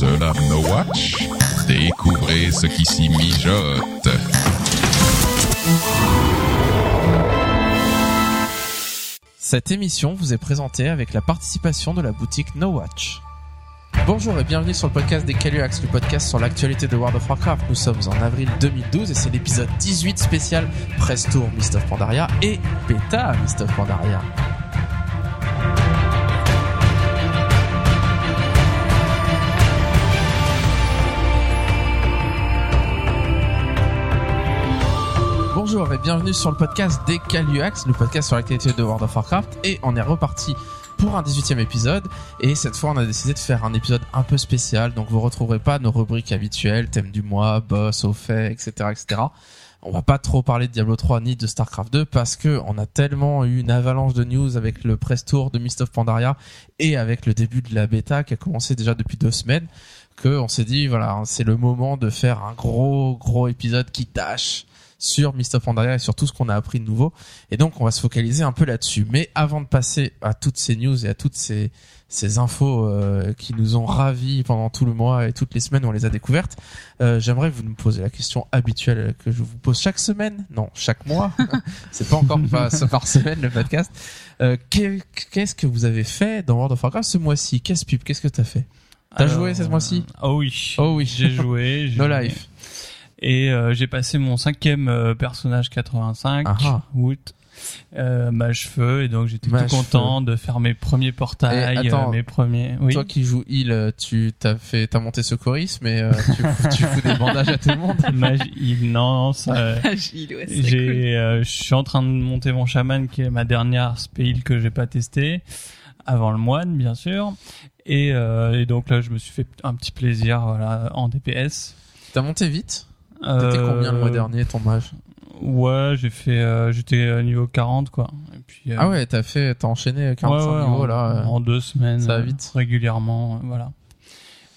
No Watch? Découvrez ce qui s'y mijote. Cette émission vous est présentée avec la participation de la boutique No Watch. Bonjour et bienvenue sur le podcast des Caluax, le podcast sur l'actualité de World of Warcraft. Nous sommes en avril 2012 et c'est l'épisode 18 spécial Press Tour Mist of Pandaria et Beta Mist of Pandaria. Bonjour et bienvenue sur le podcast des Caluax, le podcast sur l'actualité de World of Warcraft et on est reparti pour un 18e épisode et cette fois on a décidé de faire un épisode un peu spécial donc vous retrouverez pas nos rubriques habituelles, thème du mois, boss, au fait, etc., etc. On va pas trop parler de Diablo 3 ni de StarCraft 2 parce que on a tellement eu une avalanche de news avec le press tour de Mist of Pandaria et avec le début de la bêta qui a commencé déjà depuis deux semaines que on s'est dit voilà c'est le moment de faire un gros gros épisode qui tâche sur of Pandaria et sur tout ce qu'on a appris de nouveau. Et donc, on va se focaliser un peu là-dessus. Mais avant de passer à toutes ces news et à toutes ces, ces infos euh, qui nous ont ravis pendant tout le mois et toutes les semaines où on les a découvertes, euh, j'aimerais que vous nous posiez la question habituelle que je vous pose chaque semaine. Non, chaque mois. C'est pas encore pas par semaine le podcast. Euh, qu'est- Qu'est-ce que vous avez fait dans World of Warcraft ce mois-ci? Qu'est-ce pub Qu'est-ce que t'as fait? T'as Alors, joué ce mois-ci? Oh oui. Oh oui. J'ai joué. No life. Et euh, j'ai passé mon cinquième euh, personnage 85, Ah ah. Woot, euh, mage feu, et donc j'étais tout content de faire mes premiers portails, Et attends, euh, mes premiers. Oui. Toi qui joues heal, euh, tu t'as fait, t'as monté secourisme, mais euh, tu, tu fous des bandages à tout le monde. Mage heal, non, ça, Agile, ouais, c'est cool. j'ai, euh, je suis en train de monter mon chaman qui est ma dernière spell que j'ai pas testé avant le moine bien sûr et, euh, et donc là je me suis fait un petit plaisir voilà en DPS T'as monté vite? T'étais Euh, combien le mois dernier ton mage Ouais, j'ai fait, euh, j'étais euh, niveau 40 quoi. Et puis, euh, Ah ouais, t'as fait, t'as enchaîné 45 ouais, ouais, niveaux en, là. euh. en deux semaines. ça va euh, vite. Régulièrement, euh, voilà.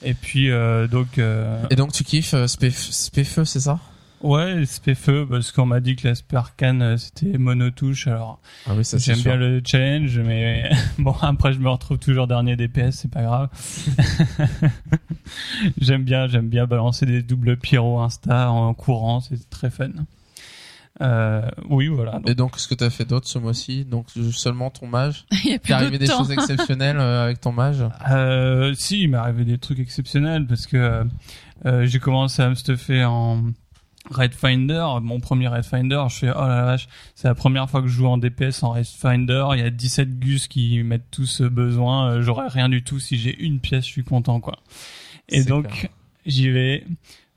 Et puis euh, donc, euh, Et donc tu kiffes euh, Spé- Spéfeu, c'est ça? Ouais, SP feu parce qu'on m'a dit que l'aspect arcane euh, c'était monotouche. Alors Ah oui, ça c'est j'aime bien le challenge, mais bon après je me retrouve toujours dernier DPS, c'est pas grave. j'aime bien, j'aime bien balancer des doubles pyro insta en courant, c'est très fun. Euh, oui, voilà. Donc, Et donc, ce que t'as fait d'autre ce mois-ci? Donc seulement ton mage? Il y a plus arrivé de des temps. choses exceptionnelles euh, avec ton mage? Euh, si, il m'est arrivé des trucs exceptionnels parce que euh, j'ai commencé à me stuffer en Red Finder, mon premier Red Finder, je fais oh la vache, c'est la première fois que je joue en DPS en Red Finder, il y a 17 gus qui mettent tous besoin, euh, j'aurais rien du tout si j'ai une pièce, je suis content quoi. Et donc j'y vais,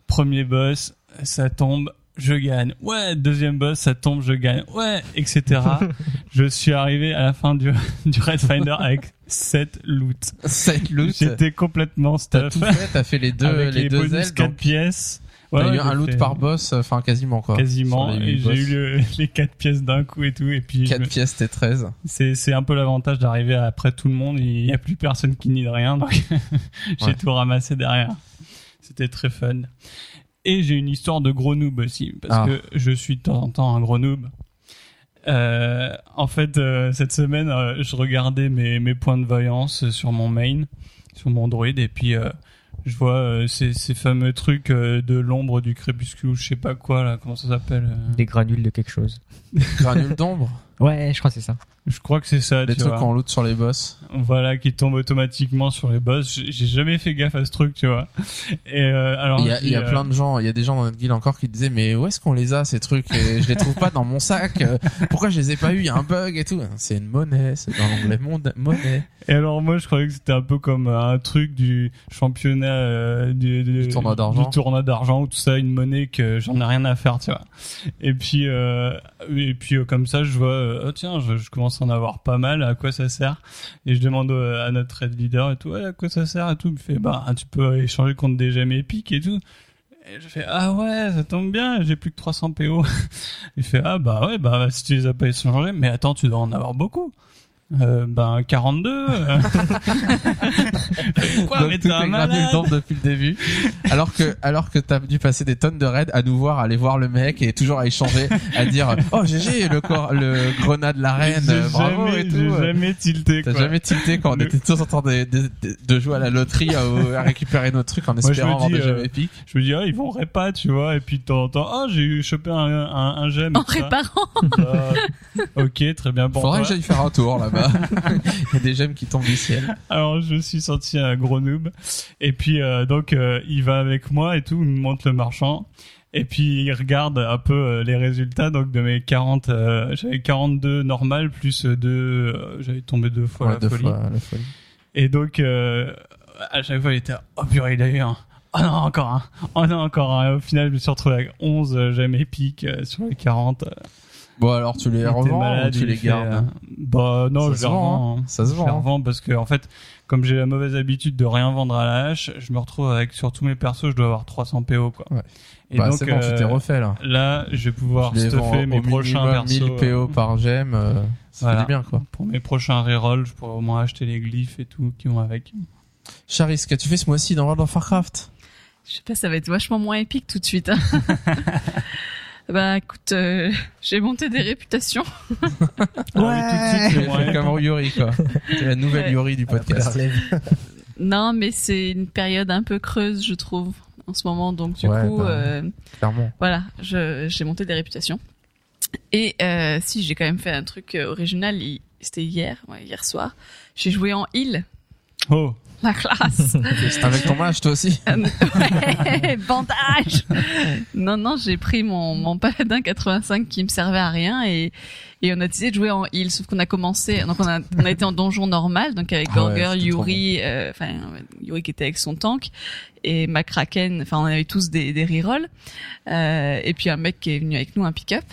premier boss, ça tombe, je gagne. Ouais, deuxième boss, ça tombe, je gagne. Ouais, etc. je suis arrivé à la fin du, du Red Finder avec 7 loot. Cette loot. J'étais complètement T'as stuff. tout fait, t'as fait les deux, avec les, les, deux bonus ailes. 4 donc pièces. T'as Ouais, eu ouais, un loot fait par boss, euh, enfin quasiment quoi. Quasiment. Et j'ai eu le- les 4 pièces d'un coup et tout. Et puis, je 4 me- pièces, c'était 13. c'est, c'est un peu l'avantage d'arriver après tout le monde. Il n'y a plus personne qui nie de rien. Donc, j'ai Ouais. tout ramassé derrière. C'était très fun. Et j'ai une histoire de gros noob aussi. Parce Ah. que je suis de temps en temps un gros noob. Euh, en fait, euh, cette semaine, euh, je regardais mes, mes points de voyance sur mon main, sur mon droid, et puis euh, je vois euh, ces, ces fameux trucs euh, de l'ombre du crépuscule, ou je sais pas quoi là, comment ça s'appelle euh, Des granules de quelque chose. Granules d'ombre? Ouais, je crois que c'est ça. Je crois que c'est ça. Les tu trucs vois. qu'on loot sur les boss. Voilà, qui tombent automatiquement sur les boss. J'ai jamais fait gaffe à ce truc, tu vois. Et euh, alors, Il y a, je il y a dis, euh, plein de gens, il y a des gens dans notre guild encore qui disaient mais où est-ce qu'on les a ces trucs? Et je les trouve pas dans mon sac. euh, Pourquoi je les ai pas eu? Il y a un bug et tout. C'est une monnaie, c'est dans l'onglet monnaie. Et alors moi, je croyais que c'était un peu comme un truc du championnat euh, du, Du tournoi d'argent. du tournoi d'argent ou tout ça, une monnaie que j'en ai rien à faire, tu vois. Et puis, et puis comme ça, je vois, oh tiens, je, je commence en avoir pas mal. À quoi ça sert Et je demande à notre raid leader et tout, à quoi ça sert et tout. Il me fait, bah, tu peux échanger contre des gemmes épiques et tout. Et je fais ah ouais ça tombe bien j'ai plus que 300 PO. Il fait ah bah ouais bah si tu les as pas échangés mais attends tu dois en avoir beaucoup. Euh, ben 42. euh. Quoi, Donc mais t'es un malade. depuis le début. Alors que, alors que t'as dû passer des tonnes de raids à nous voir, aller voir le mec et toujours à échanger, à dire, oh GG, le corps, le grenade la reine, bravo jamais, et tout. j'ai jamais tilté. T'as jamais tilté quand on Le- était tous en train de, de, jouer à la loterie, à, à récupérer nos trucs en espérant avoir dis, des euh, gemmes épiques. Je me dis ah ils vont répa tu vois et puis de temps en temps ah j'ai eu chopé un un, un gemme. En réparant. Euh, ok très bien pour Faudrait toi. que j'aille faire un tour là-bas. Il y a des gemmes qui tombent du ciel. Alors je me suis senti un gros noob. Et puis euh, donc euh, il va avec moi et tout, il me montre le marchand. Et puis il regarde un peu euh, les résultats donc de mes 40 euh, j'avais 42 normal plus deux euh, j'avais tombé deux fois Ouais, la deux folie. fois la folie. Et donc euh, à chaque fois il était oh purée il a eu un Oh non, encore un. Oh non, encore un. Au final, je me suis retrouvé avec 11 euh, gemmes épiques euh, sur les 40. Bon alors tu les revends malade, ou tu les fait, gardes euh, Bah non, Ça je se les vend, revends. hein. Ça se Je vend. les hein. revends parce que en fait, comme j'ai la mauvaise habitude de rien vendre à la hache, je me retrouve avec sur tous mes persos, je dois avoir 300 PO quoi. Ouais. Et Bah, donc bon, tu euh, t'es refait là. là, je vais pouvoir Je stuffer mes prochains persos. 1000 PO euh, par gemme, euh, ça Voilà. fait du bien quoi. Pour mes prochains rerolls, je pourrais au moins acheter les glyphes et tout qui vont avec. Charis, qu'as-tu fait ce mois-ci dans World of Warcraft? Je sais pas, ça va être vachement moins épique tout de suite. hein. bah écoute, euh, j'ai monté des réputations. Ah oui, tout de suite, c'est moins Comme Yuri quoi. C'est la nouvelle Ouais. Yuri du podcast. Non, mais c'est une période un peu creuse, je trouve, en ce moment. Donc du Ouais, coup, bah, euh, Clairement. voilà, je- j'ai monté des réputations. Et euh, si j'ai quand même fait un truc original, c'était hier, ouais, hier soir. J'ai joué en heal, Oh, la classe. Avec ton mage toi aussi Euh, ouais, bandage. Non, non, j'ai pris mon, mon paladin 85 qui me servait à rien et, et on a décidé de jouer en heal. Sauf qu'on a commencé, donc on a, on a été en donjon normal, donc avec Ah ouais, Gorger, c'était trop Yuri, euh, enfin Yuri qui était avec son tank et Macraken. Enfin, on avait tous des, des rerolls. Euh, et puis un mec qui est venu avec nous, un pick-up.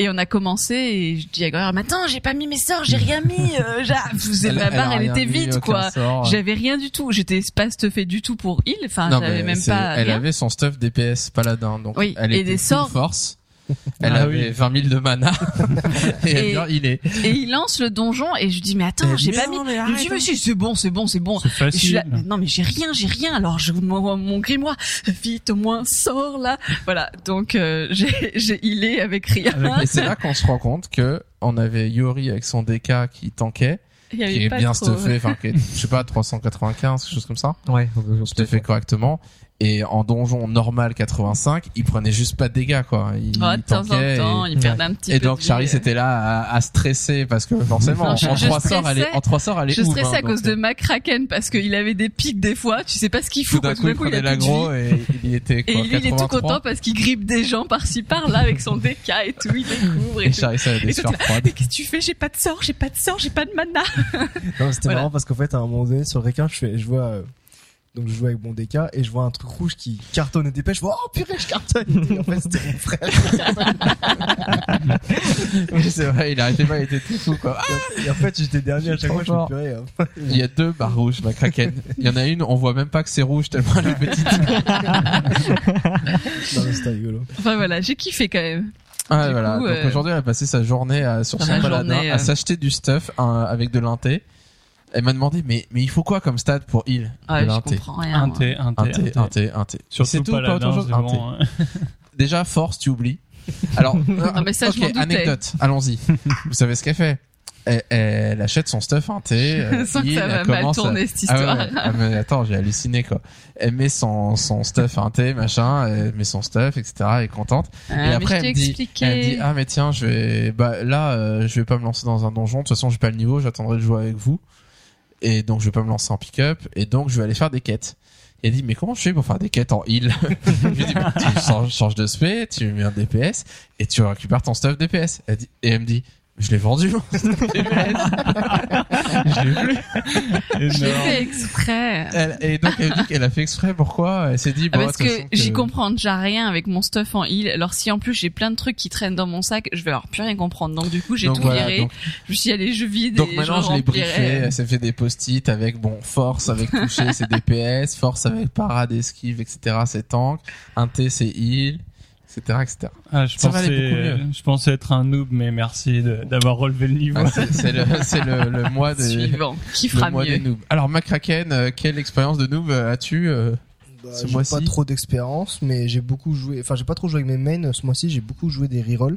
Et on a commencé et je dis à Gorger, mais attends, j'ai pas mis mes sorts, j'ai rien mis. Euh, j'ai- la barre, elle, était vide, quoi. sort. J'avais rien du tout. J'étais pas stuffé du tout pour heal. Enfin, Non, j'avais même pas. elle rien. avait son stuff DPS paladin, donc Oui, elle et était des sorts. force. Elle Ah avait oui. 20 000 de mana et, il est. Et il lance le donjon et je dis mais attends, j'ai pas mis. Je dis mais hein. si c'est bon, c'est bon, c'est bon. c'est Et je suis facile. là, mais non mais j'ai rien, j'ai rien. Alors je mon, mon grimoire, vite au moins sors là. Voilà, donc euh, j'ai j'ai healé avec rien. Et c'est là qu'on se rend compte que on avait Yori avec son DK qui tankait, Il y avait qui est bien trop- stuffé, enfin qui est, je sais pas 395, quelque chose comme ça. Ouais, Stuffé correctement. Et en donjon normal 85, il prenait juste pas de dégâts quoi. Il Oh, de temps en tankait et- temps, il perdait un petit Et peu. donc Charlie vie. était là à, à stresser parce que forcément Non, en, je- je trois sorts elle est stressais. en trois sorts elle est Je ouf, stressais hein, à cause donc, de Macraken parce qu'il avait des pics des fois, tu sais pas ce qu'il tout fout coup tout d'un coup, il prenait vie. et il était quoi Et lui, il est tout 83. content parce qu'il grippe des gens par-ci par-là avec son DK et tout, il découvre et Et tout. Charlie ça a des. Mais qu'est-ce que tu fais? J'ai pas de sort, j'ai pas de sort, j'ai pas de mana. Non, c'était marrant parce qu'en fait, à un moment donné, sur le requin, je fais, je vois, euh, donc je joue avec mon DK et je vois un truc rouge qui cartonne et dépêche. Je vois, oh purée, je cartonne. Et en fait, c'était mon frère. Oui, c'est vrai, il arrêtait pas, il était tout fou quoi. Et en fait, j'étais dernier à chaque fois. Je fort. fais purée. hein. Il y a deux barres rouges, ma kraken. Il y en a une, on voit même pas que c'est rouge tellement elle est petite. Non, c'était rigolo. Enfin voilà, j'ai kiffé quand même. Ah, Du voilà. coup, Donc euh, aujourd'hui, elle a passé sa journée à, sur son la paladin à euh. s'acheter du stuff hein, avec de l'inté. Elle m'a demandé, mais, mais il faut quoi comme stat pour heal Ah, je comprends rien. Un. T, un T, un T. inté, inté. Surtout C'est tout, pas paladin, autre chose hein. Déjà, force, tu oublies. Alors, Non, mais ça, ok, anecdote. Allons-y. Vous savez ce qu'elle fait? Elle, elle achète son stuff inté. euh, Sans que heal, ça va mal tourner cette Ah ouais, histoire. ouais. Ah, mais attends, j'ai halluciné quoi. Elle met son son stuff inté, machin, elle met son stuff, etc. Elle est contente. Ah, et après elle dit, elle dit ah mais tiens, je vais bah là euh, je vais pas me lancer dans un donjon. De toute façon, j'ai pas le niveau, j'attendrai de jouer avec vous. Et donc je vais pas me lancer en pick-up et donc je vais aller faire des quêtes. Et elle dit mais comment je fais pour faire des quêtes en heal Je lui bah, tu changes, changes de spé, tu mets un DPS et tu récupères ton stuff DPS. Elle dit et elle me dit je l'ai vendu. mon stuff DPS. je l'ai plus. Je l'ai fait exprès. Elle, et donc elle dit qu'elle a fait exprès. Pourquoi? Elle s'est dit Ah, bon, parce que j'y comprends déjà rien avec mon stuff en heal. Alors si en plus j'ai plein de trucs qui traînent dans mon sac, je vais alors plus rien comprendre. Donc du coup j'ai tout voilà, viré. donc- Je suis allez je vide Donc et maintenant je l'ai briefé, elle s'est fait des post-it avec bon force avec toucher c'est DPS, force avec parade esquive etc c'est tank, un T c'est heal etc., etc. Ah, je Ça va aller pensais, je pensais être un noob, mais merci d'avoir relevé le niveau. Ah, c'est c'est le, c'est le, le mois des, Suivant. Qui le fera mois des mieux noobs. Alors, McCracken, euh, quelle expérience de noob euh, as-tu euh, Bah, Ce j'ai mois-ci. pas trop d'expérience, mais j'ai beaucoup joué. Enfin, j'ai pas trop joué avec mes mains. Ce mois-ci, j'ai beaucoup joué des rerolls,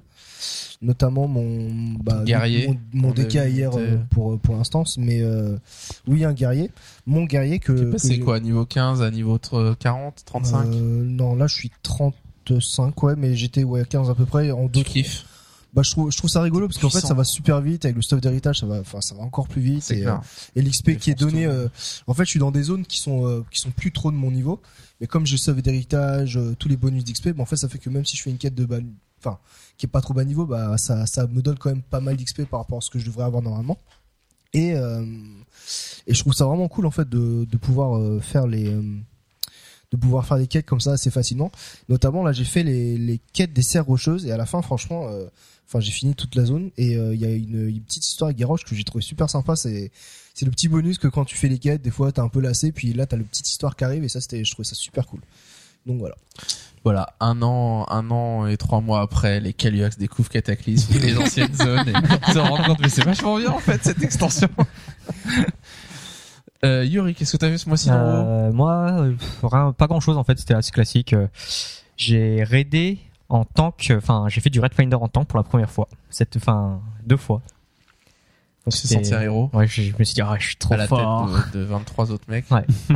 notamment mon bah, Guerrier, mon, mon DK a hier euh, pour pour l'instance. Mais euh, oui, un guerrier. Mon guerrier que. J'ai- quoi, niveau 15 à niveau tr- 40, 35 Euh, Non, là, je suis 35, ouais, mais j'étais ouais 15 à peu près en deux. kiffes Bah, je trouve je trouve ça rigolo parce qu'en fait, ça va super vite avec le stuff d'héritage. Ça va, enfin, ça va encore plus vite. Et, euh, et l'XP qui est donné euh, en fait je suis dans des zones qui sont euh, qui sont plus trop de mon niveau mais comme j'ai sauvé d'héritage euh, tous les bonus d'XP bah, en fait ça fait que même si je fais une quête de bas enfin qui est pas trop bas niveau bah ça ça me donne quand même pas mal d'XP par rapport à ce que je devrais avoir normalement et euh, et je trouve ça vraiment cool en fait de de pouvoir euh, faire les euh, de pouvoir faire des quêtes comme ça assez facilement notamment là j'ai fait les les quêtes des serres rocheuses et à la fin franchement euh, Enfin, j'ai fini toute la zone et euh, il y a une, une petite histoire avec Garrosh que j'ai trouvé super sympa. C'est c'est le petit bonus que quand tu fais les quêtes, des fois t'es un peu lassé, puis là t'as le petite histoire qui arrive et ça c'était, je trouvais ça super cool. Donc voilà. Voilà, un an, un an et trois mois après, les Caluax découvrent Cataclysme, les anciennes zones, et se rendent compte, mais c'est vachement bien en fait cette extension. Euh, Yuri, qu'est-ce que t'as vu ce mois-ci Euh, moi, euh, rien- pas grand chose en fait, c'était assez classique. Euh, J'ai raidé en tank, enfin j'ai fait du Red Finder en tank pour la première fois. Cette, enfin deux fois. Donc, Tu t'es c'était- senti un héros Ouais, je, je me suis dit ah je suis trop à la fort. tête de, de 23 autres mecs. Ouais, ouais.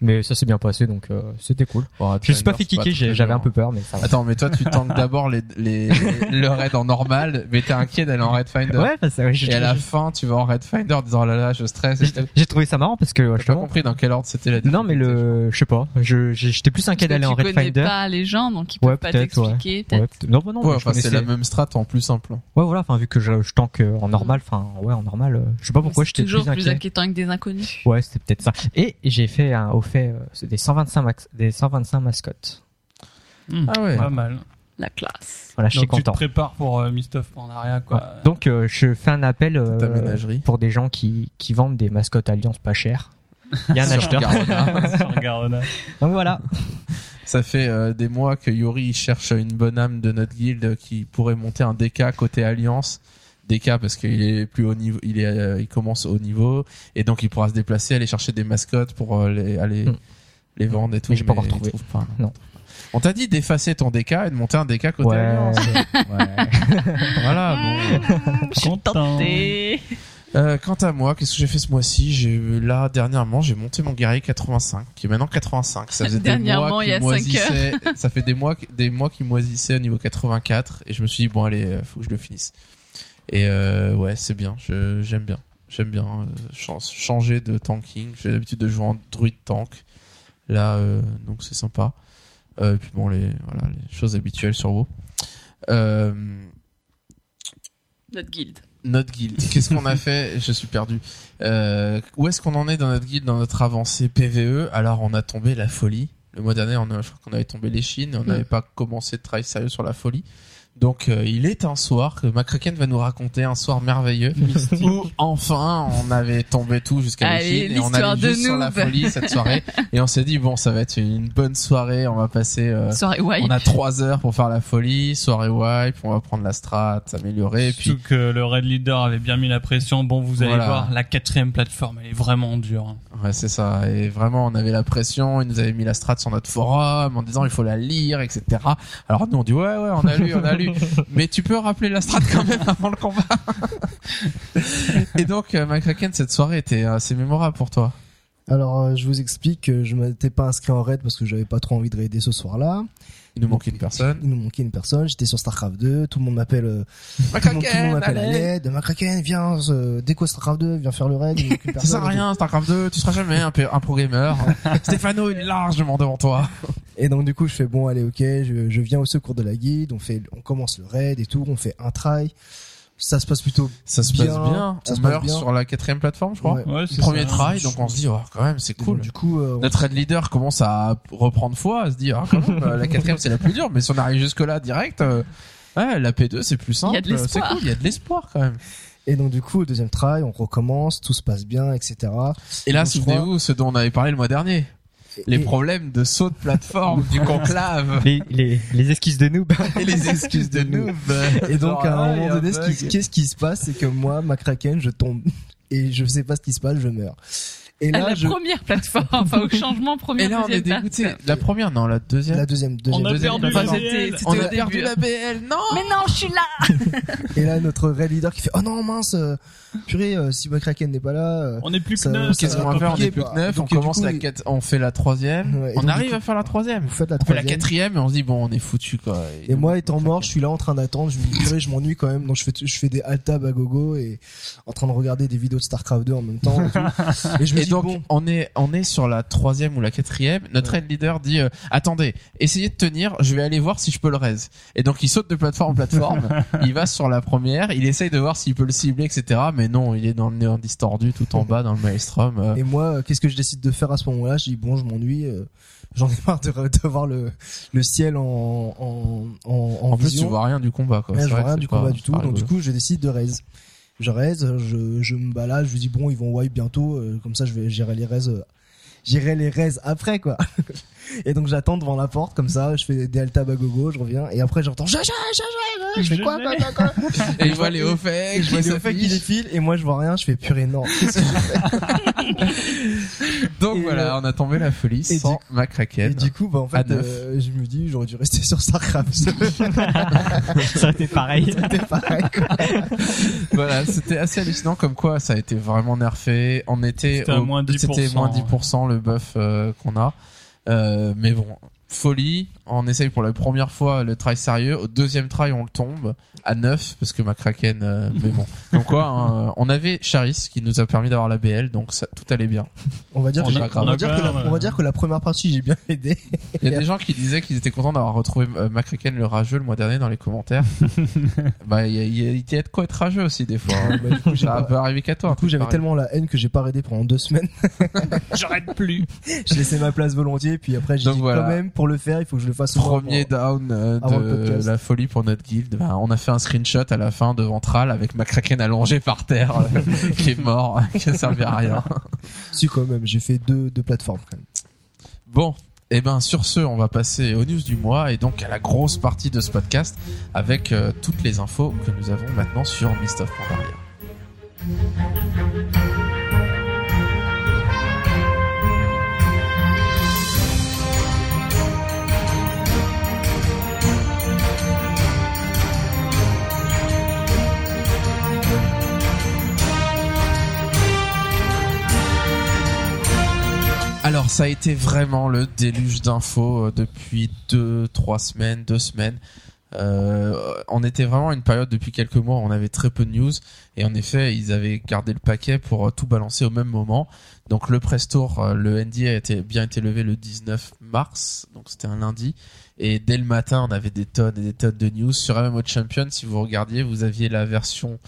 mais ça s'est bien passé donc euh, c'était cool. Bon, Je me suis pas fait kicker, j'avais un peu peur mais ça va. Attends, mais toi tu tankes d'abord les, les, le raid en normal, mais t'es inquiet d'aller en raid finder. Ouais, parce que ouais, j'ai Et à la fin, tu vas en raid finder en disant oh là là, je stresse. j'ai trouvé ça marrant parce que J'ai pas justement. compris dans quel ordre c'était la Non mais le, je sais pas, je j'étais plus inquiet d'aller en tu Red connais Finder. pas les gens, donc ils Ouais, peuvent pas ouais. t'expliquer. Ouais, non, bah non, Ouais, je c'est la même strat en plus simple. Ouais, voilà, enfin, vu que je, je tank euh, en normal, enfin, ouais, en normal, euh, je sais pas pourquoi C'est j'étais toujours plus plus inquiet. inquiétant avec des inconnus. Ouais, c'était peut-être ça. Et j'ai fait un, au fait, euh, c'est des 125 max, des 125 mascottes. Hmm, Ah ouais. Pas mal. La classe. Voilà, je suis Donc tu te content. prépares pour euh, Mist of Pandaria, quoi. Ouais. Donc, euh, je fais un appel euh, pour des gens qui, qui vendent des mascottes Alliance pas chères. Il y a un Sur acheteur. Garona. Sur Garona. Donc voilà. Ça fait euh, des mois que Yuri il cherche une bonne âme de notre guilde qui pourrait monter un DK côté Alliance. DK parce qu'il est plus haut niveau, il est, euh, il commence au niveau et donc il pourra se déplacer, aller chercher des mascottes pour euh, les, aller Mm. les vendre et tout. Mais j'ai pas encore trouvé. pas, Non. On t'a dit d'effacer ton DK et de monter un DK côté Ouais. Alliance. ouais. voilà. Bon. Je suis Content. tentée. Euh, quant à moi, qu'est-ce que j'ai fait ce mois-ci? J'ai là dernièrement, j'ai monté mon guerrier 85, qui est maintenant 85. Ça faisait des mois il y qui moisissait. Ça fait des mois, des mois qui moisissait au niveau 84, et je me suis dit bon allez, euh, faut que je le finisse. Et euh, ouais, c'est bien. Je j'aime bien. J'aime bien euh, chan- changer de tanking. J'ai l'habitude de jouer en druide tank. Là, euh, donc c'est sympa. Euh, et puis bon, les voilà les choses habituelles sur WoW. Euh, Notre guilde. notre guilde. Qu'est-ce qu'on a fait? Je suis perdu. Euh, où est-ce qu'on en est dans notre guilde, dans notre avancée PVE Alors, on a tombé la folie. Le mois dernier, on a, je crois qu'on avait tombé les chines. On n'avait pas commencé de travail sérieux sur la folie. Donc, euh, il est un soir que McCracken va nous raconter un soir merveilleux où enfin on avait tombé tout jusqu'à chines et on allait de juste sur la folie cette soirée et on s'est dit bon ça va être une bonne soirée. On va passer. euh, Soirée wipe. on a trois heures pour faire la folie, soirée wipe, on va prendre la strat, s'améliorer, puis Surtout que le Red Leader avait bien mis la pression. Bon, vous allez Voilà. voir, la quatrième plateforme, elle est vraiment dure. hein. Ouais, c'est ça. Et vraiment, on avait la pression. Ils nous avaient mis la strat sur notre forum en disant il faut la lire, etc. Alors nous, on dit ouais, ouais, on a lu, on a lu. Mais tu peux rappeler la strat quand même avant le combat. Et donc, euh, McCracken, cette soirée était assez mémorable pour toi. Alors euh, je vous explique que je m'étais pas inscrit en raid parce que j'avais pas trop envie de raider ce soir-là. Il nous manquait une personne. Il nous manquait une personne. J'étais sur Starcraft 2. Tout le monde m'appelle. euh, tout le monde, tout le monde m'appelle à l'aide. Macraken, viens. Euh, déco Starcraft 2, viens faire le raid. Ça sert à rien, Starcraft 2, tu seras jamais un, un pro gamer. Stéphano, il est largement devant toi. Et donc du coup je fais bon allez ok je, je viens au secours de la guide on fait on commence le raid et tout on fait un try ça se passe plutôt Ça se Bien, passe bien. ça on meurt bien. sur la quatrième plateforme, je crois. Ouais. Ouais, Premier ça. try, donc on se dit, oh, quand même, c'est cool. donc, du coup euh, Notre raid leader commence à reprendre foi, à se dire, ah, quand même, euh, la quatrième c'est la plus dure, mais si on arrive jusque là direct, euh, ouais, la P2 c'est plus simple. Il y a de c'est l'espoir. cool, il y a de l'espoir quand même. et donc du coup au deuxième try on recommence tout se passe bien etc Et là, souvenez-vous ce dont on avait parlé le mois dernier. Les Et- problèmes de saut de plateforme du conclave Les, les, les esquisses de noob. et les excuses de noob. Et donc, à un moment ah, donné, il y a ce un qui- qu'est-ce qui se passe, c'est que moi, ma Kraken, je tombe. Et je sais pas ce qui se passe, je meurs. Et À là, la je, première plateforme, enfin au changement première Et là, on est deuxième dégoûté. La première, non, la deuxième. la deuxième, deuxième, On a deuxième perdu plateforme. la C'était- BL. c'était On a perdu la BL, non Mais non, je suis là. Et là, notre raid leader qui fait, oh non, mince, euh, purée, euh, si ma Kraken n'est pas là, euh, On est plus que Ça- neuf. Qu'est-ce qu'on va faire On compliqué, est plus que neuf. On Donc, et du commence coup, la quête. On fait la troisième. Ouais, et on donc, arrive du à faire la troisième. vous faites la On fait la troisième. quatrième et on se dit bon, on est foutu quoi. Et moi, étant mort, je suis là en train d'attendre. Je me dis, purée, je m'ennuie quand même. Donc, je fais, je fais des alt-tab à gogo et en train de regarder des vidéos de StarCraft 2 en même temps. Et, tout. Et je me Et dis, donc bon, on est on est sur la troisième ou la quatrième. Notre head leader dit euh, attendez, essayez de tenir. Je vais aller voir si je peux le raise. Et donc il saute de plateforme en plateforme. il va sur la première. Il essaye de voir s'il peut le cibler, etc. Mais non, il est dans le néant distordu tout en bas dans le maelstrom. euh. Et moi, euh, qu'est-ce que je décide de faire à ce moment-là? Je dis bon, je m'ennuie. euh, J'en ai marre de, de voir le, le ciel en, en, en, en en plus, tu vois rien du combat quoi. Ouais, je vois rien du pas- combat du tout. Donc du coup, je décide de raise. Je raise, je, je me balade, je me dis bon, ils vont wipe bientôt. euh, comme ça, je vais gérer les raises. J'irai les raises après quoi. et donc j'attends devant la porte comme ça, je fais des altab à gogo, je reviens et après j'entends je, je, je, je, je, je fais quoi quoi quoi quoi. Et il voit les hauts faits, je vois les faits qui défilent et moi je vois rien, je fais purée non. Qu'est-ce que je fais Donc Et, voilà, euh, on a tombé la folie sans du- McCracken. Et du coup bah en fait euh, je me dis j'aurais dû rester sur Starcraft. Ça aurait été pareil. C'était pareil quoi. voilà, c'était assez hallucinant comme quoi ça a été vraiment nerfé. On était C'était moins 10%, c'était moins 10% le buff euh, qu'on a. Euh, mais bon, folie. On essaye pour la première fois le try sérieux. Au deuxième try, on le tombe à 9 parce que ma Kraken. euh, mais bon, donc quoi, hein, on avait Charis qui nous a permis d'avoir la BL, donc ça, tout allait bien. On va dire On que, a- on va dire que la, même, on va dire que la première partie j'ai bien aidé. Il y a des gens qui disaient qu'ils étaient contents d'avoir retrouvé euh, McCracken le rageux le mois dernier dans les commentaires. bah, il y a, il y a, il y a de quoi être rageux aussi des fois. hein. Bah, du coup, j'ai Ça pas- peut arriver qu'à toi. Du coup, j'avais tellement la haine que j'ai pas raidé pendant deux semaines. J'arrête plus. J'ai laissé ma place volontiers, puis après j'ai dit voilà. quand même pour le faire, il faut que je le fasse Premier down euh, de la folie pour notre guild. Ben, on a fait un screenshot à la fin de Ventral avec McCracken allongé par terre, euh, qui est mort, qui a servi à rien. Si quand même, j'ai fait deux, deux plateformes quand même. Bon, et ben sur ce, on va passer aux news du mois et donc à la grosse partie de ce podcast avec euh, toutes les infos que nous avons maintenant sur Mist of Pandaria. Alors ça a été vraiment le déluge d'infos euh, depuis deux, trois semaines, deux semaines. Euh, on était vraiment à une période depuis quelques mois où on avait très peu de news et en effet ils avaient gardé le paquet pour euh, tout balancer au même moment. Donc le press tour, euh, le NDA a été bien été levé le 19 mars, donc c'était un lundi et dès le matin on avait des tonnes et des tonnes de news sur MMO Champion. Si vous regardiez, vous aviez la version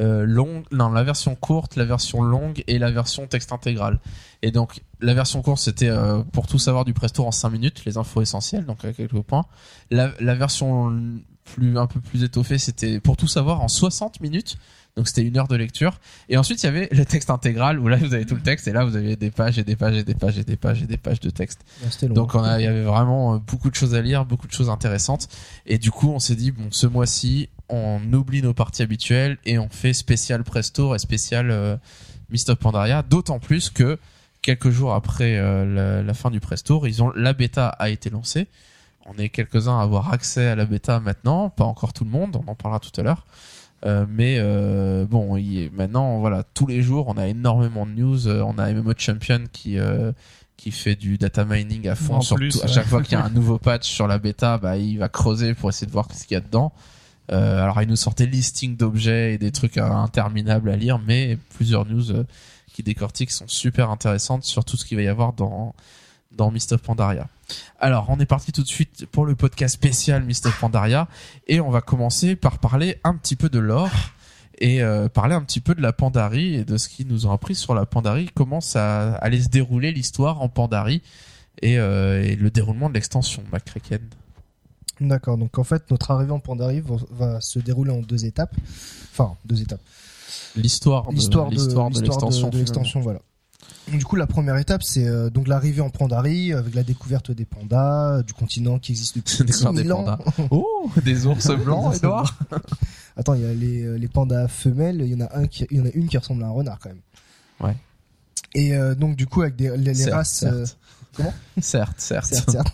euh, non la version courte, la version longue et la version texte intégral. Et donc la version courte c'était euh, pour tout savoir du press tour en 5 minutes, les infos essentielles, donc à quelques points. La, la version plus un peu plus étoffée c'était pour tout savoir en 60 minutes. Donc c'était une heure de lecture. Et ensuite il y avait le texte intégral où là vous avez tout le texte et là vous avez des pages et des pages et des pages et des pages et des pages de texte. Ouais, long. Donc on a, il y avait vraiment euh, beaucoup de choses à lire, beaucoup de choses intéressantes. Et du coup, on s'est dit bon, ce mois-ci, on oublie nos parties habituelles et on fait spécial Press Tour et spécial euh, Mist of Pandaria. D'autant plus que quelques jours après euh, la, la fin du Press Tour, ils ont la bêta a été lancée. On est quelques-uns à avoir accès à la bêta maintenant, pas encore tout le monde. On en parlera tout à l'heure. Euh, mais euh, bon, il est- maintenant, voilà, tous les jours, on a énormément de news. Euh, On a MMO Champion qui euh, qui fait du data mining à fond. En sur plus, tout- à chaque fois qu'il y a un nouveau patch sur la bêta, bah, il va creuser pour essayer de voir ce qu'il y a dedans. Alors, il nous sortait listing d'objets et des trucs interminables à lire, mais plusieurs news qui décortiquent sont super intéressantes sur tout ce qu'il va y avoir dans dans Mist of Pandaria. Alors, on est parti tout de suite pour le podcast spécial of Pandaria et on va commencer par parler un petit peu de l'or et euh, parler un petit peu de la Pandarie et de ce qui nous ont appris sur la Pandarie, comment ça allait se dérouler l'histoire en Pandarie et, euh, et le déroulement de l'extension McCracken. D'accord. Donc en fait, notre arrivée en Pandarie va, va se dérouler en deux étapes. Enfin, deux étapes. L'histoire de, de l'extension, voilà. Du coup, la première étape, c'est euh, donc l'arrivée en Pandarie avec la découverte des pandas, euh, du continent qui existe depuis Découverte 10 des 000 ans. pandas. Oh, des ours blancs, Edouard. Attends, il y a les, euh, les pandas femelles, il y en a un qui, il y en a une qui ressemble à un renard quand même. Ouais. Et euh, donc du coup avec des, les, les Certes, races, certes. euh, Comment Certes, certes. certes, certes.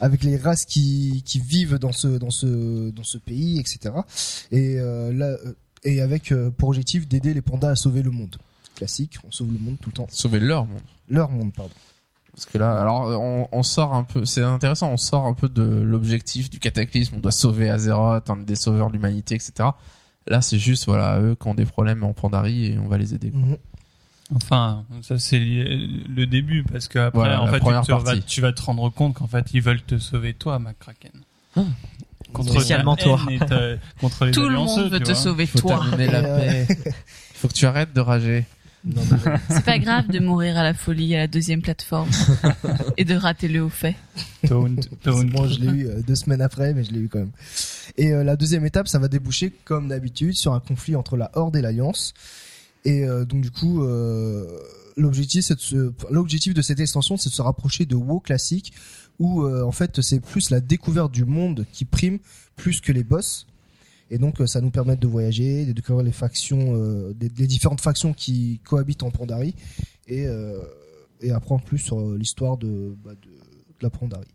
avec les races qui, qui vivent dans ce dans ce dans ce pays, etc. Et là et avec pour objectif d'aider les pandas à sauver le monde. Classique, on sauve le monde tout le temps. Sauver leur monde. Leur monde, pardon. Parce que là, alors, on, on sort un peu, c'est intéressant, on sort un peu de l'objectif du cataclysme, on doit sauver Azeroth, un des sauveurs de l'humanité, etc. Là, c'est juste, voilà, eux qui ont des problèmes en Pandarie et on va les aider. quoi. Enfin, ça c'est le début parce que après, Voilà, en fait, tu, vas, partie. tu vas te rendre compte qu'en fait, ils veulent te sauver toi, McCracken. Contre Spécialement toi. contre les Tout le monde veut te vois. sauver Faut toi. la euh, paix. Faut que tu arrêtes de rager. Non, C'est pas grave de mourir à la folie à la deuxième plateforme et de rater le haut fait. Taunt, taunt. Moi, je l'ai eu euh, deux semaines après, mais je l'ai eu quand même. Et euh, la deuxième étape, ça va déboucher, comme d'habitude, sur un conflit entre la Horde et l'Alliance. Et euh, donc, du coup, euh, l'objectif, c'est de se- l'objectif de cette extension, c'est de se rapprocher de WoW classique, où euh, en fait, c'est plus la découverte du monde qui prime plus que les boss. Et donc, euh, ça nous permet de voyager, de découvrir les factions, euh, des- différentes factions qui cohabitent en Pandarie, et euh, et apprendre plus sur euh, l'histoire de, bah, de, de la Pandarie.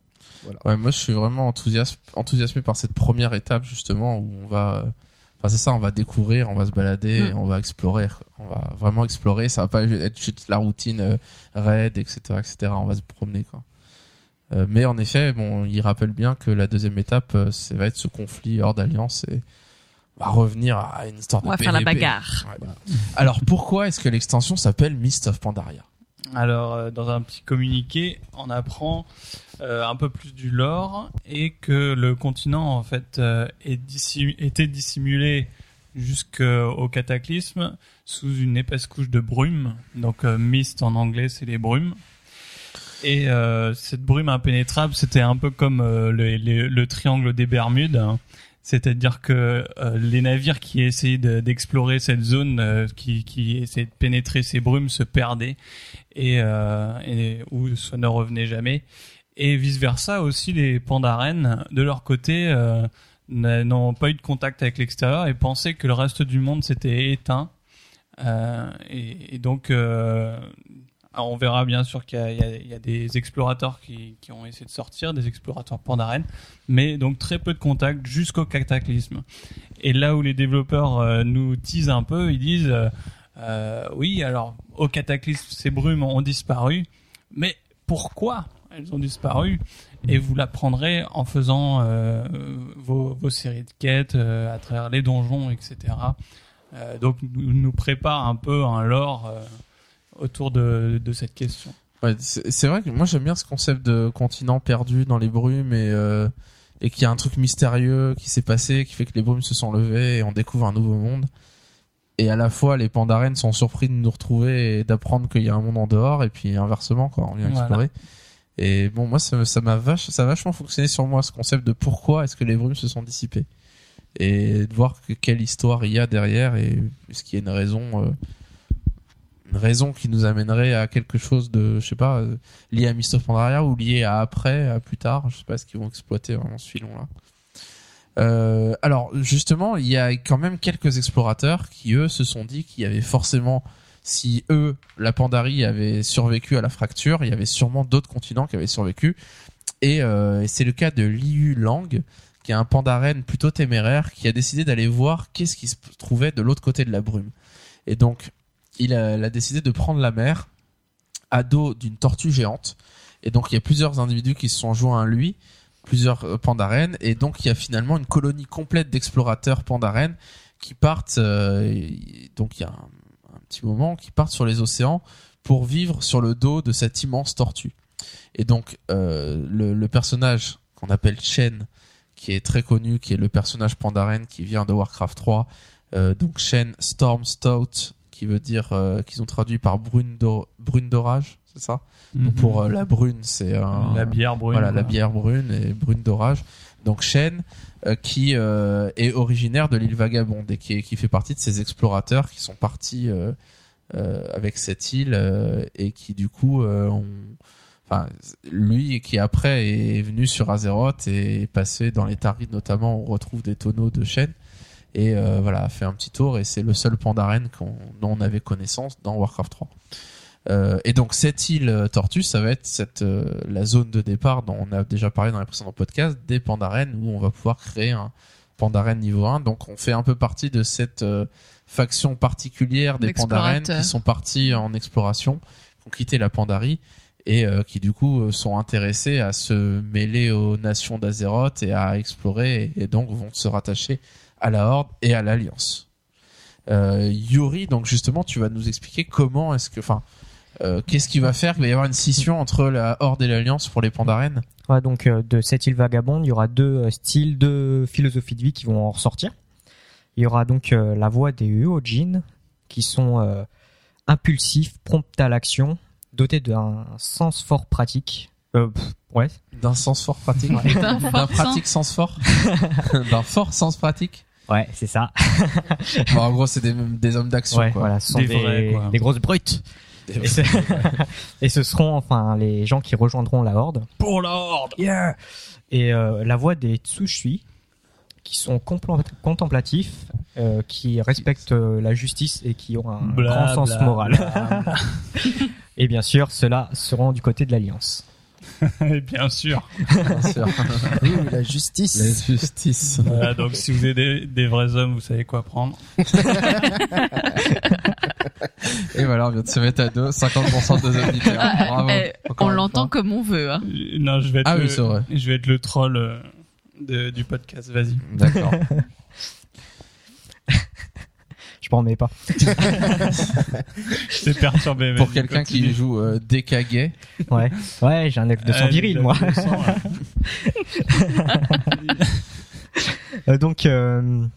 Ouais, moi, je suis vraiment enthousiasme, enthousiasmé par cette première étape, justement, où on va, enfin, c'est ça, on va découvrir, on va se balader, Mm. on va explorer. On va vraiment explorer, ça va pas être juste la routine raid, etc., etc. On va se promener, quoi. Mais en effet, bon, il rappelle bien que la deuxième étape, ça va être ce conflit hors d'alliance et va revenir à une histoire de On va faire la bagarre. Ouais. Alors, pourquoi est-ce que l'extension s'appelle Mist of Pandaria? Alors, euh, dans un petit communiqué, on apprend euh, un peu plus du lore et que le continent, en fait, euh, est dissim- était dissimulé jusqu'au cataclysme sous une épaisse couche de brume. Donc, euh, mist en anglais, c'est les brumes. Et euh, cette brume impénétrable, c'était un peu comme euh, le, le- le triangle des Bermudes. hein. C'est-à-dire que euh, les navires qui essayaient de- d'explorer cette zone, euh, qui, qui essayaient de pénétrer ces brumes, se perdaient et, euh, et ou ça ne revenait jamais. Et vice versa aussi, les pandarènes de leur côté euh, n'ont pas eu de contact avec l'extérieur et pensaient que le reste du monde s'était éteint. Euh, et donc, euh, on verra bien sûr qu'il y, a- des explorateurs qui, ont essayé de sortir, des explorateurs pandarènes, mais donc très peu de contact jusqu'au cataclysme. Et là où les développeurs euh, nous teasent un peu, ils disent euh, euh, oui, alors au cataclysme, ces brumes ont disparu, mais pourquoi elles ont disparu? Et vous l'apprendrez en faisant vos, séries de quêtes à travers les donjons, etc. Donc nous, nous prépare un peu un lore autour de, de cette question. Ouais, c'est vrai que moi j'aime bien ce concept de continent perdu dans les brumes et euh, et qu'il y a un truc mystérieux qui s'est passé qui fait que les brumes se sont levées et on découvre un nouveau monde. Et à la fois les pandarènes sont surpris de nous retrouver et d'apprendre qu'il y a un monde en dehors et puis inversement quoi, on vient Voilà. explorer. Et bon moi ça ça m'a vache ça a vachement fonctionné sur moi ce concept de pourquoi est-ce que les brumes se sont dissipées et de voir que, quelle histoire il y a derrière et est-ce qu'il y a une raison euh, une raison qui nous amènerait à quelque chose de je sais pas euh, lié à Mist Pandaria ou lié à après, à plus tard. Je sais pas ce qu'ils vont exploiter vraiment ce filon-là. Euh, alors justement, il y a quand même quelques explorateurs qui eux se sont dit qu'il y avait forcément, si eux, la Pandarie avait survécu à la fracture, il y avait sûrement d'autres continents qui avaient survécu. Et, euh, et c'est le cas de Liu Lang, qui est un pandarène plutôt téméraire, qui a décidé d'aller voir qu'est-ce qui se trouvait de l'autre côté de la brume. Et donc, il a, décidé de prendre la mer à dos d'une tortue géante. Et donc, il y a plusieurs individus qui se sont joints à lui, plusieurs euh, pandarènes, et donc il y a finalement une colonie complète d'explorateurs pandarènes qui partent. euh, donc, il y a un, petit moment qui partent sur les océans pour vivre sur le dos de cette immense tortue. Et donc, euh, le, personnage qu'on appelle Shen, qui est très connu, qui est le personnage pandarène qui vient de Warcraft 3, euh, donc Shen Storm Stout, qui veut dire euh, qu'ils ont traduit par brune d'or- brune d'orage, c'est ça? Donc Pour euh, la brune, c'est un- la bière brune. voilà, la bière brune et brune d'orage. Donc Shen, euh, qui euh, est originaire de l'île Vagabonde et qui, est- qui fait partie de ces explorateurs qui sont partis euh, euh, avec cette île euh, et qui du coup, euh, on- enfin, lui qui après est venu sur Azeroth et est passé dans les Tarides notamment, on retrouve des tonneaux de chêne et euh, voilà, a fait un petit tour et c'est le seul Pandaren qu'on- dont on avait connaissance dans Warcraft 3. Euh, et donc cette île euh, Tortue, ça va être cette euh, la zone de départ dont on a déjà parlé dans les précédents podcasts des Pandaren où on va pouvoir créer un Pandaren niveau 1. Donc on fait un peu partie de cette euh, faction particulière des D'explorateurs. qui sont partis en exploration, qui ont quitté la Pandarie et qui du coup sont intéressés à se mêler aux nations d'Azeroth et à explorer et, et donc vont se rattacher à la Horde et à l'Alliance. Euh, Yuri, donc justement, tu vas nous expliquer comment est-ce que, enfin, euh, qu'est-ce qui va faire qu'il va y avoir une scission entre la Horde et l'Alliance pour les Pandaren Voilà, donc euh, de cette île vagabonde, il y aura deux styles, deux philosophies de vie qui vont en ressortir. Il y aura donc la voie des Uojin, qui sont impulsifs, prompts à l'action, dotés d'un sens fort pratique. Euh, pff, ouais, D'un sens fort pratique D'un pratique sens fort D'un fort sens pratique ouais, c'est ça. Bon, En gros, c'est des, des hommes d'action. Ouais, quoi. voilà, ce sont Des des, vrais, quoi. des grosses brutes. Des- Et, ce... et ce seront enfin les gens qui rejoindront la Horde. Pour la horde Yeah Et euh, la voie des Tsushui, qui sont contemplatifs, euh, qui respectent euh, la justice et qui ont un Bla, grand sens bla, moral. bla. Et bien sûr, ceux-là seront du côté de l'Alliance. Et bien sûr. Bien sûr. Oui, oui, la justice. La justice. Voilà, donc si vous êtes des, des vrais hommes, vous savez quoi prendre. Et voilà, on vient de se mettre à deux, 50% de auditeurs. Ah, Bravo. eh, on l'entend comme on veut. Hein. Non, je vais être, Ah le, oui, c'est vrai. je vais être le troll euh, de- du podcast. Vas-y. D'accord. Je m'en remets pas. C'est perturbé. Pour quelqu'un qui joue euh, Ouais, ouais, j'ai un F200 Ah, viril, moi. 200, ouais. Euh, donc, euh,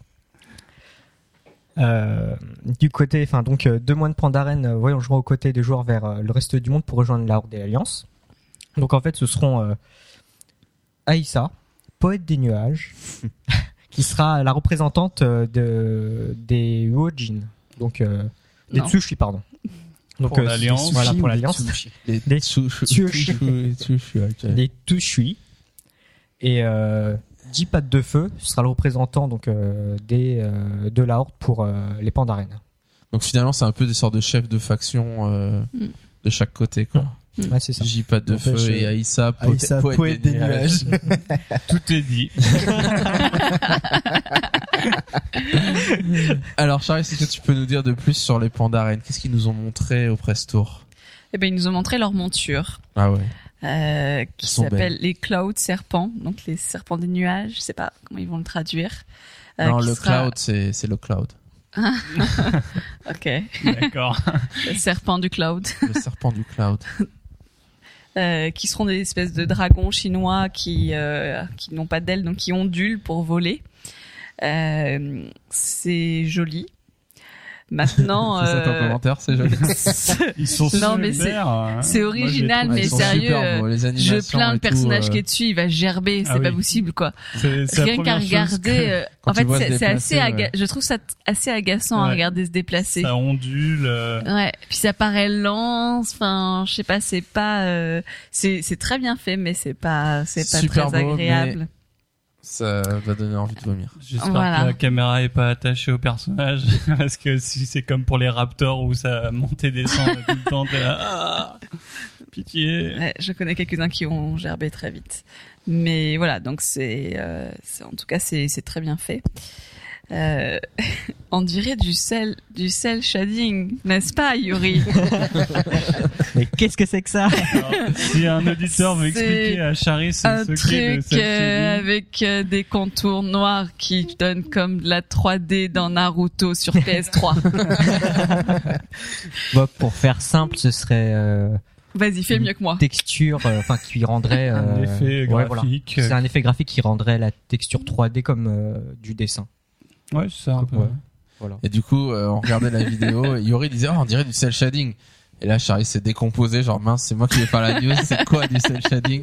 euh, du côté, enfin, donc, euh, deux moines Pandaren euh, voyageront aux côtés des joueurs vers euh, le reste du monde pour rejoindre la Horde et l'Alliance. Donc, en fait, ce seront euh, Aïssa, poète des nuages, qui sera la représentante euh, de, des Uojin, donc euh, des Non. Tsushi, pardon. Donc, Pour l'Alliance. Voilà, pour l'Alliance. Des des Tushui. Et euh, Dix pattes de feu sera le représentant donc euh, des euh, de la horde pour euh, les Pandaren. Donc finalement, c'est un peu des sortes de chefs de faction euh, Mm. de chaque côté, quoi. Ouais, c'est ça. J pas de feu et euh, Aïssa, Aïssa, poète, poète des nuages. Tout est dit. Alors Charles, est-ce que tu peux nous dire de plus sur les Pandaren Qu'est-ce qu'ils nous ont montré au Press Tour Eh ben, ils nous ont montré leur monture, Ah ouais. euh, qui s'appelle les cloud serpents, donc les serpents des nuages. Je sais pas comment ils vont le traduire. Euh, non, le sera- cloud, c'est c'est le cloud. Ok, D'accord. le serpent du cloud. Le serpent du cloud. Euh, qui seront des espèces de dragons chinois qui euh, qui n'ont pas d'ailes, donc qui ondulent pour voler. Euh, c'est joli. Maintenant, C'est ton euh, commentaire, c'est joli. Ils sont Non, mais super. hein. c'est Moi, les original, trouve- mais sérieux, super euh, beaux, les je plains le personnage euh, qui est dessus, il va gerber, c'est Ah pas oui. possible quoi. Rien qu'à regarder, que- euh, en fait c'est assez, aga- ouais. je trouve ça assez agaçant à Ouais. regarder se déplacer. Ça ondule. euh, Ouais, puis ça paraît lent, enfin, je sais pas, c'est pas, euh, c'est c'est très bien fait, mais c'est pas, c'est pas Super très beau, agréable. Ça va donner envie de vomir. J'espère Voilà. que la caméra est pas attachée au personnage parce que si c'est comme pour les Raptors où ça monte et descend tout le temps, t'es là, ah, pitié. Ouais, je connais quelques-uns qui ont gerbé très vite, mais voilà, donc c'est, euh, en tout cas, c'est c'est très bien fait. Euh, on dirait du sel, du sel shading, n'est-ce pas, Yuri Mais qu'est-ce que c'est que ça? Alors, si un auditeur veut expliquer à Charis ce Un ce qu'est le truc euh, avec euh, des contours noirs qui donnent comme de la 3D dans Naruto sur PS3. Bon, Pour faire simple, ce serait euh, Vas-y, fais mieux que moi. texture, euh, enfin qui rendrait un effet ouais, voilà. graphique. C'est un effet graphique qui rendrait la texture 3D comme euh, du dessin. Ouais, c'est ça un peu. Ouais. Voilà. Et du coup, euh, on regardait la vidéo, et Yori disait, oh, on dirait du cel shading. Et là, Charlie s'est décomposé, genre, mince, c'est moi qui vais faire la news, c'est quoi du cel shading?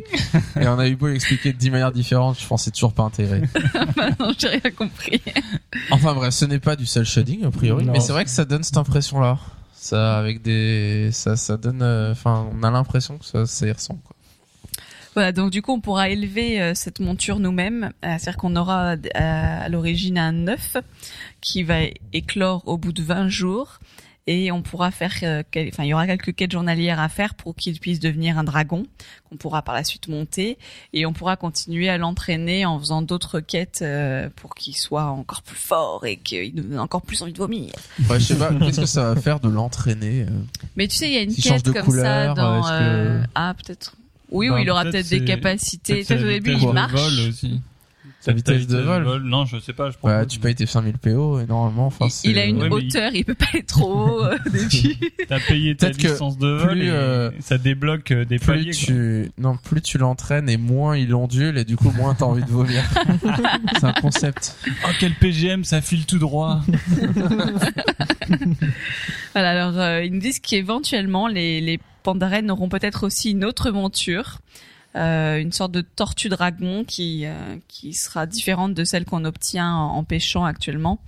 Et on a eu beau l'expliquer de dix manières différentes, je pensais toujours pas intégré. non, j'ai rien compris. Enfin bref, ce n'est pas du cel shading, a priori, Non. mais c'est vrai que ça donne cette impression-là. Ça avec des ça ça donne euh, enfin on a l'impression que ça ça y ressemble quoi. Voilà, donc du coup, on pourra élever euh, cette monture nous-mêmes. Euh, C'est-à-dire qu'on aura euh, à l'origine un œuf qui va éclore au bout de 20 jours. Et on pourra faire, euh, quel- enfin, il y aura quelques quêtes journalières à faire pour qu'il puisse devenir un dragon, qu'on pourra par la suite monter. Et on pourra continuer à l'entraîner en faisant d'autres quêtes euh, pour qu'il soit encore plus fort et qu'il nous donne encore plus envie de vomir. Ouais, je sais pas qu'est-ce que ça va faire de l'entraîner. euh. Mais tu sais, il y a une quête comme couleur, ça dans... que- Ah, peut-être. Oui, Bah, oui, il aura peut-être des capacités. Peut-être au début, vitesse il de marche. vol aussi. Sa vitesse de vol. Non, je sais pas. Je Bah, tu payes tes 5000 PO et normalement enfin Il- a une Ouais, mais il- hauteur, il peut pas être trop haut euh, au début. T'as payé ta Peut-être que licence de vol plus, et euh, ça débloque euh, des plus paliers. quoi. tu non plus tu l'entraînes et moins il ondule et du coup moins t'as envie de vomir. c'est un concept. Oh quel PGM, ça file tout droit. Voilà, alors euh, ils nous disent qu'éventuellement les, les pandarènes auront peut-être aussi une autre monture, euh, une sorte de tortue dragon qui euh, qui sera différente de celle qu'on obtient en, en pêchant actuellement,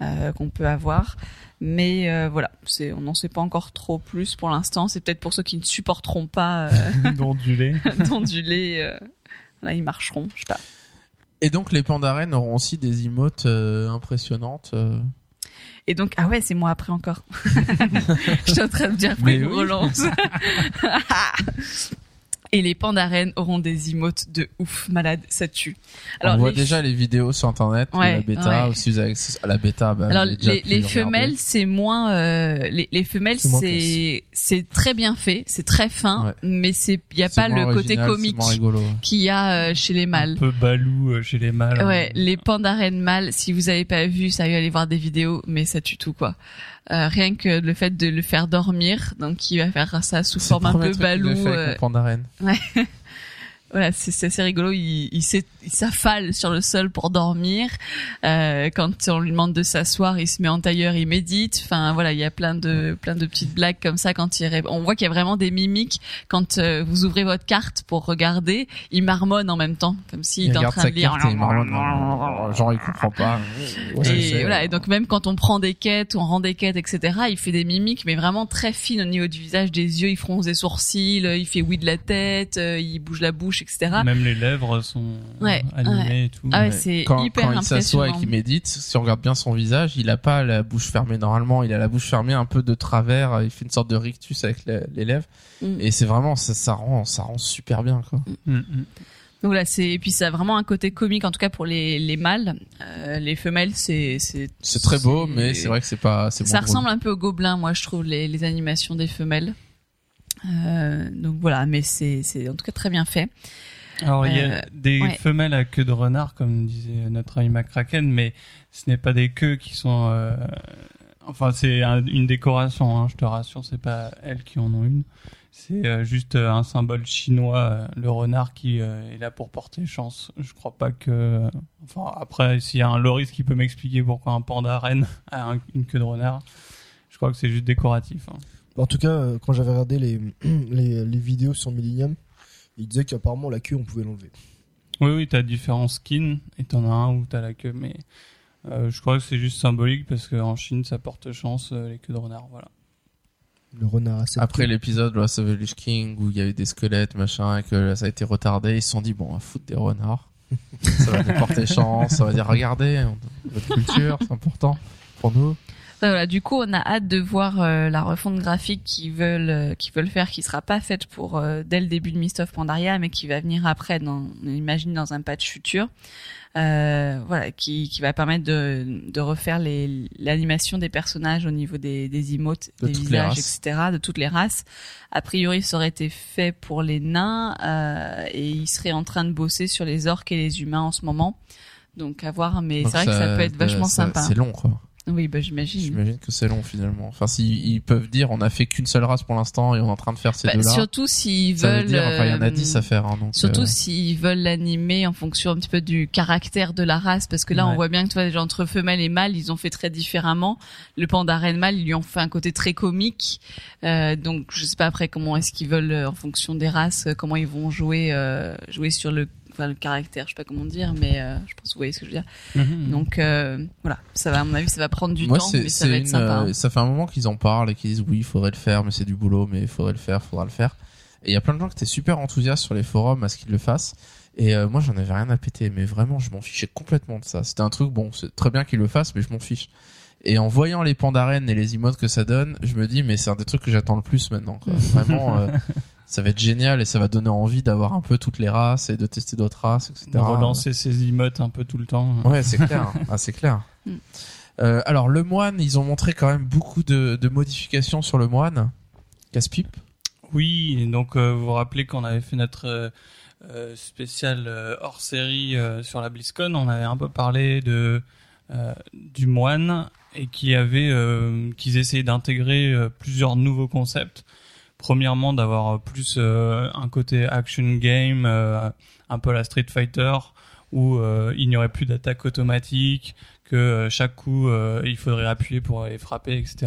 euh, qu'on peut avoir. Mais euh, voilà, c'est on n'en sait pas encore trop plus pour l'instant. C'est peut-être pour ceux qui ne supporteront pas euh, D'ondulé. d'onduler. Euh, là, ils marcheront, je sais pas. Et donc les pandarènes auront aussi des emotes euh, impressionnantes. Et donc, ah ouais, c'est moi après encore. Je suis en train de dire après oui. relance. Et les pandarènes auront des emotes de ouf, malade, ça tue. On voit les- déjà les vidéos sur internet Ouais, la bêta ouais. ou si vous avez accès à la bêta bah, Alors les, femelles c'est moins euh, les, les femelles C'est c'est très bien fait c'est très fin Ouais. mais c'est il y a pas le côté comique qu'il y a euh, chez les Un mâles peu balou euh, chez les mâles. Ouais, les pandarènes mâles, si vous avez pas vu, ça y aller voir des vidéos, mais ça tue tout quoi. Euh, rien que le fait de le faire dormir, donc il va faire ça sous forme un peu balou. euh, pandarène. voilà, c'est assez rigolo. Il, il s'affale sur le sol pour dormir. Euh, quand on lui demande de s'asseoir, il se met en tailleur, il médite. Enfin voilà, il y a plein de plein de petites blagues comme ça quand il on voit qu'il y a vraiment des mimiques quand euh, vous ouvrez votre carte pour regarder. Il marmonne en même temps, comme s'il Il était en train de lire. et il marmonne. Genre il comprend pas. Ouais, je Et voilà, et donc même quand on prend des quêtes, on rend des quêtes, etc., il fait des mimiques, mais vraiment très fines au niveau du visage, des yeux, il fronce des sourcils, euh, il fait oui de la tête, euh, il bouge la bouche, etc. Même les lèvres sont Ouais, animées et tout. Ah ouais, c'est quand, hyper quand il s'assoit et qu'il médite, si on regarde bien son visage, il a pas la bouche fermée normalement, il a la bouche fermée un peu de travers, il fait une sorte de rictus avec les, les lèvres Mm. et c'est vraiment ça, ça rend ça rend super bien quoi. Mm, mm. Donc là, c'est et puis ça a vraiment un côté comique, en tout cas pour les les mâles. Euh, les femelles, c'est c'est C'est très beau mais c'est vrai que c'est pas c'est ça ressemble un peu aux gobelins, moi je trouve les les animations des femelles. Euh, donc voilà, mais c'est en tout cas très bien fait. Alors il y Euh, a des ouais. femelles à queue de renard, comme disait notre ami McCracken, mais ce n'est pas des queues qui sont. euh, Enfin, c'est un- une décoration. Hein, je te rassure, c'est pas elles qui en ont une. C'est euh, juste euh, un symbole chinois, euh, le renard qui euh, est là pour porter chance. Je crois pas que. Enfin, après, s'il y a un Loris qui peut m'expliquer pourquoi un panda reine a un- une queue de renard, je crois que c'est juste décoratif. hein. En tout cas, euh, quand j'avais regardé les, les, les vidéos sur Millennium, il disait qu'apparemment la queue on pouvait l'enlever. Oui, oui, t'as différents skins et t'en as un où t'as la queue, mais euh, je crois que c'est juste symbolique parce qu'en Chine ça porte chance euh, les queues de renard, voilà. Le renard Après l'épisode de la Savage King où il y avait des squelettes machin et que ça a été retardé, ils se sont dit bon on va foutre des renards. ça va nous porter chance, ça va dire regardez notre culture, c'est important pour nous. Enfin, voilà, du coup, on a hâte de voir euh, la refonte graphique qu'ils veulent euh, qu'ils veulent faire, qui sera pas faite pour euh, dès le début de Mist of Pandaria, mais qui va venir après, dans, on imagine dans un patch futur. Euh, voilà, qui, qui va permettre de, de refaire les- l'animation des personnages au niveau des, des emotes, De des visages, etc., de toutes les races. A priori, ça aurait été fait pour les nains euh, et ils seraient en train de bosser sur les orques et les humains en ce moment. Donc à voir, mais Donc c'est vrai que ça peut être vachement ça- sympa. C'est long quoi. Oui, bah j'imagine. J'imagine que c'est long finalement. Enfin, s'ils ils peuvent dire on a fait qu'une seule race pour l'instant et on est en train de faire ces Bah, deux-là. surtout s'ils veulent. dire, enfin, il y en a euh, 10 à faire. Hein, donc, Surtout euh, s'ils veulent l'animer en fonction un petit peu du caractère de la race, parce que là on voit bien que tu vois, déjà, entre femelles et mâles, ils ont fait très différemment. Le panda reine mâle, ils lui ont fait un côté très comique. Euh, donc je sais pas après comment est-ce qu'ils veulent, euh, en fonction des races, euh, comment ils vont jouer, euh, jouer sur le, enfin, le caractère, je sais pas comment dire, mais euh, je pense que vous voyez ce que je veux dire. Mhm. Donc euh, voilà, ça va à mon avis, ça va prendre du Moi, temps, mais ça c'est va être une, sympa. euh, ça fait un moment qu'ils en parlent et qu'ils disent oui, il faudrait le faire, mais c'est du boulot, mais il faudrait le faire, faudra le faire. Et il y a plein de gens qui étaient super enthousiastes sur les forums à ce qu'ils le fassent. Et euh, moi, j'en avais rien à péter, mais vraiment, je m'en fichais complètement de ça. C'était un truc, bon, c'est très bien qu'ils le fassent, mais je m'en fiche. Et en voyant les pandarènes et les emotes que ça donne, je me dis, mais c'est un des trucs que j'attends le plus maintenant. Quoi. Vraiment, euh, ça va être génial et ça va donner envie d'avoir un peu toutes les races et de tester d'autres races, etc. De relancer ses emotes un peu tout le temps. Ouais, c'est clair. ah, c'est clair. Mm. Euh, alors, le moine, ils ont montré quand même beaucoup de, de modifications sur le moine. Casse-pipe? Oui, et donc euh, vous vous rappelez qu'on avait fait notre euh, spécial euh, hors série euh, sur la BlizzCon, on avait un peu parlé de euh, du moine et qui avait euh, qu'ils essayaient d'intégrer euh, plusieurs nouveaux concepts. Premièrement, d'avoir plus euh, un côté action game, euh, un peu la Street Fighter, où euh, il n'y aurait plus d'attaque automatique, que chaque coup il faudrait appuyer pour les frapper, etc.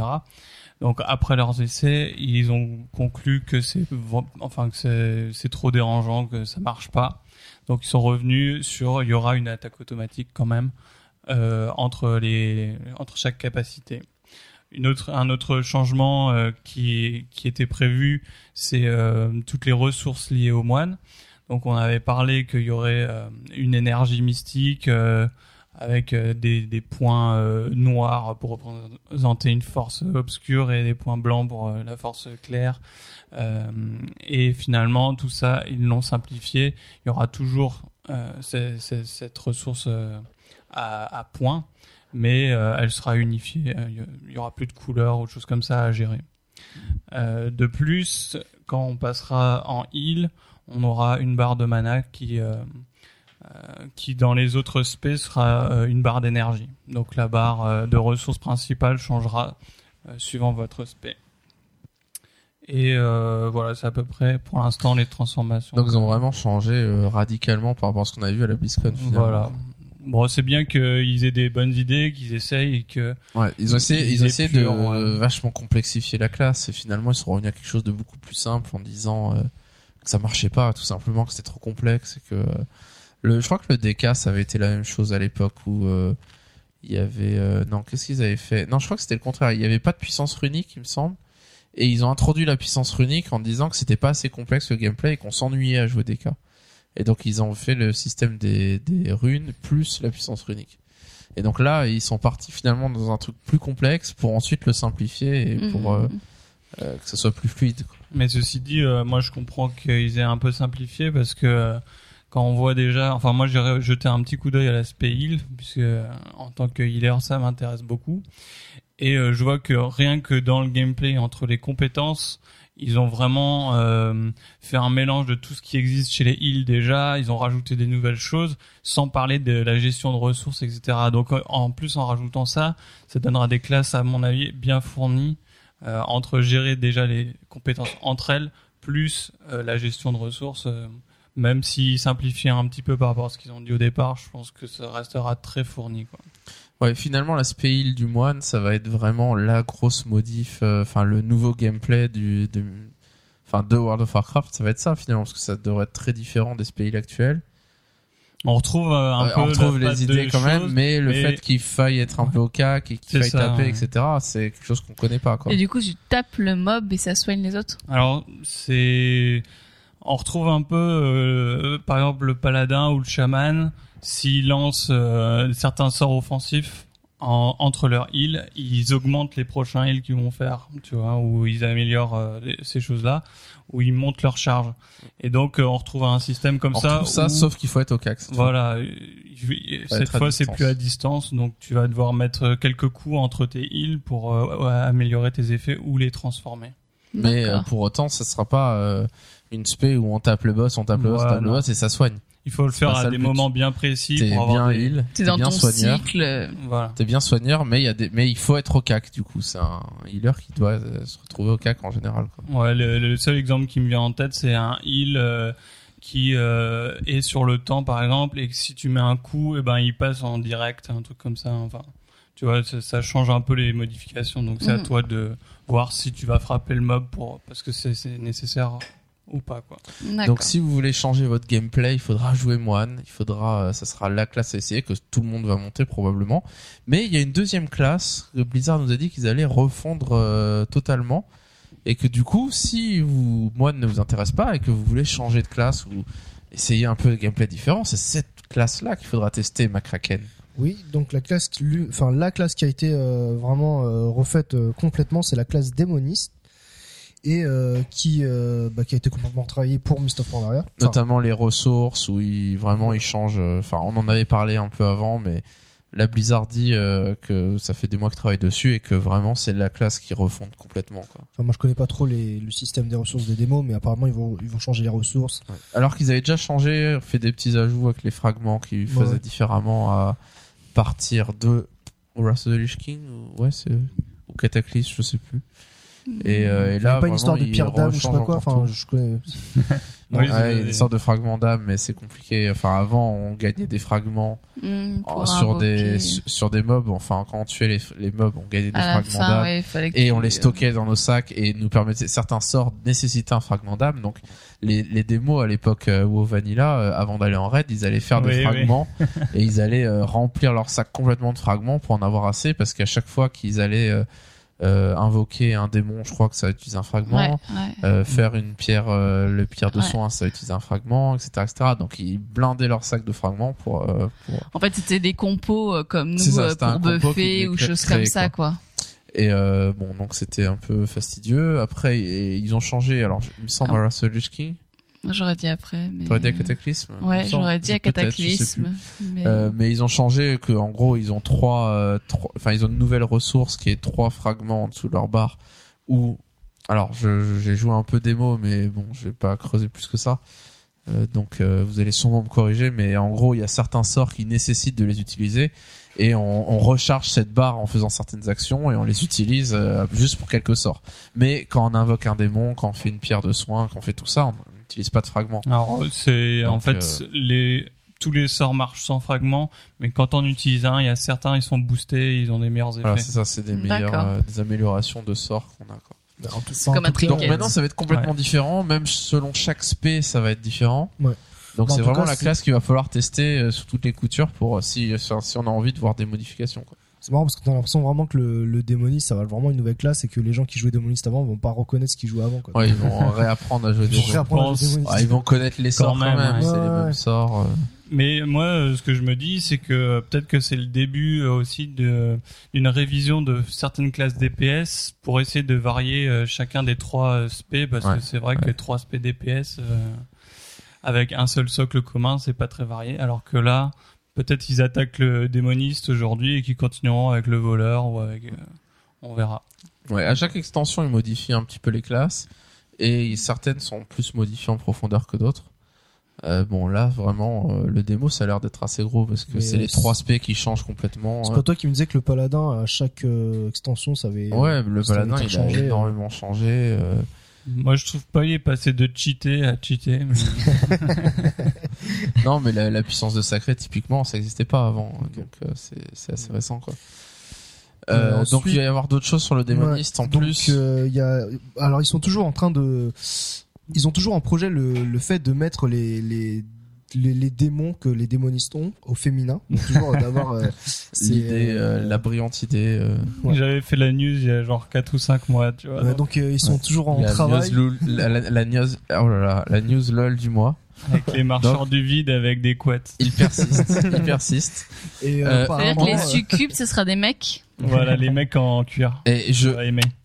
Donc après leurs essais, ils ont conclu que c'est enfin que c'est trop dérangeant, que ça marche pas. Donc ils sont revenus sur il y aura une attaque automatique quand même euh, entre les entre chaque capacité. Un autre changement euh, qui était prévu, c'est euh, toutes les ressources liées aux moines. Donc on avait parlé qu'il y aurait euh, une énergie mystique avec des, points noirs pour représenter une force obscure et des points blancs pour la force claire. Et finalement, tout ça, ils l'ont simplifié. Il y aura toujours ce- ce- cette ressource à, à points, mais euh, elle sera unifiée. Il y aura plus de couleurs ou de choses comme ça à gérer. Euh, de plus, quand on passera en heal, on aura une barre de mana qui euh, euh, qui dans les autres spés sera une barre d'énergie. Donc la barre de ressources principale changera suivant votre spé. Et euh, voilà, c'est à peu près pour l'instant les transformations. Donc, ils ont vraiment changé euh, radicalement par rapport à ce qu'on a vu à la BlizzCon. finalement. voilà. Bon, c'est bien qu'ils aient des bonnes idées, qu'ils essayent et que Ouais, ils ont essayé, Ils ils ont essayé de euh, vachement complexifier la classe et finalement ils sont revenus à quelque chose de beaucoup plus simple en disant euh, que ça marchait pas, tout simplement que c'était trop complexe et que euh, le, je crois que le DK ça avait été la même chose à l'époque où euh, il y avait euh, non qu'est-ce qu'ils avaient fait? Non, je crois que c'était le contraire. Il y avait pas de puissance runique, il me semble, et ils ont introduit la puissance runique en disant que c'était pas assez complexe le gameplay et qu'on s'ennuyait à jouer DK. Et donc ils ont fait le système des, des runes plus la puissance runique. Et donc là, ils sont partis finalement dans un truc plus complexe pour ensuite le simplifier et pour euh, Mhm. euh, que ça soit plus fluide. quoi. Mais ceci dit, euh, moi je comprends qu'ils aient un peu simplifié parce que euh, quand on voit déjà, enfin moi j'ai jeté un petit coup d'œil à l'aspect heal puisque euh, en tant que healer ça m'intéresse beaucoup et euh, je vois que rien que dans le gameplay entre les compétences, ils ont vraiment euh, fait un mélange de tout ce qui existe chez les heals déjà, ils ont rajouté des nouvelles choses sans parler de la gestion de ressources etc. Donc euh, en plus en rajoutant ça, ça donnera des classes à mon avis bien fournies euh, entre gérer déjà les compétences entre elles plus euh, la gestion de ressources euh, même s'ils simplifient un petit peu par rapport à ce qu'ils ont dit au départ je pense que ça restera très fourni quoi. Ouais, finalement, l'aspect heal du moine, ça va être vraiment la grosse modif, euh, enfin le nouveau gameplay du, de, enfin de World of Warcraft, ça va être ça finalement parce que ça devrait être très différent des spells heals. on retrouve euh, un Ouais, peu on retrouve les idées quand même, choses, mais le mais- fait qu'il faille être un peu au cac et qu'il faille ça, taper, ouais. etc., c'est quelque chose qu'on connaît pas quoi. Et du coup, tu tapes le mob et ça soigne les autres. alors c'est on retrouve un peu euh, par exemple le paladin ou le chaman s'ils lancent euh, certains sorts offensifs en- entre leurs heals, ils augmentent les prochains heals qu'ils vont faire, tu vois, ou ils améliorent euh, les- ces choses-là, ou ils montent leur charge. Et donc euh, on retrouve un système comme On ça. retrouve ça, où- sauf qu'il faut être au fois. Voilà, euh, cette fois c'est plus à distance, donc tu vas devoir mettre quelques coups entre tes heals pour euh, améliorer tes effets ou les transformer. Mais euh, pour autant, ça sera pas euh, une spé où on tape le boss, on tape le boss, on tape le boss et ça soigne. Il faut le faire à des but. moments bien précis T'es pour avoir bien des... heal, T'es t'es dans bien ton soigneur. cycle. Voilà. T'es bien soigneur, mais il y a des, mais il faut être au cac du coup. C'est un healer qui doit euh, se retrouver au cac en général. Quoi. Ouais, le, le seul exemple qui me vient en tête, c'est un heal euh, qui euh, est sur le temps, par exemple, et que si tu mets un coup, et ben il passe en direct, un truc comme ça. Enfin, tu vois, ça, ça change un peu les modifications. Donc c'est à Mhm. toi de voir si tu vas frapper le mob pour parce que c'est c'est nécessaire ou pas quoi. Donc si vous voulez changer votre gameplay, il faudra jouer moine, il faudra, euh, ça sera la classe à essayer que tout le monde va monter probablement. Mais il y a une deuxième classe que Blizzard nous a dit qu'ils allaient refondre euh, totalement et que du coup, si vous moine ne vous intéresse pas et que vous voulez changer de classe ou essayer un peu de gameplay différent, c'est cette classe-là qu'il faudra tester, Macraken. Oui, donc la classe, qui enfin la classe qui a été euh, vraiment euh, refaite euh, complètement, c'est la classe démoniste et euh, qui, euh, bah, qui a été complètement travaillée pour of Pandaria. Enfin, Notamment les ressources où ils, vraiment ils changent. euh, Enfin, on en avait parlé un peu avant, mais la Blizzard dit euh, que ça fait des mois qu'ils travaillent dessus et que vraiment c'est la classe qui refonde complètement. Quoi. enfin, moi je connais pas trop les, le système des ressources des démos, mais apparemment ils vont, ils vont changer les ressources. Alors qu'ils avaient déjà changé, fait des petits ajouts avec les fragments qui faisaient Ouais. différemment à partir de Wrath of the Lich King ou ouais c'est ou Cataclysme, je sais plus. Et, euh, et là pas une histoire de pierre d'âme ou je sais pas quoi. Enfin, je connais. Ouais, il y a des sortes de fragments d'âme, mais c'est compliqué. Enfin, avant, on gagnait des fragments pour euh, sur des sur des mobs. Enfin, quand on tuait les, les mobs, on gagnait des à fragments d'âme. ouais, Et on les stockait dans nos sacs et nous permettait certains sorts nécessitaient un fragment d'âme. Donc les, les démos à l'époque euh, WoW Vanilla, euh, avant d'aller en raid, ils allaient faire des oui. fragments et ils allaient euh, remplir leur sac complètement de fragments pour en avoir assez parce qu'à chaque fois qu'ils allaient euh, invoquer un démon, je crois que ça va utiliser un fragment. Ouais, ouais. Euh, faire une pierre, euh, le pierre de Ouais. soin, ça va utiliser un fragment, etc., etc. Donc ils blindaient leur sac de fragments pour, euh, pour En fait, c'était des compos euh, comme nous ça, euh, pour buffer ou choses comme ça, quoi. Et euh, bon, donc c'était un peu fastidieux. Après, et- ils ont changé. Alors, il me semble Ah. à Lich King. J'aurais dit après. Mais... T'aurais dit à Cataclysme Ouais, j'aurais dit à Cataclysme. Mais... Euh, mais ils ont changé que en gros ils ont trois, euh, trois- enfin ils ont une nouvelle ressource qui est trois fragments en dessous de leur barre. Ou alors j'ai joué un peu démo, mais bon je vais pas creuser plus que ça. Euh, donc euh, vous allez sûrement me corriger, mais en gros il y a certains sorts qui nécessitent de les utiliser et on, on recharge cette barre en faisant certaines actions et on les utilise euh, juste pour quelques sorts. Mais quand on invoque un démon, quand on fait une pierre de soin, quand on fait tout ça, on n'utilise pas de fragments. Alors c'est en fait euh, les tous les sorts marchent sans fragments, mais quand on utilise un, il y a certains ils sont boostés, ils ont des meilleurs effets. Voilà, c'est ça, c'est des meilleures, euh, des améliorations de sorts qu'on a. Quoi. Bah, en tout- comme en un tout. Donc maintenant, ça va être complètement différent, même selon chaque spé, ça va être différent. Ouais. Donc Bah, en c'est vraiment cas, la c'est- classe qu'il va falloir tester euh, sous toutes les coutures pour euh, si, enfin, si on a envie de voir des modifications. Quoi. C'est marrant parce que t'as l'impression vraiment que le, le démoniste ça va être vraiment une nouvelle classe et que les gens qui jouaient démoniste avant vont pas reconnaître ce qu'ils jouaient avant. Quoi. Ouais, ils vont réapprendre à jouer démoniste. Ah, ils vont connaître les sorts quand même, même, ouais. c'est les Ouais, mêmes ouais. sorts. euh. Mais moi, euh, ce que je me dis, c'est que euh, peut-être que c'est le début aussi de d'une révision de certaines classes DPS pour essayer de varier chacun des trois SP, parce Ouais, que c'est vrai que les trois SP DPS euh, avec un seul socle commun, c'est pas très varié. Alors que là, peut-être ils attaquent le démoniste aujourd'hui et qu'ils continueront avec le voleur ou avec, euh, on verra. Ouais, à chaque extension, ils modifient un petit peu les classes et certaines sont plus modifiées en profondeur que d'autres. Euh, bon là vraiment euh, le démo ça a l'air d'être assez gros parce que c'est les trois spé qui changent complètement. C'est euh. pas toi qui me disais que le paladin à chaque euh, extension ça avait. Ouais, le paladin il a changé, énormément changé. euh. Moi, je trouve pas il est passé de cheater à cheater. mais- Non, mais la, la puissance de sacré, typiquement, ça n'existait pas avant. Donc, euh, c'est c'est assez récent, quoi. Euh, Euh, donc, il va y avoir d'autres choses sur le démoniste Ouais, en donc, plus. euh, il y a, alors ils sont toujours en train de, ils ont toujours en projet le, le fait de mettre les, les, les, les démons que les démonistes ont au féminin. Donc toujours d'avoir euh, c'est, L'idée, la brillante idée. Euh, Ouais. J'avais fait la news il y a genre 4 ou 5 mois, tu vois. ouais, donc euh, ils sont toujours en la, travail. news, lol- la, la- la news, oh là là, la news lol du mois. Avec les marcheurs du vide avec des couettes. Il persiste, il persiste. Et Euh, euh, C'est-à-dire apparemment, que les euh, succubes, ce sera des mecs Voilà, les mecs en cuir. Et je,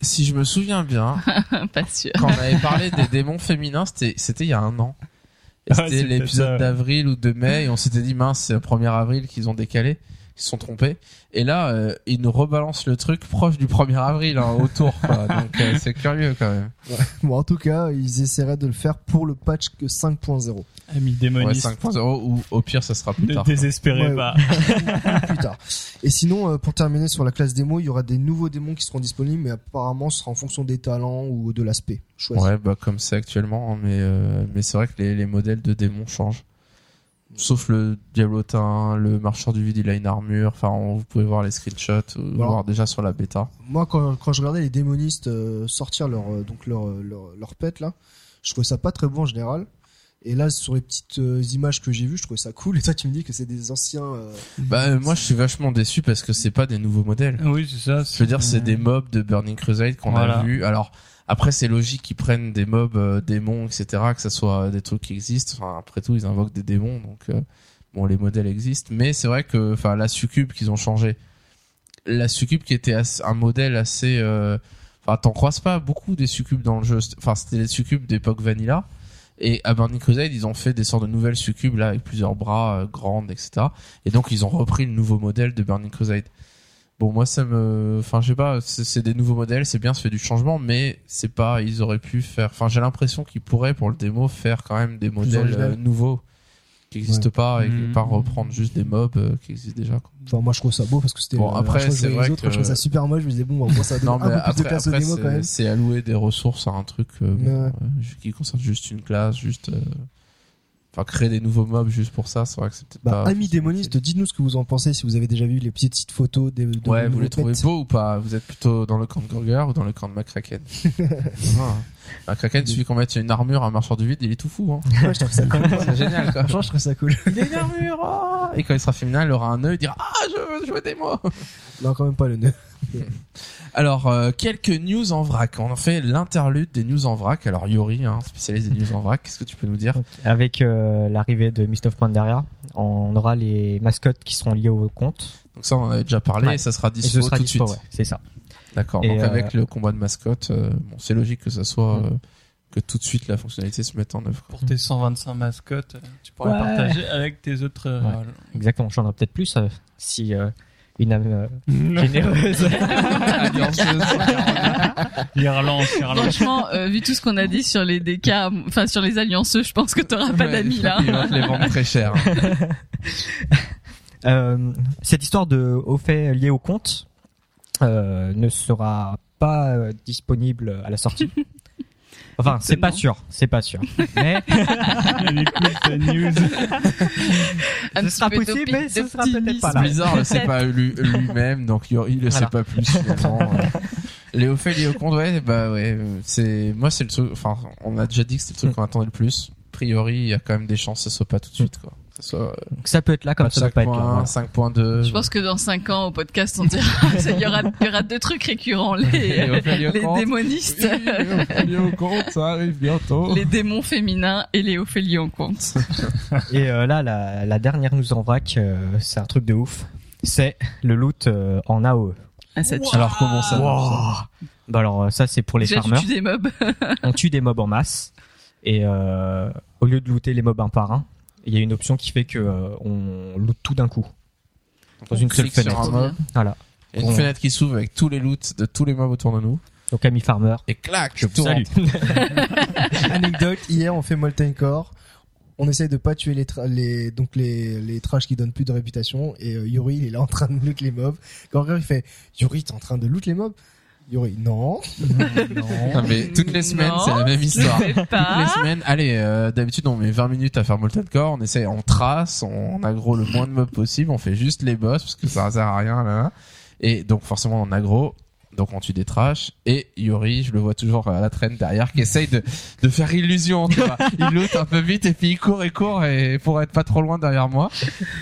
si je me souviens bien, Pas sûr. quand on avait parlé des démons féminins, c'était, c'était il y a un an. Et c'était l'épisode d'avril ou de mai, et on s'était dit, mince, c'est le 1er avril qu'ils ont décalé. Ils se sont trompés. Et là, euh, ils nous rebalancent le truc proche du 1er avril, hein, autour, quoi. Donc, euh, c'est curieux, quand même. bon, en tout cas, ils essaieraient de le faire pour le patch que 5.0 Ami Ouais, démoniste. 5.0, ou au pire, ça sera plus ne tard. quoi. désespérez Ouais. pas. plus tard. Et sinon, euh, pour terminer sur la classe démo, il y aura des nouveaux démons qui seront disponibles, mais apparemment, ce sera en fonction des talents ou de l'aspect choisi. Ouais, bah, comme c'est actuellement, hein, mais, euh, mais c'est vrai que les, les modèles de démons changent. Sauf le diablotin, le marcheur du vide, il a une armure. Enfin, on- vous pouvez voir les screenshots, ou Voilà. voir déjà sur la bêta. Moi, quand, quand je regardais les démonistes euh, sortir leur, euh, donc leur, euh, leur, leur pet là, Je trouvais ça pas très beau en général. Et là, sur les petites euh, images que j'ai vues, je trouvais ça cool. Et toi, tu me dis que c'est des anciens. euh, Bah moi je suis vachement déçu parce que c'est pas des nouveaux modèles. Oui, c'est ça. Je veux dire c'est des mobs de Burning Crusade qu'on Voilà. a vu. Alors après c'est logique qu'ils prennent des mobs euh, démons etc que ça soit des trucs qui existent. Enfin après tout ils invoquent des démons donc euh, bon les modèles existent. Mais c'est vrai que enfin la succube qu'ils ont changé. La succube qui était un modèle assez euh, enfin t'en croises pas beaucoup des succubes dans le jeu. Enfin c'était les succubes d'époque vanilla. Et à Burning Crusade, ils ont fait des sortes de nouvelles succubes là avec plusieurs bras euh, grandes, etc. Et donc ils ont repris le nouveau modèle de Burning Crusade. Bon, moi ça me, enfin je sais pas, c'est des nouveaux modèles, c'est bien, ça fait du changement, mais c'est pas, ils auraient pu faire. Enfin j'ai l'impression qu'ils pourraient pour le démo faire quand même des modèles euh, nouveaux qui n'existent Ouais. pas et Mhm. pas reprendre juste des mobs euh, qui existent déjà. Quoi. Enfin, moi, je trouve ça beau parce que c'était. Bon, après, c'est vrai les autres, que- je trouvais ça super moche. Je me disais, bon, bah, moi, ça donne Non un mais peu plus de après, place au après démo quand c'est- même. c'est allouer des ressources à un truc euh, bon, Ouais. euh, qui concerne juste une classe, juste. Enfin, créer des nouveaux mobs juste pour ça, c'est vrai que c'est peut-être Bah, pas. amis démonistes, dites-nous ce que vous en pensez si vous avez déjà vu les petites photos des. de Ouais, vous les trouvez beaux ou pas? Vous êtes plutôt dans le camp de Gorger ou dans le camp de McCracken? Ah. McCracken, il suffit qu'on mette une armure à un marcheur du vide, il est tout fou. Hein. Ouais, je trouve ça cool. C'est génial, quoi. Franchement, je trouve ça cool. Il a une armure oh Et quand il sera féminin, il aura un nœud, il dira « Ah, je veux jouer des mots !» Non, quand même pas le nœud. Alors, euh, quelques news en vrac. On en fait l'interlude des news en vrac. Alors, Yori, hein, spécialiste des news en vrac, qu'est-ce que tu peux nous dire? Avec euh, l'arrivée de Mist of Pandaria, on aura les mascottes qui seront liées au compte. Donc ça, on en avait déjà parlé, Ouais. et ça sera dispo ce sera tout de suite. ouais, c'est ça. D'accord. Donc euh, avec le combat de mascotte, euh, bon, c'est logique que ça soit Mm. euh, que tout de suite la fonctionnalité se mette en œuvre. Pour tes 125 mascottes, tu pourrais Ouais. partager avec tes autres. Ouais. Exactement, j'en aurai peut-être plus euh, si euh, une âme euh, généreuse. Il relance, il relance. Franchement, euh, vu tout ce qu'on a dit sur les DK, enfin sur les allianceux, je pense que t'auras pas Ouais, d'amis là. Ils vont te les vendre très cher. Euh, cette histoire de au fait lié au compte euh, ne sera pas euh, disponible à la sortie. Enfin, c'est pas sûr, c'est pas sûr. Mais Il news. Un ce sera possible, mais ce sera peut-être pas là. Blizzard le sait pas lui- lui-même, donc Yori le sait pas plus finalement. Léo fait Léo compte, ouais, bah ouais, euh, c'est moi c'est le truc. Enfin, on a déjà dit que c'était le truc qu'on attendait le plus. A priori, il y a quand même des chances que ce soit pas tout de suite, quoi. Donc ça peut être là comme ça peut pas être là. voilà. 5.2. Je pense que dans 5 ans au podcast, on dira, il y aura, il y aura deux trucs récurrents, les, les démonistes, Léo compte, ça arrive bientôt. les démons féminins et les Ophélie en compte. Et euh, là, la, la dernière news en vrac, euh, c'est un truc de ouf. C'est le loot euh, en AOE. Ah, ça tue. Alors comment ça marche, Bah alors ça c'est pour les Déjà, tu farmers. tues des mobs. On tue des mobs en masse et euh, au lieu de looter les mobs un par un, il y a une option qui fait que euh, on loot tout d'un coup dans une seule fenêtre. un mob, Voilà. il y a une On- fenêtre qui s'ouvre avec tous les loots de tous les mobs autour de nous. Donc ami farmer, Et clac, je tout vous salue. Anecdote, hier on fait Molten Core. On essaye de pas tuer les, tra- les donc les les trash qui donnent plus de réputation et euh, Yuri il est là en train de loot les mobs. Quand il fait Yuri t'es en train de loot les mobs? Yuri non. Non, mais toutes les semaines, Non, c'est la même histoire. Toutes les semaines, allez, euh, d'habitude on met 20 minutes à faire Molten Core, on essaie, on trace, on, on aggro le moins de mobs possible, on fait juste les boss parce que ça sert à rien là. là. Et donc forcément on aggro, donc on tue des trash. Et Yuri, je le vois toujours à la traîne derrière, qui essaye de, de faire illusion, tu vois. Il loot un peu vite et puis il court et court et pour être pas trop loin derrière moi.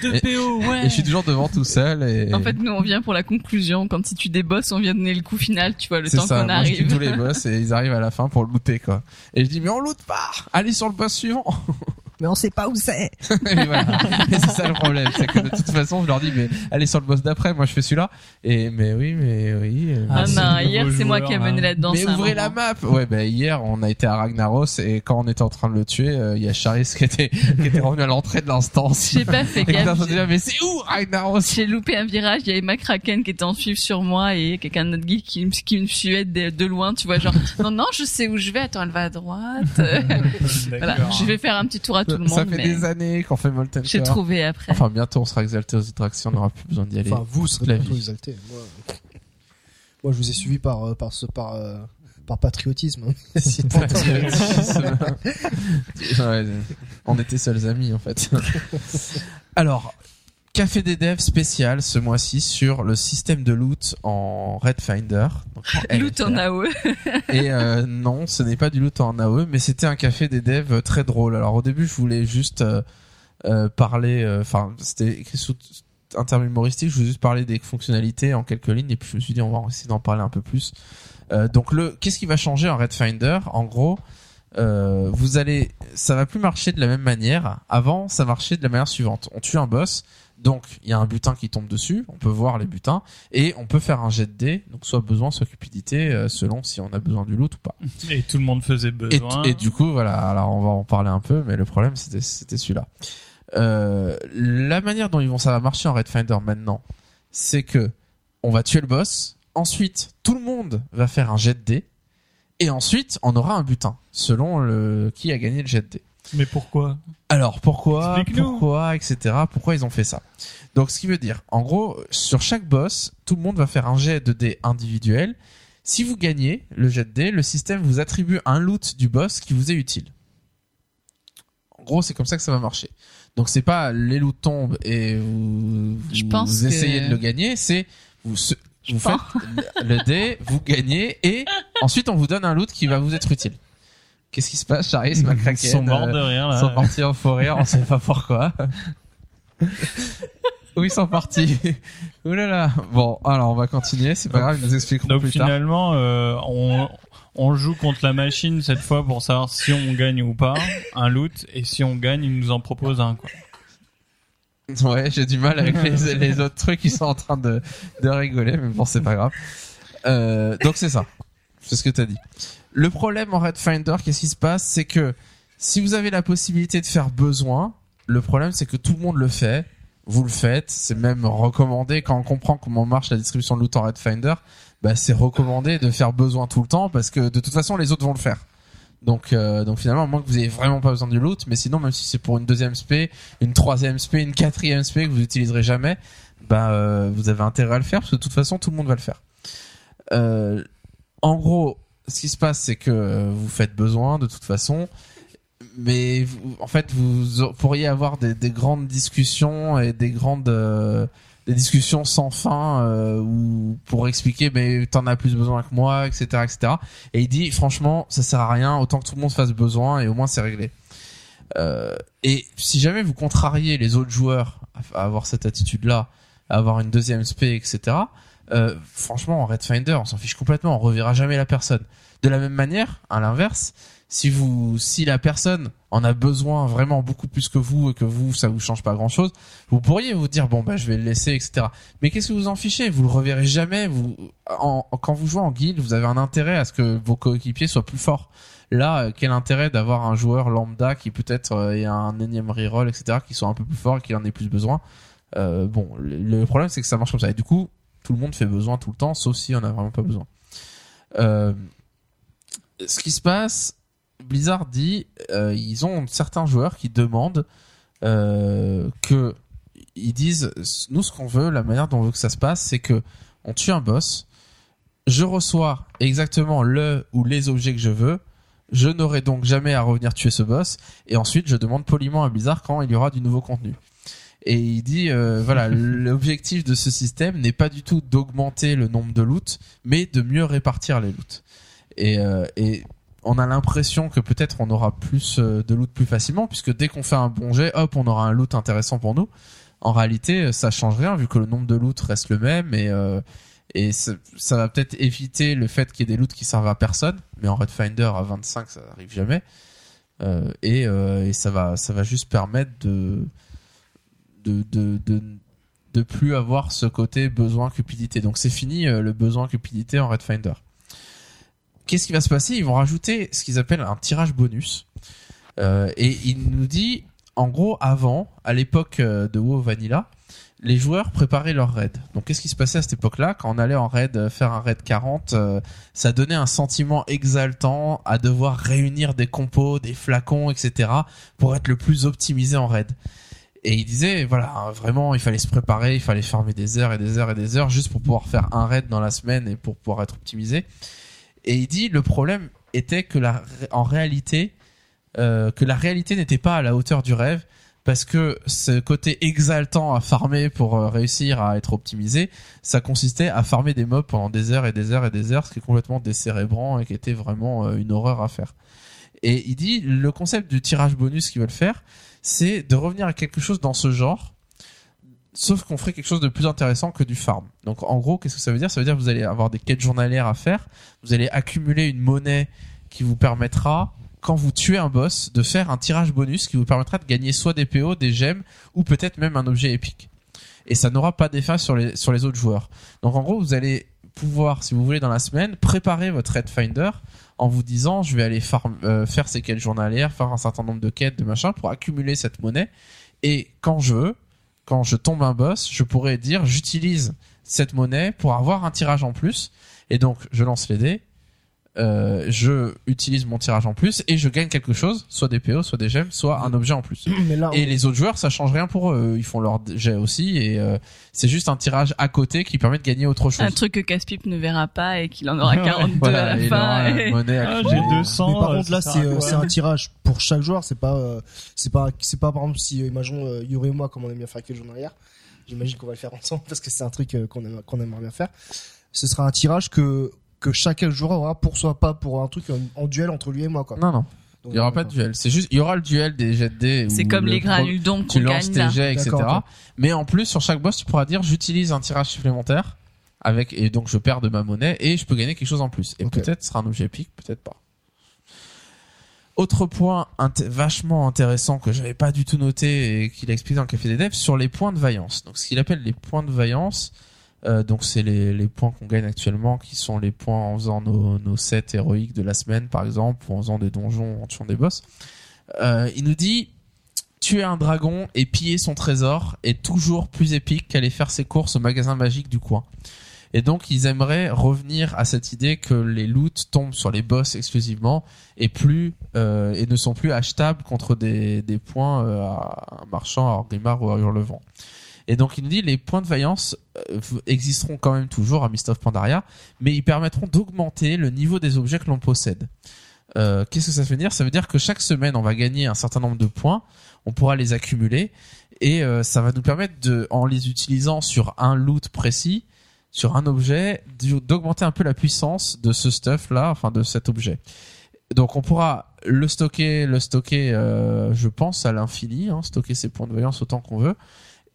De Et- PO, ouais. Et je suis toujours devant tout seul et. En fait, nous, on vient pour la conclusion. Quand si tu des boss, on vient donner le coup final, tu vois, le temps qu'on moi je tue arrive. tous les boss et ils arrivent à la fin pour looter quoi. Et je dis mais on loot pas, allez sur le boss suivant. Mais on sait pas où c'est. et voilà. Et c'est ça le problème, c'est que de toute façon je leur dis mais allez sur le boss d'après, moi je fais celui-là. Et mais oui mais oui. euh, Ah, c'est non, le hier, c'est moi qui ai mené hein. là-dedans. mais ouvrez la map. Ouais bah hier on a été à Ragnaros et quand on était en train de le tuer, euh, il y a Charis qui était qui était revenu à l'entrée de l'instance. J'ai pas fait gaffe. de dire mais c'est où Ragnaros? J'ai loupé un virage, il y avait McCracken qui était en suivre sur moi et quelqu'un d'autre geek qui, me- qui me suivait de, de loin, tu vois, genre, non, non, je sais où je vais, attends, elle va à droite. voilà, je vais faire un petit tour à tout le Ça fait mais des années qu'on fait Molten j'ai trouvé après. Enfin bientôt on sera exalté aux attractions, on n'aura plus besoin d'y aller. Enfin vous serez la bientôt vie. exaltés. Moi, moi je vous ai suivi par euh, par ce par euh, par patriotisme. hein. Pas- Patriotisme. Ouais, on était seuls amis en fait. Alors, Café des devs spécial ce mois-ci sur le système de loot en Red Finder. Donc en Loot en. AOE. Et euh, non, ce n'est pas du loot en AOE, mais c'était un café des devs très drôle. Alors au début, je voulais juste euh, euh, parler, euh, enfin c'était écrit sous un terme humoristique, je voulais juste parler des fonctionnalités en quelques lignes, et puis je me suis dit on va essayer d'en parler un peu plus. Donc le, qu'est-ce qui va changer en Red Finder? En gros, vous allez, ça va plus marcher de la même manière. Avant, ça marchait de la manière suivante. On tue un boss, donc il y a un butin qui tombe dessus, on peut voir les butins, et on peut faire un jet de dés, donc soit besoin, soit cupidité, euh, selon si on a besoin du loot ou pas. Et tout le monde faisait Et, besoin. et du coup, voilà, alors on va en parler un peu, mais le problème c'était c'était celui-là. Euh, la manière dont ils vont ça va marcher en Red Finder maintenant, c'est que on va tuer le boss, ensuite tout le monde va faire un jet de dés, et ensuite on aura un butin selon le qui a gagné le jet de dés. Mais pourquoi Alors pourquoi, pourquoi, etc. Pourquoi ils ont fait ça Donc ce qui veut dire, en gros, sur chaque boss, tout le monde va faire un jet de dés individuel. Si vous gagnez le jet de dés, le système vous attribue un loot du boss qui vous est utile. En gros, c'est comme ça que ça va marcher. Donc c'est pas les loots tombent et vous, Je vous pense que- essayez de le gagner, c'est vous, faites le dé, vous gagnez et ensuite on vous donne un loot qui va vous être utile. Qu'est-ce qui se passe, Charlie? Ils Macraken, sont morts euh, de rire ils sont là. partis en forêt, on sait pas pourquoi. Où ils sont partis? Ouh là là. Bon, alors on va continuer, c'est pas grave, ils nous expliqueront Donc plus tard. finalement, euh, on, on joue contre la machine cette fois pour savoir si on gagne ou pas un loot et si on gagne, il nous en propose un quoi. Ouais, j'ai du mal avec les, les autres trucs, ils sont en train de, de rigoler, mais bon, c'est pas grave. Euh, donc c'est ça, c'est ce que t'as dit. Le problème en Red Finder, qu'est-ce qui se passe? C'est que si vous avez la possibilité de faire besoin, le problème c'est que tout le monde le fait, vous le faites, c'est même recommandé quand on comprend comment marche la distribution de loot en Red Finder, bah c'est recommandé de faire besoin tout le temps parce que de toute façon les autres vont le faire. Donc, euh, donc finalement, à moins que vous ayez vraiment pas besoin du loot, mais sinon, même si c'est pour une deuxième spé, une troisième spé, une quatrième spé que vous utiliserez jamais, bah euh, vous avez intérêt à le faire parce que de toute façon, tout le monde va le faire. Euh, en gros, ce qui se passe, c'est que euh, vous faites besoin de toute façon, mais en fait, vous pourriez avoir des, des grandes discussions et des grandes euh, discussions sans fin euh, pour expliquer mais t'en as plus besoin que moi etc etc et il dit franchement ça sert à rien autant que tout le monde fasse besoin et au moins c'est réglé. Euh, et si jamais vous contrariez les autres joueurs à, avoir cette attitude là à avoir une deuxième spé etc euh, franchement en Red Finder on s'en fiche complètement on reverra jamais la personne. De la même manière à l'inverse si vous si la personne en a besoin vraiment beaucoup plus que vous et que vous ça vous change pas grand chose vous pourriez vous dire bon bah je vais le laisser etc mais qu'est-ce que vous en fichez? Vous le reverrez jamais vous en, quand vous jouez en guild vous avez un intérêt à ce que vos coéquipiers soient plus forts. Là euh, quel intérêt d'avoir un joueur lambda qui peut-être euh, ait un énième reroll etc qui soit un peu plus fort et qui en ait plus besoin? Euh, bon le, le problème c'est que ça marche comme ça. Et du coup tout le monde fait besoin tout le temps sauf si on a vraiment pas besoin. Euh, ce qui se passe Blizzard dit euh, ils ont certains joueurs qui demandent euh, que ils disent nous ce qu'on veut la manière dont on veut que ça se passe c'est que on tue un boss je reçois exactement le ou les objets que je veux je n'aurai donc jamais à revenir tuer ce boss et ensuite je demande poliment à Blizzard quand il y aura du nouveau contenu et il dit euh, voilà l'objectif de ce système n'est pas du tout d'augmenter le nombre de loot mais de mieux répartir les loots et, euh, et on a l'impression que peut-être on aura plus euh, de loot plus facilement puisque dès qu'on fait un bon jet, hop, on aura un loot intéressant pour nous. En réalité, ça change rien vu que le nombre de loot reste le même et euh, et ça, ça va peut-être éviter le fait qu'il y ait des loots qui servent à personne, mais en Red Finder à 25 ça arrive jamais. Et, et ça va ça va juste permettre de de de de, de plus avoir ce côté besoin cupidité. Donc c'est fini euh, le besoin cupidité en Red Finder qu'est-ce qui va se passer? Ils vont rajouter ce qu'ils appellent un tirage bonus. Euh, et il nous dit, en gros, avant, à l'époque euh, de WoW Vanilla, les joueurs préparaient leur raid. Donc qu'est-ce qui se passait à cette époque-là? Quand on allait en raid faire un raid 40, euh, ça donnait un sentiment exaltant à devoir réunir des compos, des flacons, etc. pour être le plus optimisé en raid. Et il disait, voilà, vraiment, il fallait se préparer, il fallait farmer des heures et des heures et des heures juste pour pouvoir faire un raid dans la semaine et pour pouvoir être optimisé. Et il dit le problème était que la, en réalité, euh, que la réalité n'était pas à la hauteur du rêve parce que ce côté exaltant à farmer pour euh, réussir à être optimisé, ça consistait à farmer des mobs pendant des heures et des heures et des heures, ce qui est complètement décérébrant et qui était vraiment euh, une horreur à faire. Et il dit le concept du tirage bonus qu'ils veulent faire, c'est de revenir à quelque chose dans ce genre, sauf qu'on ferait quelque chose de plus intéressant que du farm. Donc en gros, qu'est-ce que ça veut dire? Ça veut dire que vous allez avoir des quêtes journalières à faire, vous allez accumuler une monnaie qui vous permettra quand vous tuez un boss de faire un tirage bonus qui vous permettra de gagner soit des PO, des gemmes ou peut-être même un objet épique. Et ça n'aura pas d'effet sur les sur les autres joueurs. Donc en gros, vous allez pouvoir, si vous voulez, dans la semaine, préparer votre Red Finder en vous disant, je vais aller farm- euh, faire ces quêtes journalières, faire un certain nombre de quêtes, de machin, pour accumuler cette monnaie. Et quand je veux, quand je tombe un boss, je pourrais dire, j'utilise cette monnaie pour avoir un tirage en plus. Et donc, je lance les dés, euh, je utilise mon tirage en plus et je gagne quelque chose, soit des PO, soit des gemmes, soit un objet en plus. Mais là, Et les autres joueurs, ça change rien pour eux. Ils font leur jet aussi et euh, c'est juste un tirage à côté qui permet de gagner autre chose. Un truc que Caspip ne verra pas et qu'il en aura Ouais, 42 Voilà, à la fin. et- monnaie Ah, j'ai 200. mais par euh, contre là c'est euh, c'est un tirage pour chaque joueur c'est pas euh, c'est pas c'est pas par exemple si euh, imaginons euh, Yuri et moi comme on aime bien faire quelques jours en arrière j'imagine qu'on va le faire ensemble parce que c'est un truc euh, qu'on aime qu'on aimerait bien faire ce sera un tirage que que chaque joueur aura pour soi pas pour un truc en, en duel entre lui et moi quoi Non, non. Donc, Il y aura pas de duel. C'est juste, il y aura le duel des jets de dés. C'est comme le les granules d'ombre Tu lances tes jets, etc. Mais en plus, sur chaque boss, tu pourras dire, j'utilise un tirage supplémentaire avec, et donc je perds de ma monnaie et je peux gagner quelque chose en plus. Et peut-être ce sera un objet épique, peut-être pas. Autre point int- vachement intéressant que j'avais pas du tout noté et qu'il a expliqué dans le Café des Devs sur les points de vaillance. Donc ce qu'il appelle les points de vaillance, euh, donc c'est les, points qu'on gagne actuellement qui sont les points en faisant nos, nos sets héroïques de la semaine par exemple ou en faisant des donjons en tuant des boss. Euh, il nous dit tuer un dragon et piller son trésor est toujours plus épique qu'aller faire ses courses au magasin magique du coin. Et donc ils aimeraient revenir à cette idée que les loots tombent sur les boss exclusivement et euh, ne sont plus achetables contre des, points à un à Orgrimmar ou à Hurlevent. Et donc il nous dit les points de vaillance euh, existeront quand même toujours à Mist of Pandaria, mais ils permettront d'augmenter le niveau des objets que l'on possède. Euh, Qu'est-ce que ça veut dire? Ça veut dire que chaque semaine on va gagner un certain nombre de points, on pourra les accumuler et euh, ça va nous permettre de, en les utilisant sur un loot précis, sur un objet, d'augmenter un peu la puissance de ce stuff là, enfin de cet objet. Donc on pourra le stocker, le stocker, euh, je pense à l'infini, hein, stocker ses points de vaillance autant qu'on veut,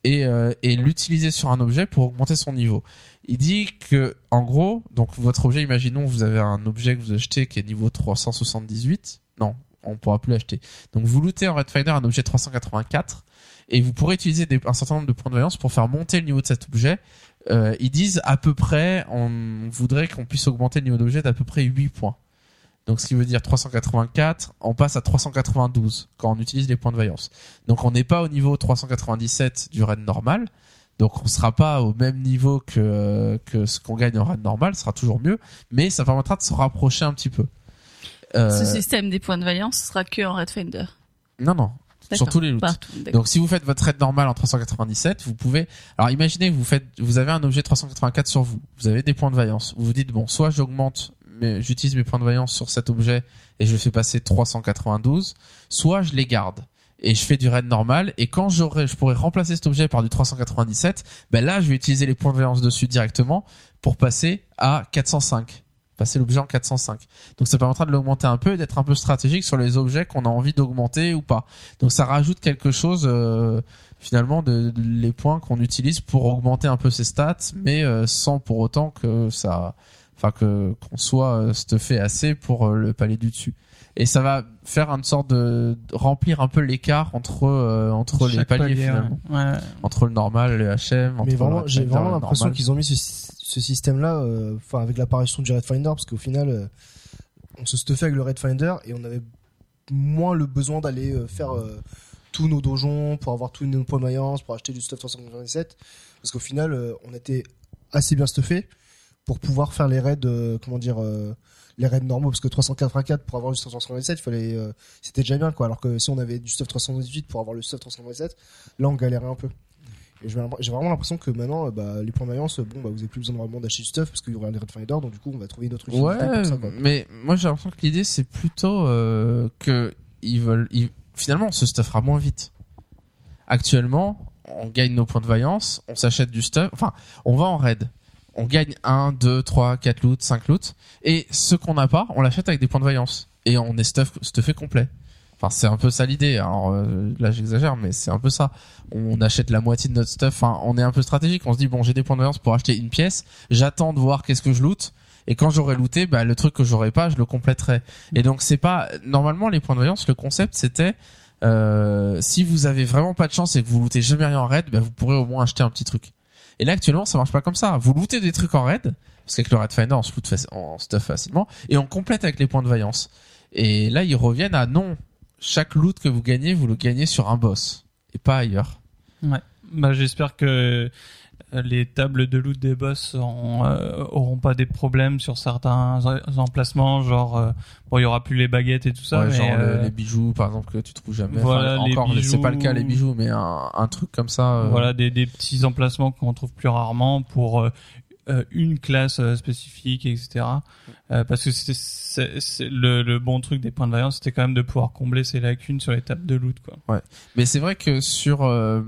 et, euh, et l'utiliser sur un objet pour augmenter son niveau. Il dit que, en gros, donc votre objet, imaginons vous avez un objet que vous achetez qui est niveau 378, non, on pourra plus l'acheter. Donc vous lootez en Red Finder un objet 384 et vous pourrez utiliser un certain nombre de points de vaillance pour faire monter le niveau de cet objet. Euh, ils disent à peu près, on voudrait qu'on puisse augmenter le niveau d'objet d'à peu près 8 points. Donc ce qui veut dire 384, on passe à 392 quand on utilise les points de vaillance. Donc on n'est pas au niveau 397 du raid normal. Donc on sera pas au même niveau que que ce qu'on gagne en raid normal, ce sera toujours mieux, mais ça permettra de se rapprocher un petit peu. Euh, Ce système des points de vaillance sera que en Red Finder. non non, sur tous les loots. Partout. Donc si vous faites votre raid normal en 397, vous pouvez alors imaginez vous faites vous avez un objet 384 sur vous. Vous avez des points de vaillance. Vous vous dites bon, soit j'augmente j'utilise mes points de vaillance sur cet objet et je le fais passer 392, soit je les garde et je fais du raid normal et quand j'aurai je pourrais remplacer cet objet par du 397, ben là je vais utiliser les points de vaillance dessus directement pour passer à 405 passer l'objet en 405. Donc ça permettra de l'augmenter un peu et d'être un peu stratégique sur les objets qu'on a envie d'augmenter ou pas. Donc ça rajoute quelque chose euh, finalement de, de- les points qu'on utilise pour augmenter un peu ses stats, mais euh, sans pour autant que ça, enfin que qu'on soit euh, stuffé assez pour euh, le palier du dessus. Et ça va faire une sorte de, remplir un peu l'écart entre euh, entre les Chaque paliers palier, finalement, ouais. Ouais. entre le normal, le HM. Entre mais vraiment le j'ai vraiment l'impression normal. qu'ils ont mis ce, ce système là enfin avec l'apparition du Red Finder parce qu'au final euh, on se stuffait avec le Red Finder et on avait moins le besoin d'aller euh, faire euh, tous nos donjons pour avoir tous nos points de vaillance pour acheter du stuff 397 parce qu'au final euh, on était assez bien stuffé pour pouvoir faire les raids euh, comment dire euh, les raids normaux parce que 384 pour avoir du stuff 397 il fallait euh, c'était déjà bien quoi alors que si on avait du stuff 318 pour avoir le stuff 397 là on galérait un peu et j'ai vraiment l'impression que maintenant, bah, les points de vaillance, euh, bon, bah, vous avez plus besoin vraiment d'acheter du stuff parce qu'il y aura les Red Finder, donc du coup, on va trouver une autre utilité Ouais, pour ça, quoi. mais moi j'ai l'impression que l'idée c'est plutôt euh, que ils veulent, ils- finalement, on se stuffera moins vite. actuellement, on gagne nos points de vaillance, on s'achète du stuff, enfin, on va en raid. On gagne 1, 2, 3, 4 loots, 5 loots. Et ce qu'on n'a pas, on l'achète avec des points de vaillance. Et on est stuff, stuffé complet. Enfin, c'est un peu ça l'idée. Alors euh, là, j'exagère, mais c'est un peu ça. On achète la moitié de notre stuff. Enfin, on est un peu stratégique. On se dit bon, j'ai des points de vaillance pour acheter une pièce. J'attends de voir qu'est-ce que je loot. Et quand j'aurai looté, bah, le truc que j'aurai pas, je le compléterai. Et donc c'est pas normalement les points de vaillance. Le concept c'était euh, si vous avez vraiment pas de chance et que vous lootez jamais rien en raid, bah, vous pourrez au moins acheter un petit truc. Et là actuellement ça marche pas comme ça. Vous lootez des trucs en raid parce qu'avec le raid finder on se loot en stuff facilement et on complète avec les points de vaillance. Et là ils reviennent à non, chaque loot que vous gagnez vous le gagnez sur un boss et pas ailleurs. Bah, j'espère que les tables de loot des boss auront, euh, auront pas des problèmes sur certains en- emplacements, genre euh, bon, il y aura plus les baguettes et tout ça, Ouais, mais, genre le- euh, les bijoux par exemple que tu trouves jamais. Voilà, Enfin, les encore c'est pas le cas les bijoux. mais un, un truc comme ça. voilà des, des petits emplacements qu'on trouve plus rarement pour une classe spécifique, etc. Euh, parce que c'était le, le bon truc des points de vaillance, c'était quand même de pouvoir combler ces lacunes sur les tables de loot, quoi. Mais c'est vrai que sur euh,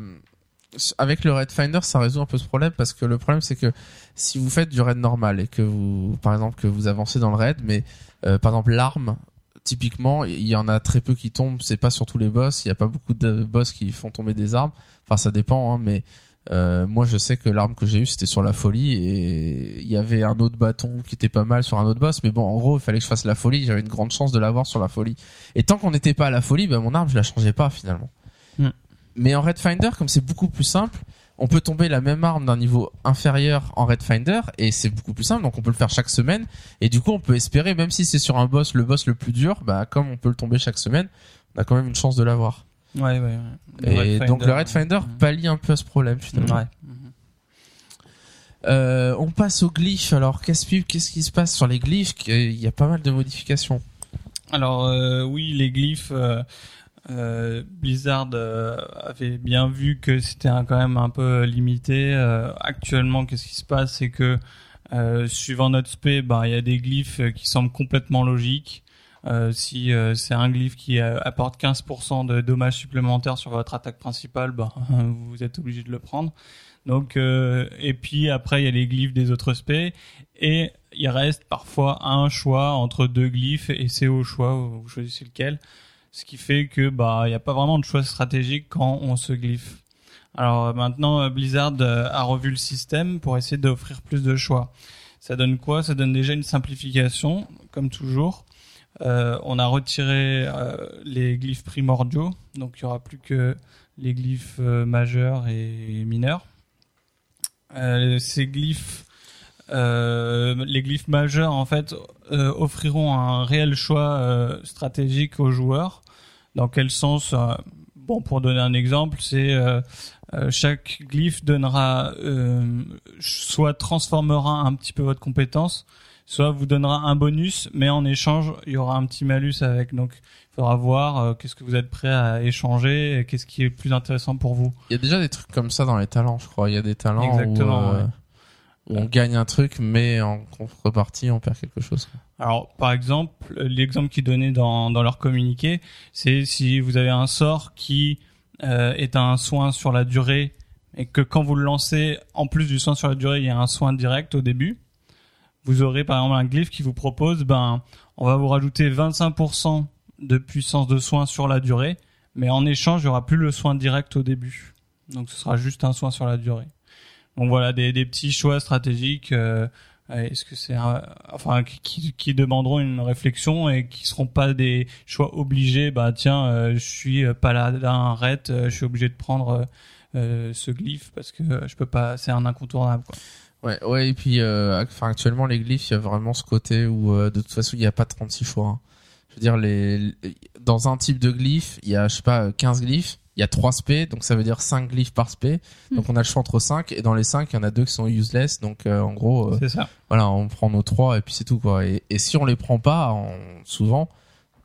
avec le raid finder, ça résout un peu ce problème parce que le problème c'est que si vous faites du raid normal et que vous, par exemple, que vous avancez dans le raid, mais euh, par exemple l'arme, typiquement, il y en a très peu qui tombent. C'est pas sur tous les boss. Il y a pas beaucoup de boss qui font tomber des armes. Enfin, ça dépend, hein, mais euh, moi je sais que l'arme que j'ai eue c'était sur la folie et il y avait un autre bâton qui était pas mal sur un autre boss mais bon en gros il fallait que je fasse la folie j'avais une grande chance de l'avoir sur la folie et tant qu'on n'était pas à la folie ben mon arme je la changeais pas finalement. Mais en Red Finder comme c'est beaucoup plus simple on peut tomber la même arme d'un niveau inférieur en Red Finder et c'est beaucoup plus simple donc on peut le faire chaque semaine et du coup on peut espérer même si c'est sur un boss le boss le plus dur bah comme on peut le tomber chaque semaine on a quand même une chance de l'avoir Ouais, ouais, ouais. Le et donc le Red Finder, euh, pallie un peu à ce problème finalement Ouais. euh, on passe aux glyphes. Alors, qu'est-ce qui, qu'est-ce qui se passe sur les glyphes? Il y a pas mal de modifications. Alors euh, oui, les glyphes, euh, euh, Blizzard euh, avait bien vu que c'était quand même un peu limité. Euh, actuellement, qu'est-ce qui se passe, c'est que euh, suivant notre spé, bah il y a des glyphes euh, qui semblent complètement logiques. Euh, si c'est un glyphe qui apporte 15% de dommages supplémentaires sur votre attaque principale, bah, vous êtes obligé de le prendre. Donc et puis après il y a les glyphes des autres spé et il reste parfois un choix entre deux glyphes et c'est au choix vous choisissez lequel ce qui fait que bah il n'y a pas vraiment de choix stratégique quand on se glyphe alors euh, maintenant euh, Blizzard euh, a revu le système pour essayer d'offrir plus de choix. Ça donne quoi? Ça donne déjà une simplification comme toujours. Euh, on a retiré euh, les glyphes primordiaux. Donc il y aura plus que les glyphes majeurs et mineurs. Ces glyphes les glyphes majeurs en fait euh, offriront un réel choix euh, stratégique aux joueurs. Dans quel sens euh, Bon, pour donner un exemple, c'est euh, euh, chaque glyphe donnera euh, soit transformera un petit peu votre compétence, soit vous donnera un bonus, mais en échange il y aura un petit malus avec. Donc il faudra voir euh, qu'est-ce que vous êtes prêt à échanger, et qu'est-ce qui est plus intéressant pour vous. Il y a déjà des trucs comme ça dans les talents, je crois. Il y a des talents Exactement, où, euh, ouais. On gagne un truc, mais en contrepartie, on perd quelque chose. Alors, par exemple, l'exemple qu'ils donnaient dans, dans leur communiqué, c'est si vous avez un sort qui euh, est un soin sur la durée et que quand vous le lancez, en plus du soin sur la durée, il y a un soin direct au début, vous aurez par exemple un glyphe qui vous propose, ben, on va vous rajouter 25% de puissance de soin sur la durée, mais en échange, il n'y aura plus le soin direct au début. Donc, ce sera juste un soin sur la durée. Donc voilà, des, petits choix stratégiques. euh, Est-ce que c'est enfin qui, demanderont une réflexion et qui seront pas des choix obligés bah tiens euh, je suis paladin ret euh, je suis obligé de prendre euh, ce glyphe parce que je peux pas c'est un incontournable quoi. Ouais, ouais, et puis, enfin, actuellement, les glyphes, il y a vraiment ce côté où, de toute façon, il n'y a pas 36 choix. hein. Je veux dire, dans un type de glyphe, il y a, je sais pas, 15 glyphes, il y a 3 spé, donc ça veut dire 5 glyphes par spé. Donc on a le choix entre 5, et dans les 5, il y en a deux qui sont useless, donc euh, en gros, euh, ça. voilà, on prend nos 3 et puis c'est tout, quoi. Et, et si on les prend pas, on- souvent,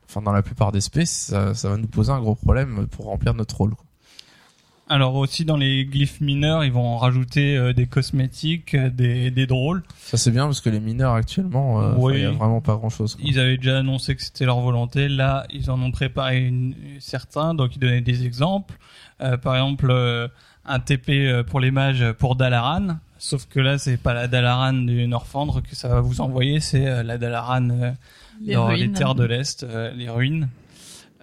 enfin, dans la plupart des spés, ça, ça va nous poser un gros problème pour remplir notre rôle, quoi. Alors aussi dans les glyphes mineurs, ils vont en rajouter euh, des cosmétiques, euh, des, des drôles. Ça c'est bien parce que les mineurs actuellement, euh, Oui. il y a vraiment pas grand chose. Ils avaient déjà annoncé que c'était leur volonté. Là, ils en ont préparé une, certains, donc ils donnaient des exemples. Euh, par exemple, euh, un TP euh, pour les mages pour Dalaran. Sauf que là, c'est pas la Dalaran du Norfandre que ça va vous envoyer, c'est euh, la Dalaran euh, Les dans les terres de l'Est, euh, les ruines.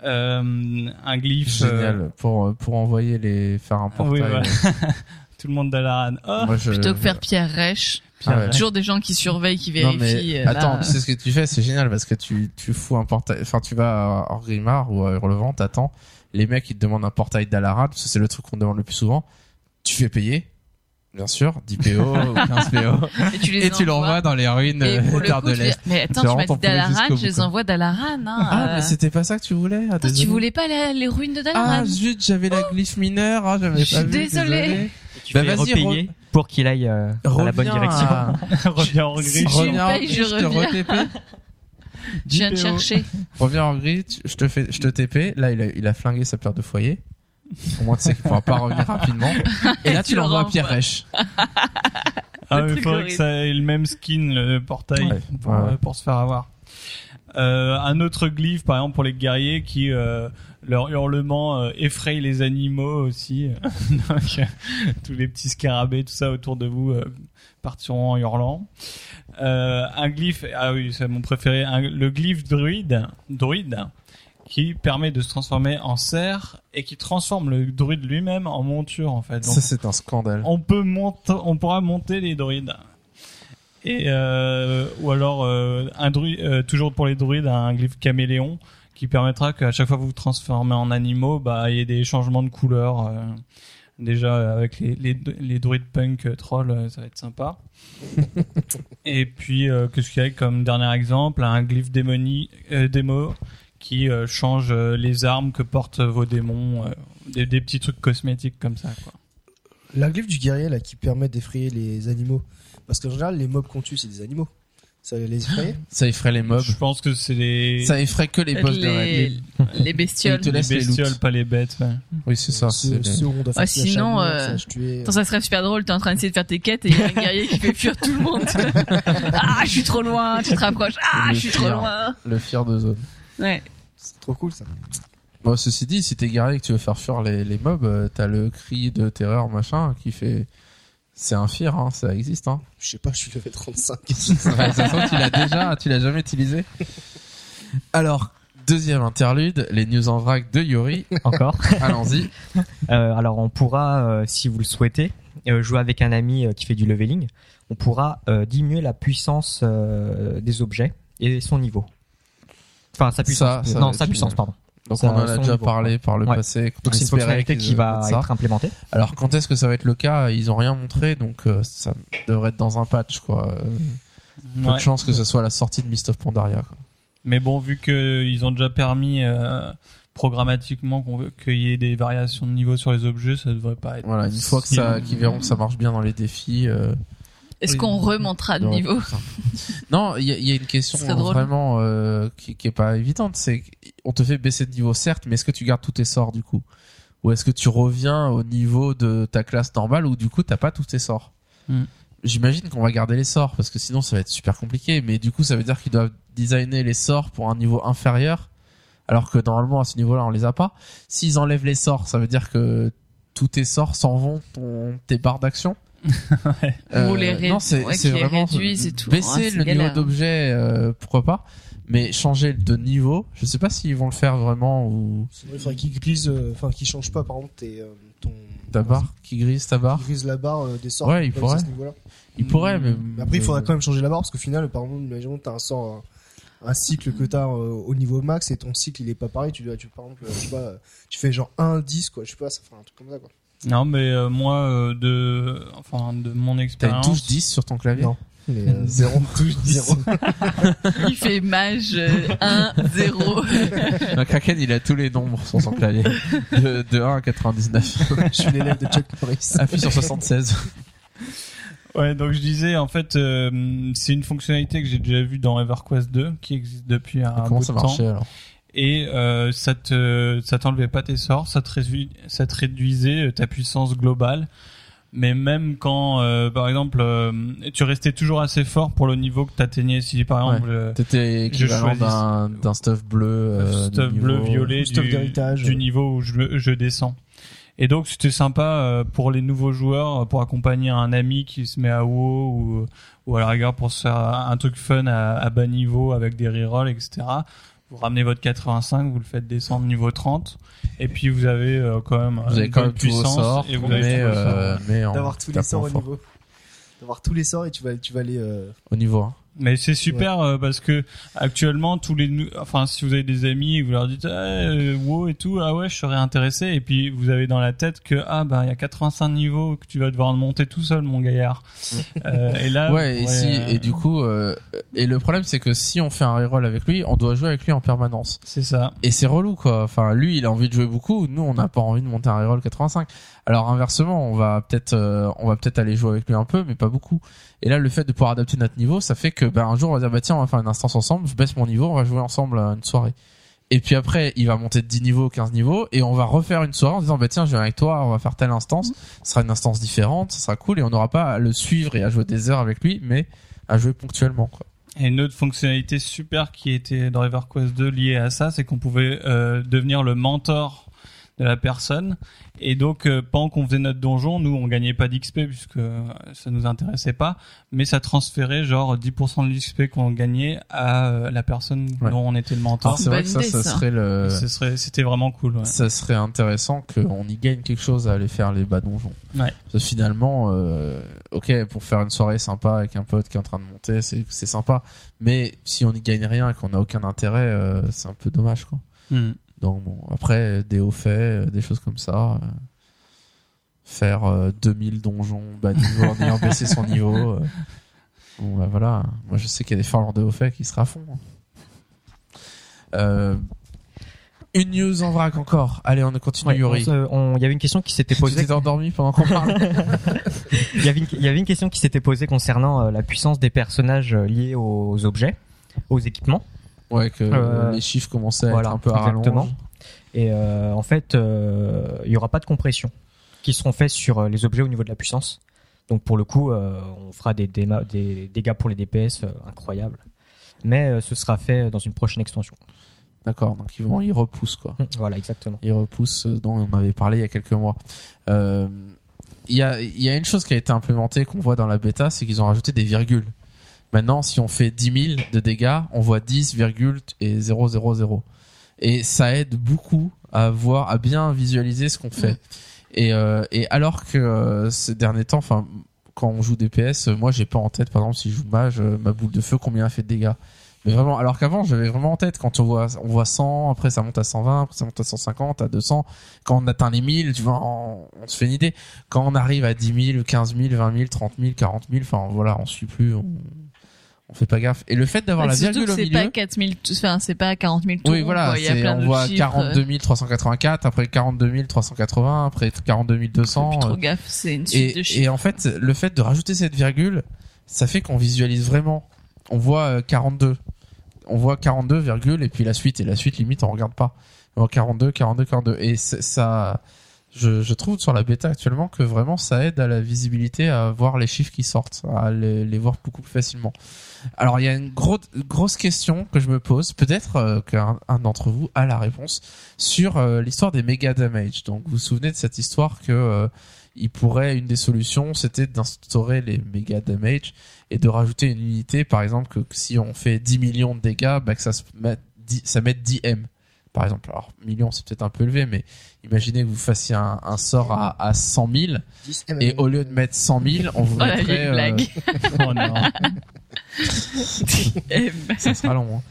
Euh, un glyphe. euh, Génial pour pour envoyer les faire un portail. Oui, voilà. tout le monde Dalaran. Oh, Moi, je- Plutôt que faire Pierre Rêche. Ah ouais. Toujours des gens qui surveillent, qui Non vérifient. mais euh, attends, là. tu sais ce que tu fais, c'est génial parce que tu tu fous un portail, enfin tu vas à Orgrimmar ou à Hurlevent, t'attends, les mecs ils te demandent un portail d'Alaran, parce que c'est le truc qu'on demande le plus souvent, tu fais payer, bien sûr, 10 PO ou 15 PO, Et tu les et tu l'envoies dans les ruines Et euh, le de l'Est. mais attends, tu m'as dit Dalaran, je les envoie Dalaran. Hein, Ah euh. mais c'était pas ça que tu voulais ah, Toi, tu voulais pas les, les ruines de Ah Dalaran zut, j'avais la glyphe mineure, ah, j'avais Je suis pas vu, désolée. désolé. Tu Bah, vas-y, repayer pour qu'il aille euh, dans la bonne direction. à- Reviens en Si gris. tu Reviens en gris, je je te re-TP. Je viens de 10 PO. chercher. Reviens en gris, je te fais, je te TP. Là, il a, il a flingué sa paire de foyer. Au moins, tu sais qu'il pourra pas revenir rapidement. Et là, tu tu le l'envoies à. Pierre Rêche. Ah, il faudrait que ça ait le même skin, le portail, Ouais, pour, ouais. euh, pour se faire avoir. Euh, un autre glyphe, par exemple, pour les guerriers qui, euh, leur hurlement euh, effraie les animaux aussi. Donc, tous les petits scarabées, tout ça autour de vous euh, partiront en hurlant. Euh, un glyphe, ah oui, c'est mon préféré, un- le glyphe druide, druide, qui permet de se transformer en cerf et qui transforme le druide lui-même en monture, en fait. Donc, Ça, c'est un scandale. on peut monter, on pourra monter les druides. Et euh, ou alors euh, un druide, euh, toujours pour les druides, un glyphe caméléon qui permettra qu'à chaque fois que vous vous transformez en animaux, bah il y ait des changements de couleur. euh, déjà avec les, les, les druides punk euh, troll, euh, ça va être sympa. Et puis euh, qu'est-ce qu'il y a comme dernier exemple, un glyphe démonie, euh, démo qui euh, change euh, les armes que portent vos démons, euh, des, des petits trucs cosmétiques comme ça. Quoi. La glyphe du guerrier là qui permet d'effrayer les animaux. Parce qu'en général, les mobs qu'on tue, c'est des animaux. Ça les effraie. Ça effraie les mobs. Je pense que c'est les, Ça effraie que les boss de raid. les, les bestioles. Te les bestioles, pas les bêtes. ouais. Oui, c'est ça. On doit Ah, sinon, euh, charnière, ça, serait super drôle, t'es en train d'essayer de faire tes quêtes et il y a un guerrier qui fait fuir tout le monde. ah, je suis trop loin, tu te rapproches. Ah, je suis trop loin. le fier de zone. Ouais. C'est trop cool ça. Bon, ceci dit, si t'es guerrier et que tu veux faire fuir les, les mobs, euh, t'as le cri de terreur machin qui fait. C'est un fear, hein, ça existe. Hein. Je sais pas, je suis level 35. Ouais, ça tu l'as déjà, tu l'as jamais utilisé. Alors, deuxième interlude, les news en vrac de Yori. Encore. Allons-y. Euh, alors on pourra, euh, si vous le souhaitez, euh, jouer avec un ami euh, qui fait du leveling. On pourra euh, diminuer la puissance euh, des objets et son niveau. Enfin sa puissance. Ça, ça non, sa puissance, génial. pardon. Donc Ça, on en a déjà niveau, parlé par le Ouais. passé. Donc c'est une fonctionnalité qui va être implémentée. Alors quand est-ce que ça va être le cas? Ils ont rien montré, donc euh, ça devrait être dans un patch, quoi. Euh, Peu Ouais. de chance que ce soit la sortie de Mist of Pandaria. Quoi. Mais bon, vu qu'ils ont déjà permis euh, programmatiquement qu'on veut- qu'il y ait des variations de niveau sur les objets, ça devrait pas être. Voilà, une fois que si ça, long. qu'ils verront que ça marche bien dans les défis. Euh, Est-ce Oui. qu'on remontera de niveau. Non, il y, a- il y a une question vraiment euh, qui, qui est pas évidente. C'est on te fait baisser de niveau certes, mais est-ce que tu gardes tous tes sorts du coup, ou est-ce que tu reviens au niveau de ta classe normale ou du coup t'as pas tous tes sorts? Hmm. J'imagine qu'on va garder les sorts parce que sinon ça va être super compliqué. Mais du coup, ça veut dire qu'ils doivent designer les sorts pour un niveau inférieur, alors que normalement à ce niveau-là on les a pas. S'ils enlèvent les sorts, ça veut dire que tous tes sorts s'en vont ton tes barres d'action? Ou les ré- non, c'est ouais, c'est les vraiment réduisent et tout. baisser Ouais, c'est le niveau galère. d'objet, euh, pourquoi pas. Mais changer de niveau, je sais pas s'ils vont le faire vraiment ou Sinon, il faudrait qu'il grise, euh, enfin qu'il change pas par exemple tes, euh, ton. ta barre qui grise ta barre. Qu'il grise la barre euh, des sorts. Ouais, il pourrait. ça, à ce niveau-là. Il pourrait, mais, Mais après, il faudrait quand même changer la barre parce qu'au final, par exemple, imaginons que t'as un sort, un, un cycle que t'as euh, au niveau max et ton cycle il est pas pareil. Tu dois, tu par exemple, euh, euh, tu fais genre 1 10 quoi. Je sais pas, ça fait un truc comme ça quoi. Non, mais euh, moi, euh, de, enfin, de mon T'as une expérience. touche 10 sur ton clavier. Non. Mais euh, zéro touche 10. Il fait mage euh, 1, 0. Donc Kraken, il a tous les nombres sur son clavier. De, de 1 à 99. je suis l'élève de Chuck Norris. Appuie sur 76. Ouais, donc je disais, en fait, euh, c'est une fonctionnalité que j'ai déjà vue dans EverQuest 2, qui existe depuis un Comment bout ça de temps. marchait alors? Et euh, ça te ça t'enlevait pas tes sorts, ça te réduit, ça te réduisait euh, ta puissance globale. Mais même quand, euh, par exemple, euh, tu restais toujours assez fort pour le niveau que t'atteignais. Si par Ouais. exemple, euh, T'étais équivalent choisis- d'un d'un stuff bleu, euh, stuff bleu, violet stuff du, d'héritage. du niveau où je, je descends. Et donc c'était sympa pour les nouveaux joueurs, pour accompagner un ami qui se met à WoW ou, ou à la rigueur pour se faire un truc fun à, à bas niveau avec des rerolls, etc. Vous ramenez votre 85, vous le faites descendre niveau 30, et puis vous avez euh, quand même Vous avez une quand même puissance sorts, et vous mais, avez euh, mais D'avoir tous les sorts au fort. niveau. D'avoir tous les sorts et tu vas, tu vas aller. euh, Au niveau 1. Mais c'est super euh, parce que actuellement tous les enfin si vous avez des amis et vous leur dites ah, euh, wow et tout ah ouais je serais intéressé et puis vous avez dans la tête que ah bah il y a 85 niveaux que tu vas devoir monter tout seul mon gaillard. Euh, et là Ouais, et, si, euh, et du coup, euh, et le problème c'est que si on fait un reroll avec lui, on doit jouer avec lui en permanence. c'est ça. Et c'est relou quoi. Enfin, lui, il a envie de jouer beaucoup. Nous, on n'a pas envie de monter un reroll 85. Alors inversement, on va peut-être, euh, on va peut-être aller jouer avec lui un peu, mais pas beaucoup. Et là, le fait de pouvoir adapter notre niveau, ça fait que ben un jour, on va dire bah tiens, on va faire une instance ensemble. Je baisse mon niveau, on va jouer ensemble à une soirée. Et puis après, il va monter de 10 niveaux, 15 niveaux, et on va refaire une soirée en disant bah tiens, je viens avec toi, on va faire telle instance. Ce sera une instance différente, ce sera cool, et on n'aura pas à le suivre et à jouer des heures avec lui, mais à jouer ponctuellement quoi. Et une autre fonctionnalité super qui était dans EverQuest 2 liée à ça, c'est qu'on pouvait euh, devenir le mentor de la personne. Et donc, euh, pendant qu'on faisait notre donjon, nous, on gagnait pas d'XP puisque euh, ça nous intéressait pas, mais ça transférait genre 10% de l'XP qu'on gagnait à euh, la personne Ouais. dont on était le mentor. Alors c'est vrai que ça, ça ça. serait le, Ce serait, c'était vraiment cool. Ouais. ça serait intéressant qu'on y gagne quelque chose à aller faire les bas donjons. Ouais. Parce que finalement, euh, ok, pour faire une soirée sympa avec un pote qui est en train de monter, c'est sympa. Mais si on y gagne rien et qu'on n'a aucun intérêt, euh, c'est un peu dommage, quoi. Hmm. Donc bon, après des hauts faits, euh, des choses comme ça, euh, faire euh, 2000 donjons bas niveau en ayant baissé son niveau. euh, bon bah voilà, moi je sais qu'il y a des farmers de hauts faits qui sera à fond. hein. Euh, une news en vrac encore. Allez, on continue Ouais, Yuri. se- Il y avait une question qui s'était Tu posée. t'es endormi pendant qu'on parle Il y avait une, il y avait une question qui s'était posée concernant euh, la puissance des personnages euh, liés aux objets, aux équipements. Ouais, que Euh, les chiffres commençaient à voilà, être un peu à exactement. rallonge. Et euh, en fait, euh, il y aura pas de compression qui seront faits sur euh, les objets au niveau de la puissance. Donc pour le coup, on fera des, dégâts pour les DPS incroyables. Mais ce sera fait dans une prochaine extension. D'accord, donc ils vont, ils repoussent quoi. Voilà, exactement. Ils repoussent dont on avait parlé il y a quelques mois. Euh, Il y a, il y a une chose qui a été implémentée qu'on voit dans la bêta, c'est qu'ils ont rajouté des virgules. Maintenant, si on fait 10 000 de dégâts, on voit 10, virgule et 000. Et ça aide beaucoup à voir, à bien visualiser ce qu'on fait. Et, euh, et alors que euh, ces derniers temps, enfin, quand on joue DPS, euh, moi j'ai pas en tête, par exemple, si je joue mage, euh, ma boule de feu, combien elle fait de dégâts. Mais vraiment, alors qu'avant, j'avais vraiment en tête, quand on voit, on voit 100, après ça monte à 120, après ça monte à 150, à 200. Quand on atteint les 1000, tu vois, on, on se fait une idée. Quand on arrive à 10 000, 15 000, 20 000, 30 000, 40 000, enfin voilà, on suit plus, on, on fait pas gaffe. Et le fait d'avoir la Surtout virgule au c'est milieu. pas 4000, enfin, c'est pas 40 000 tours. Oui, voilà, quoi. Il y a c'est- plein on de voit chiffres. 42 384, après 42 380, après 42 200. Plus trop euh, gaffe, c'est une suite de et, chiffres. et en fait, le fait de rajouter cette virgule, ça fait qu'on visualise vraiment. On voit euh, 42. On voit 42, virgule, et puis la suite. Et la suite, limite, on regarde pas. On voit 42, 42, 42. Et c'est- ça, je, je trouve sur la bêta actuellement que vraiment ça aide à la visibilité, à voir les chiffres qui sortent, à les, les voir beaucoup plus facilement. Alors il y a une gros, grosse question que je me pose, peut-être euh, qu'un un d'entre vous a la réponse sur euh, l'histoire des méga damage. Donc vous vous souvenez de cette histoire que euh, il pourrait une des solutions c'était d'instaurer les méga damage et de rajouter une unité par exemple que, si on fait 10 millions de dégâts bah, que ça se mette 10, ça mette 10 M par exemple alors millions c'est peut-être un peu élevé mais imaginez que vous fassiez un, un sort à, à 100 000 10 et au lieu de mettre 100 000 on vous Oh mettrait euh, blague. Oh non. M. ça sera long. Hein.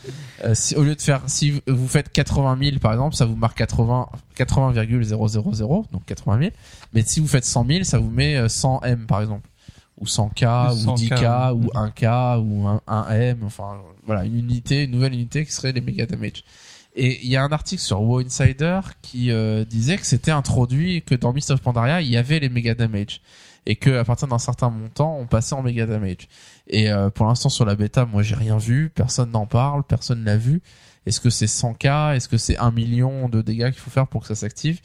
Euh, si, au lieu de faire, si vous- faites 80 000 par exemple, ça vous marque 80, 80,000, donc 80 000. Mais si vous faites 100 000, ça vous met euh, 100 M par exemple, ou 100K, ou 100K, 10K, ou ouais. 1K, ou 1, 1 M. Enfin, voilà, une unité, une nouvelle unité qui serait les méga damage. Et il y a un article sur WoW Insider qui euh, disait que c'était introduit que dans Mist of Pandaria il y avait les méga damage. Et que à partir d'un certain montant on passait en méga damage. Et euh, pour l'instant sur la bêta, moi j'ai rien vu, personne n'en parle, personne l'a vu. Est-ce que c'est 100K Est-ce que c'est 1 million de dégâts qu'il faut faire pour que ça s'active?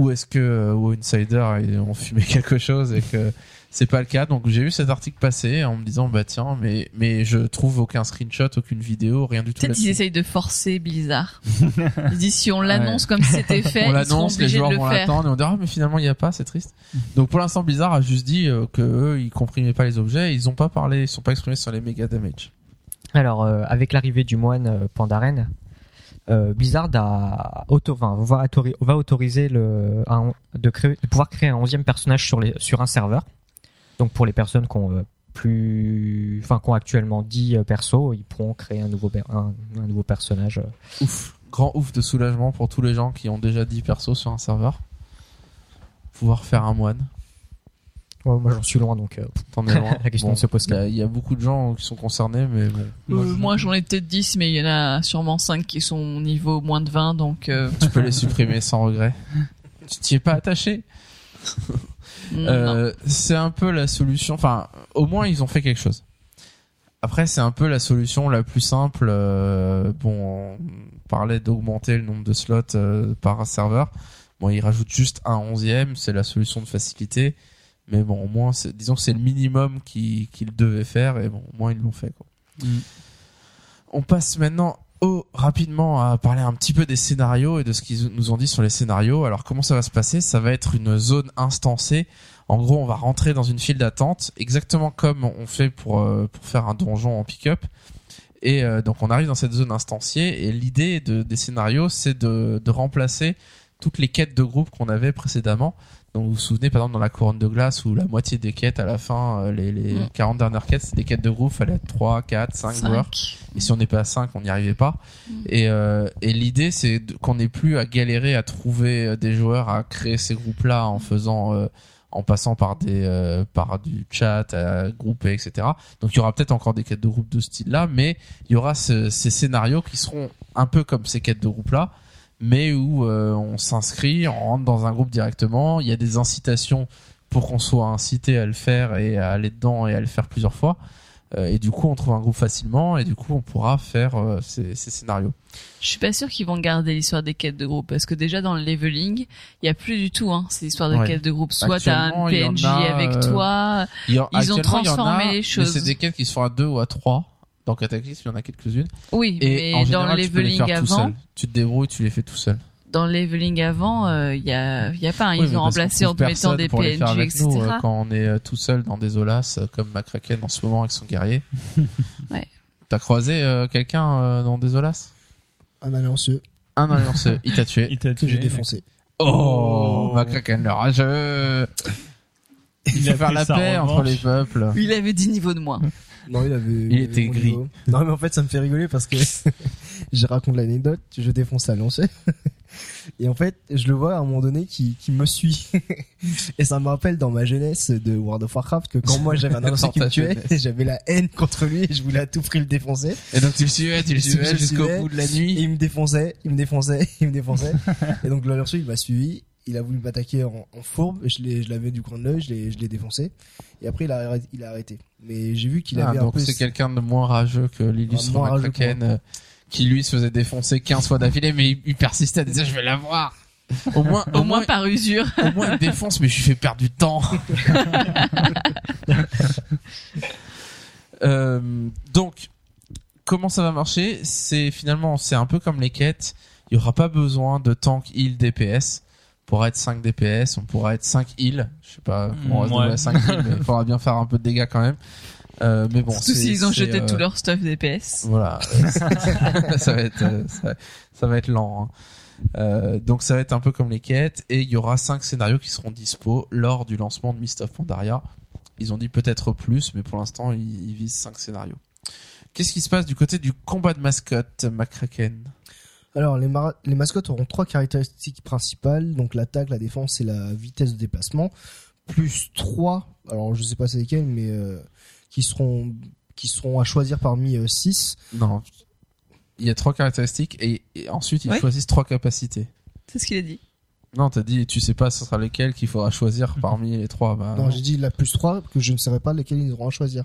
Ou est-ce que euh, WoW Insider ils ont fumé quelque chose et que c'est pas le cas Donc j'ai vu cet article passer en me disant bah tiens mais mais je trouve aucun screenshot, aucune vidéo, rien du tout Peut-être qu'ils essayent de forcer Blizzard. Ils disent si on l'annonce comme c'était fait, on l'annonce, les joueurs le vont l'attendre et on dira ah, mais finalement il y a pas, c'est triste. Donc pour l'instant Blizzard a juste dit euh, que eux ils comprimaient pas les objets, et ils ont pas parlé, ils sont pas exprimés sur les méga damage. Alors, euh, avec l'arrivée du moine euh, Pandaren, euh, Blizzard a va, autori- va autoriser le, de, pouvoir créer un onzième personnage sur, un serveur. Donc, pour les personnes qui ont euh, plus, enfin, qui ont actuellement 10 euh, persos, ils pourront créer un nouveau, un nouveau personnage. euh. Ouf, grand ouf de soulagement pour tous les gens qui ont déjà 10 persos sur un serveur. Pouvoir faire un moine, Ouais, moi, j'en suis loin, donc euh, t'en es loin. la question Bon, ne se pose Il y, pas. a- il y a beaucoup de gens qui sont concernés, mais bon. Euh, moi j'en ai peut-être 10 mais il y en a sûrement 5 qui sont niveau moins de 20 donc euh, Tu peux les supprimer sans regret. Tu t'y es pas attaché. Euh, c'est un peu la solution. Enfin, au moins ils ont fait quelque chose. Après, c'est un peu la solution la plus simple. euh, bon, on parlait d'augmenter le nombre de slots euh, par serveur. Bon, ils rajoutent juste un onzième. C'est la solution de facilité. Mais bon, au moins, disons que c'est le minimum qu'ils qu'ils devaient faire. Et bon, au moins ils l'ont fait. Quoi. Mm. On passe maintenant au, rapidement à parler un petit peu des scénarios et de ce qu'ils nous ont dit sur les scénarios. Alors comment ça va se passer? Ça va être une zone instancée. En gros, on va rentrer dans une file d'attente, exactement comme on fait pour euh, pour faire un donjon en pick-up. Et euh, donc on arrive dans cette zone instanciée et l'idée de, des scénarios, c'est de, de remplacer toutes les quêtes de groupe qu'on avait précédemment. Donc vous vous souvenez par exemple dans la couronne de glace où la moitié des quêtes à la fin, euh, les, les Mm. 40 dernières quêtes, c'est des quêtes de groupe, fallait être 3, 4, 5 Cinq. joueurs. Et si on n'est pas à 5, on n'y arrivait pas. Mm. Et, euh, et l'idée, c'est qu'on n'ait plus à galérer à trouver euh, des joueurs, à créer ces groupes-là en faisant, euh, en passant par des, euh, par du chat, à grouper, etc. Donc il y aura peut-être encore des quêtes de groupe de ce style-là, mais il y aura ce- ces scénarios qui seront un peu comme ces quêtes de groupe-là, mais où euh, on s'inscrit, on rentre dans un groupe directement. Il y a des incitations pour qu'on soit incité à le faire et à aller dedans et à le faire plusieurs fois. Euh, et du coup, on trouve un groupe facilement et du coup, on pourra faire euh, ces, ces scénarios. Je suis pas sûr qu'ils vont garder l'histoire des quêtes de groupe parce que déjà dans le leveling, il y a plus du tout hein, ces histoires de Ouais. quêtes de groupe. Soit t'as un PNJ a, avec euh, toi, a- Ils ont transformé a, les choses. c'est des quêtes qui se font à deux ou à trois. Dans Cataclysme, il y en a quelques-unes. oui, Et en mais dans général, le tu peux les leveling faire tout avant, seul. Tu te débrouilles, tu les fais tout seul. dans le leveling avant, euh, il y a, il y a pas, hein, Oui, ils ont remplacé en mettant des PNJ, etc. nous, euh, quand on est euh, tout seul dans des Olas, euh, comme Macraken en ce moment avec son guerrier. Ouais. T'as croisé euh, quelqu'un euh, dans des Olas? Un allianceux Un allianceux, il t'a tué. Il t'a que j'ai tué. défoncé. Oh, Oh. Macraken le rageux Il Il faut a faire la paix revanche. entre les peuples. Il avait 10 niveaux de moins. Non, il avait. Il était gris. niveau. Non, mais en fait, ça me fait rigoler parce que je raconte l'anecdote. Je défonce à lancer. Et en fait, je le vois à un moment donné qui, qui me suit. Et ça me rappelle dans ma jeunesse de World of Warcraft que quand moi j'avais un Dans qui me tuait, j'avais la haine contre lui et je voulais à tout prix le défoncer. Et donc tu le suivais, tu le suivais jusqu'au bout de la Et nuit. il me défonçait, il me défonçait, il me défonçait. et donc le il m'a suivi. Il a voulu m'attaquer en, en fourbe. Je l'ai, je l'avais du coin de l'œil, je l'ai, je l'ai défoncé. Et après, il a, arrêté- il a arrêté. Mais j'ai vu qu'il Ah, avait un donc peu. c'est quelqu'un de moins rageux que l'illustre Ah, Macraken euh, qui lui se faisait défoncer 15 fois d'affilée mais il, il persistait à dire je vais l'avoir. Au moins, Au moins par usure. au moins il me défonce mais je lui fais perdre du temps. Euh, donc comment ça va marcher? C'est finalement c'est un peu comme les quêtes. Il y aura pas besoin de tank heal DPS. On pourra être 5 DPS, on pourra être 5 heal. Je sais pas comment on va ouais. à 5 heal, mais il faudra bien faire un peu de dégâts quand même. Euh, mais bon, Surtout s'ils ont jeté euh, tout leur stuff DPS. voilà, ça va être euh, ça, ça va être lent. hein. Euh, donc ça va être un peu comme les quêtes et il y aura cinq scénarios qui seront dispo lors du lancement de Mist of Pandaria. Ils ont dit peut-être plus, mais pour l'instant ils, ils visent cinq scénarios. Qu'est-ce qui se passe du côté du combat de mascotte, McCracken Alors, les, mascottes auront trois caractéristiques principales, donc l'attaque, la défense et la vitesse de déplacement, plus trois, alors je sais pas c'est lesquels, mais euh, qui seront qui seront à choisir parmi euh, six. Non, il y a trois caractéristiques et, et ensuite ils Oui. choisissent trois capacités. C'est ce qu'il a dit. Non, t'as dit tu sais pas ce sera lesquels qu'il faudra choisir parmi les trois. Bah, non, j'ai dit la plus trois, que je ne saurais pas lesquels ils auront à choisir.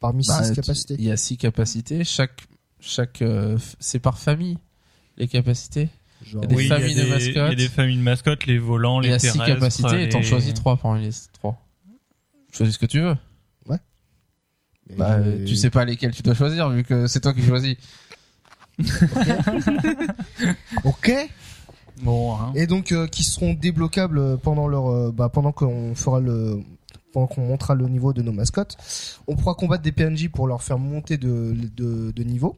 Parmi Bah, six tu- capacités. Il y a six capacités. Chaque chaque, euh, c'est par famille les capacités. Genre, Il y a des Oui, il y a familles de mascottes. Il y a des familles de mascottes, les volants, Il les y a six terrestres. capacités et t'en les- choisis trois parmi les trois. Choisis ce que tu veux. Bah, euh, tu sais pas lesquels tu dois choisir vu que c'est toi qui choisis. Ok. Bon, hein. Et donc euh, qui seront débloquables euh, pendant leur, euh, bah, pendant qu'on fera le, pendant qu'on montera le niveau de nos mascottes. On pourra combattre des PNJ pour leur faire monter de, de, de niveau.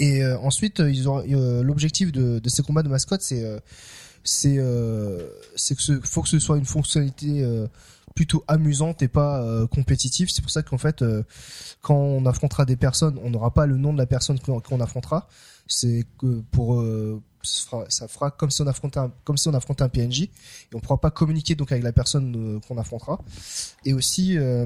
Et euh, ensuite, euh, ils auront euh, l'objectif de, de ces combats de mascottes, c'est euh, c'est euh, c'est que ce, faut que ce soit une fonctionnalité euh, plutôt amusante et pas compétitive. C'est pour ça qu'en fait, quand on affrontera des personnes, on n'aura pas le nom de la personne qu'on affrontera. C'est que pour euh, ça fera, ça fera comme si on affrontait un, comme si on affrontait un PNJ et on pourra pas communiquer donc avec la personne euh, qu'on affrontera. Et aussi, euh,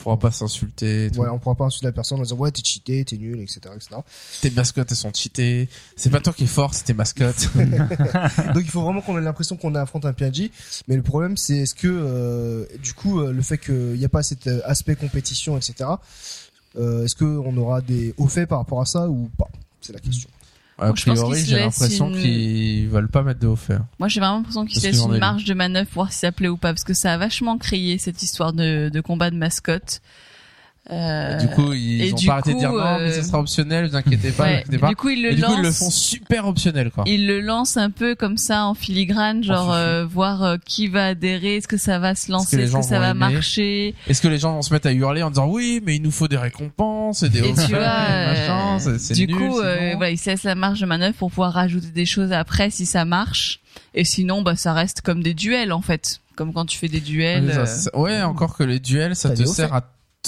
On pourra pas s'insulter. voilà, on pourra pas insulter la personne en disant ouais t'es cheaté, t'es nul, etc., etc. Tes mascottes elles sont cheatées. C'est pas toi qui es fort, c'est tes mascottes. Donc il faut vraiment qu'on ait l'impression qu'on affronte un PNJ. Mais le problème c'est est-ce que euh, du coup euh, le fait qu'il n'y a pas cet euh, aspect compétition, etc. Euh, est-ce que on aura des hauts faits par rapport à ça ou pas? C'est la question. A Moi, je pense priori, j'ai l'impression une- qu'ils veulent pas mettre de haut fait. Moi, j'ai vraiment l'impression qu'ils se laissent en une marge de manœuvre pour voir si ça plaît ou pas, parce que ça a vachement crié cette histoire de, de combat de mascotte. Euh, du coup, ils ont pas arrêté de dire non, mais euh, ça sera optionnel, vous inquiétez pas, vous ouais, inquiétez pas. du coup, ils le Et du coup, ils le font super optionnel, quoi. Ils le lancent un peu comme ça en filigrane, genre euh, voir euh, qui va adhérer, est-ce que ça va se lancer, est-ce que ça va aimer marcher? Est-ce que les gens vont se mettre à hurler en disant oui, mais il nous faut des récompenses et des Et tu vois, euh, c'est- du nul, coup, euh, voilà, ils se laissent la marge de manœuvre pour pouvoir rajouter des choses après si ça marche. Et sinon, bah, ça reste comme des duels en fait, comme quand tu fais des duels. Ouais, ça, euh, ouais, encore que les duels, ça te sert à,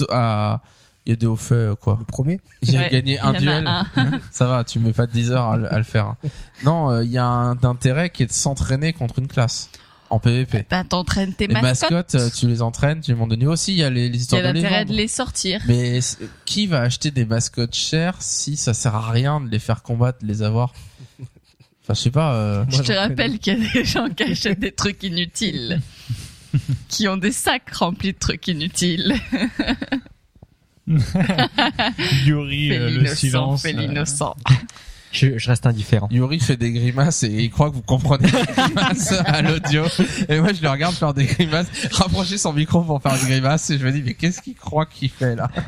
à, il y a des hauts faits, euh, quoi. Le premier. J'ai ouais, gagné un il y en a duel. un. Ça va, tu mets pas 10 heures à, le- à le faire. hein. Non, euh, il y a un intérêt qui est de s'entraîner contre une classe en PVP. Bah, t'entraînes tes Les mascottes. mascottes, euh, tu les entraînes, tu les montes de niveau. Aussi, il y a les, les Il y histoires a de l'intérêt de les sortir. Mais qui va acheter des mascottes chères si ça sert à rien de les faire combattre, de les avoir? Enfin, je sais pas. euh, Je te rappelle qu'il y a des gens qui achètent des trucs inutiles. qui ont des sacs remplis de trucs inutiles. Yuri, euh, le l'innocent, silence. euh, l'innocent. Je, je reste indifférent. Yuri fait des grimaces et il croit que vous comprenez les grimaces à l'audio. Et moi, je le regarde faire des grimaces, rapprocher son micro pour faire des grimaces et je me dis, mais qu'est-ce qu'il croit qu'il fait là?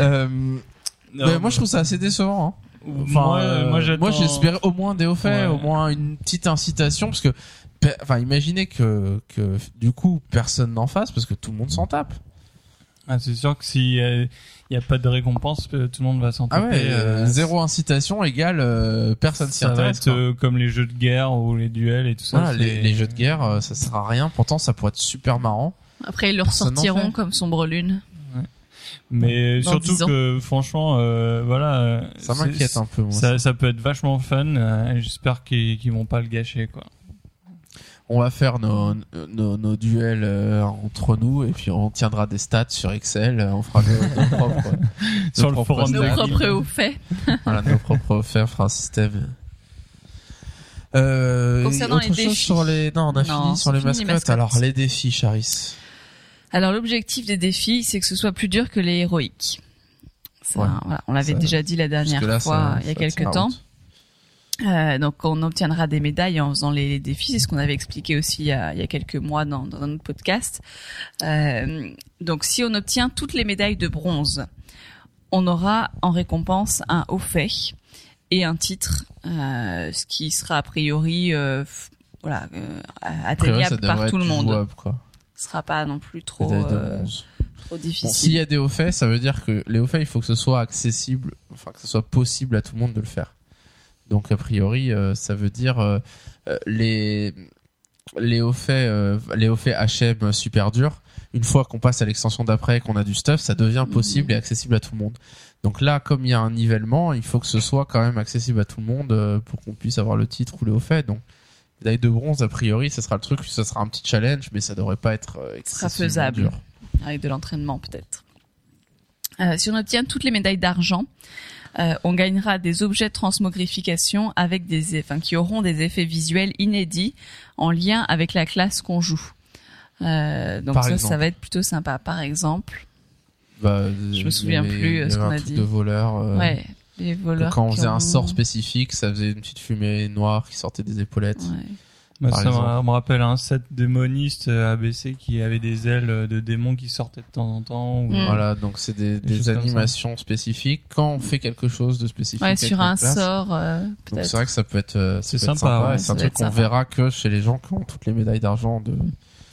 Euh, non, mais Moi, je trouve ça assez décevant. Hein. moi, euh, moi, moi, j'espérais au moins des hauts faits, Ouais. au moins une petite incitation, parce que, enfin, imaginez que, que du coup, personne n'en fasse, parce que tout le monde s'en tape. Ah, c'est sûr que s'il n'y a pas de récompense, euh, tout le monde va s'en Ah taper. ouais, euh, euh, zéro incitation égale euh, personne s'y Ça va intéresse. être euh, comme les jeux de guerre ou les duels et tout ça. Voilà, les, les jeux de guerre, euh, ça sert à rien. Pourtant, ça pourrait être super marrant. Après, ils le ressortiront fait. comme sombre lune. Mais Dans surtout 10 ans. que franchement, euh, voilà, Ça m'inquiète un peu. Moi, Ça, ça peut être vachement fun. euh, J'espère qu'ils qu'ils vont pas le gâcher, quoi. On va faire nos, nos, nos duels euh, entre nous et puis on tiendra des stats sur Excel. euh, On fera nos, nos propres, Sur nos le forum Nos propres hauts faits. Voilà, nos propres faits, on fera un système. Euh, Concernant autre les chose défis. sur les, non, on a Non, fini sur les fini, mascottes. les mascottes. Alors, les défis, Charis. Alors, l'objectif des défis, c'est que ce soit plus dur que les héroïques. Ça, Ouais. voilà, on l'avait déjà dit la dernière là, fois, ça- il y a quelques temps. route. Euh, donc on obtiendra des médailles en faisant les, les défis, c'est ce qu'on avait expliqué aussi il y a, il y a quelques mois dans, dans notre podcast. Euh, donc si on obtient toutes les médailles de bronze, on aura en récompense un haut fait et un titre, euh, ce qui sera a priori voilà atteignable par tout le monde. jouable, quoi. Ce sera pas non plus trop Bon, s'il difficile. y a des hauts faits, ça veut dire que les hauts faits, il faut que ce soit accessible, enfin que ce soit possible à tout le monde de le faire. Donc a priori, euh, ça veut dire euh, euh, les les hauts faits, les hauts faits HM super durs. Une fois qu'on passe à l'extension d'après, qu'on a du stuff, ça devient possible et accessible à tout le monde. Donc là, comme il y a un nivellement, il faut que ce soit quand même accessible à tout le monde pour qu'on puisse avoir le titre ou les hauts faits. Donc médaille de bronze, a priori, ça sera le truc, ça sera un petit challenge, mais ça devrait pas être sera excessivement faisable. dur. avec de l'entraînement peut-être. Euh, si on obtient toutes les médailles d'argent, euh, on gagnera des objets de transmogrification avec des, enfin, qui auront des effets visuels inédits en lien avec la classe qu'on joue. Euh, donc Par ça, exemple. ça va être plutôt sympa. Par exemple, Bah, Je me souviens avait- plus, euh, ce qu'on a dit. de voleur. euh, Ouais, les voleurs. Quand on faisait un sort spécifique, ça faisait une petite fumée noire qui sortait des épaulettes. Ouais. Bah, ça me- exemple. me rappelle un set démoniste euh, ABC qui avait des ailes euh, de démons qui sortaient de temps en temps. ou- Mm. Voilà, donc c'est des, animations spécifiques. Quand on fait quelque chose de spécifique, Ouais, sur un sort, euh, Donc peut-être. c'est vrai que ça peut être, euh, ça C'est sympa, ouais, ça c'est un truc qu'on sympa. verra que chez les gens qui ont toutes les médailles d'argent de,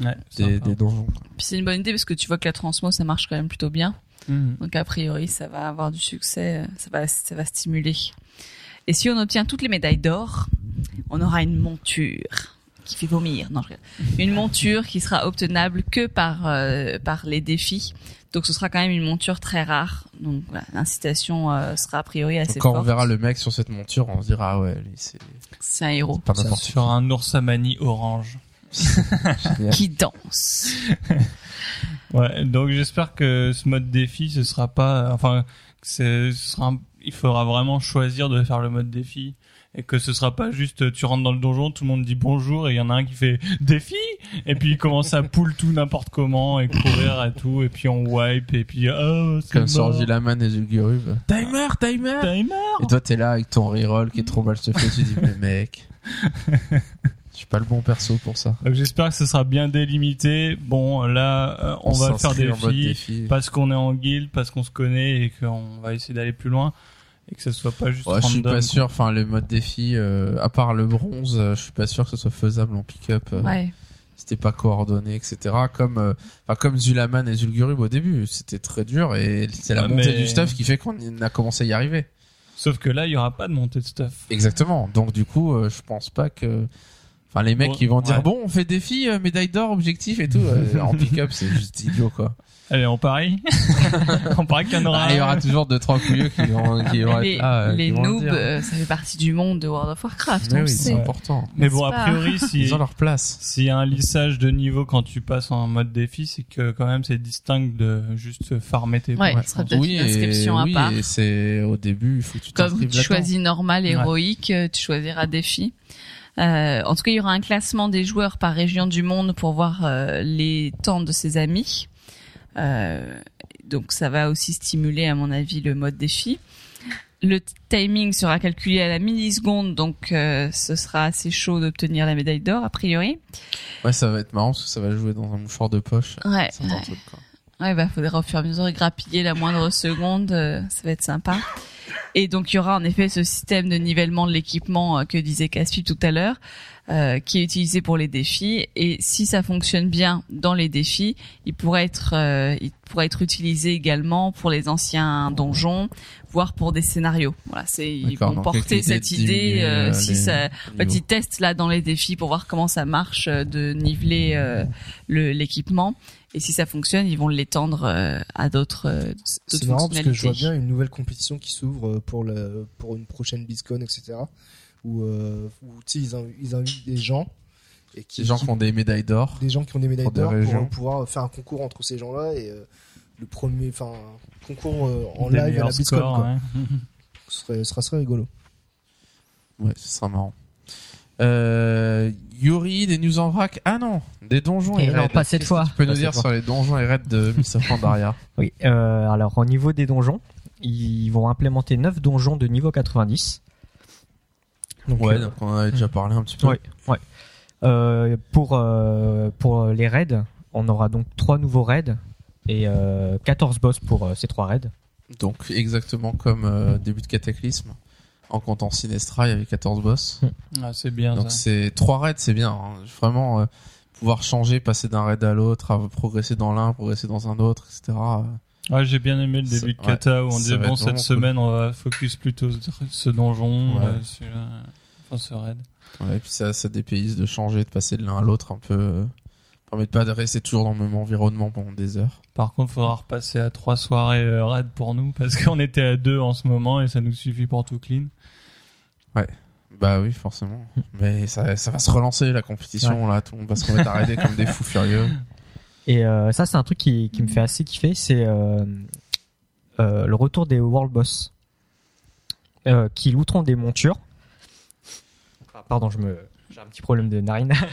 Ouais, des, sympa. des donjons. Puis c'est une bonne idée parce que tu vois que la transmo, ça marche quand même plutôt bien. Mhm. Donc a priori, ça va avoir du succès, ça va, ça va stimuler. Et si on obtient toutes les médailles d'or, on aura une monture qui fait vomir. Non, je. Une monture qui sera obtenable que par euh, par les défis. Donc ce sera quand même une monture très rare. Donc voilà, l'incitation euh, sera a priori assez Donc, quand on verra le mec sur cette monture, on se dira ah ouais, lui c'est C'est un héros pas n'importe. Sur un oursamani orange. Qui danse. Ouais, donc j'espère que ce mode défi, ce sera pas, enfin, ce sera, un- il faudra vraiment choisir de faire le mode défi et que ce sera pas juste tu rentres dans le donjon, tout le monde dit bonjour et il y en a un qui fait défi et puis il commence à pull tout n'importe comment et courir et tout et puis on wipe et puis oh c'est Comme sur mort. Gilaman et Zulgurub. Timer, timer. Timer. Et toi t'es là avec ton reroll qui est trop mal se fait, tu dis mais mec, je suis pas le bon perso pour ça. Donc j'espère que ce sera bien délimité. Bon, là, euh, on, va faire des défis défi. parce qu'on est en guild, parce qu'on se connaît et qu'on va essayer d'aller plus loin et que ce soit pas juste Ouais, je suis random, pas quoi. sûr. Enfin, le mode défi, euh, à part le bronze, euh, je suis pas sûr que ce soit faisable en pick-up. euh, Ouais. C'était pas coordonné, etc. Comme, euh, enfin, comme Zulaman et Zulgurub au début, c'était très dur et c'est la Ouais, montée mais- du stuff qui fait qu'on a commencé à y arriver. Sauf que là, il y aura pas de montée de stuff. Exactement. Donc du coup, euh, je pense pas que. Enfin, les mecs qui vont dire ouais. bon, on fait défi, euh, médaille d'or, objectif et tout. euh, en pick-up, c'est juste idiot quoi. Allez, on parie. on parie qu'il y en aura. Ah, il y aura toujours deux trois couilleux qui vont, qui vont les être là, euh, les qui vont le noobs, euh, ça fait partie du monde de World of Warcraft. Mais on oui, c'est important. Mais bon, a priori, si Ils ont leur place. s'il y a un lissage de niveau quand tu passes en mode défi, c'est que quand même c'est distinct de juste farmer tes Ouais, points, ce serait peut-être oui, une inscription et, à oui, part. et c'est au début, il faut que tu Comme tu choisis normal, héroïque, euh, tu choisiras défi. Euh, en tout cas, il y aura un classement des joueurs par région du monde pour voir euh, les temps de ses amis. Euh, donc ça va aussi stimuler, à mon avis, le mode défi. Le timing sera calculé à la milliseconde, donc euh, ce sera assez chaud d'obtenir la médaille d'or, a priori. Ouais, ça va être marrant parce que ça va jouer dans un mouchoir de poche. Ouais, C'est ouais. truc, quoi. Ouais, bah, faudra au fur et à mesure grappiller la moindre seconde, euh, ça va être sympa. Et donc, il y aura en effet ce système de nivellement de l'équipement euh, que disait Caspi tout à l'heure, euh, qui est utilisé pour les défis. Et si ça fonctionne bien dans les défis, il pourrait être, euh, il pourrait être utilisé également pour les anciens donjons, voire pour des scénarios. Voilà, c'est ils vont porter cette idée. euh, euh, si les ça, en fait, ils testent là dans les défis pour voir comment ça marche euh, de niveler euh, le l'équipement. Et si ça fonctionne, ils vont l'étendre euh, à d'autres C'est marrant parce que je vois bien une nouvelle compétition qui s'ouvre pour le pour une prochaine BlizzCon, etc. Où, euh, où tu sais, ils, inv- ils invitent des gens et qui, Des gens qui- ont des médailles d'or. des gens qui ont des médailles Pour d'or pour euh, pouvoir faire un concours entre ces gens-là et euh, le premier, enfin, un concours euh, en Des live à la BlizzCon. ouais. Ce serait, ce serait rigolo. Ouais, ce sera marrant. Euh, Yuri, des news en vrac? Ah non, des donjons et, Et non, raids. pas cette fois. que Tu peux Pas nous dire sur les donjons et raids de Miss of Pandaria. Oui, euh, alors au niveau des donjons, ils vont implémenter 9 donjons de niveau 90. Donc, Ouais, euh, donc on en avait déjà parlé un petit peu. Ouais, ouais. Euh, pour, euh, pour les raids, on aura donc 3 nouveaux raids et euh, 14 boss pour euh, ces 3 raids. Donc exactement comme euh, début de Cataclysme. En comptant Sinestra, il y avait 14 boss. Ah, c'est bien Donc c'est trois raids, c'est bien. hein. Vraiment euh, pouvoir changer, passer d'un raid à l'autre, à progresser dans l'un, progresser dans un autre, etc. Ouais, j'ai bien aimé le début de ouais, Kata où on disait bon cette semaine on va focus plutôt sur ce donjon, Ouais. euh, celui-là, enfin ce raid. Ouais, et puis ça, ça dépayse de changer, de passer de l'un à l'autre un peu. Euh, permet pas de rester toujours dans le même environnement pendant des heures. Par contre, faudra repasser à trois soirées euh, raid pour nous parce qu'on était à deux en ce moment et ça nous suffit pour tout clean. Bah oui, forcément. Mais ça, ça va se relancer la compétition là, tout le monde va se remettre à raider comme des fous furieux. Et euh, ça, c'est un truc qui, qui me fait assez kiffer, c'est euh, euh, le retour des World Boss euh, qui looteront des montures. Ah, Pardon, je me, j'ai un petit problème de narine.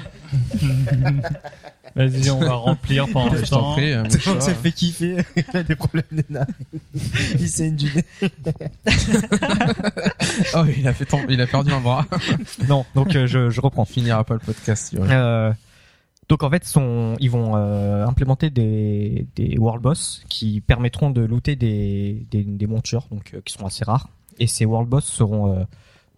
Vas-y, on va remplir pendant le Je t'en temps. prie, euh, ça le fait kiffer. Il a des problèmes de narine. Il saigne du nez. Oh, il a fait tomber, il a perdu un bras. Non, donc euh, je, je reprends. On finira pas le podcast. Euh, donc en fait, ils vont euh, implémenter des, des world boss qui permettront de looter des, des, montures, donc euh, qui sont assez rares. Et ces world boss seront euh,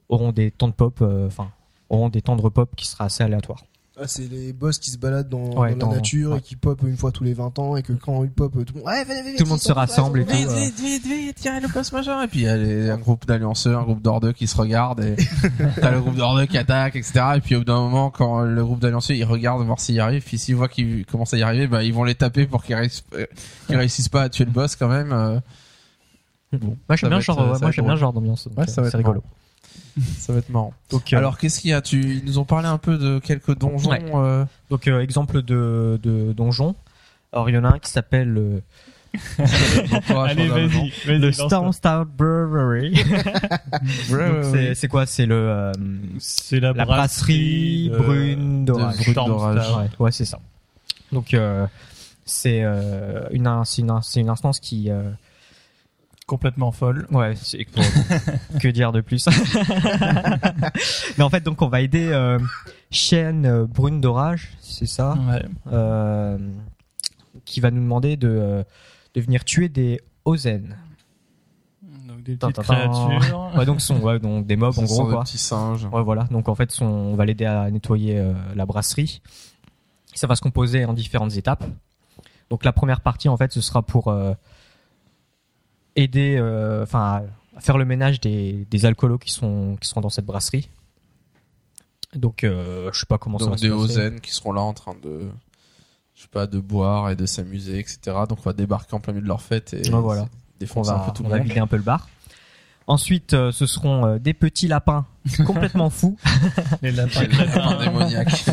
auront des temps de pop, enfin auront des temps de repop qui sera assez aléatoire. Ah, c'est les boss qui se baladent dans, Ouais, dans dans- la nature ouais. et qui pop une fois tous les 20 ans et que quand ils pop, tout le monde, ouais, venez, venez, Tout le monde se rassemble et tout. Vite, vite, vite, tiens, le poste machin. Et puis il y a les- un groupe d'allianceurs, un groupe d'ordeux qui se regardent et t'as le groupe d'ordeux qui attaque, etc. Et puis au bout d'un moment, quand le groupe d'allianceurs, ils regardent voir s'ils y arrivent, puis s'ils voient qu'ils commencent à y arriver, bah ils vont les taper pour qu'ils réussissent, euh, qu'ils réussissent pas à tuer le boss quand même. euh. Bon, Moi j'aime bien, être, ce genre, moi j'aime bien genre d'ambiance. donc, Ouais, euh, ça va c'est être rigolo. Ça va être marrant. Donc, euh, Alors qu'est-ce qu'il y a? Tu ils nous ont parlé un peu de quelques donjons. Ouais. euh, donc euh, exemple de, de donjon. Alors il y en a un qui s'appelle euh, Allez, vas-y, vas-y. le lance-toi. Stone Star Brewery. Donc, c'est- quoi? C'est le euh, C'est la, la brasserie de- brune d'orage. de Brune Storm d'orage. Star. Ouais, ouais, c'est ça. Donc euh, c'est euh, une in- c'est une, c'est une instance qui euh, Complètement folle. ouais c'est que dire de plus mais en fait donc on va aider euh, Cheyenne euh, Brune d'orage c'est ça Ouais. euh, qui va nous demander de euh, de venir tuer des Ozen Donc des petites créatures. ouais donc sont ouais, donc des mobs en gros des quoi petits singes. Ouais, voilà. Donc en fait, son- on va l'aider à nettoyer euh, la brasserie. Ça va se composer en différentes étapes. Donc la première partie, en fait, ce sera pour euh, aider, euh, enfin, à faire le ménage des, des alcoolos qui sont qui sont dans cette brasserie. Donc euh, je sais pas comment ça va Donc se des passer. Ozen qui seront là en train de, je sais pas, de boire et de s'amuser, etc. Donc on va débarquer en plein milieu de leur fête et Ouais, voilà. c'est- On défoncer un va, peu tout on le va monde. vider un peu le bar. Ensuite, euh, ce seront euh, des petits lapins complètement fous Les lapins Un crétins. démoniaque.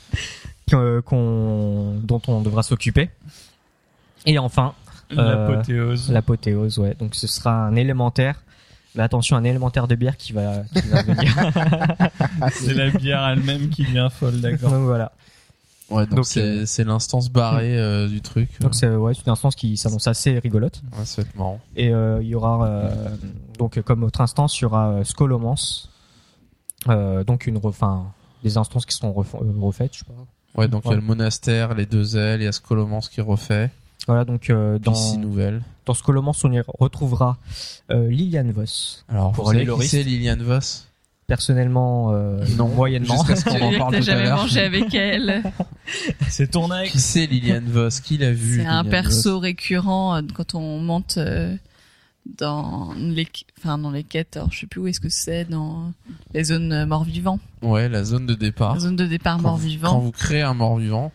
que- qu'on, dont on devra s'occuper. Et enfin, L'apothéose. L'apothéose, ouais. Donc ce sera un élémentaire. Mais attention, un élémentaire de bière qui va, qui va venir. C'est la bière elle-même qui devient folle, d'accord. Donc voilà. Ouais, donc c'est euh, c'est l'instance barrée euh, du truc. Donc c'est ouais, c'est une instance qui s'annonce assez rigolote. Ouais, être marrant. Et euh, il y aura euh, donc comme autre instance, il y aura euh, Scolomance. Euh, donc une refin des instances qui seront ref- euh, refaites, je sais pas. Ouais, donc il y a le monastère, les deux ailes, il y a Scolomance qui refait, Voilà, donc euh, dans six nouvelles. dans Scolomance, on y retrouvera euh, Liliane Voss. Alors, Pour vous savez qui c'est Liliane Voss? Personnellement, euh, Non. moyennement. Jusqu'à ce qu'on en parle t'as tout à jamais l'heure. mangé avec elle. C'est ton ex. Qui c'est Liliane Voss? Qui l'a vu C'est un Liliane perso récurrent euh, quand on monte euh, dans les, enfin dans les quêtes. Alors je sais plus où est-ce que c'est dans les zones euh, morts-vivants, Voss Ouais, la zone de départ. la zone de départ quand, vous, quand mort-vivant. vous créez un mort-vivant,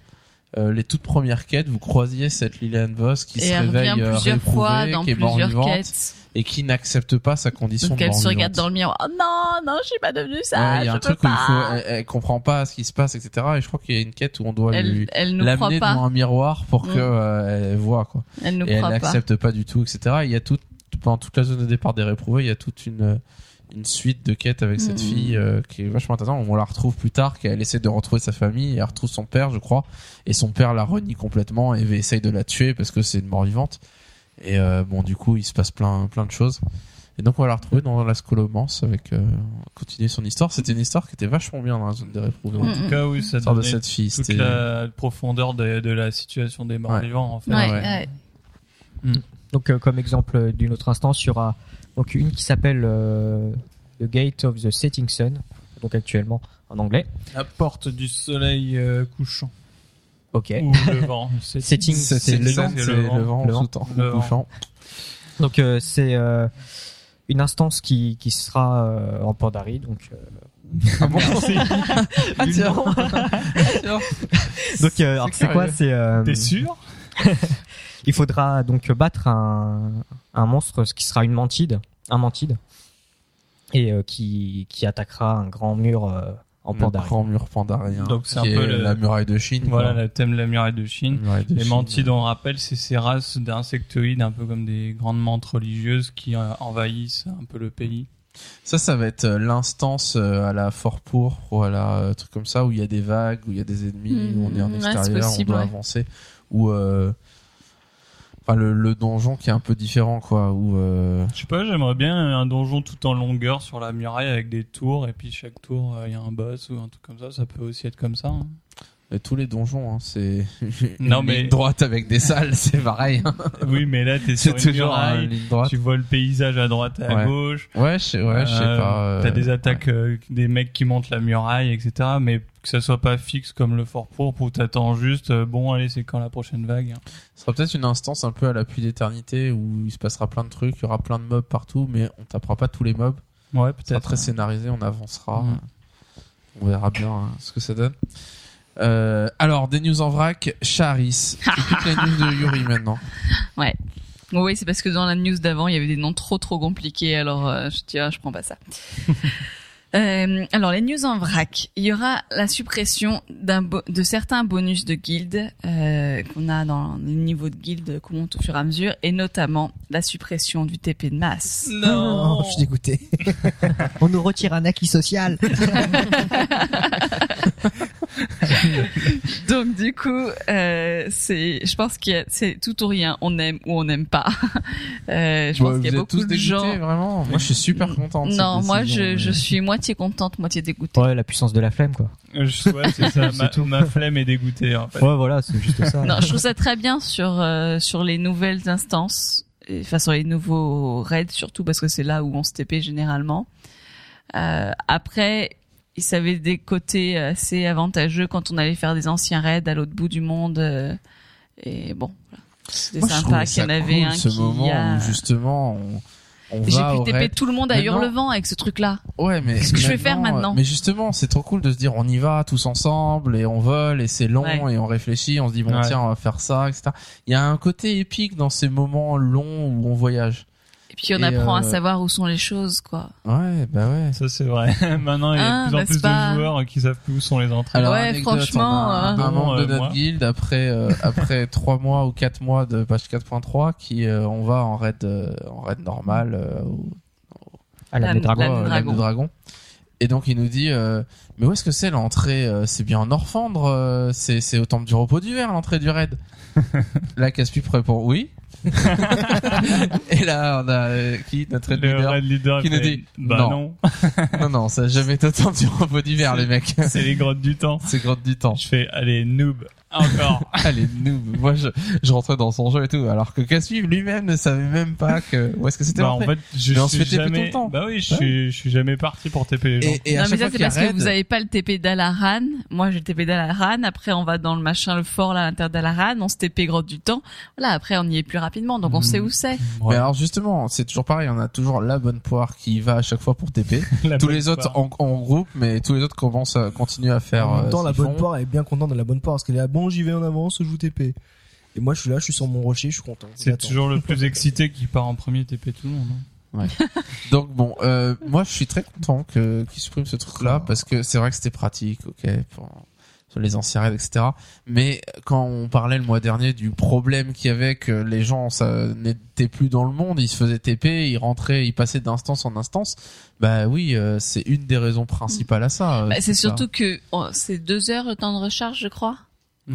euh, les toutes premières quêtes, vous croisiez cette Liliane Voss qui Et se réveille euh, plusieurs fois dans qui est plusieurs quêtes. et qui n'accepte pas sa condition Donc de elle se regarde dans le miroir. Oh non, non, je suis pas devenue ça. Ouais, il y a je un truc où il pas. faut, elle, elle comprend pas ce qui se passe, etc. Et je crois qu'il y a une quête où on doit Elle, lui l'amener pas. devant un miroir pour Mm. que euh, elle voit quoi. Elle nous et elle croit pas. n'accepte pas du tout, etc. Et il y a tout pendant toute la zone de départ des réprouvés, il y a toute une une suite de quêtes avec cette Mm. fille euh, qui est vachement intéressante. On la retrouve plus tard, qu'elle essaie de retrouver sa famille, et elle retrouve son père, je crois, et son père la renie complètement et essaye de la tuer parce que c'est une mort vivante. Et euh, bon, du coup, il se passe plein plein de choses. Et donc on va la retrouver dans la scolomance avec euh, continuer son histoire. C'était une histoire qui était vachement bien dans la zone des réprouvés. En Mm, tout mm. cas, oui, ça de cette fille, toute c'était la profondeur de, de la situation des morts Ouais. vivants, en fait. Ouais, ouais. ouais. Donc, euh, comme exemple d'une autre instance, il y aura donc une qui s'appelle euh, The Gate of the Setting Sun, donc actuellement en anglais. La porte du soleil euh, couchant. Ok. Ou le vent. C'est Setting, C'est c'est le vent. le vent. Le vent. Le vent. couchant. Donc euh, c'est euh, une instance qui qui sera euh, en Pandarie, donc. euh, Ah bon Ah, tiens. donc euh, alors c'est quoi. C'est euh, T'es sûr? Il faudra donc battre un un monstre ce qui sera une mantide, un mantide, et euh, qui qui attaquera un grand mur euh, en Le Pandarie. grand mur pandarien. Donc, c'est un peu le- la muraille de Chine. Voilà, quoi. le thème de la muraille de Chine. La muraille de Les Chine. mantides, on rappelle, c'est ces races d'insectoïdes, un peu comme des grandes mantes religieuses qui euh, envahissent un peu le pays. Ça, ça va être euh, l'instance euh, à la Fort Pourpre ou à la euh, truc comme ça où il y a des vagues, où il y a des ennemis, où on est en Ouais, c'est extérieur, possible, on doit ouais. avancer. Ou euh, le, donjon qui est un peu différent quoi. Euh, Je sais pas, j'aimerais bien un donjon tout en longueur sur la muraille avec des tours et puis chaque tour euh, il y a un boss ou un truc comme ça. Ça peut aussi être comme ça. hein. Et tous les donjons, hein, c'est Non, une mais- ligne droite avec des salles, c'est pareil. hein. Oui, mais là t'es sur une toujours une muraille. ligne droite. Tu vois le paysage à droite et à Ouais. gauche. Ouais, je sais, ouais, je sais Euh, pas. euh, T'as des attaques, euh, des mecs qui montent la muraille, etc. Mais que ça soit pas fixe comme le Fort Pourpre où t'attends juste, euh, bon allez c'est quand la prochaine vague. Ce sera peut-être une instance un peu à l'appui d'éternité où il se passera plein de trucs, il y aura plein de mobs partout, mais on tapera pas tous les mobs. Ouais, Ce sera peut-être. très scénarisé, on avancera. On verra bien hein, ce que ça donne. Euh, alors, des news en vrac, Charis. C'est toutes les news de Yuri maintenant. Bon, oui, c'est parce que dans la news d'avant, il y avait des noms trop trop compliqués, alors euh, je dis ah, je prends pas ça. Euh, alors les news en vrac, il y aura la suppression d'un de certains bonus de guilde euh, qu'on a dans les niveaux de guilde qu'on monte au fur et à mesure, et notamment la suppression du TP de masse. Non, je suis dégoûté. On nous retire un acquis social. Donc du coup, euh, c'est, je pense que c'est tout ou rien. On aime ou on n'aime pas. Euh, je pense qu'il y a êtes tous beaucoup de dégoûtés, gens. vraiment. Moi, je suis super content. de cette Non, moi je, suis moitié contente, moitié dégoûtée. Ouais, la puissance de la flemme, quoi. Euh, je- ouais, c'est ça. Ma, tout. ma flemme est dégoûtée en fait. Ouais, voilà, c'est juste ça. Non, je trouve ça très bien sur euh, sur les nouvelles instances, et, enfin sur les nouveaux raids surtout parce que c'est là où on se TP généralement. Euh, après, ça avait des côtés assez avantageux quand on allait faire des anciens raids à l'autre bout du monde. euh, et bon, voilà. c'était sympa qu'il y en avait cool, un ce qui moment a... où justement on, J'ai pu raid. tout le monde à Maintenant- Hurlevent avec ce truc-là. Ouais, mais Qu'est-ce que je vais faire maintenant Mais justement, c'est trop cool de se dire on y va tous ensemble et on vole et c'est long Ouais. et on réfléchit, on se dit bon Ouais. tiens on va faire ça, etc. Il y a un côté épique dans ces moments longs où on voyage. Et puis on Et, apprend à euh, savoir où sont les choses, quoi. Ouais, bah ouais. Ça c'est vrai. Maintenant il y a Ah, de plus en plus pas de joueurs qui savent plus où sont les entrées. Alors, Ouais, anecdote, franchement, un, euh, un membre de euh, notre moi. guilde après euh, après trois mois ou quatre mois de page 4.3 qui euh, on va en raid euh, en raid normal euh, À la Dragon. De Dragon. Et donc il nous dit euh, mais où est-ce que c'est l'entrée euh, C'est bien en Orfandre, euh, c'est c'est au temple du repos d'hiver l'entrée du raid. là Casse-Pipe répond oui. Et là on a euh, qui notre leader leader qui nous dit, bah non. non, Non non, ça a jamais été au temple du repos d'hiver les mecs. c'est les grottes du temps. c'est grotte du temps. Je fais allez noob encore. Allez, nous, moi je, je rentrais dans son jeu et tout, alors que Casse-Pipe lui-même ne savait même pas que où est-ce que c'était bah, en fait, je Mais on se suis tout jamais. le temps. Bah oui, je suis, je suis jamais parti pour TP les gens. Et, et à non, mais ça, c'est parce que vous avez pas le TP d'Alaran. Moi, j'ai le TP d'Alaran. Après, on va dans le machin, le fort, là, à l'intérieur d'Alaran. On se TP grotte du temps. Voilà, après, on y est plus rapidement. Donc, on sait où c'est. Mais Ouais. alors justement, c'est toujours pareil, on a toujours la bonne poire qui va à chaque fois pour TP. Tous les autres en, en groupe, mais tous les autres commencent à continuer à faire. En même euh, temps, la bonne font. poire est bien contente de la bonne poire parce qu'elle est bon, j'y vais en avance, je vous TP. Et moi, je suis là, je suis sur mon rocher, je suis content. C'est toujours le plus excité qui part en premier TP tout le monde. hein. Donc bon, euh, moi je suis très content que qu'ils suppriment ce truc-là parce que c'est vrai que c'était pratique, ok, pour sur les anciens raids, etc. Mais quand on parlait le mois dernier du problème qu'il y avait que les gens ça n'étaient plus dans le monde, ils se faisaient TP, ils rentraient, ils passaient d'instance en instance. Bah oui, euh, c'est une des raisons principales à ça. euh, Bah, c'est surtout que oh, c'est deux heures le temps de recharge, je crois.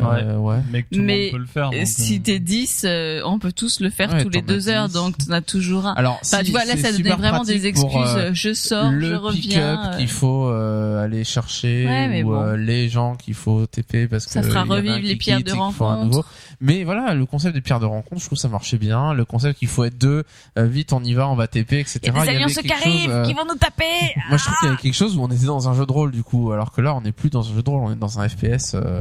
Euh, ouais. Mais que tout le Mais monde peut le faire. Et donc, si t'es 10, euh, on peut tous le faire Ouais, tous les deux heures. 10. Donc, t'en as toujours un. Alors, Enfin, si, tu vois, là, ça donnait vraiment des pour, excuses. euh, je sors, je le reviens. pick-up euh, qu'il faut euh, aller chercher Ouais, ou bon. euh, les gens qu'il faut TP parce Ça que fera il y en a un revivre les pierres de rencontre. Mais voilà, le concept des pierres de rencontre, je trouve que ça marchait bien. Le concept qu'il faut être deux, euh, vite on y va, on va TP, etc. Il y a des alliances qui quelque arrivent, chose, euh, qui vont nous taper. Moi, je trouve qu'il y avait quelque chose où on était dans un jeu de rôle du coup, alors que là, on n'est plus dans un jeu de rôle, on est dans un FPS euh,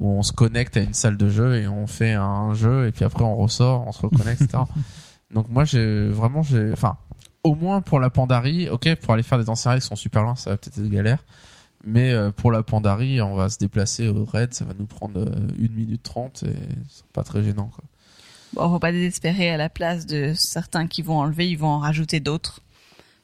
où on se connecte à une salle de jeu et on fait un jeu et puis après on ressort, on se reconnecte, etc. Donc moi, j'ai vraiment, j'ai, enfin, au moins pour la Pandarie, ok, pour aller faire des anciens raids qui sont super loin, ça va peut-être être galère. Mais euh, pour la Pandarie, on va se déplacer au raid, ça va nous prendre euh, une minute trente et c'est pas très gênant. Quoi. Bon, faut pas désespérer à la place de certains qui vont enlever, ils vont en rajouter d'autres.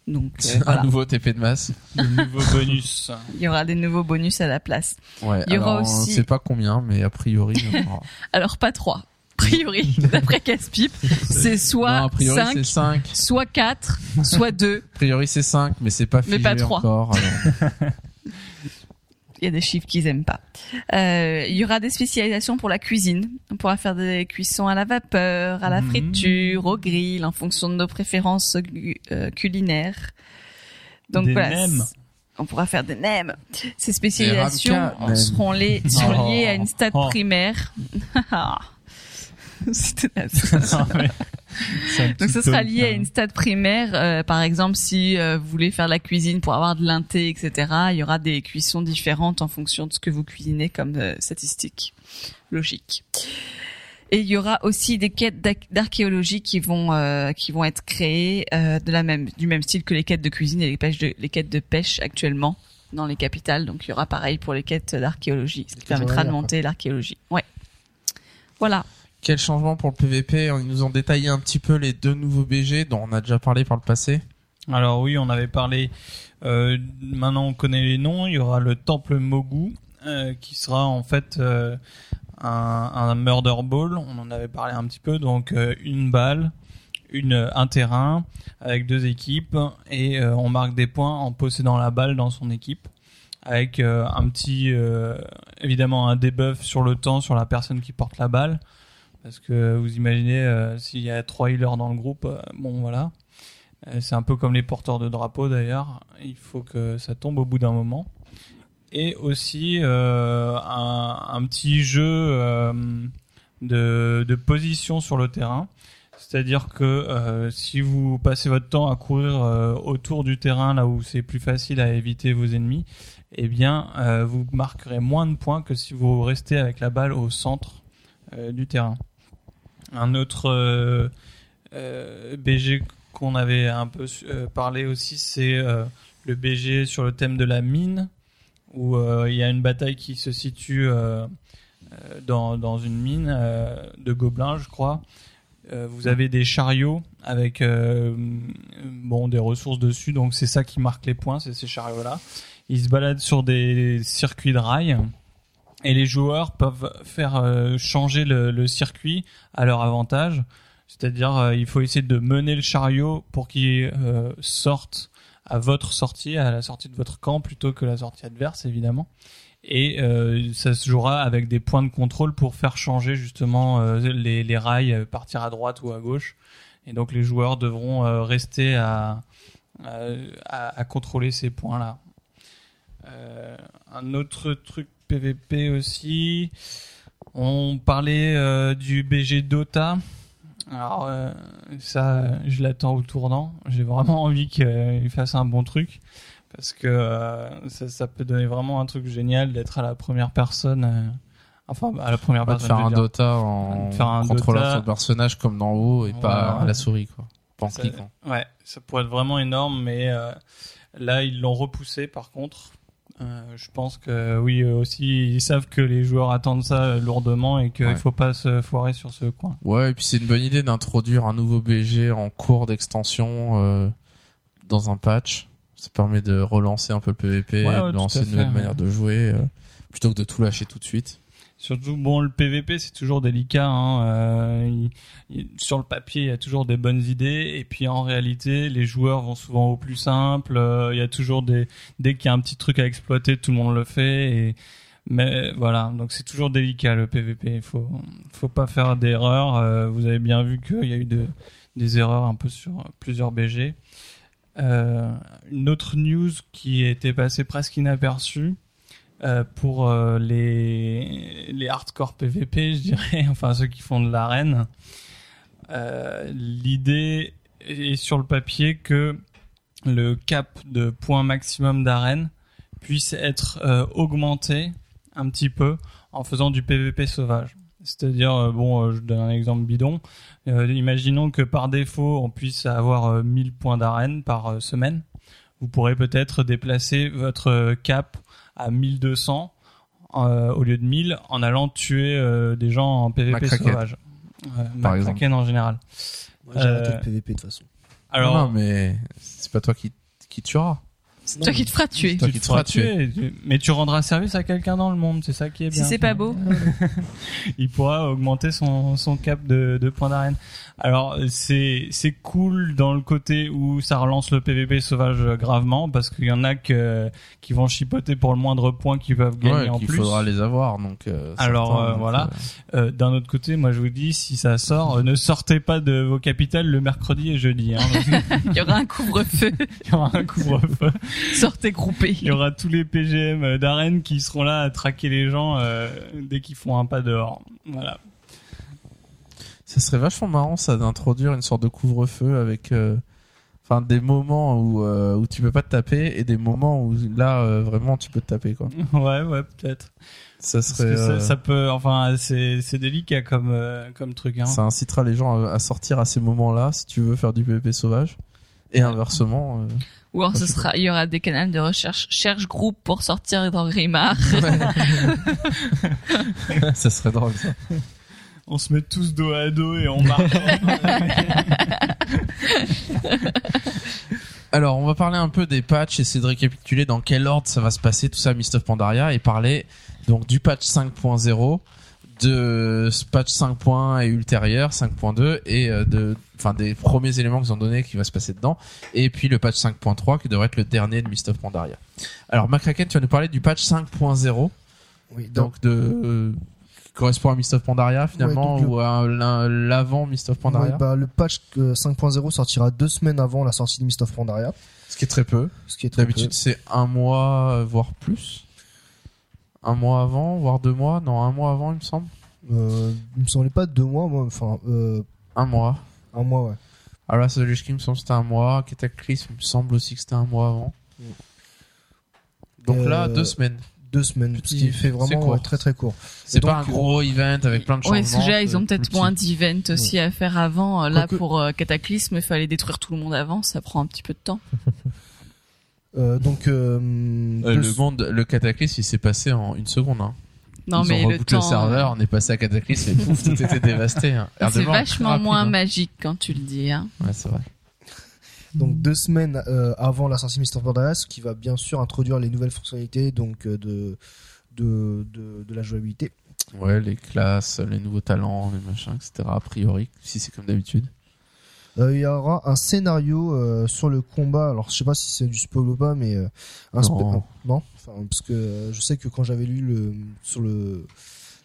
Donc, euh, C'est un voilà. nouveau TP de masse. Le nouveau bonus. Il y aura des nouveaux bonus à la place. Ouais, Il y aura alors, aussi- On sait pas combien, mais a priori, il y en aura. Alors, pas trois. priori, d'après Casse-Pipe, c'est soit a priori, 5, c'est 5. soit 4, soit 2. A priori, c'est 5, mais c'est pas Mais figé pas trois. encore. alors. Il y a des chiffres qu'ils aiment pas. Euh, il y aura des spécialisations pour la cuisine. On pourra faire des cuissons à la vapeur, à la Mhm. friture, au grill, en fonction de nos préférences euh, culinaires. Donc Des voilà. nems. On pourra faire des nems. Ces spécialisations seront, les, seront Oh. liées à une stade Oh. primaire. C'était Donc ce sera lié à une stade primaire. euh, par exemple, si euh, vous voulez faire de la cuisine pour avoir de l'inté, etc., il y aura des cuissons différentes en fonction de ce que vous cuisinez comme euh, statistique. Logique. Et il y aura aussi des quêtes d'archéologie qui vont euh, qui vont être créées euh, de la même du même style que les quêtes de cuisine et les, pêches de, les quêtes de pêche actuellement dans les capitales. Donc il y aura pareil pour les quêtes d'archéologie, ce qui permettra de monter l'archéologie. Ouais. Voilà. Quel changement pour le PVP Ils nous ont détaillé un petit peu les deux nouveaux BG dont on a déjà parlé par le passé. Alors oui, on avait parlé. euh, maintenant, on connaît les noms. Il y aura le temple Mogu, euh, qui sera en fait euh, un, un murder ball. On en avait parlé un petit peu. Donc une balle, une un terrain avec deux équipes et on marque des points en possédant la balle dans son équipe. Avec un petit, évidemment, un debuff sur le temps sur la personne qui porte la balle. Parce que vous imaginez, euh, s'il y a trois healers dans le groupe, euh, bon voilà. Euh, C'est un peu comme les porteurs de drapeaux d'ailleurs. Il faut que ça tombe au bout d'un moment. Et aussi un, petit jeu de, de position sur le terrain. C'est-à-dire que si vous passez votre temps à courir autour du terrain là où c'est plus facile à éviter vos ennemis, eh bien vous marquerez moins de points que si vous restez avec la balle au centre du terrain. Un autre euh, euh, BG qu'on avait un peu euh, parlé aussi, c'est le BG sur le thème de la mine, où il y a une bataille qui se situe dans, dans une mine de gobelins, je crois. Vous avez des chariots avec euh, bon des ressources dessus, donc c'est ça qui marque les points, c'est ces chariots-là. Ils se baladent sur des circuits de rails et les joueurs peuvent faire euh, changer le, circuit à leur avantage. C'est-à-dire, euh, il faut essayer de mener le chariot pour qu'il euh, sorte à votre sortie, à la sortie de votre camp, plutôt que la sortie adverse, évidemment. Et ça se jouera avec des points de contrôle pour faire changer justement les, rails, partir à droite ou à gauche. Et donc les joueurs devront rester à, contrôler ces points-là. Un autre truc PVP aussi. On parlait euh, du BG Dota. Alors euh, ça, je l'attends au tournant. J'ai vraiment envie qu'il fasse un bon truc parce que euh, ça, ça peut donner vraiment un truc génial d'être à la première personne. euh, enfin, à la première Pas de personne. faire un dire. Dota en De faire un contrôlant Dota. son personnage comme dans WoW et pas Ouais. à la souris quoi. Pas en Ça- cliquant. Ouais, ça pourrait être vraiment énorme, mais euh, là ils l'ont repoussé par contre. Euh, je pense que oui euh, aussi ils savent que les joueurs attendent ça euh, lourdement et qu'il Ouais. faut pas se foirer sur ce coin. Ouais, et puis c'est une bonne idée d'introduire un nouveau BG en cours d'extension euh, dans un patch. Ça permet de relancer un peu le PVP, Ouais, ouais, de lancer une nouvelle manière de jouer, euh, plutôt que de tout lâcher tout de suite. Surtout bon le PVP c'est toujours délicat. Hein, euh, sur le papier il y a toujours des bonnes idées et puis en réalité les joueurs vont souvent au plus simple. euh, Il y a toujours des dès qu'il y a un petit truc à exploiter tout le monde le fait et mais voilà donc c'est toujours délicat le PVP. Il faut faut pas faire d'erreurs. Euh, vous avez bien vu qu'il y a eu de, des erreurs un peu sur plusieurs BG. Euh, une autre news qui était passée presque inaperçue euh, pour euh, les les hardcore PVP, je dirais, enfin ceux qui font de l'arène. Euh, L'idée est sur le papier que le cap de points maximum d'arène puisse être augmenté un petit peu en faisant du PVP sauvage. C'est-à-dire, bon, je donne un exemple bidon. Imaginons que par défaut, on puisse avoir euh, 1000 points d'arène par semaine. Vous pourrez peut-être déplacer votre cap à 1200 euh, au lieu de 1000 en allant tuer euh, des gens en PVP sauvage. Par en général. Moi, j'ai arrêté Euh, le PVP de toute façon. Alors, non, mais c'est pas toi qui, qui tuera. C'est toi qui te feras tuer. toi Tu qui te feras tuer, tu- mais tu rendras service à quelqu'un dans le monde, c'est ça qui est Si bien. c'est pas beau. il pourra augmenter son, son cap de, de points d'arène. Alors c'est c'est cool dans le côté où ça relance le PVP sauvage gravement parce qu'il y en a que, qui vont chipoter pour le moindre point qu'ils peuvent gagner Ouais, en qu'il plus. faudra les avoir. Donc, euh, Alors, certains, euh, voilà. euh, Euh, D'un autre côté, moi je vous dis, si ça sort, euh, ne sortez pas de vos capitales le mercredi et jeudi. Hein, Il y aura un couvre-feu. y aura un couvre-feu. Sortez groupés. Il y aura tous les PGM d'arène qui seront là à traquer les gens euh, dès qu'ils font un pas dehors. Voilà. Ça serait vachement marrant ça d'introduire une sorte de couvre-feu avec euh, enfin des moments où euh, où tu peux pas te taper et des moments où là euh, vraiment tu peux te taper quoi. Ouais, ouais, peut-être. Ça Parce serait que ça, euh, ça peut, enfin, c'est c'est délicat comme euh, comme truc. Hein. ça incitera les gens à, à sortir à ces moments-là si tu veux faire du PvP sauvage et inversement euh, Ou alors ce sera, il y aura des canaux de recherche, cherche groupe pour sortir dans Grimard. ça serait drôle ça. On se met tous dos à dos et on marche. Alors, on va parler un peu des patchs, essayer de récapituler dans quel ordre ça va se passer, tout ça, Mist of Pandaria, et parler donc du patch 5.0, de ce patch 5.1 et ultérieur, 5.2, et euh, de, enfin, des premiers éléments qu'ils ont donnés qui va se passer dedans, et puis le patch 5.3 qui devrait être le dernier de Mist of Pandaria. Alors, McCracken, tu vas nous parler du patch 5.0, Oui, donc, donc de, euh, correspond à Mist of Pandaria finalement, Ouais, ou à l'avant Mist of Pandaria, ouais, bah, le patch euh, 5.0 sortira deux semaines avant la sortie de Mist of Pandaria. ce qui est très peu. Ce qui est très D'habitude, c'est un mois, euh, voire plus. Un mois avant, voire deux mois. Non, un mois avant, il me semble. Euh, il me semblait pas deux mois, moi. Enfin, euh, Un mois. un mois, ouais. Alors là, King, il me semble que c'était un mois. Cataclysme, il me semble aussi que c'était un mois avant. Donc là, Euh, deux semaines. Deux semaines. Ce Petit- qui fait vraiment court. ouais, très très court. C'est donc, pas un gros event avec plein de changements. Ouais, ce sujet, ils ont c'est peut-être moins d'events aussi à faire avant. Euh, Là, Quoique- pour euh, Cataclysme, il fallait détruire tout le monde avant. Ça prend un petit peu de temps. Euh, donc, euh, Euh, le monde, le Cataclysme, il s'est passé en une seconde. Hein. Non, Ils mais ont le temps. le serveur, on est passé à Cataclysme et pouf, tout était dévasté. Hein. euh, C'est vachement rapide, moins hein. magique quand tu le dis. Hein. Ouais, c'est vrai. Donc deux semaines euh, avant la sortie de Mist of Pandaria, ce qui va bien sûr introduire les nouvelles fonctionnalités donc euh, de, de, de, de la jouabilité. Ouais, les classes, les nouveaux talents, les machins, etc. A priori, si c'est comme d'habitude. Euh, il y aura un scénario euh, sur le combat. Alors, je sais pas si c'est du spoil ou pas, mais euh, un Non. non. Enfin, parce que je sais que quand j'avais lu le sur le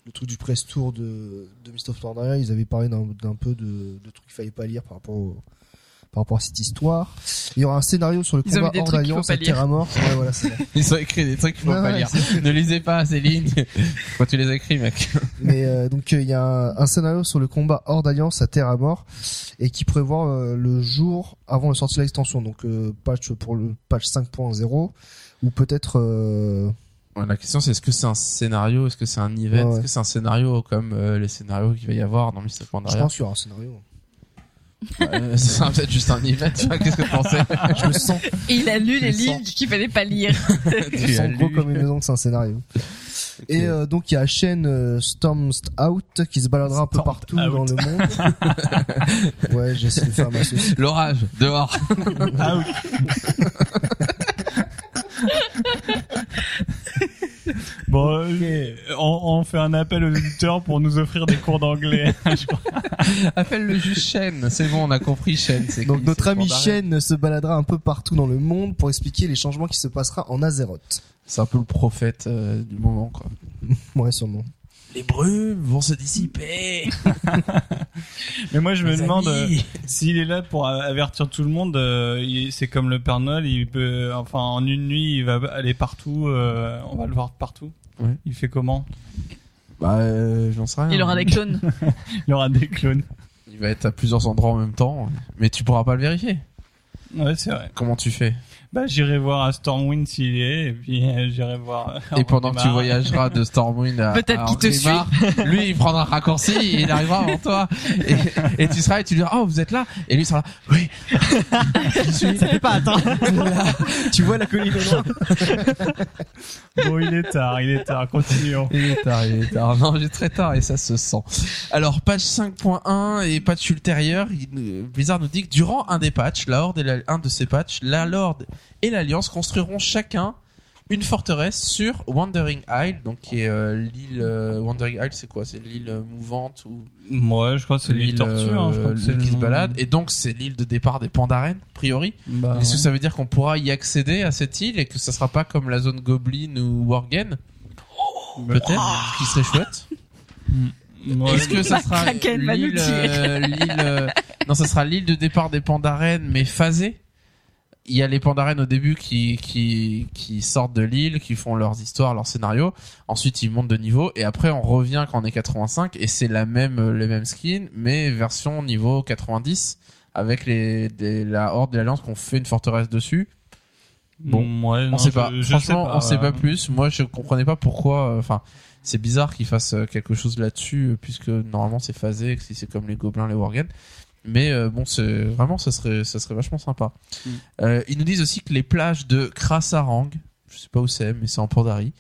le truc du press tour de de Mist of Pandaria, ils avaient parlé d'un d'un peu de, de trucs qu'il fallait pas lire par rapport au, par rapport à cette histoire. Il y aura un scénario sur le Ils combat hors d'alliance à. Terra Mort. Ouais, voilà. Ils ont écrit des trucs qu'il faut pas ouais, lire. ne lisez pas ces lignes. Quand tu les as écrits, mec. Mais euh, donc euh, il y a un, un scénario sur le combat hors d'alliance à Terra Mort et qui prévoit euh, le jour avant la sortie de l'extension. Donc euh, patch pour le patch 5.0 ou peut-être euh, Ouais, la question, c'est est-ce que c'est un scénario, est-ce que c'est un event, Ouais, ouais. est-ce que c'est un scénario comme euh, les scénarios qu'il va y avoir dans je Pandaria pense qu'il y aura un scénario. Euh, Ce sera peut-être juste un event, tu vois, qu'est-ce que tu pensais Je me sens, Et il a lu les Je lignes qu'il fallait pas lire. Tu sens gros comme une maison que c'est un scénario. Et euh, donc il y a Shen euh, Stormed Out qui se baladera un peu partout Out. dans le monde. ouais, j'essaie de faire ma sauce. L'orage, dehors. Oui. Bon, euh, on, on fait un appel aux auditeurs pour nous offrir des cours d'anglais. Je crois. Appelle-le juste Shen. C'est bon, on a compris Shen. c'est Donc notre ami. Shen se baladera un peu partout dans le monde pour expliquer les changements qui se passera en Azeroth. C'est un peu le prophète euh, du moment, quoi. Ouais, sûrement. Les brumes vont se dissiper. Mais moi, je me demande euh, s'il est là pour avertir tout le monde. euh, c'est comme le Père Noël. Il peut, enfin, en une nuit, il va aller partout. euh, on va le voir partout. Ouais. Il fait comment? Bah, euh, j'en sais rien. Il aura des clones. Il aura des clones. Il va être à plusieurs endroits en même temps, mais tu pourras pas le vérifier. Ouais, c'est vrai. Comment tu fais? Bah, j'irai voir à Stormwind s'il y est, et puis euh, j'irai voir. euh, Et pendant que tu voyageras de Stormwind à Peut-être à qu'il te Orgrimmar, lui il prendra un raccourci, et il arrivera avant toi, et, et tu seras et tu lui diras oh vous êtes là, et lui il sera là oui. Je suis- Ça fait pas attendre. tu vois la colline au loin. Bon, il est tard, il est tard. Continuons. Il est tard, il est tard. Non, j'ai très tard et ça se sent. Alors, patch 5.1 et patch ultérieur, nous- Blizzard nous dit que durant un des patchs, la Horde et la- un de ces patchs, la Lorde et l'Alliance construiront chacun une forteresse sur Wandering Isle, donc qui est euh, l'île euh, Wandering Isle, c'est quoi? C'est l'île euh, mouvante ou Ouais, je crois que c'est l'île tortue. Hein, je crois que c'est l'île le qui se balade, et donc c'est l'île de départ des Pandaren, a priori. Bah, Est-ce que ça veut dire qu'on pourra y accéder à cette île et que ça sera pas comme la zone Goblin ou Worgen? Peut-être, ce qui serait chouette. Ouais. Est-ce que ça sera l'île, non, ça sera l'île de départ des Pandaren, mais phasée? Il y a les Pandaren au début qui, qui, qui sortent de l'île, qui font leurs histoires, leurs scénarios. Ensuite, ils montent de niveau et après, on revient quand on est 85 et c'est la même, euh, les mêmes skins, mais version niveau 90 avec les, des- la horde de l'Alliance qu'on fait une forteresse dessus. Bon, ouais, On non, sait je- pas. je Franchement, sais on sait pas ouais. plus. Moi, je comprenais pas pourquoi. euh, Enfin, c'est bizarre qu'ils fassent euh, quelque chose là-dessus, euh, puisque normalement c'est phasé, si c'est comme les gobelins, les worgen. Mais euh, bon, c'est vraiment, ça serait, ça serait vachement sympa. Mm. Euh, ils nous disent aussi que les plages de Krasarang, je sais pas où c'est, mais c'est en Pandarie,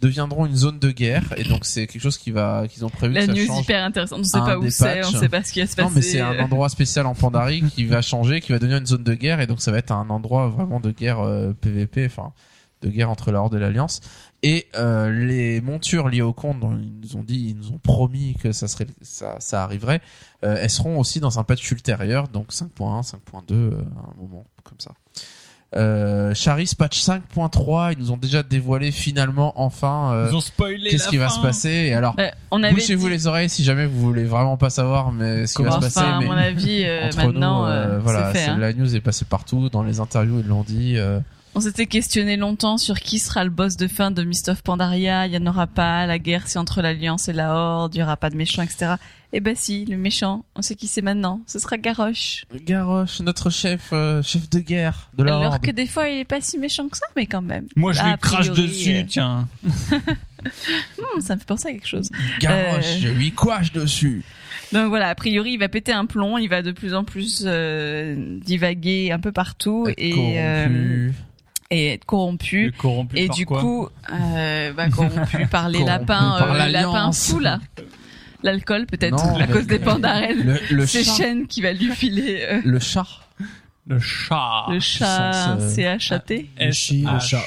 deviendront une zone de guerre, et donc c'est quelque chose qui va, qu'ils ont prévu La que ça news change. hyper intéressante. On sait un pas où c'est, on sait pas ce qui va se passer. Non, mais c'est un euh. endroit spécial en Pandarie qui va changer, qui va devenir une zone de guerre, et donc ça va être un endroit vraiment de guerre euh, PVP, enfin de guerre entre la Horde et l'Alliance. Et euh, les montures liées au compte, dont ils nous ont dit, ils nous ont promis que ça serait, ça, ça arriverait, euh, elles seront aussi dans un patch ultérieur, donc 5.1, 5.2, euh, à un moment comme ça. Euh, Charis patch 5.3, ils nous ont déjà dévoilé finalement enfin euh, Ils ont spoilé qu'est-ce la qui va se passer. Et alors, avait bouchez-vous dit- les oreilles si jamais vous voulez vraiment pas savoir mais ce qui va se passer. à mais mon avis, euh, entre maintenant, nous, euh, euh, voilà, hein. la news est passée partout, dans les interviews ils l'ont dit. On s'était questionné longtemps sur qui sera le boss de fin de Mist of Pandaria. Il y en aura pas. La guerre, c'est entre l'Alliance et la Horde. Il y aura pas de méchants, etc. Eh ben si, le méchant, on sait qui c'est maintenant. Ce sera Garrosh. Garrosh, notre chef, euh, chef de guerre de la Alors Horde. que des fois, il est pas si méchant que ça, mais quand même. Moi, je Là, lui a crache priori, dessus, euh, tiens. hmm, ça me fait penser à quelque chose. Garrosh, euh, je lui quache dessus. Donc voilà, a priori, il va péter un plomb. Il va de plus en plus euh, divaguer un peu partout Être et. Et être corrompu. Et par du quoi coup, euh, bah, corrompu par les Corrompu lapins, par euh, lapins l'Alliance. fous là. L'alcool peut-être, à cause des pandarènes. Le, le C'est chat. Shen qui va lui filer euh, Le chat. Le chat. le chat, euh, achaté. Le chat.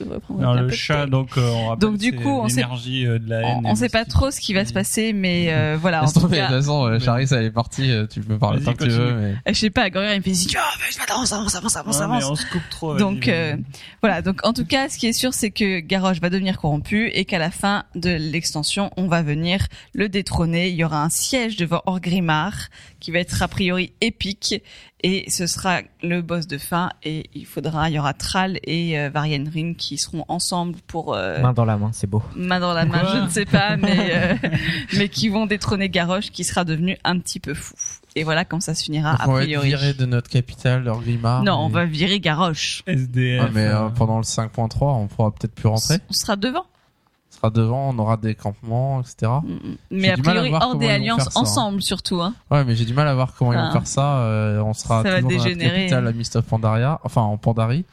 On va prendre Non, le chat, donc, euh, on rappelle, Donc, du coup, on sait- l'énergie euh, de la haine. On, sait pas trop ce qui va se passer, mais euh, voilà. En tout tomber, de toute cas, façon, euh, Charis, elle est partie, euh, tu peux parler tant que tu veux, mais... je sais pas, Gorian il me fait si ah, vas-y, avance, avance, avance, avance, Ouais, mais avance. on se coupe trop. Donc euh, voilà, donc en tout cas, ce qui est sûr, c'est que Garrosh va devenir corrompu et qu'à la fin de l'extension, on va venir le détrôner. Il y aura un siège devant Orgrimmar qui va être a priori épique et ce sera le boss de fin et il faudra, il y aura Thrall et euh, Varienrin qui seront ensemble pour euh, Main dans la main, c'est beau. main dans la main, Quoi je ne sais pas, mais euh, mais qui vont détrôner Garrosh qui sera devenu un petit peu fou. Et voilà comme ça se finira a on va priori. viré de notre capitale, leur Grimard. Non, on va virer Garrosh. SDF. Ouais, mais euh, euh, pendant le 5.3, on pourra peut-être plus rentrer. On sera devant. Sera devant, on aura des campements, etc. Mm, Mais a priori, voir Horde comment et ils vont Alliance faire ça, hein. ensemble surtout. Hein. Ouais, mais j'ai du mal à voir comment ils Ah. vont faire ça. euh, on sera Ça va toujours dans notre dégénérer. capitale à Mist of Pandaria, enfin en Pandarie,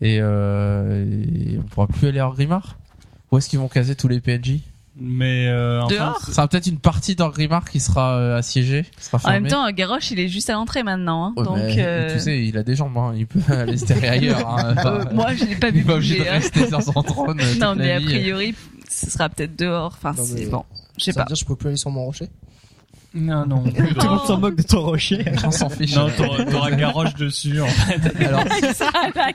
et, euh, et on pourra plus aller à Orgrimmar. Où est-ce qu'ils vont caser tous les PNJ Mais euh, enfin, Dehors Ça sera peut-être une partie d'Orgrimmar qui sera euh, assiégée, sera En même temps, Garrosh, il est juste à l'entrée maintenant. Hein. Ouais, Donc, mais, euh, tu sais, il a des jambes, hein, il peut aller se ailleurs. Hein, moi, je l'ai pas il vu est pas obligé de bouger. hein. rester sur son trône. Non, mais la a priori, ce sera peut-être dehors. Enfin, Non, c'est bon. Je sais Ça pas. veut dire que je peux plus aller sur mon rocher non, non. Tout le monde s'en moque de ton rocher. On s'en fiche. non, t'auras t'auras Garrosh dessus. En fait. Alors, Ça, la.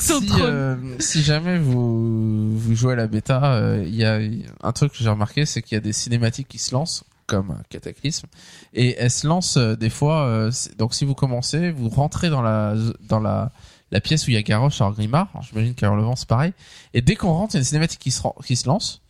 Son si, euh, si jamais vous, vous jouez à la bêta, euh, il y a un truc que j'ai remarqué, c'est qu'il y a des cinématiques qui se lancent comme un cataclysme et elles se lancent euh, des fois. euh, c'est- donc si vous commencez, vous rentrez dans la dans la la pièce où il y a Garrosh à Grimard. J'imagine qu'à Levant c'est pareil. Et dès qu'on rentre, il y a une cinématique qui se qui se lance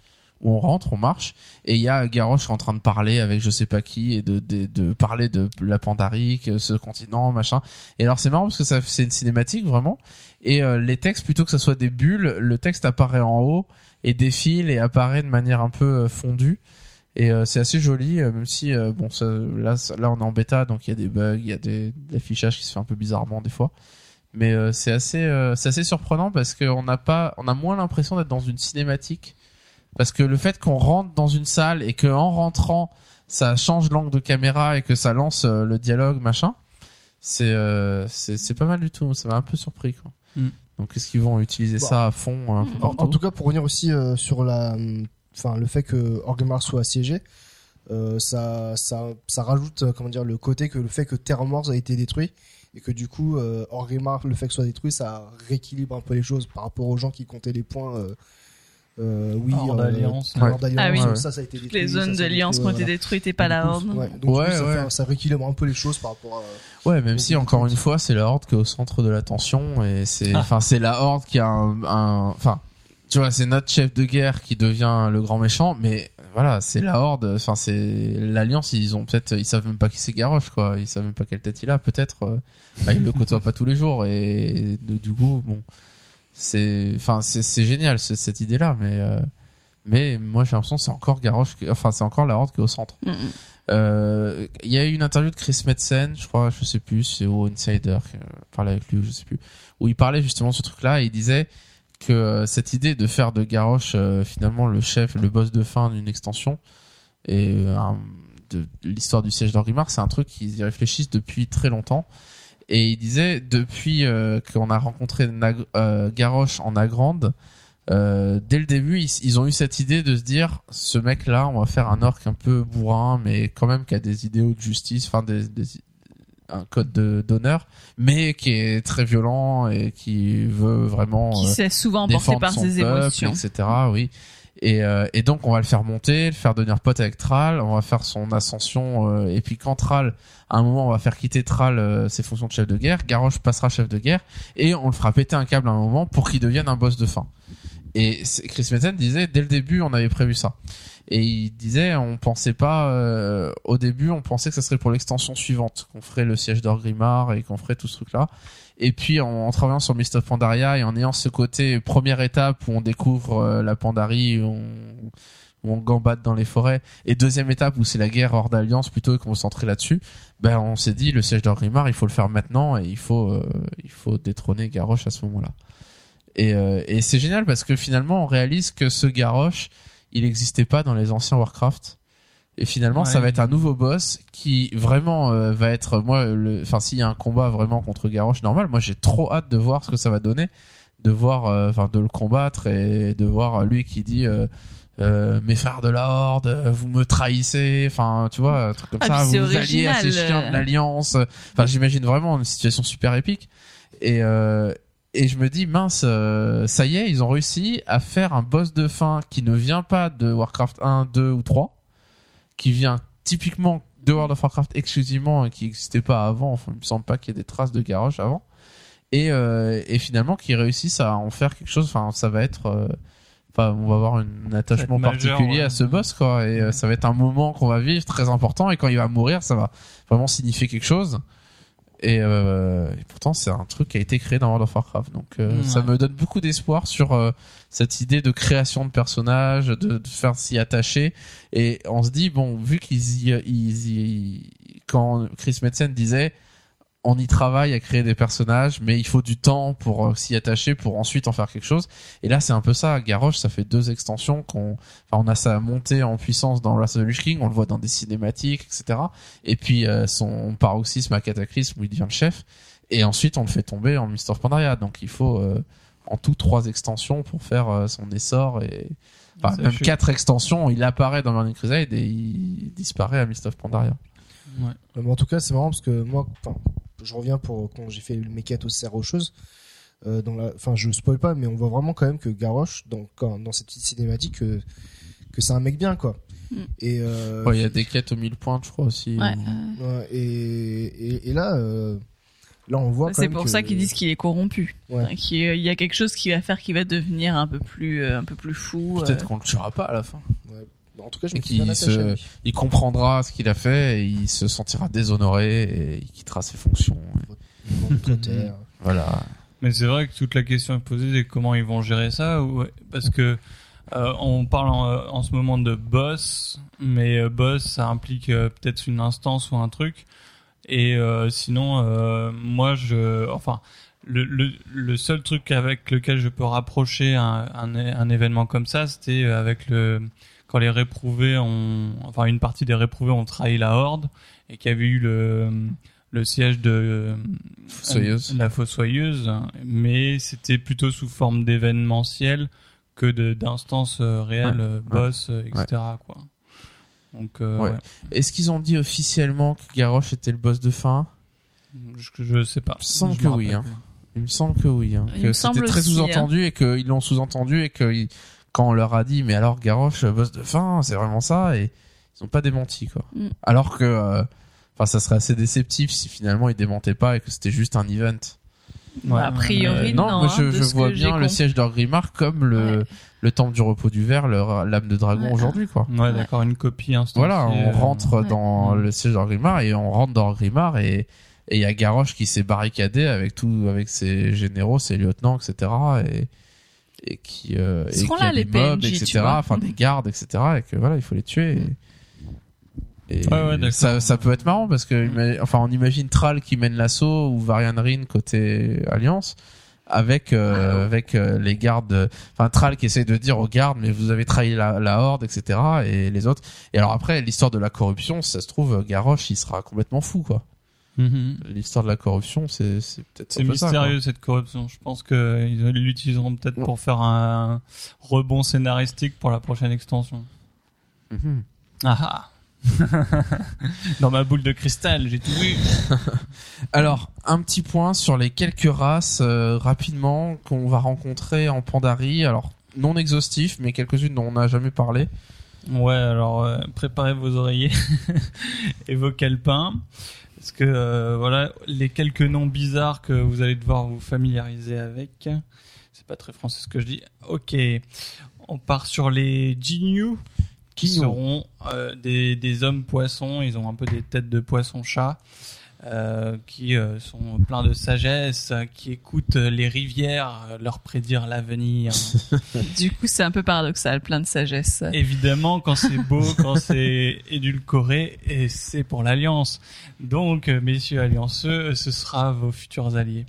où on rentre, on marche, et il y a Garrosh en train de parler avec je sais pas qui et de, de, de parler de la Pandarie, que ce continent, machin. Et alors c'est marrant parce que ça c'est une cinématique vraiment, et euh, les textes plutôt que ça soit des bulles, le texte apparaît en haut et défile et apparaît de manière un peu euh, fondue. Et euh, c'est assez joli, euh, même si euh, bon ça, là là on est en bêta donc il y a des bugs, il y a des de l'affichage qui se fait un peu bizarrement des fois. Mais euh, c'est assez euh, c'est assez surprenant parce qu'on n'a pas on a moins l'impression d'être dans une cinématique parce que le fait qu'on rentre dans une salle et que en rentrant ça change l'angle de caméra et que ça lance euh, le dialogue machin c'est euh, c'est c'est pas mal du tout. Ça m'a un peu surpris quoi. Mm. Donc est-ce qu'ils vont utiliser Bon. ça à fond un peu En, tout cas, pour revenir aussi euh, sur la, hum, enfin le fait que Orgrimmar soit assiégé, euh, ça, ça, ça rajoute comment dire le côté que le fait que Terra Morse a été détruit et que du coup euh, Orgrimmar, le fait que ce soit détruit, ça rééquilibre un peu les choses par rapport aux gens qui comptaient les points. Euh, euh, oui, Hors euh, d'alliance. hors Ouais. d'alliance, Ah oui. ça, ça a été détruit. les zones d'alliance qui ont été détruites et pas la horde. Ouais, donc du coup, Ouais, ça, ouais. fait- ça rééquilibre un peu les choses par rapport à. Ouais, même si encore une fois, c'est la horde qui est au centre de l'attention et c'est, Ah. enfin, c'est la horde qui a un, un- enfin, tu vois, c'est notre chef de guerre qui devient le grand méchant, mais voilà, c'est la horde, enfin, c'est l'alliance, ils ont peut-être, ils savent même pas qui c'est Garrosh, quoi, ils savent même pas quelle tête il a, peut-être, euh, bah, ils le côtoient pas tous les jours et du coup, bon, c'est, enfin, c'est, génial ce- cette idée-là, mais, euh, mais moi j'ai l'impression que c'est encore Garrosh, enfin, c'est encore la horde qui est au centre. Mm. Euh, Il y a eu une interview de Chris Metzen, je crois, je sais plus, c'est au Insider qui parlait avec lui, je sais plus, où il parlait justement de ce truc-là et il disait que euh, cette idée de faire de Garrosh euh, finalement le chef, le boss de fin d'une extension et euh, de, l'histoire du siège d'Orgrimmar, c'est un truc qu'ils y réfléchissent depuis très longtemps. Et il disait depuis qu'on a rencontré Garrosh en Agrande, dès le début, ils, ils ont eu cette idée de se dire, ce mec-là, on va faire un orc un peu bourrin, mais quand même qui a des idéaux de justice, enfin des, des- un code de- d'honneur, mais qui est très violent et qui veut vraiment Qui euh, s'est souvent emporté défendre par ses peuple, émotions. etc. Oui. Et, euh, et donc on va le faire monter, le faire devenir pote avec Thrall, on va faire son ascension, euh, et puis quand Thrall, à un moment on va faire quitter Thrall euh, ses fonctions de chef de guerre, Garrosh passera chef de guerre, et on le fera péter un câble à un moment pour qu'il devienne un boss de fin. Et Chris Metzen disait dès le début on avait prévu ça. Et il disait on pensait pas euh, au début on pensait que ça serait pour l'extension suivante qu'on ferait le siège d'Orgrimmar et qu'on ferait tout ce truc là. Et puis en, travaillant sur Mist of Pandaria et en ayant ce côté première étape où on découvre euh, la Pandarie, où on, où on gambade dans les forêts, et deuxième étape où c'est la guerre hors d'alliance plutôt et qu'on centrer là-dessus, ben on s'est dit le siège d'Orgrimmar il faut le faire maintenant et il faut euh, il faut détrôner Garrosh à ce moment-là. Et, euh, et c'est génial parce que finalement on réalise que ce Garrosh il n'existait pas dans les anciens Warcraft. Et finalement, ça va être un nouveau boss qui vraiment euh, va être moi enfin s'il y a un combat vraiment contre Garrosh normal, moi j'ai trop hâte de voir ce que ça va donner, de voir euh, enfin de le combattre et de voir lui qui dit euh, euh, mes frères de la Horde, vous me trahissez, enfin tu vois, un truc comme Ah, ça, vous c'est vous alliez à ces original, chiens de l'Alliance. Enfin, j'imagine vraiment une situation super épique. Et euh, et je me dis mince, euh, ça y est, ils ont réussi à faire un boss de fin qui ne vient pas de Warcraft 1, 2 ou 3, qui vient typiquement de World of Warcraft exclusivement et qui n'existait pas avant. Enfin, il me semble pas qu'il y ait des traces de Garrosh avant. Et, euh, et finalement, qu'ils réussissent à en faire quelque chose. Enfin, ça va être. euh, Enfin, on va avoir un attachement majeur, particulier ouais. à ce boss, quoi. Et ça va être un moment qu'on va vivre très important. Et quand il va mourir, ça va vraiment signifier quelque chose. Et, euh, et pourtant, c'est un truc qui a été créé dans World of Warcraft. Donc, euh, Ouais. ça me donne beaucoup d'espoir sur euh, cette idée de création de personnages, de, de faire s'y attacher. Et on se dit, bon, vu qu'ils y, ils y- quand Chris Metzen disait, on y travaille à créer des personnages, mais il faut du temps pour euh, s'y attacher, pour ensuite en faire quelque chose. Et là, c'est un peu ça. Garrosh, ça fait deux extensions qu'on, enfin, on a sa montée en puissance dans Wrath of the Lich King, on le voit dans des cinématiques, etc. Et puis euh, son paroxysme à Cataclysme où il devient le chef. Et ensuite, on le fait tomber en Mist of Pandaria. Donc, il faut euh, en tout trois extensions pour faire euh, son essor et enfin, Ça, même quatre extensions. Il apparaît dans Burning Crusade et il disparaît à Mist of Pandaria. Ouais. Euh, mais en tout cas, c'est marrant parce que moi, je reviens pour quand j'ai fait mes quêtes au cerf rocheuse. Euh, dans la, enfin, je spoil pas, mais on voit vraiment quand même que Garrosh, dans, quand- dans cette petite cinématique, que, que c'est un mec bien, quoi. Mm. Et, euh, Ouais, il y a des quêtes aux 1000 points, je crois aussi. Ouais, euh, ouais, et, et, et là, euh, là, on voit. quand c'est pour que- ça qu'ils disent qu'il est corrompu. Ouais. Enfin, qu'il y a- il y a quelque chose qui va faire qu'il va devenir un peu plus, euh, un peu plus fou. Peut-être euh. qu'on le tuera pas à la fin. Ouais. En tout cas, je me suis bien qu'il attaché se- à lui. Il comprendra ce qu'il a fait et il se sentira déshonoré et il quittera ses fonctions. Voilà. Mais c'est vrai que toute la question est posée, c'est comment ils vont gérer ça, parce que euh, on parle en, euh, en ce moment de boss, mais euh, boss ça implique euh, peut-être une instance ou un truc, et euh, sinon euh, moi je, enfin le, le, le seul truc avec lequel je peux rapprocher un, un, un événement comme ça, c'était avec le quand les réprouvés ont, enfin une partie des réprouvés ont trahi la horde et qu'il y avait eu le le siège de Fossoyeuse. la Fossoyeuse, mais c'était plutôt sous forme d'événementiel que de d'instances euh, réelles, Ouais, euh, boss, euh, etc. Quoi. Donc, euh, Ouais. ouais. Est-ce qu'ils ont dit officiellement que Garrosh était le boss de fin? Je, je sais pas. Il me semble Je que oui, hein. Il me semble que oui. Hein. Que c'était très aussi, sous-entendu et qu'ils l'ont sous-entendu et que ils- quand on leur a dit mais alors Garrosh boss de fin, c'est vraiment ça et ils ont pas démenti quoi. Mm. Alors que euh, enfin ça serait assez déceptif si finalement ils démentaient pas et que c'était juste un event. Ouais. A priori, Euh, non, non, moi je, hein, je vois bien le siège d'Orgrimmar comme le Ouais. le temple du repos du verre, leur lame de dragon Ouais. aujourd'hui quoi. Ouais, d'accord, une copie. Voilà, on euh, rentre Ouais. dans Mm. le siège d'Orgrimmar et on rentre dans Orgrimmar et et il y a Garrosh qui s'est barricadé avec tout avec ses généraux, ses lieutenants, etc. et et qui euh, et seront qui a là, des les mobs, etc. Enfin des gardes, etc. Et que voilà, il faut les tuer. Et, et Ouais, ouais, d'accord. ça, ça peut être marrant parce que enfin on imagine Thrall qui mène l'assaut ou Varian Rin côté Alliance avec euh, avec euh, les gardes enfin Thrall qui essaye de dire aux gardes mais vous avez trahi la, la horde etc et les autres et alors après l'histoire de la corruption si ça se trouve Garrosh il sera complètement fou quoi mhm. l'histoire de la corruption c'est c'est peut-être C'est ça, mystérieux cette corruption. Je pense qu'ils l'utiliseront peut-être pour faire un rebond scénaristique pour la prochaine extension. Mhm. Ah ah. Dans ma boule de cristal, j'ai tout vu. alors un petit point sur les quelques races euh, rapidement qu'on va rencontrer en Pandarie alors non exhaustif mais quelques-unes dont on n'a jamais parlé Ouais, alors euh, préparez vos oreillers et vos calepins. Parce que euh, voilà, les quelques noms bizarres que vous allez devoir vous familiariser avec? C'est pas très français ce que je dis. Ok, on part sur les Jinyu, qui seront euh, des, des hommes poissons. Ils ont un peu des têtes de poisson-chat. Euh, qui euh, sont pleins de sagesse, qui écoutent les rivières euh, leur prédire l'avenir. Du coup, c'est un peu paradoxal, plein de sagesse. Évidemment, quand c'est beau, quand c'est édulcoré, et c'est pour l'alliance. Donc, euh, messieurs allianceux, ce sera vos futurs alliés.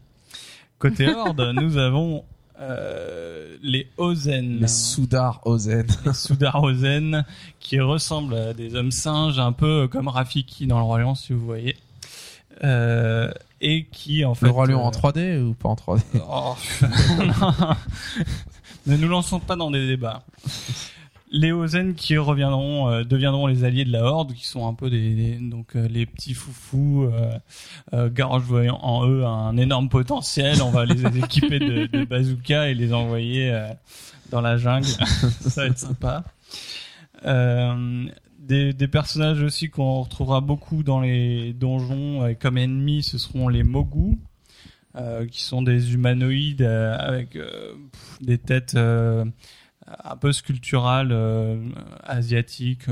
Côté Horde, nous avons euh, les Ozen, les Soudar Ozen les Soudar Ozen, qui ressemblent à des hommes singes, un peu comme Rafiki dans le Lion, si vous voyez. Euh, et qui, en fait... le roi lion euh, en 3D ou pas en 3D Oh, ne nous lançons pas dans des débats. Les Ozen qui reviendront, euh, deviendront les alliés de la Horde, qui sont un peu des, des- donc euh, les petits foufous. Euh, euh, voyant en eux un énorme potentiel, on va les équiper de, de bazooka et les envoyer euh, dans la jungle. Ça va être sympa. Des, personnages aussi qu'on retrouvera beaucoup dans les donjons euh, comme ennemis, ce seront les Mogu euh, qui sont des humanoïdes euh, avec des têtes un peu sculpturales asiatiques.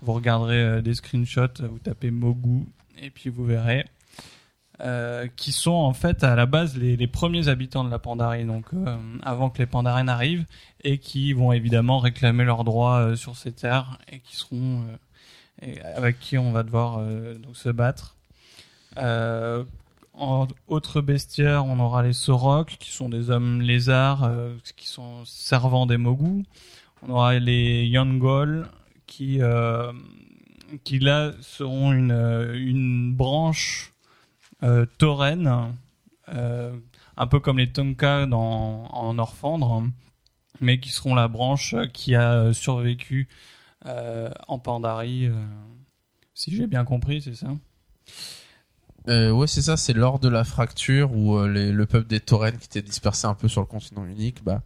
Vous regarderez des screenshots, vous tapez Mogu et puis vous verrez. Euh, qui sont en fait à la base les, les premiers habitants de la Pandarie, donc euh, avant que les Pandaren arrivent, et qui vont évidemment réclamer leurs droits euh, sur ces terres et qui seront euh, et avec qui on va devoir euh, donc se battre. En autre bestiaire, on aura les Sorok, qui sont des hommes lézards, qui sont servants des Mogu. On aura les Yangol, qui, qui là seront une, une branche euh, tauren, euh, un peu comme les Tonka dans, en Orfandre, mais qui seront la branche qui a survécu euh, en Pandarie. euh, si j'ai bien compris, c'est ça? Euh, ouais, c'est ça, c'est lors de la fracture où le peuple des Tauren qui était dispersé un peu sur le continent unique, bah,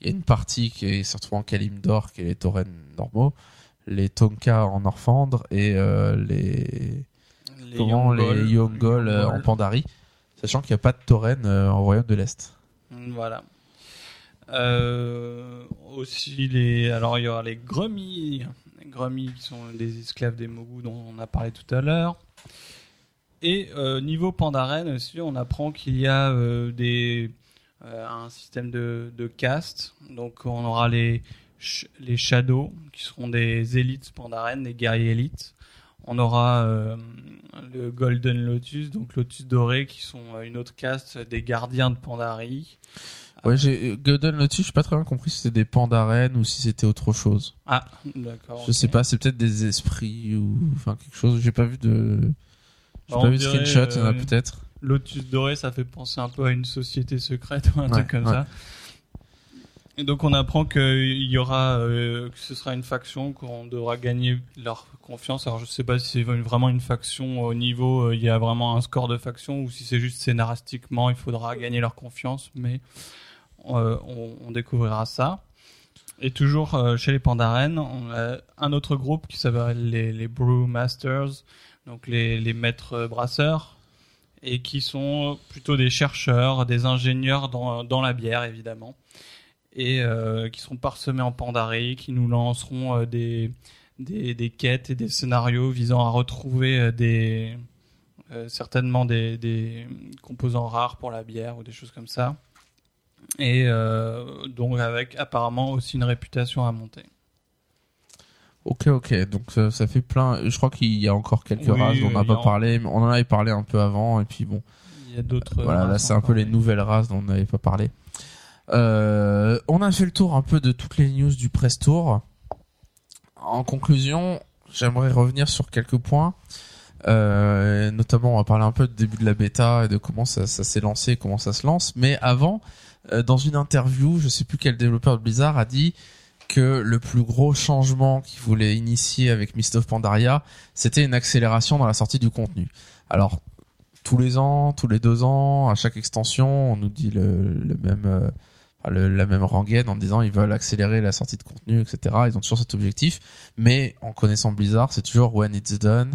il y a une partie qui se retrouve en Kalimdor, qui est les Tauren normaux, les Tonka en Orfandre et les, comment, les Yongol euh, en Pandarie, sachant qu'il n'y a pas de Tauren euh, en Royaume de l'Est. Voilà. Euh, aussi les, alors il y aura les Grummis, les qui sont des esclaves des Mogu dont on a parlé tout à l'heure. Et euh, niveau Pandaren aussi, on apprend qu'il y a euh, des un système de, de caste. Donc on aura les les Shadows qui seront des élites Pandaren, des guerriers élites. On aura euh, le Golden Lotus, donc Lotus doré, qui sont euh, une autre caste des gardiens de Pandarie. Ouais, j'ai Golden Lotus, j'ai pas très bien compris si c'était des pandaren ou si c'était autre chose. Ah, d'accord. Je sais pas, c'est peut-être des esprits ou enfin quelque chose. J'ai pas vu de, J'ai On pas vu de screenshot, il y en a euh, peut-être. Lotus doré, ça fait penser un peu à une société secrète ou un Ouais, truc comme ouais. ça. Et donc on apprend qu'il y aura, euh, que ce sera une faction qu'on devra gagner leur confiance. Alors je sais pas si c'est vraiment une faction au niveau, euh, il y a vraiment un score de faction ou si c'est juste scénaristiquement, il faudra gagner leur confiance, mais euh, on, on découvrira ça. Et toujours euh, chez les Pandaren, on a un autre groupe qui s'appelle les, les Brewmasters, donc les, les maîtres brasseurs, et qui sont plutôt des chercheurs, des ingénieurs dans, dans la bière évidemment, et euh, qui seront parsemés en Pandarie, qui nous lanceront euh, des, des, des quêtes et des scénarios visant à retrouver euh, des certainement des, des composants rares pour la bière ou des choses comme ça. Et donc avec apparemment aussi une réputation à monter. Ok, ok. Donc ça, ça fait plein. Je crois qu'il y a encore quelques Oui, races dont on n'a pas a- parlé. mais On en avait parlé un peu avant, et puis bon. Il y a d'autres. Voilà, là c'est un peu les nouvelles races dont on n'avait pas parlé. Euh, on a fait le tour un peu de toutes les news du press tour. En conclusion, j'aimerais revenir sur quelques points. Euh, notamment, on va parler un peu du début de la bêta et de comment ça, s'est lancé, comment ça se lance. Mais avant, euh, dans une interview, je sais plus quel développeur de Blizzard a dit que le plus gros changement qu'il voulait initier avec Mist of Pandaria, c'était une accélération dans la sortie du contenu. Alors, tous les ans, tous les deux ans, à chaque extension, on nous dit le, le même, euh, la même rengaine en disant ils veulent accélérer la sortie de contenu, etc. Ils ont toujours cet objectif, mais en connaissant Blizzard, c'est toujours when it's done.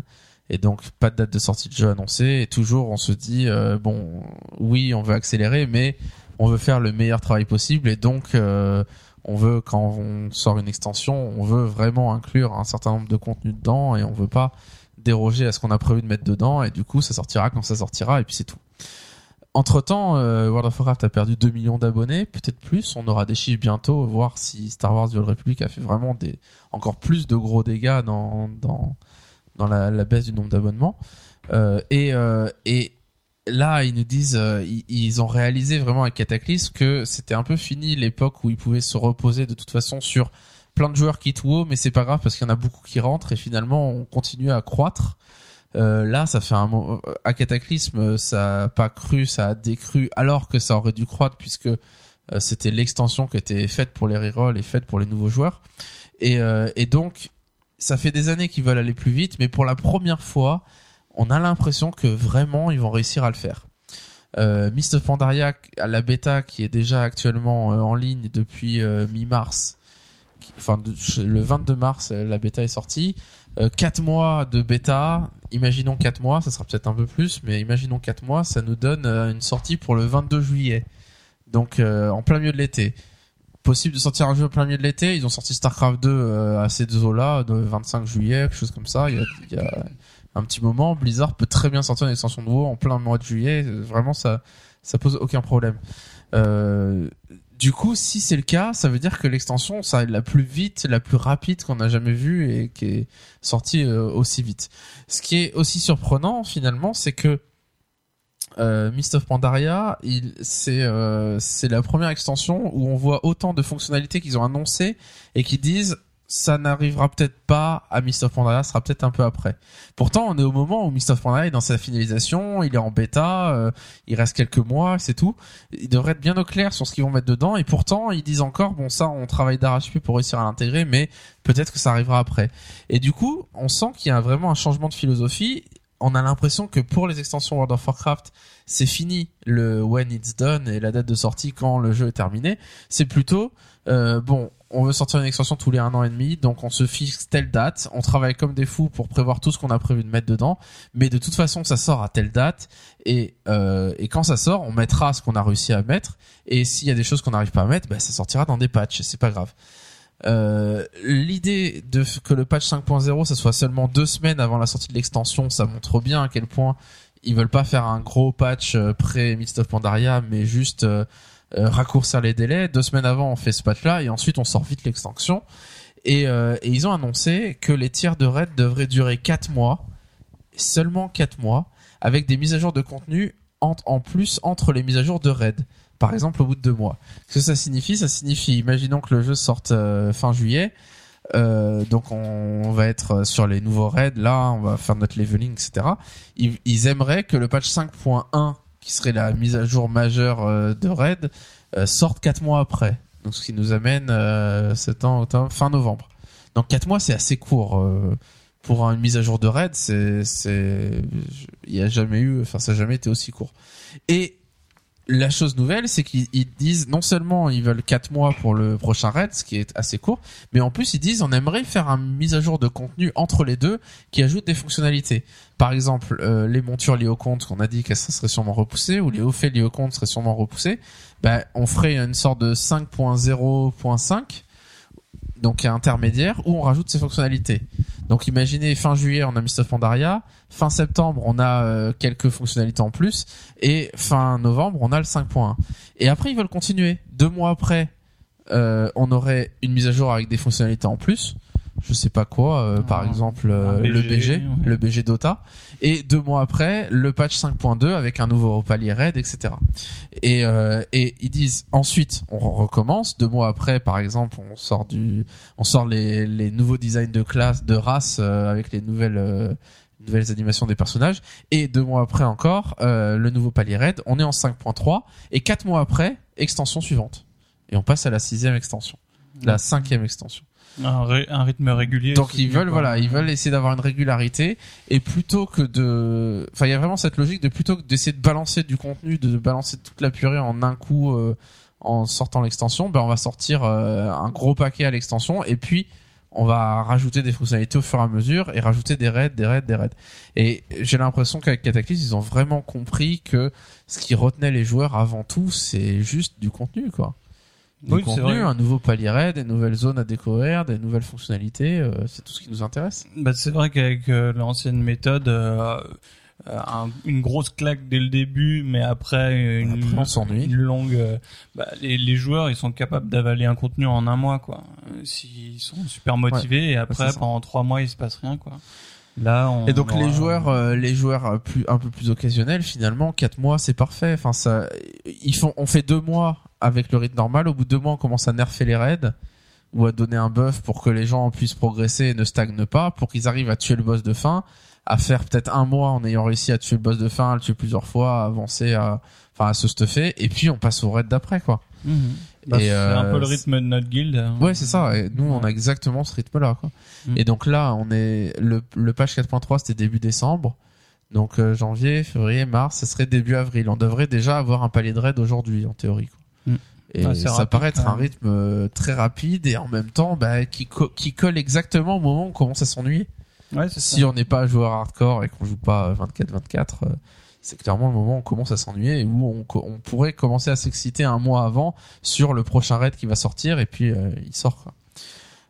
Et donc pas de date de sortie de jeu annoncée. Et toujours on se dit euh, bon, oui, on veut accélérer, mais on veut faire le meilleur travail possible. Et donc euh, on veut quand on sort une extension, on veut vraiment inclure un certain nombre de contenus dedans et on veut pas déroger à ce qu'on a prévu de mettre dedans et du coup ça sortira quand ça sortira et puis c'est tout. Entre temps, World of Warcraft a perdu 2 millions d'abonnés, peut-être plus. On aura des chiffres bientôt, voir si Star Wars The Old Republic a fait vraiment des encore plus de gros dégâts dans dans dans la, baisse du nombre d'abonnements. Euh, et euh, et là ils nous disent euh, ils, ont réalisé vraiment avec Cataclysm que c'était un peu fini l'époque où ils pouvaient se reposer de toute façon sur plein de joueurs qui WoW mais c'est pas grave parce qu'il y en a beaucoup qui rentrent et finalement on continue à croître euh, là ça fait un mo- à Cataclysme euh, ça a pas cru ça a décru alors que ça aurait dû croître puisque euh, c'était l'extension qui était faite pour les rerolls et faite pour les nouveaux joueurs. Et, euh, et donc ça fait des années qu'ils veulent aller plus vite mais pour la première fois on a l'impression que vraiment ils vont réussir à le faire. Euh, Mist of Pandaria la bêta qui est déjà actuellement euh, en ligne depuis euh, mi-mars enfin le 22 mars euh, la bêta est sortie euh, 4 mois de bêta imaginons 4 mois ça sera peut-être un peu plus mais imaginons 4 mois ça nous donne euh, une sortie pour le 22 juillet. Donc euh, en plein milieu de l'été. Possible de sortir un jeu en plein milieu de l'été. Ils ont sorti Starcraft 2 euh, à ces deux eaux là de 25 juillet quelque chose comme ça. Il y a, un petit moment. Blizzard peut très bien sortir une extension de WoW en plein mois de juillet. Vraiment ça ça pose aucun problème. Euh, du coup, si c'est le cas, ça veut dire que l'extension, ça est la plus vite, la plus rapide qu'on a jamais vue et qui est sortie euh, aussi vite. Ce qui est aussi surprenant finalement, c'est que euh, Mist of Pandaria, c'est euh, c'est la première extension où on voit autant de fonctionnalités qu'ils ont annoncées et qui disent ça n'arrivera peut-être pas à Mist of Pandaria, ça sera peut-être un peu après. Pourtant, on est au moment où Mist of Pandaria est dans sa finalisation, il est en bêta, euh, il reste quelques mois, c'est tout. Ils devraient être bien au clair sur ce qu'ils vont mettre dedans, et pourtant, ils disent encore, bon, ça, on travaille d'arrache-pied pour réussir à l'intégrer, mais peut-être que ça arrivera après. Et du coup, on sent qu'il y a vraiment un changement de philosophie. On a l'impression que pour les extensions World of Warcraft, c'est fini le when it's done et la date de sortie quand le jeu est terminé. C'est plutôt, euh, bon, on veut sortir une extension tous les un an et demi, donc on se fixe telle date, on travaille comme des fous pour prévoir tout ce qu'on a prévu de mettre dedans, mais de toute façon ça sort à telle date, et, euh, quand ça sort, on mettra ce qu'on a réussi à mettre, et s'il y a des choses qu'on n'arrive pas à mettre, bah, ça sortira dans des patchs, c'est pas grave. Euh, l'idée de que le patch 5.0 ça soit seulement deux semaines avant la sortie de l'extension, ça montre bien à quel point ils veulent pas faire un gros patch euh, pré Mist of Pandaria, mais juste euh, raccourcir les délais. Deux semaines avant, on fait ce patch-là et ensuite on sort vite l'extension. Et, euh, et ils ont annoncé que les tiers de raid devraient durer 4 mois, seulement 4 mois, avec des mises à jour de contenu en, plus entre les mises à jour de raid. Par exemple, au bout de deux mois. Ce que ça signifie, ça signifie, imaginons que le jeu sorte euh, fin juillet. Euh, donc on va être sur les nouveaux raids là, on va faire notre leveling, etc. Ils, ils aimeraient que le patch 5.1, qui serait la mise à jour majeure euh, de raid, euh, sorte 4 mois après. Donc ce qui nous amène euh, septembre, fin novembre. Donc 4 mois c'est assez court. euh, pour une mise à jour de raid, c'est, c'est, il y a jamais eu, enfin ça a jamais été aussi court. Et la chose nouvelle, c'est qu'ils ils disent non seulement ils veulent 4 mois pour le prochain raid, ce qui est assez court, mais en plus ils disent on aimerait faire une mise à jour de contenu entre les deux qui ajoute des fonctionnalités. Par exemple, euh, les montures liées au compte qu'on a dit qu'elles seraient sûrement repoussées ou les hauts faits liés au compte seraient sûrement repoussés. Ben, on ferait une sorte de 5.0.5 donc intermédiaire où on rajoute ces fonctionnalités. Donc imaginez fin juillet on a Mist of Pandaria, fin septembre on a euh, quelques fonctionnalités en plus et fin novembre on a le 5.1. Et après ils veulent continuer. Deux mois après euh, on aurait une mise à jour avec des fonctionnalités en plus. Je sais pas quoi, euh, par Un- exemple euh, le BG, ouais. le BG Dota. Et deux mois après le patch 5.2 avec un nouveau palier raid, etc. Et, euh, et ils disent ensuite on recommence. Deux mois après par exemple on sort du on sort les, les nouveaux designs de classe, de race avec les nouvelles nouvelles animations des personnages. Et deux mois après encore, le nouveau palier raid. On est en 5.3 et quatre mois après, extension suivante. Et on passe à la sixième extension, la cinquième extension. Un, ré- un rythme régulier. Donc ils veulent, voilà, ils veulent essayer d'avoir une régularité et plutôt que de, enfin il y a vraiment cette logique de plutôt que d'essayer de balancer du contenu, de balancer toute la purée en un coup euh, en sortant l'extension, ben on va sortir euh, un gros paquet à l'extension et puis on va rajouter des fonctionnalités au fur et à mesure et rajouter des raids, des raids, des raids. Et j'ai l'impression qu'avec Cataclysm, ils ont vraiment compris que ce qui retenait les joueurs avant tout, c'est juste du contenu, quoi. Du Oui, contenu, vrai. un nouveau palier des nouvelles zones à découvrir, des nouvelles fonctionnalités, euh, c'est tout ce qui nous intéresse. Bah, c'est vrai qu'avec euh, l'ancienne méthode, euh, euh, un- une grosse claque dès le début, mais après une, Après, une longue. euh, bah, les, les joueurs, ils sont capables d'avaler un contenu en un mois, quoi. Euh, S'ils sont super motivés, et après ça. pendant trois mois, il se passe rien, quoi. Là, on Et donc aura- les joueurs, euh, les joueurs euh, plus un peu plus occasionnels, finalement, quatre mois, c'est parfait. Enfin, ça, ils font, on fait deux mois avec le rythme normal. Au bout de deux mois, on commence à nerfer les raids ou à donner un buff pour que les gens puissent progresser et ne stagnent pas, pour qu'ils arrivent à tuer le boss de fin, à faire peut-être un mois en ayant réussi à tuer le boss de fin, à le tuer plusieurs fois, à avancer, à, enfin, à se stuffer. Et puis on passe au raid d'après, quoi. Mhm. Bah, c'est euh, un peu le rythme de notre guilde. hein. Ouais, c'est ça. Et nous, on a exactement ce rythme-là. Mm. Et donc là, on est le, le patch 4.3, c'était début décembre. Donc euh, janvier, février, mars, ce serait début avril. On devrait déjà avoir un palier de raid aujourd'hui, en théorie. Quoi. Mm. Et c'est ça rapide, paraît être un rythme euh, très rapide et en même temps bah, qui, co- qui colle exactement au moment où on commence à s'ennuyer. Ouais, Si ça. on n'est pas joueur hardcore et qu'on joue pas 24-24, euh, c'est clairement le moment où on commence à s'ennuyer et où on, pourrait commencer à s'exciter un mois avant sur le prochain raid qui va sortir et puis euh, il sort.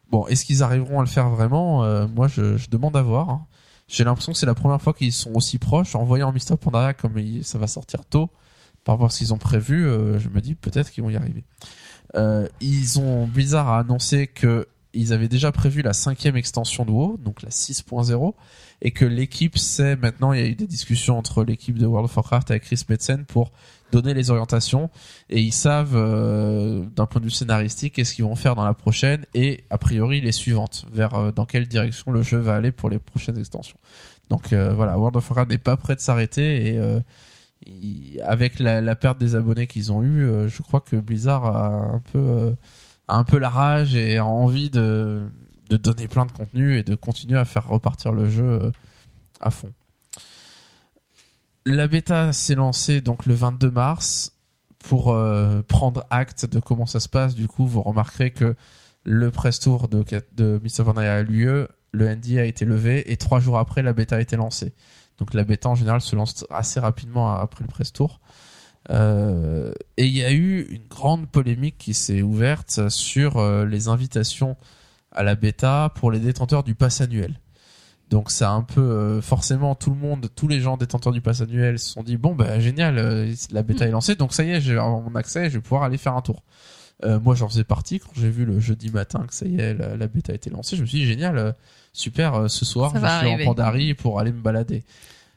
Bon, est-ce qu'ils arriveront à le faire vraiment? Euh, Moi, je, demande à voir. hein. J'ai l'impression que c'est la première fois qu'ils sont aussi proches. En voyant Mr. Pandaria comme ça va sortir tôt par rapport à ce qu'ils ont prévu, euh, je me dis peut-être qu'ils vont y arriver. Ils ont Blizzard a annoncé que ils avaient déjà prévu la cinquième extension de WoW, donc la 6.0, et que l'équipe sait maintenant, il y a eu des discussions entre l'équipe de World of Warcraft avec Chris Metzen pour donner les orientations, et ils savent euh, d'un point de vue scénaristique qu'est-ce qu'ils vont faire dans la prochaine, et a priori les suivantes, vers euh, dans quelle direction le jeu va aller pour les prochaines extensions. Donc euh, voilà, World of Warcraft n'est pas prêt de s'arrêter, et euh, il- avec la, la perte des abonnés qu'ils ont eu, euh, je crois que Blizzard a un peu euh, un peu la rage et envie de donner plein de contenu et de continuer à faire repartir le jeu euh, à fond. La bêta s'est lancée donc le 22 mars pour euh, prendre acte de comment ça se passe. Du coup, vous remarquerez que le press tour de, de. Vanilla a eu lieu, le ND a été levé et trois jours après, la bêta a été lancée. Donc la bêta en général se lance assez rapidement après le press tour. Euh, et il y a eu une grande polémique qui s'est ouverte sur euh, les invitations à la bêta pour les détenteurs du pass annuel. Donc ça a un peu euh, forcément tout le monde, tous les gens détenteurs du pass annuel se sont dit bon bah génial, la bêta est lancée, donc ça y est, j'ai mon accès, je vais pouvoir aller faire un tour. Moi j'en faisais partie quand j'ai vu le jeudi matin que ça y est, la, la bêta a été lancée, je me suis dit génial, super, ce soir Ça je suis arriver. en Pandarie pour aller me balader.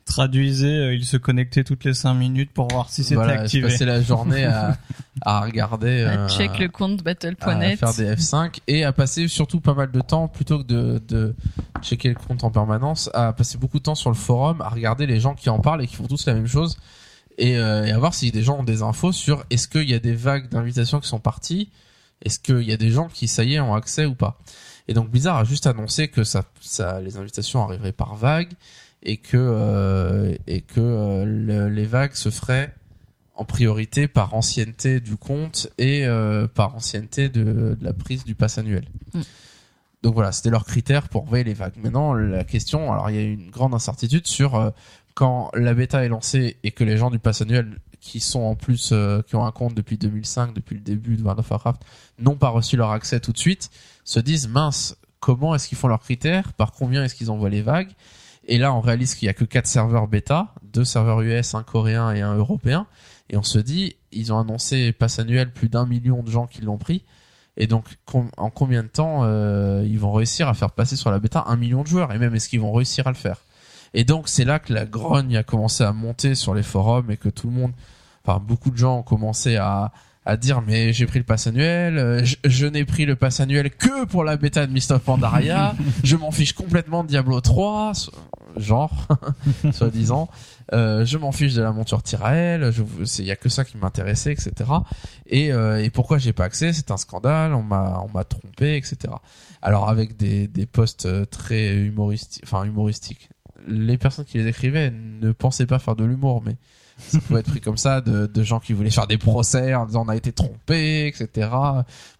Traduisait, euh, il se connectait toutes les 5 minutes pour voir si c'était voilà, je activé. passais la journée à, à regarder, euh, Check le compte à battle.net. faire des F5 et à passer surtout pas mal de temps plutôt que de, de checker le compte en permanence, à passer beaucoup de temps sur le forum, à regarder les gens qui en parlent et qui font tous la même chose et, euh, et à voir si des gens ont des infos sur est-ce qu'il y a des vagues d'invitations qui sont parties, est-ce qu'il y a des gens qui ça y est ont accès ou pas. Et donc Blizzard a juste annoncé que ça, ça les invitations arriveraient par vague et que euh, et que euh, le- les vagues se feraient en priorité par ancienneté du compte et euh, par ancienneté de, de la prise du pass annuel. Mm. Donc voilà, c'était leur critère pour envoyer les vagues. Maintenant, la question, alors il y a une grande incertitude sur quand la bêta est lancée et que les gens du pass annuel qui sont en plus euh, qui ont un compte depuis 2005, depuis le début de World of Warcraft, n'ont pas reçu leur accès tout de suite, se disent mince, comment est-ce qu'ils font leurs critères, par combien est-ce qu'ils envoient les vagues? Et là, on réalise qu'il y a que quatre serveurs bêta, deux serveurs US, un coréen et un européen. Et on se dit, ils ont annoncé passe annuel plus d'un million de gens qui l'ont pris. Et donc, en combien de temps euh, ils vont réussir à faire passer sur la bêta un million de joueurs? Et même, est-ce qu'ils vont réussir à le faire? Et donc, c'est là que la grogne a commencé à monter sur les forums et que tout le monde, enfin, beaucoup de gens ont commencé à à dire mais j'ai pris le pass annuel, euh, je, je n'ai pris le pass annuel que pour la bêta de Mist of Pandaria, je m'en fiche complètement de Diablo 3, so- genre, soi-disant, euh, je m'en fiche de la monture Tyrael, il y a que ça qui m'intéressait, etc. Et, euh, et pourquoi j'ai pas accès? C'est un scandale, on m'a on m'a trompé, etc. Alors avec des des posts euh, très humoristiques, enfin humoristiques. Les personnes qui les écrivaient ne pensaient pas faire de l'humour, mais ça pouvait être pris comme ça de, de gens qui voulaient faire des procès en disant on a été trompé, etc.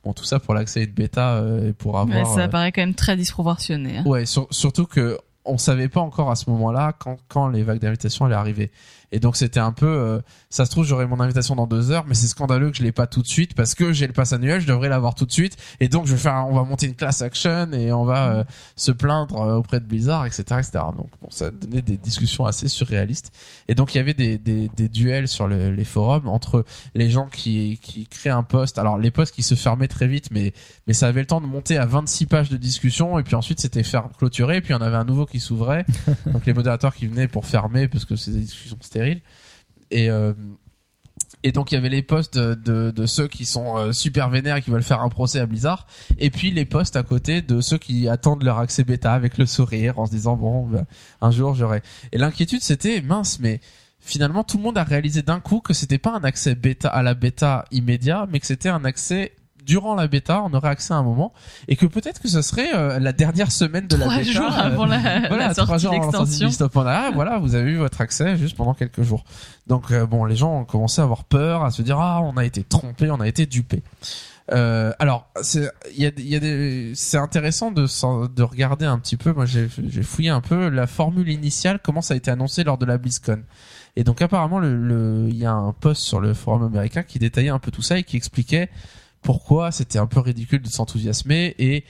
Bon, tout ça pour l'accès à une bêta euh, et pour avoir. Ouais, ça euh, paraît quand même très disproportionné. hein. Ouais, sur- surtout que on savait pas encore à ce moment-là quand, quand les vagues d'invitation allaient arriver. Et donc c'était un peu, euh, ça se trouve j'aurai mon invitation dans deux heures, mais c'est scandaleux que je l'ai pas tout de suite parce que j'ai le pass annuel, je devrais l'avoir tout de suite. Et donc je vais faire, on va monter une class action et on va euh, se plaindre euh, auprès de Blizzard, etc., etc. Donc bon, ça donnait des discussions assez surréalistes. Et donc il y avait des, des, des duels sur le- les forums entre les gens qui qui créent un post. Alors les posts qui se fermaient très vite, mais mais ça avait le temps de monter à 26 pages de discussion et puis ensuite c'était clôturer et puis il y en avait un nouveau qui s'ouvrait donc les modérateurs qui venaient pour fermer parce que des discussions et euh, et donc il y avait les posts de, de, ceux qui sont euh, super vénères et qui veulent faire un procès à Blizzard et puis les posts à côté de ceux qui attendent leur accès bêta avec le sourire en se disant bon bah, un jour j'aurai. Et l'inquiétude c'était mince mais finalement tout le monde a réalisé d'un coup que c'était pas un accès bêta à la bêta immédiat mais que c'était un accès durant la bêta on aurait accès à un moment et que peut-être que ce serait euh, la dernière semaine de la Trois bêta jours euh, avant la, voilà, la trois sortie jours avant la sortie de Pandaria, voilà, vous avez eu votre accès juste pendant quelques jours. Donc euh, bon, les gens ont commencé à avoir peur, à se dire ah, on a été trompé, on a été dupé. Euh, alors, c'est il y a, il y a des c'est intéressant de de regarder un petit peu. Moi, j'ai j'ai fouillé un peu la formule initiale, comment ça a été annoncé lors de la BlizzCon. Et donc apparemment, le le- il y a un post sur le forum américain qui détaillait un peu tout ça et qui expliquait pourquoi c'était un peu ridicule de s'enthousiasmer et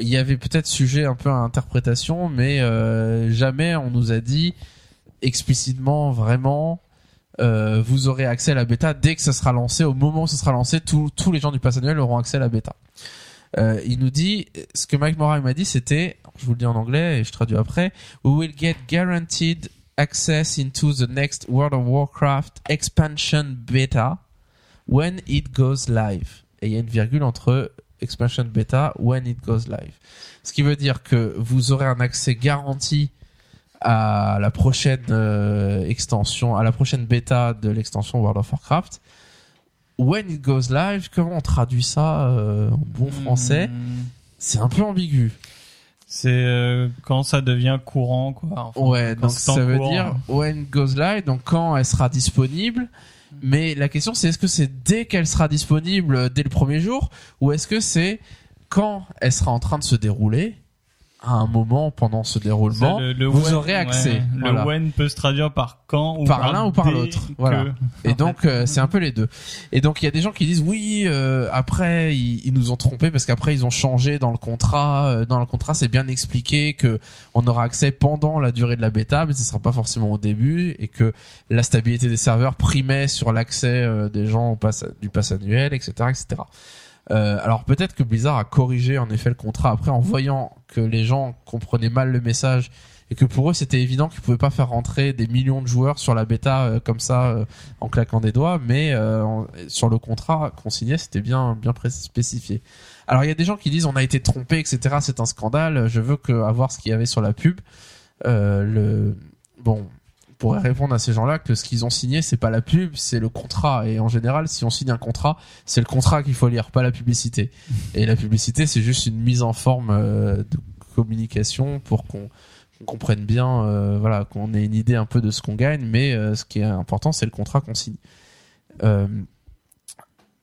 il y avait peut-être sujet un peu à interprétation, mais euh, jamais on nous a dit explicitement vraiment euh, vous aurez accès à la bêta dès que ça sera lancé. Au moment où ça sera lancé, tous les gens du pass annuel auront accès à la bêta. Euh, il nous dit, ce que Mike Moray m'a dit, c'était, je vous le dis en anglais et je traduis après, we will get guaranteed access into the next World of Warcraft expansion beta when it goes live. Et il y a une virgule entre expansion beta when it goes live. Ce qui veut dire que vous aurez un accès garanti à la prochaine euh, extension, à la prochaine bêta de l'extension World of Warcraft. When it goes live, comment on traduit ça euh, en bon français Hmm. C'est un peu ambigu. C'est euh, quand ça devient courant, quoi. Enfin, Ouais, donc ça veut dire when it goes live, donc quand elle sera disponible. Mais la question c'est est-ce que c'est dès qu'elle sera disponible, euh, dès le premier jour, ou est-ce que c'est quand elle sera en train de se dérouler, à un moment pendant ce déroulement, Ça, le- le vous when- aurez accès. ouais, Voilà. Le when peut se traduire par quand ou Par l'un ou par l'autre, que- voilà. Et donc euh, c'est un peu les deux. Et donc il y a des gens qui disent oui euh, après ils, ils nous ont trompés parce qu'après ils ont changé dans le contrat. Euh, Dans le contrat c'est bien expliqué que on aura accès pendant la durée de la bêta, mais ce sera pas forcément au début et que la stabilité des serveurs primait sur l'accès euh, des gens au pass, du pass annuel, etc., etc. Euh, alors peut-être que Blizzard a corrigé en effet le contrat après en voyant que les gens comprenaient mal le message et que pour eux c'était évident qu'ils pouvaient pas faire rentrer des millions de joueurs sur la bêta euh, comme ça euh, en claquant des doigts, mais sur le contrat qu'on signait c'était bien bien spécifié. Alors il y a des gens qui disent on a été trompé etc c'est un scandale. Je veux que avoir ce qu'il y avait sur la pub. Le bon on pourrait répondre à ces gens-là que ce qu'ils ont signé c'est pas la pub c'est le contrat. Et en général si on signe un contrat c'est le contrat qu'il faut lire pas la publicité. Et la publicité c'est juste une mise en forme euh, de communication pour qu'on comprenne bien euh, voilà qu'on ait une idée un peu de ce qu'on gagne. Mais euh, ce qui est important c'est le contrat qu'on signe. Euh,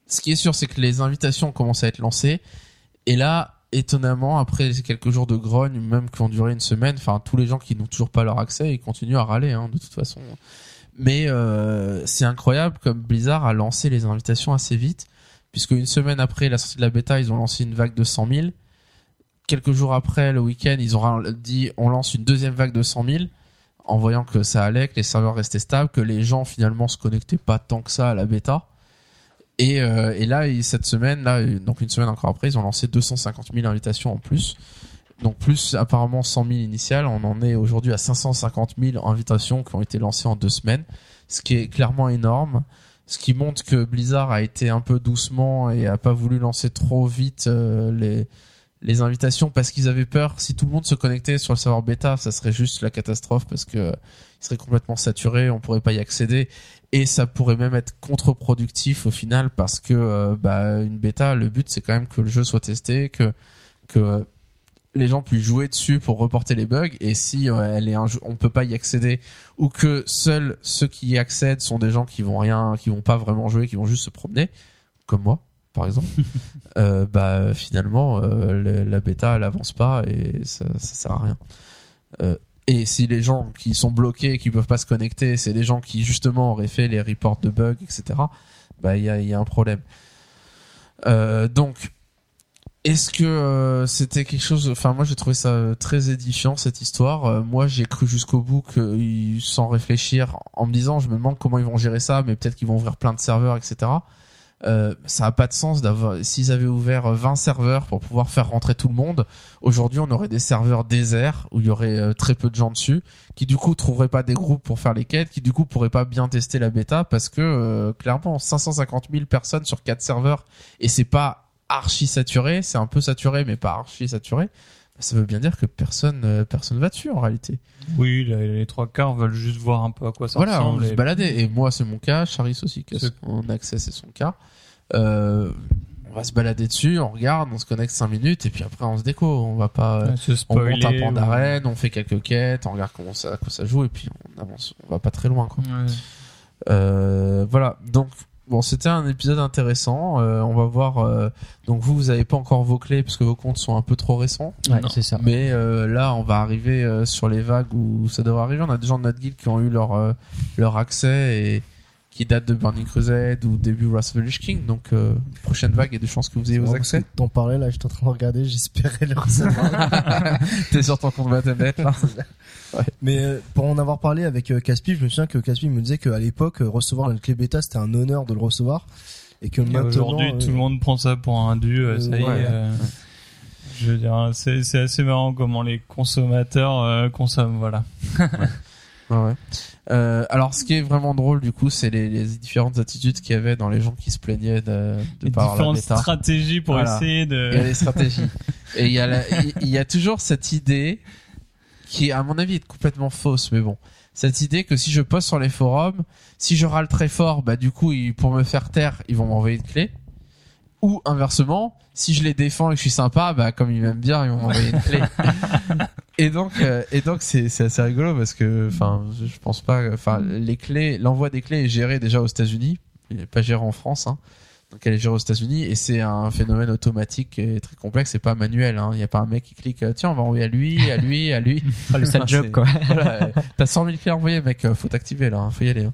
ce qui est sûr c'est que les invitations commencent à être lancées. Et là étonnamment après quelques jours de grogne même qui ont duré une semaine enfin tous les gens qui n'ont toujours pas leur accès ils continuent à râler hein, de toute façon mais euh, c'est incroyable comme Blizzard a lancé les invitations assez vite puisque une semaine après la sortie de la bêta ils ont lancé une vague de 100 000 quelques jours après le week-end ils ont dit on lance une deuxième vague de 100 000 en voyant que ça allait, que les serveurs restaient stables, que les gens finalement se connectaient pas tant que ça à la bêta. Et, euh, et là, cette semaine, là, euh, donc une semaine encore après, ils ont lancé 250 000 invitations en plus. Donc plus apparemment 100 000 initiales, on en est aujourd'hui à 550 000 invitations qui ont été lancées en deux semaines, ce qui est clairement énorme. Ce qui montre que Blizzard a été un peu doucement et a pas voulu lancer trop vite euh, les les invitations parce qu'ils avaient peur si tout le monde se connectait sur le serveur bêta, ça serait juste la catastrophe parce que euh, il serait complètement saturé, on pourrait pas y accéder et ça pourrait même être contre-productif au final parce que euh, bah, une bêta, le but c'est quand même que le jeu soit testé, que que euh, les gens puissent jouer dessus pour reporter les bugs et si euh, elle est un jeu, on peut pas y accéder ou que seuls ceux qui y accèdent sont des gens qui vont rien, qui vont pas vraiment jouer, qui vont juste se promener, comme moi par exemple, euh, bah finalement le- la bêta elle avance pas et ça, ça sert à rien. Et si les gens qui sont bloqués, qui peuvent pas se connecter, c'est des gens qui justement auraient fait les reports de bugs, etc. Bah il y a, un problème. Euh, donc est-ce que euh, c'était quelque chose Enfin, moi, j'ai trouvé ça euh, très édifiant cette histoire. Moi, j'ai cru jusqu'au bout que sans réfléchir, en me disant, je me demande comment ils vont gérer ça, mais peut-être qu'ils vont ouvrir plein de serveurs, etc. Euh, ça a pas de sens d'avoir. S'ils avaient ouvert euh, 20 serveurs pour pouvoir faire rentrer tout le monde, aujourd'hui, on aurait des serveurs déserts où il y aurait euh, très peu de gens dessus, qui du coup trouveraient pas des groupes pour faire les quêtes, qui du coup pourraient pas bien tester la bêta parce que euh, clairement, 550 000 personnes sur quatre serveurs et c'est pas archi saturé, c'est un peu saturé mais pas archi saturé, ça veut bien dire que personne euh, personne va dessus en réalité. Oui, les, trois quarts veulent juste voir un peu à quoi ça voilà, on ressemble. veut se et- balader et moi c'est mon cas, Charis aussi C'est- son accès c'est son cas. Euh, on va se balader dessus, on regarde, on se connecte 5 minutes et puis après on se déco, on va pas Ouais, se on monte un pan ou- d'arène, on fait quelques quêtes, on regarde comment ça, quoi ça joue et puis on avance, on va pas très loin quoi. Ouais. Euh, voilà. Donc bon, c'était un épisode intéressant. Euh, on va voir. euh, donc vous, vous avez pas encore vos clés parce que vos comptes sont un peu trop récents. Ouais, Non. c'est ça. Mais euh, là, on va arriver euh, sur les vagues où ça devrait arriver. On a des gens de notre guild qui ont eu leur euh, leur accès et qui datent de Burning Crusade ou début Wrath of the Lich King. Donc euh, prochaine vague, a des chances que vous ayez vos accès. T'en parlais là, j'étais en train de regarder, j'espérais le recevoir. T'es sur ton compte Battle.net là. Mais euh, pour en avoir parlé avec euh, Caspi, je me souviens que Caspi me disait qu'à l'époque, recevoir la clé bêta, c'était un honneur de le recevoir. Et que Et maintenant. Aujourd'hui, euh, tout le monde prend ça pour un dû. euh, ça y est. Ouais. euh, Je veux dire, c'est c'est assez marrant comment les consommateurs euh, consomment. Voilà. Ouais, ouais. Alors, ce qui est vraiment drôle, du coup, c'est les, les différentes attitudes qu'il y avait dans les gens qui se plaignaient de, de Les la différentes bêta. stratégies pour Voilà. essayer de. Il y a des stratégies. Et il y a, la- il il y a toujours cette idée qui, à mon avis, est complètement fausse, mais bon. Cette idée que si je poste sur les forums, si je râle très fort, bah, du coup, ils- pour me faire taire, ils vont m'envoyer une clé. Ou inversement, si je les défends et que je suis sympa, bah, comme ils m'aiment bien, ils vont m'envoyer une clé. et donc, euh, et donc, c'est, c'est assez rigolo parce que, enfin, je, pense pas, enfin, les clés, l'envoi des clés est géré déjà aux États-Unis. Il n'est pas géré en France, hein. Donc elle est gérée aux États-Unis et c'est un phénomène automatique et très complexe. C'est pas manuel. hein. Il n'y a pas un mec qui clique. euh, Tiens, on va envoyer à lui, à lui, à lui. Ah, le sale job, c'est- quoi. Voilà, T'as 100 000 clés envoyées, mec. euh, Faut t'activer là. hein. Faut y aller. hein.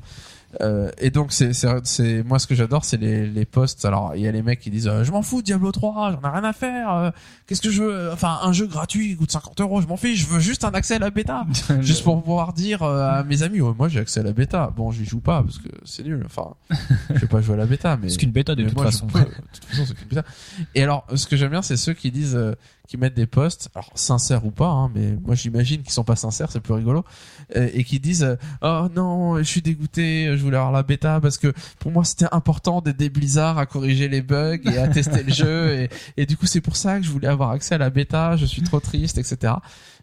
Euh, et donc c'est c'est c'est moi ce que j'adore c'est les les posts alors il y a les mecs qui disent euh, je m'en fous Diablo 3 j'en ai rien à faire euh, qu'est-ce que je veux enfin un jeu gratuit coûte 50 euros je m'en fiche je veux juste un accès à la bêta juste pour pouvoir dire euh, à mes amis ouais, moi j'ai accès à la bêta bon j'y joue pas parce que c'est nul enfin je vais pas jouer à la bêta mais C'est qu'une bêta de toute moi, façon. peux. de toute façon c'est qu'une bêta et alors ce que j'aime bien c'est ceux qui disent euh, qui mettent des posts alors sincères ou pas hein, mais moi j'imagine qu'ils sont pas sincères c'est plus rigolo euh, et qui disent euh, oh non je suis dégoûté je voulais avoir la bêta parce que pour moi c'était important d'aider Blizzard à corriger les bugs et à tester le jeu. Et, et du coup c'est pour ça que je voulais avoir accès à la bêta. Je suis trop triste etc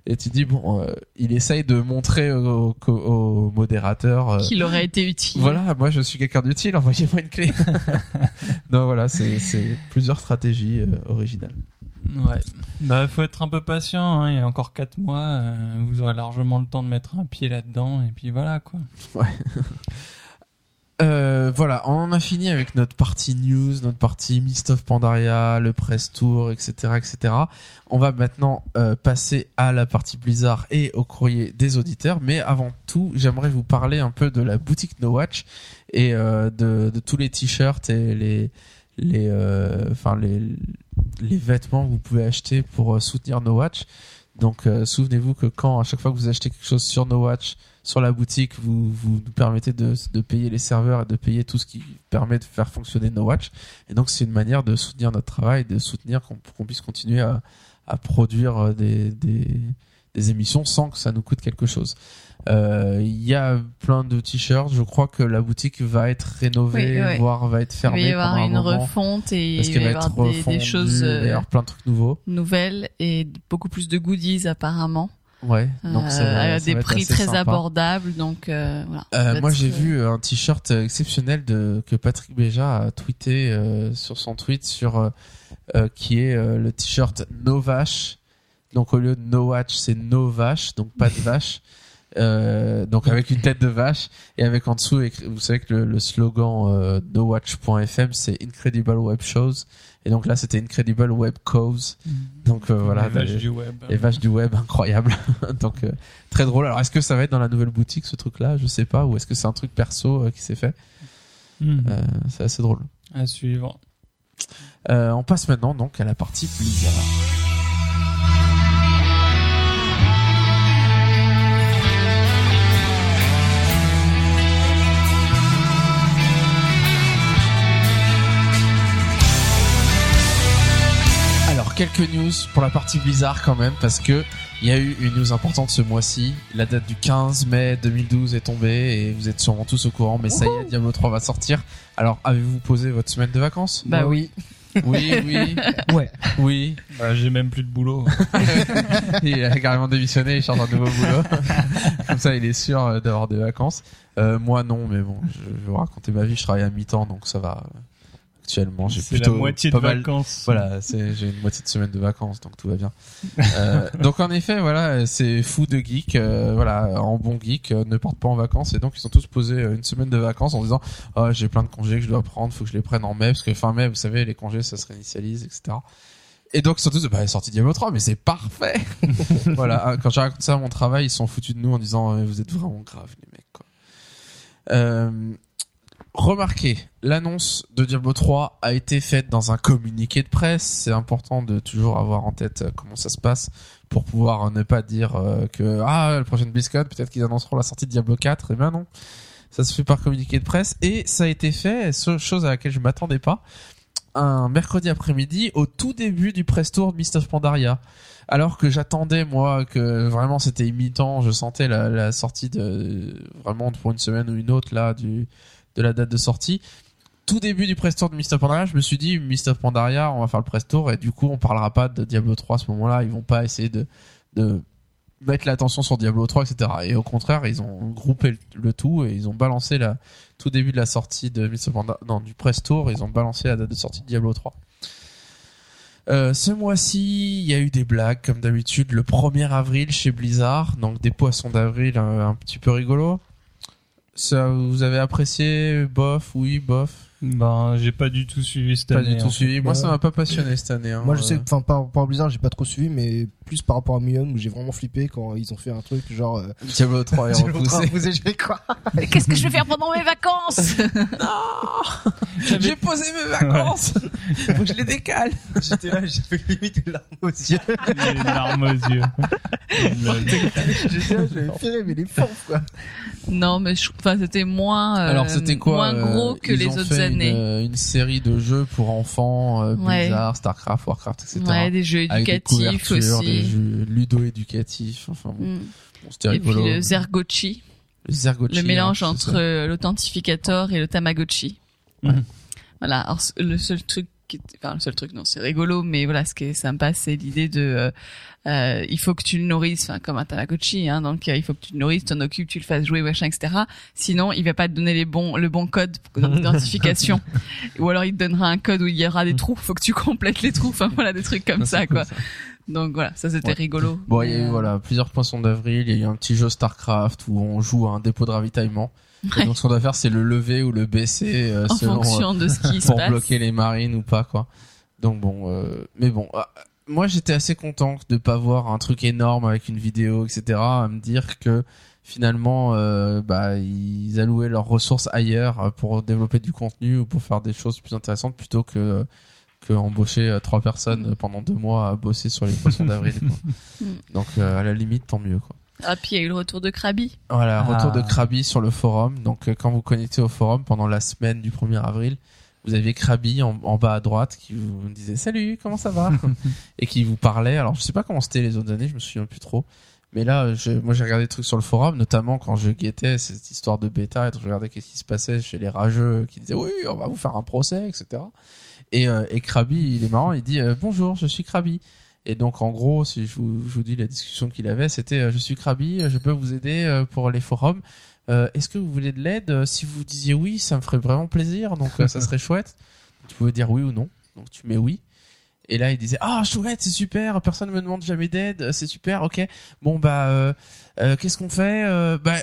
et tu dis bon euh, il essaye de montrer au, au, au modérateur euh, Qu'il aurait été utile. voilà moi je suis quelqu'un d'utile envoyez-moi une clé. Non voilà c'est c'est plusieurs stratégies euh, originales Ouais. Bah, faut être un peu patient. Hein. Il y a encore quatre mois. euh, vous aurez largement le temps de mettre un pied là-dedans. Et puis voilà, quoi. Euh, voilà, on en a fini avec notre partie news, notre partie Mist of Pandaria, le press tour, etc., etc. On va maintenant euh, passer à la partie Blizzard et au courrier des auditeurs. Mais avant tout, j'aimerais vous parler un peu de la boutique No Watch et euh, de, de tous les t-shirts et les les euh, enfin les les vêtements que vous pouvez acheter pour euh, soutenir No Watch. Donc euh, souvenez-vous que quand à chaque fois que vous achetez quelque chose sur No Watch sur la boutique, vous, vous nous permettez de, de payer les serveurs et de payer tout ce qui permet de faire fonctionner No Watch. Et donc, c'est une manière de soutenir notre travail, de soutenir qu'on puisse continuer à, à produire euh, des, des, des émissions sans que ça nous coûte quelque chose. Euh, Il y a plein de t-shirts. Je crois que la boutique va être rénovée, Oui, voire va être Il va fermée y avoir une moment. refonte et parce il va y être avoir des, choses euh, avoir plein de trucs nouveaux. nouvelles et beaucoup plus de goodies apparemment. Ouais. Donc Euh, ça va- à ça des va prix très sympa. abordables. Donc euh, voilà. Euh, moi, j'ai euh, vu un t-shirt euh, exceptionnel de que Patrick Béja a tweeté euh, sur son tweet sur euh, euh, qui est euh, le t-shirt No Vache. Donc au lieu de No Watch, c'est No Vache, donc pas de vache. Euh, donc avec une tête de vache et avec en dessous, écrit- vous savez que le, le slogan euh, nowatch.fm c'est Incredible Web Shows et donc là c'était Incredible Web Cause. Donc euh, voilà, Les vaches du web. les vaches du web, incroyable. Donc euh, très drôle. Alors est-ce que ça va être dans la nouvelle boutique ce truc-là? Je sais pas. Ou est-ce que c'est un truc perso euh, qui s'est fait? Euh, C'est assez drôle. À suivre. Euh, on passe maintenant donc à la partie Blizzard. Quelques news pour la partie Blizzard quand même parce que il y a eu une news importante ce mois-ci. La date du 15 mai 2012 est tombée et vous êtes sûrement tous au courant. Mais ça y est, Diablo 3 va sortir. Alors avez-vous posé votre semaine de vacances? Bah oui. Oui, oui, Ouais. oui. Bah, j'ai même plus de boulot. il a carrément démissionné, il cherche un nouveau boulot. Comme ça, il est sûr euh, d'avoir des vacances. Euh, moi, non, mais bon, je je vais vous raconter ma vie. Je travaille à mi-temps, donc ça va. Actuellement, j'ai la moitié pas de mal. vacances. Voilà, j'ai une moitié de semaine de vacances, donc tout va bien. Euh, donc en effet, voilà, c'est fou de geek, euh, voilà, en bon geek, euh, ne partent pas en vacances et donc ils sont tous posés une semaine de vacances en disant, oh, j'ai plein de congés que je dois prendre, faut que je les prenne en mai parce que fin mai, vous savez, les congés ça se réinitialise, etc. Et donc ils sont tous, bah, sorti Diablo 3, mais c'est parfait. voilà, hein, quand j'ai raconté ça à mon travail, ils sont foutus de nous en disant, vous êtes vraiment graves les mecs. Quoi. Euh, Remarquez, l'annonce de Diablo 3 a été faite dans un communiqué de presse. C'est important de toujours avoir en tête euh, comment ça se passe pour pouvoir euh, ne pas dire euh, que ah la prochaine BlizzCon peut-être qu'ils annonceront la sortie de Diablo 4. Et ben non, ça se fait par communiqué de presse et ça a été fait, chose à laquelle je m'attendais pas, un mercredi après-midi au tout début du press tour de Mist of Pandaria. Alors que j'attendais moi que vraiment c'était imitant, je sentais la, la sortie de vraiment pour une semaine ou une autre là du de la date de sortie. Tout début du press tour de Mist of Pandaria, je me suis dit Mist of Pandaria, on va faire le press tour et du coup on parlera pas de Diablo 3 à ce moment-là. Ils vont pas essayer de mettre l'attention sur Diablo 3, etc. Et au contraire, ils ont groupé le, tout et ils ont balancé la tout début de la sortie de Mist of Pandaria, non du press tour, ils ont balancé la date de sortie de Diablo 3. Euh, ce mois-ci, il y a eu des blagues comme d'habitude le 1er avril chez Blizzard, donc des poissons d'avril euh, un petit peu rigolo. Ça, vous avez apprécié Bof, oui, bof. Ben, j'ai pas du tout suivi cette Pas année. du tout hein. suivi. Moi, Ouais. ça m'a pas passionné cette année. hein. Moi, je sais, Euh, que- enfin, par rapport à Blizzard, j'ai pas trop suivi, mais plus par rapport à Million, où j'ai vraiment flippé quand ils ont fait un truc genre. Euh, Diablo 3 est l'autre repoussé. repoussé, je fais quoi Qu'est-ce que je vais faire pendant mes vacances J'ai posé mes vacances. Faut que je les décale. J'étais là, j'ai fait limite une larme aux yeux. Les larmes aux yeux. J'étais là, j'avais firé, mais les pauvres, quoi. Non, mais je- enfin, c'était moins, euh, Alors, c'était quoi moins euh, gros que ils les autres fait années. Une, euh, une série de jeux pour enfants, euh, Ouais. Blizzard, Starcraft, Warcraft, etc. Ouais, des jeux Avec des éducatifs couvertures, aussi. des jeux ludo-éducatifs. Enfin, bon, Mm. bon, c'était Et puis rigolo. le Zergochi, Le Zergochi, le mélange hein, entre l'authentificator et le Tamagotchi. Voilà. Alors le seul truc, qui enfin le seul truc, non, c'est rigolo, mais voilà, ce qui est sympa, c'est l'idée de, euh, euh, il faut que tu le nourrisses, enfin comme un Tamagotchi, hein, donc euh, il faut que tu le nourrisses, t'en occupes, tu le fasses jouer, machin, etc. Sinon, il va pas te donner les bons, le bon code d'identification, ou alors il te donnera un code où il y aura des trous, faut que tu complètes les trous, enfin voilà, des trucs comme ça, quoi. Donc voilà, ça c'était Ouais. rigolo. Bon, il y a eu euh, voilà plusieurs poissons d'avril. Il y a eu un petit jeu Starcraft où on joue à un dépôt de ravitaillement. Ouais. donc, ce qu'on doit faire, c'est le lever ou le baisser euh, en selon euh, fonction de ce qui se pour bloquer les marines ou pas quoi. Donc bon, euh, mais bon, ah, moi j'étais assez content de pas voir un truc énorme avec une vidéo, etc. À me dire que finalement, euh, bah ils allouaient leurs ressources ailleurs euh, pour développer du contenu ou pour faire des choses plus intéressantes plutôt que que embaucher euh, trois personnes pendant deux mois à bosser sur les poissons d'avril. Mm. Donc euh, à la limite, tant mieux quoi. Ah, puis il y a eu le retour de Krabi. Voilà, retour Ah. de Krabi sur le forum. Donc, euh, quand vous connectez au forum pendant la semaine du 1er avril, vous aviez Krabi en, en bas à droite qui vous disait salut, comment ça va et qui vous parlait. Alors, je sais pas comment c'était les autres années, je me souviens plus trop. Mais là, je, moi, j'ai regardé des trucs sur le forum, notamment quand je guettais cette histoire de bêta et je regardais qu'est-ce qui se passait chez les rageux qui disaient oui, on va vous faire un procès, etc. Et, euh, et Krabi, il est marrant, il dit euh, bonjour, je suis Krabi. Et donc en gros, si je vous, je vous dis la discussion qu'il avait, c'était euh, je suis Krabi, euh, je peux vous aider euh, pour les forums. Euh, Est-ce que vous voulez de l'aide? Si vous disiez oui, ça me ferait vraiment plaisir, donc ça serait chouette. Tu pouvais dire oui ou non, donc tu mets oui. Et là, il disait ah chouette, c'est super, personne me demande jamais d'aide, c'est super, ok. Bon bah euh, euh, qu'est-ce qu'on fait? Bah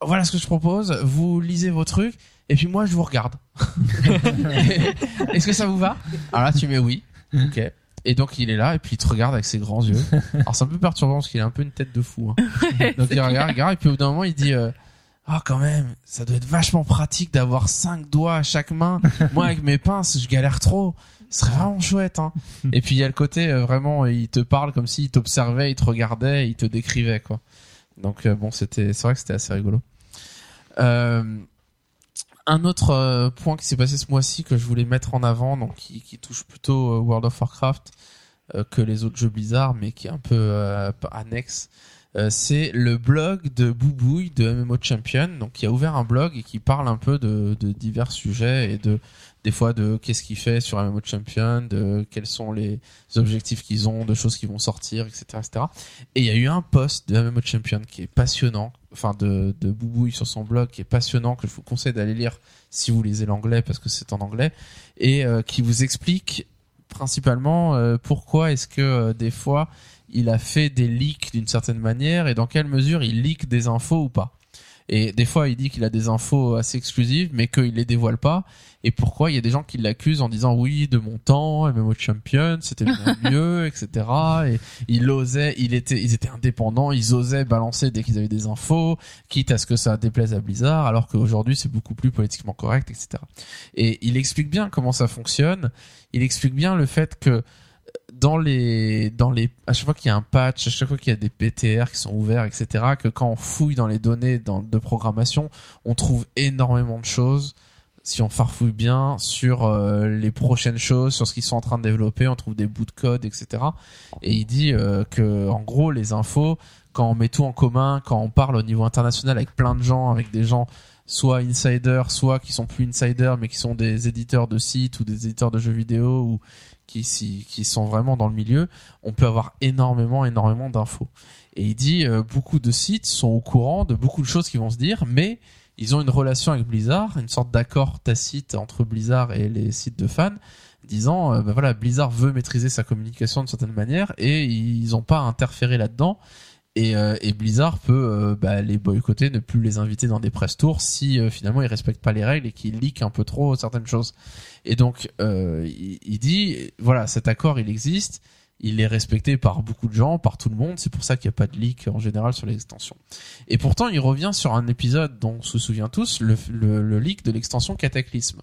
voilà ce que je propose. Vous lisez vos trucs et puis moi je vous regarde. Est-ce que ça vous va? Alors là, tu mets oui. Ok. Et donc il est là et puis il te regarde avec ses grands yeux. Alors c'est un peu perturbant parce qu'il a un peu une tête de fou. hein. Donc il regarde, regarde et puis au bout d'un moment il dit euh, ah quand même ça doit être vachement pratique d'avoir cinq doigts à chaque main. Moi avec mes pinces je galère trop. Ce serait vraiment chouette. Hein. Et puis il y a le côté euh, vraiment il te parle comme s'il t'observait, il te regardait, il te décrivait quoi. Donc euh, bon c'était c'est vrai que c'était assez rigolo. Euh, un autre euh, point qui s'est passé ce mois-ci que je voulais mettre en avant, donc qui, qui touche plutôt euh, World of Warcraft euh, que les autres jeux Blizzard, mais qui est un peu euh, annexe, euh, c'est le blog de Boubouille de MMO Champion, donc qui a ouvert un blog et qui parle un peu de, de divers sujets et de des fois de qu'est-ce qu'il fait sur MMO Champion, de quels sont les objectifs qu'ils ont, de choses qui vont sortir, etc., etc. Et il y a eu un post de MMO Champion qui est passionnant, enfin de, Boubouille sur son blog qui est passionnant, que je vous conseille d'aller lire si vous lisez l'anglais parce que c'est en anglais, et euh, qui vous explique principalement euh, pourquoi est-ce que euh, des fois il a fait des leaks d'une certaine manière et dans quelle mesure il leak des infos ou pas. Et des fois, il dit qu'il a des infos assez exclusives, mais qu'il les dévoile pas. Et pourquoi? Il y a des gens qui l'accusent en disant oui, de mon temps, MMO Champion, c'était mieux, etc. Et il osait, il était, ils étaient indépendants, ils osaient balancer dès qu'ils avaient des infos, quitte à ce que ça déplaise à Blizzard, alors qu'aujourd'hui c'est beaucoup plus politiquement correct, etc. Et il explique bien comment ça fonctionne. Il explique bien le fait que dans les dans les à chaque fois qu'il y a un patch, à chaque fois qu'il y a des PTR qui sont ouverts, etc. Que quand on fouille dans les données dans, de programmation, on trouve énormément de choses. Si on farfouille bien sur euh, les prochaines choses, sur ce qu'ils sont en train de développer, on trouve des bouts de code, etc. Et il dit euh, que en gros les infos, quand on met tout en commun, quand on parle au niveau international avec plein de gens, avec des gens soit insiders, soit qui sont plus insiders, mais qui sont des éditeurs de sites ou des éditeurs de jeux vidéo ou qui, sont vraiment dans le milieu, on peut avoir énormément, énormément d'infos. Et il dit, euh, beaucoup de sites sont au courant de beaucoup de choses qui vont se dire, mais ils ont une relation avec Blizzard, une sorte d'accord tacite entre Blizzard et les sites de fans, disant, euh, bah voilà, Blizzard veut maîtriser sa communication d'une certaine manière et ils n'ont pas à interférer là-dedans. Et, euh, et Blizzard peut euh, bah, les boycotter, ne plus les inviter dans des press tours si euh, finalement ils respectent pas les règles et qu'ils leak un peu trop certaines choses. Et donc euh, il, il dit voilà cet accord il existe, il est respecté par beaucoup de gens, par tout le monde. C'est pour ça qu'il n'y a pas de leak en général sur les extensions. Et pourtant il revient sur un épisode dont on se souvient tous, le, le, le leak de l'extension Cataclysme.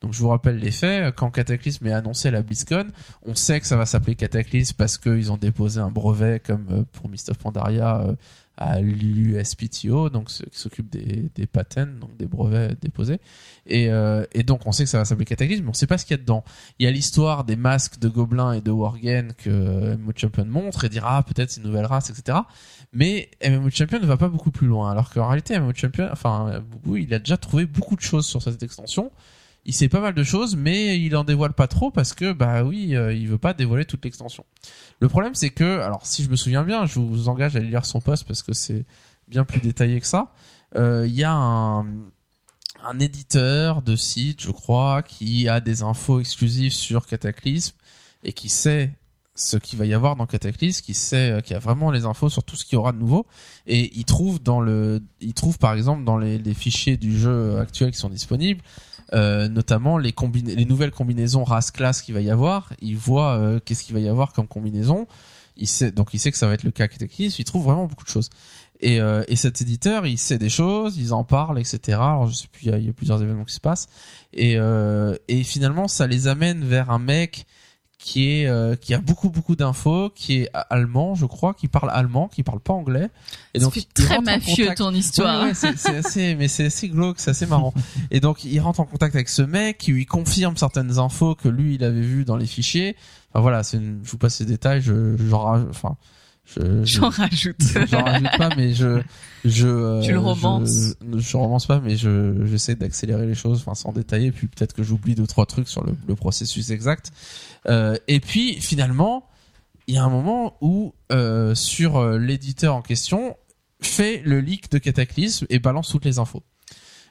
Donc je vous rappelle les faits. Quand Cataclysme est annoncé à la BlizzCon, on sait que ça va s'appeler Cataclysme parce qu'ils ont déposé un brevet comme euh, pour Mist of Pandaria euh, à l'USPTO, donc qui s'occupe des, patents, donc des brevets déposés. Et, euh, et donc on sait que ça va s'appeler Cataclysme, mais on sait pas ce qu'il y a dedans. Il y a l'histoire des masques de gobelins et de worgen que MMO Champion montre et dira ah, peut-être c'est une nouvelle race, etc. Mais MMO Champion ne va pas beaucoup plus loin, alors qu'en réalité MMO Champion, enfin il a déjà trouvé beaucoup de choses sur cette extension il sait pas mal de choses, mais il en dévoile pas trop parce que bah oui, euh, il veut pas dévoiler toute l'extension. Le problème c'est que, alors si je me souviens bien, je vous engage à lire son post parce que c'est bien plus détaillé que ça. Euh, Il y a un, un éditeur de site, je crois, qui a des infos exclusives sur Cataclysme et qui sait ce qu'il va y avoir dans Cataclysme, qui sait, euh, qui a vraiment les infos sur tout ce qu'il y aura de nouveau, et il trouve dans le, il trouve par exemple dans les, les fichiers du jeu actuel qui sont disponibles, euh, notamment les, les nouvelles combinaisons race-classe qu'il va y avoir. Il voit euh, qu'est-ce qu'il va y avoir comme combinaison. Il sait, donc il sait que ça va être le cas Cataclysme. Il trouve vraiment beaucoup de choses. Et, euh, et cet éditeur, il sait des choses, ils en parlent, etc. Alors je sais plus, il y y a plusieurs événements qui se passent. Et, euh, et finalement, ça les amène vers un mec qui est euh, qui a beaucoup beaucoup d'infos, qui est allemand, je crois, qui parle allemand, qui parle pas anglais. Et donc il très mafieux contact- ton histoire. Ouais, ouais, c'est assez, mais c'est assez glauque, c'est assez marrant. Et donc, il rentre en contact avec ce mec qui lui confirme certaines infos que lui, il avait vues dans les fichiers. Enfin voilà, c'est une, je vous passe ces détails, je, enfin, je, je- J'en rajoute. j'en rajoute pas, mais je, je, euh, Tu le romances. Je, je romance pas, mais je, j'essaie d'accélérer les choses, enfin, sans détailler, puis peut-être que j'oublie deux, trois trucs sur le, le processus exact. Euh, et puis, finalement, il y a un moment où, euh, sur euh, l'éditeur en question, fait le leak de Cataclysme et balance toutes les infos.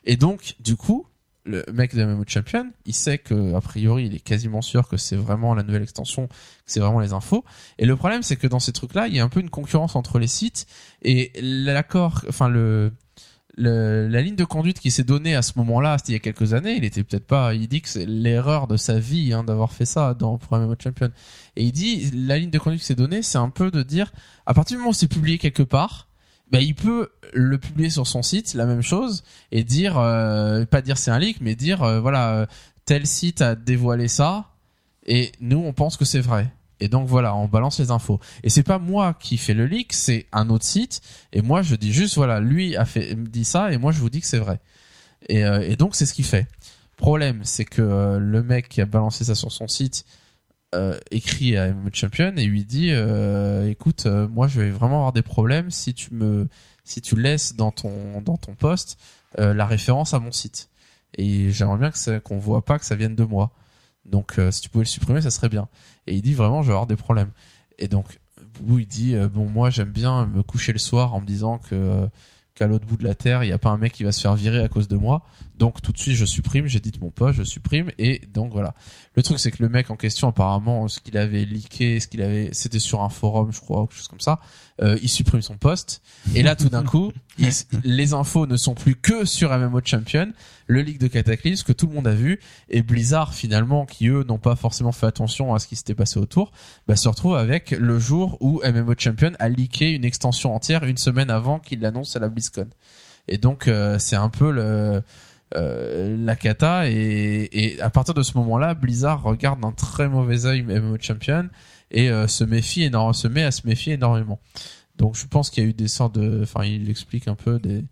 Et donc, du coup, le mec de MMO Champion, il sait que, a priori, il est quasiment sûr que c'est vraiment la nouvelle extension, que c'est vraiment les infos. Et le problème, c'est que dans ces trucs-là, il y a un peu une concurrence entre les sites et l'accord, enfin, le, le- la ligne de conduite qui s'est donnée à ce moment-là, c'était il y a quelques années, il était peut-être pas, il dit que c'est l'erreur de sa vie, hein, d'avoir fait ça dans, pour MMO Champion. Et il dit, la ligne de conduite qui s'est donnée, c'est un peu de dire, à partir du moment où c'est publié quelque part, bah, il peut le publier sur son site, la même chose, et dire, euh, pas dire c'est un leak, mais dire, euh, voilà, euh, tel site a dévoilé ça, et nous on pense que c'est vrai. Et donc voilà, on balance les infos. Et c'est pas moi qui fais le leak, c'est un autre site, et moi je dis juste, voilà, lui a fait, dit ça, et moi je vous dis que c'est vrai. Et, euh, donc c'est ce qu'il fait. Problème, c'est que euh, le mec qui a balancé ça sur son site euh, écrit à MMO Champion et lui dit écoute moi je vais vraiment avoir des problèmes si tu me si tu laisses dans ton dans ton poste la référence à mon site et j'aimerais bien que qu'on voit pas que ça vienne de moi donc euh, si tu pouvais le supprimer ça serait bien. Et il dit vraiment je vais avoir des problèmes. Et donc Boubou il dit euh, bon moi j'aime bien me coucher le soir en me disant que euh, qu'à l'autre bout de la terre il n'y a pas un mec qui va se faire virer à cause de moi donc tout de suite je supprime j'édite mon poste je supprime et donc voilà le truc, c'est que le mec en question, apparemment, ce qu'il avait leaké, ce qu'il avait, c'était sur un forum, je crois, ou quelque chose comme ça. Euh, il supprime son poste. Et là, tout d'un coup, il- les infos ne sont plus que sur MMO Champion, le leak de Cataclysme que tout le monde a vu, et Blizzard, finalement, qui eux n'ont pas forcément fait attention à ce qui s'était passé autour, bah, se retrouve avec le jour où MMO Champion a leaké une extension entière une semaine avant qu'il l'annonce à la BlizzCon. Et donc, euh, c'est un peu le euh, la cata et, et à partir de ce moment-là, Blizzard regarde d'un très mauvais œil MMO Champion et euh, se méfie énormément, se met à se méfier énormément. Donc je pense qu'il y a eu des sortes de, enfin il explique un peu des,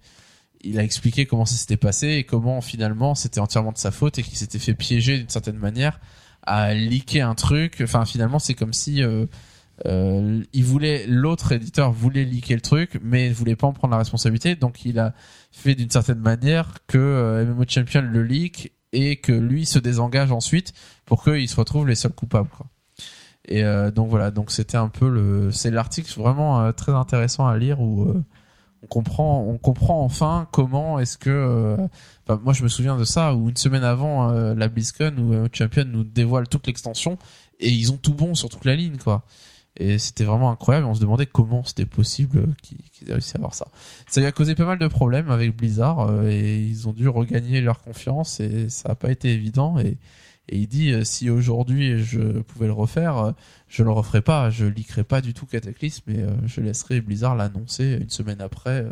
il a expliqué comment ça s'était passé et comment finalement c'était entièrement de sa faute et qu'il s'était fait piéger d'une certaine manière à leaker un truc. Enfin finalement c'est comme si euh, euh, il voulait l'autre éditeur voulait leaker le truc mais ne voulait pas en prendre la responsabilité donc il a fait d'une certaine manière que euh, MMO Champion le leak et que lui se désengage ensuite pour qu'ils se retrouvent les seuls coupables. Et euh, donc voilà, donc c'était un peu le c'est l'article vraiment euh, très intéressant à lire où euh, on comprend on comprend enfin comment est-ce que euh, moi je me souviens de ça où une semaine avant euh, la BlizzCon où MMO Champion nous dévoile toute l'extension et ils ont tout bon sur toute la ligne quoi. Et c'était vraiment incroyable. On se demandait comment c'était possible qu'ils aient réussi à avoir ça. Ça lui a causé pas mal de problèmes avec Blizzard euh, et ils ont dû regagner leur confiance et ça n'a pas été évident. Et, et il dit euh, si aujourd'hui je pouvais le refaire, euh, je le referais pas. Je leakerais pas du tout Cataclysme mais je laisserais Blizzard l'annoncer une semaine après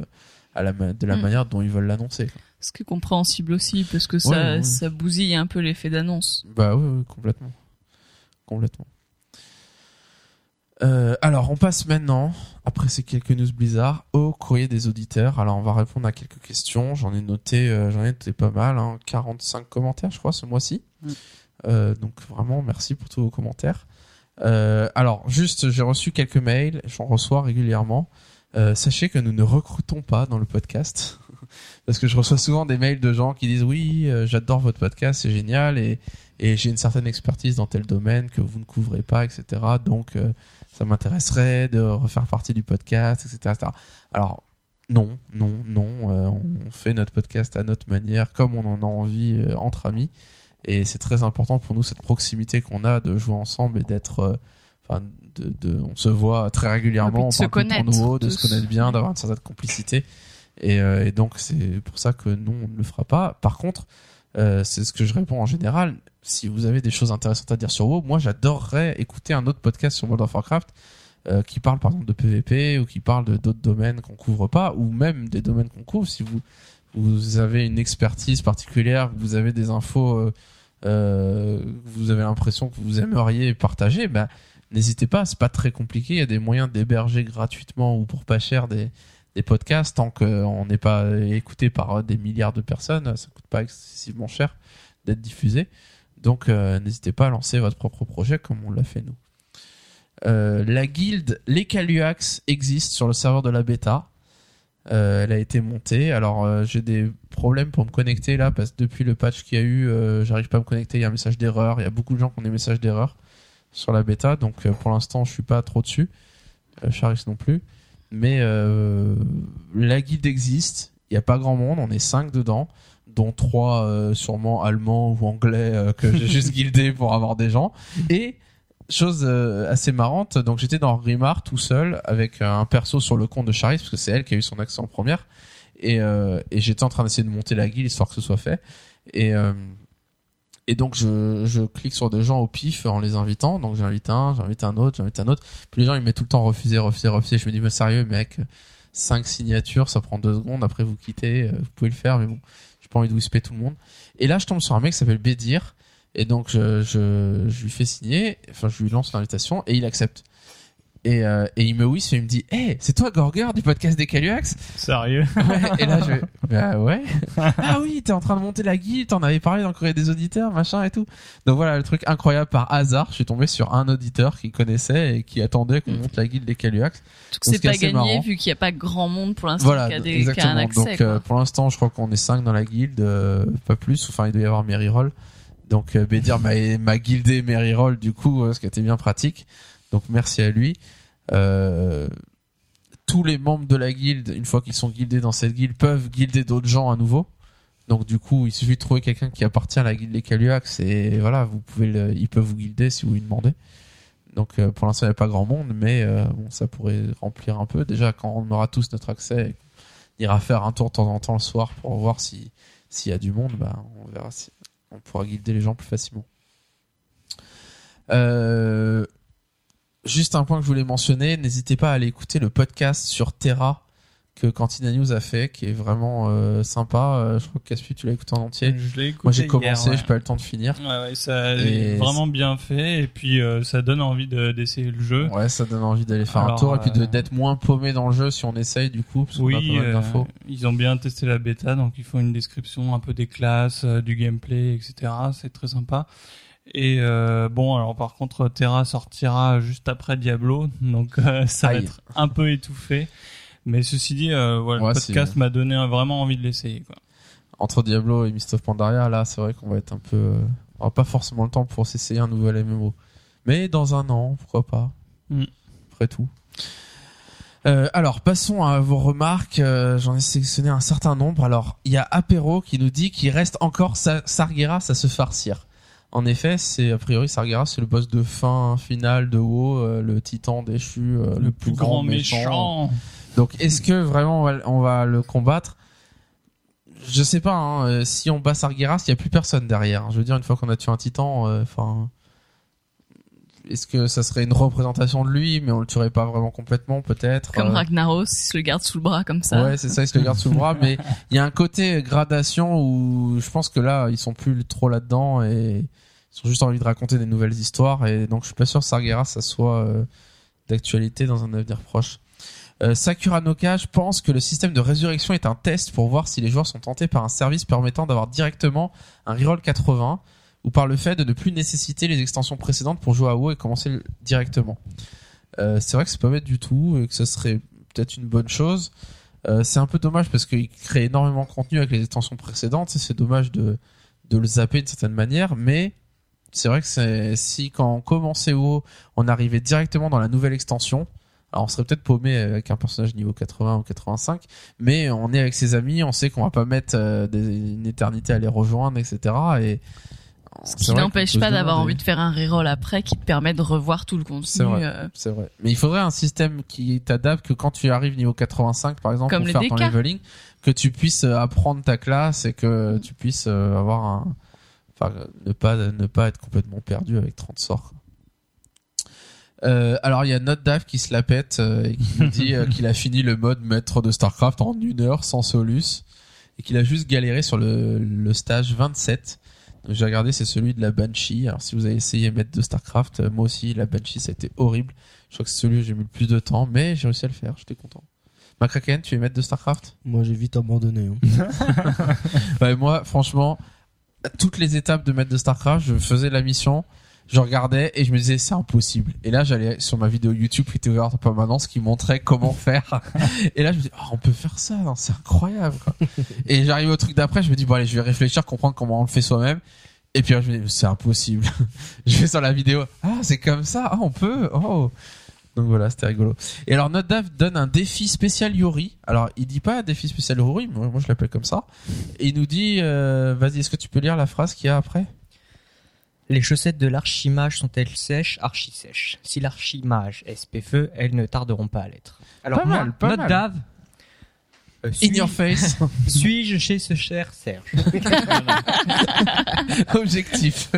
à la de la Mm. manière dont ils veulent l'annoncer. Ce qui est compréhensible aussi, parce que ça, Ouais, ouais. ça bousille un peu l'effet d'annonce. Bah oui, oui, complètement. Complètement. Euh, alors, on passe maintenant, après ces quelques news Blizzard, au courrier des auditeurs. Alors, on va répondre à quelques questions. J'en ai noté, euh, j'en ai noté pas mal, hein, 45 commentaires, je crois, ce mois-ci. Mm. Euh, donc, vraiment, merci pour tous vos commentaires. Euh, alors, juste, j'ai reçu quelques mails, j'en reçois régulièrement. Euh, sachez que nous ne recrutons pas dans le podcast. Parce que je reçois souvent des mails de gens qui disent oui, j'adore votre podcast, c'est génial et, et j'ai une certaine expertise dans tel domaine que vous ne couvrez pas, etc. Donc euh, ça m'intéresserait de refaire partie du podcast, etc. etc. Alors non, non, non, euh, on fait notre podcast à notre manière, comme on en a envie euh, entre amis. Et c'est très important pour nous cette proximité qu'on a de jouer ensemble et d'être, euh, enfin, de, de, on se voit très régulièrement, Et on se connaître nouveau, de se connaître bien, d'avoir une certaine complicité. Et, et donc c'est pour ça que non, on ne le fera pas. Par contre, euh, c'est ce que je réponds en général. Si vous avez des choses intéressantes à dire sur WoW, moi j'adorerais écouter un autre podcast sur World of Warcraft euh, qui parle par exemple de PvP ou qui parle de d'autres domaines qu'on couvre pas ou même des domaines qu'on couvre. Si vous vous avez une expertise particulière, vous avez des infos, euh, euh, vous avez l'impression que vous aimeriez partager, ben n'hésitez pas. C'est pas très compliqué. Il y a des moyens d'héberger gratuitement ou pour pas cher des des podcasts tant qu'on n'est pas écouté par des milliards de personnes, ça coûte pas excessivement cher d'être diffusé. Donc euh, n'hésitez pas à lancer votre propre projet comme on l'a fait nous. Euh, la guilde Les Caluax existe sur le serveur de la bêta. Euh, elle a été montée. Alors euh, j'ai des problèmes pour me connecter là parce que depuis le patch qu'il y a eu, euh, j'arrive pas à me connecter. Il y a un message d'erreur. Il y a beaucoup de gens qui ont des messages d'erreur sur la bêta. Donc euh, pour l'instant je suis pas trop dessus. Euh, Charis non plus. Mais euh, la guilde existe. Il y a pas grand monde. On est cinq dedans, dont trois euh, sûrement allemands ou anglais euh, que j'ai juste guildé pour avoir des gens. Et chose euh, assez marrante, donc j'étais dans Rimar tout seul avec un perso sur le compte de Charis parce que c'est elle qui a eu son accès en première. Et, euh, et j'étais en train d'essayer de monter la guilde histoire que ce soit fait. Et euh, et donc je, je clique sur des gens au pif en les invitant. Donc j'invite un, j'invite un autre, j'invite un autre. Puis les gens ils mettent tout le temps refuser, refuser, refuser. Je me dis mais sérieux mec, cinq signatures, ça prend deux secondes. Après vous quittez, euh, vous pouvez le faire, mais bon, j'ai pas envie de whisper tout le monde. Et là je tombe sur un mec qui s'appelle Bédir. Et donc je, je, je lui fais signer, enfin je lui lance l'invitation et il accepte. Et, euh, et il me whispe et il me dit Hey, c'est toi Gorger du podcast des Caluax Sérieux Ouais, et là, je bah ouais. Ah oui, t'es en train de monter la guilde, t'en avais parlé dans le courrier des auditeurs, machin et tout. Donc voilà, le truc incroyable par hasard, je suis tombé sur un auditeur qui connaissait et qui attendait qu'on Mm. monte la guilde des Caluax. Tout que Donc, c'est ce qui est pas gagné marrant. vu qu'il n'y a pas grand monde pour l'instant Voilà, qui, a des, qui a exactement. un accès. Donc euh, pour l'instant, je crois qu'on est cinq dans la guilde, euh, pas plus. Enfin, il doit y avoir Meriroll. Donc euh, Bédir m'a m'a guildé Meriroll du coup, euh, ce qui était bien pratique. Donc merci à lui. Euh, tous les membres de la guilde, une fois qu'ils sont guildés dans cette guilde, peuvent guilder d'autres gens à nouveau. Donc du coup, il suffit de trouver quelqu'un qui appartient à la guilde des Caluax et voilà, vous pouvez, le, ils peuvent vous guilder si vous lui demandez. Donc euh, pour l'instant, il n'y a pas grand monde, mais euh, bon, ça pourrait remplir un peu. Déjà, quand on aura tous notre accès, on ira faire un tour de temps en temps le soir pour voir si s'il y a du monde, bah, on verra si on pourra guider les gens plus facilement. Euh, juste un point que je voulais mentionner, n'hésitez pas à aller écouter le podcast sur Terra que Cantina News a fait, qui est vraiment euh, sympa. Euh, je crois que Caspi, tu l'as écouté en entier. Je l'ai écouté Moi, j'ai commencé, ouais. j'ai pas eu le temps de finir. Ouais, ouais, ça Et est vraiment bien fait et puis euh, ça donne envie de- d'essayer le jeu. Ouais, ça donne envie d'aller faire un tour et puis d'être moins paumé dans le jeu si on essaye du coup, parce qu'on a pas Oui, mal ils ont bien testé la bêta, donc ils font une description un peu des classes, du gameplay, etc. C'est très sympa. Et euh, bon, alors par contre, Terra sortira juste après Diablo, donc euh, ça va être un peu étouffé. Mais ceci dit, euh, voilà, Ouais, le podcast m'a donné vraiment envie de l'essayer. Quoi. Entre Diablo et Mist of Pandaria, là, c'est vrai qu'on va être un peu. on aura pas forcément le temps pour s'essayer un nouvel MMO. Mais dans un an, pourquoi pas. Mm. Après tout. Euh, alors, passons à vos remarques. Euh, J'en ai sélectionné un certain nombre. Alors, il y a Apéro qui nous dit qu'il reste encore Sa- Sargeras à se farcir. En effet, c'est a priori Sargeras, c'est le boss de fin finale de WoW, euh, le titan déchu, euh, le, plus grand méchant. Donc, est-ce que vraiment on va, on va le combattre? Je sais pas. Hein, euh, si on bat Sargeras, il y a plus personne derrière. Je veux dire, une fois qu'on a tué un titan, enfin. Est-ce que ça serait une représentation de lui, mais on le tuerait pas vraiment complètement, peut-être Comme euh, Ragnaros, il se le garde sous le bras comme ça. Ouais, c'est ça, ils se le gardent sous le bras, mais il y a un côté gradation où je pense que là, ils sont plus trop là-dedans et ils ont juste envie de raconter des nouvelles histoires et donc je suis pas sûr que Sargeras, ça soit euh, d'actualité dans un avenir proche. Euh, Sakura Noka, je pense que le système de résurrection est un test pour voir si les joueurs sont tentés par un service permettant d'avoir directement un reroll 80 ou par le fait de ne plus nécessiter les extensions précédentes pour jouer à WoW et commencer directement. Euh, c'est vrai que c'est pas bête du tout et que ce serait peut-être une bonne chose. Euh, c'est un peu dommage parce qu'il crée énormément de contenu avec les extensions précédentes. et C'est dommage de, de le zapper d'une certaine manière, mais c'est vrai que si quand on commençait WoW, on arrivait directement dans la nouvelle extension, alors on serait peut-être paumé avec un personnage niveau 80 ou 85, mais on est avec ses amis, on sait qu'on va pas mettre euh, une éternité à les rejoindre, etc. Et Ce qui n'empêche pas d'avoir envie de faire un reroll après qui te permet de revoir tout le C'est contenu. vrai. euh, C'est vrai. Mais il faudrait un système qui t'adapte que quand tu arrives niveau 85 par exemple Comme pour les faire ton leveling, que tu puisses euh, apprendre ta classe et que tu puisses euh, avoir un enfin euh, ne pas ne pas être complètement perdu avec 30 sorts. Euh, alors il y a notre Dave qui se la pète euh, et qui nous dit euh, qu'il a fini le mode maître de Starcraft en une heure sans solus et qu'il a juste galéré sur le, le stage 27. J'ai regardé, c'est celui de la Banshee. Alors si vous avez essayé maître de Starcraft, euh, moi aussi la Banshee ça a été horrible. Je crois que c'est celui où j'ai mis le plus de temps, mais j'ai réussi à le faire. J'étais content. Macraken, tu es maître de Starcraft? Moi, j'ai vite abandonné. hein. Moi, franchement, à toutes les étapes de maître de StarCraft, je faisais la mission, je regardais et je me disais c'est impossible. Et là, j'allais sur ma vidéo YouTube qui était ouverte en permanence qui montrait comment faire. et là, je me dis oh, on peut faire ça, non, c'est incroyable. Quoi. et j'arrive au truc d'après, je me dis bon allez, je vais réfléchir, comprendre comment on le fait soi-même. Et puis là, je me dis c'est impossible. je vais sur la vidéo, ah c'est comme ça, ah on peut, oh. Donc voilà, c'était rigolo. Et alors notre Dave donne un défi spécial Yori. Alors il dit pas défi spécial Yori, moi, moi je l'appelle comme ça. Et il nous dit, euh, vas-y, est-ce que tu peux lire la phrase qu'il y a après? Les chaussettes de l'archimage sont-elles sèches, archi-sèches Si l'archimage est spé-feu, elles ne tarderont pas à l'être. Alors, Pas moi, mal, pas notre mal. Dave. euh, In suis- your face. Suis-je chez ce cher Serge? Objectif.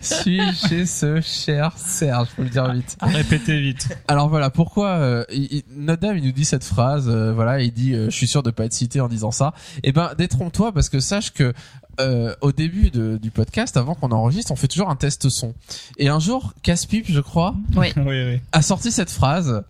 Suis-je chez ce cher Serge, faut le dire vite. À répéter vite. Alors voilà, pourquoi euh, il- il- notre dame il nous dit cette phrase, euh, voilà, il dit, euh, je suis sûr de pas être cité en disant ça. Eh ben, détrompe-toi parce que sache que euh, au début de- du podcast, avant qu'on enregistre, on fait toujours un test son. Et un jour, Caspip, je crois, Oui. oui, oui. a sorti cette phrase.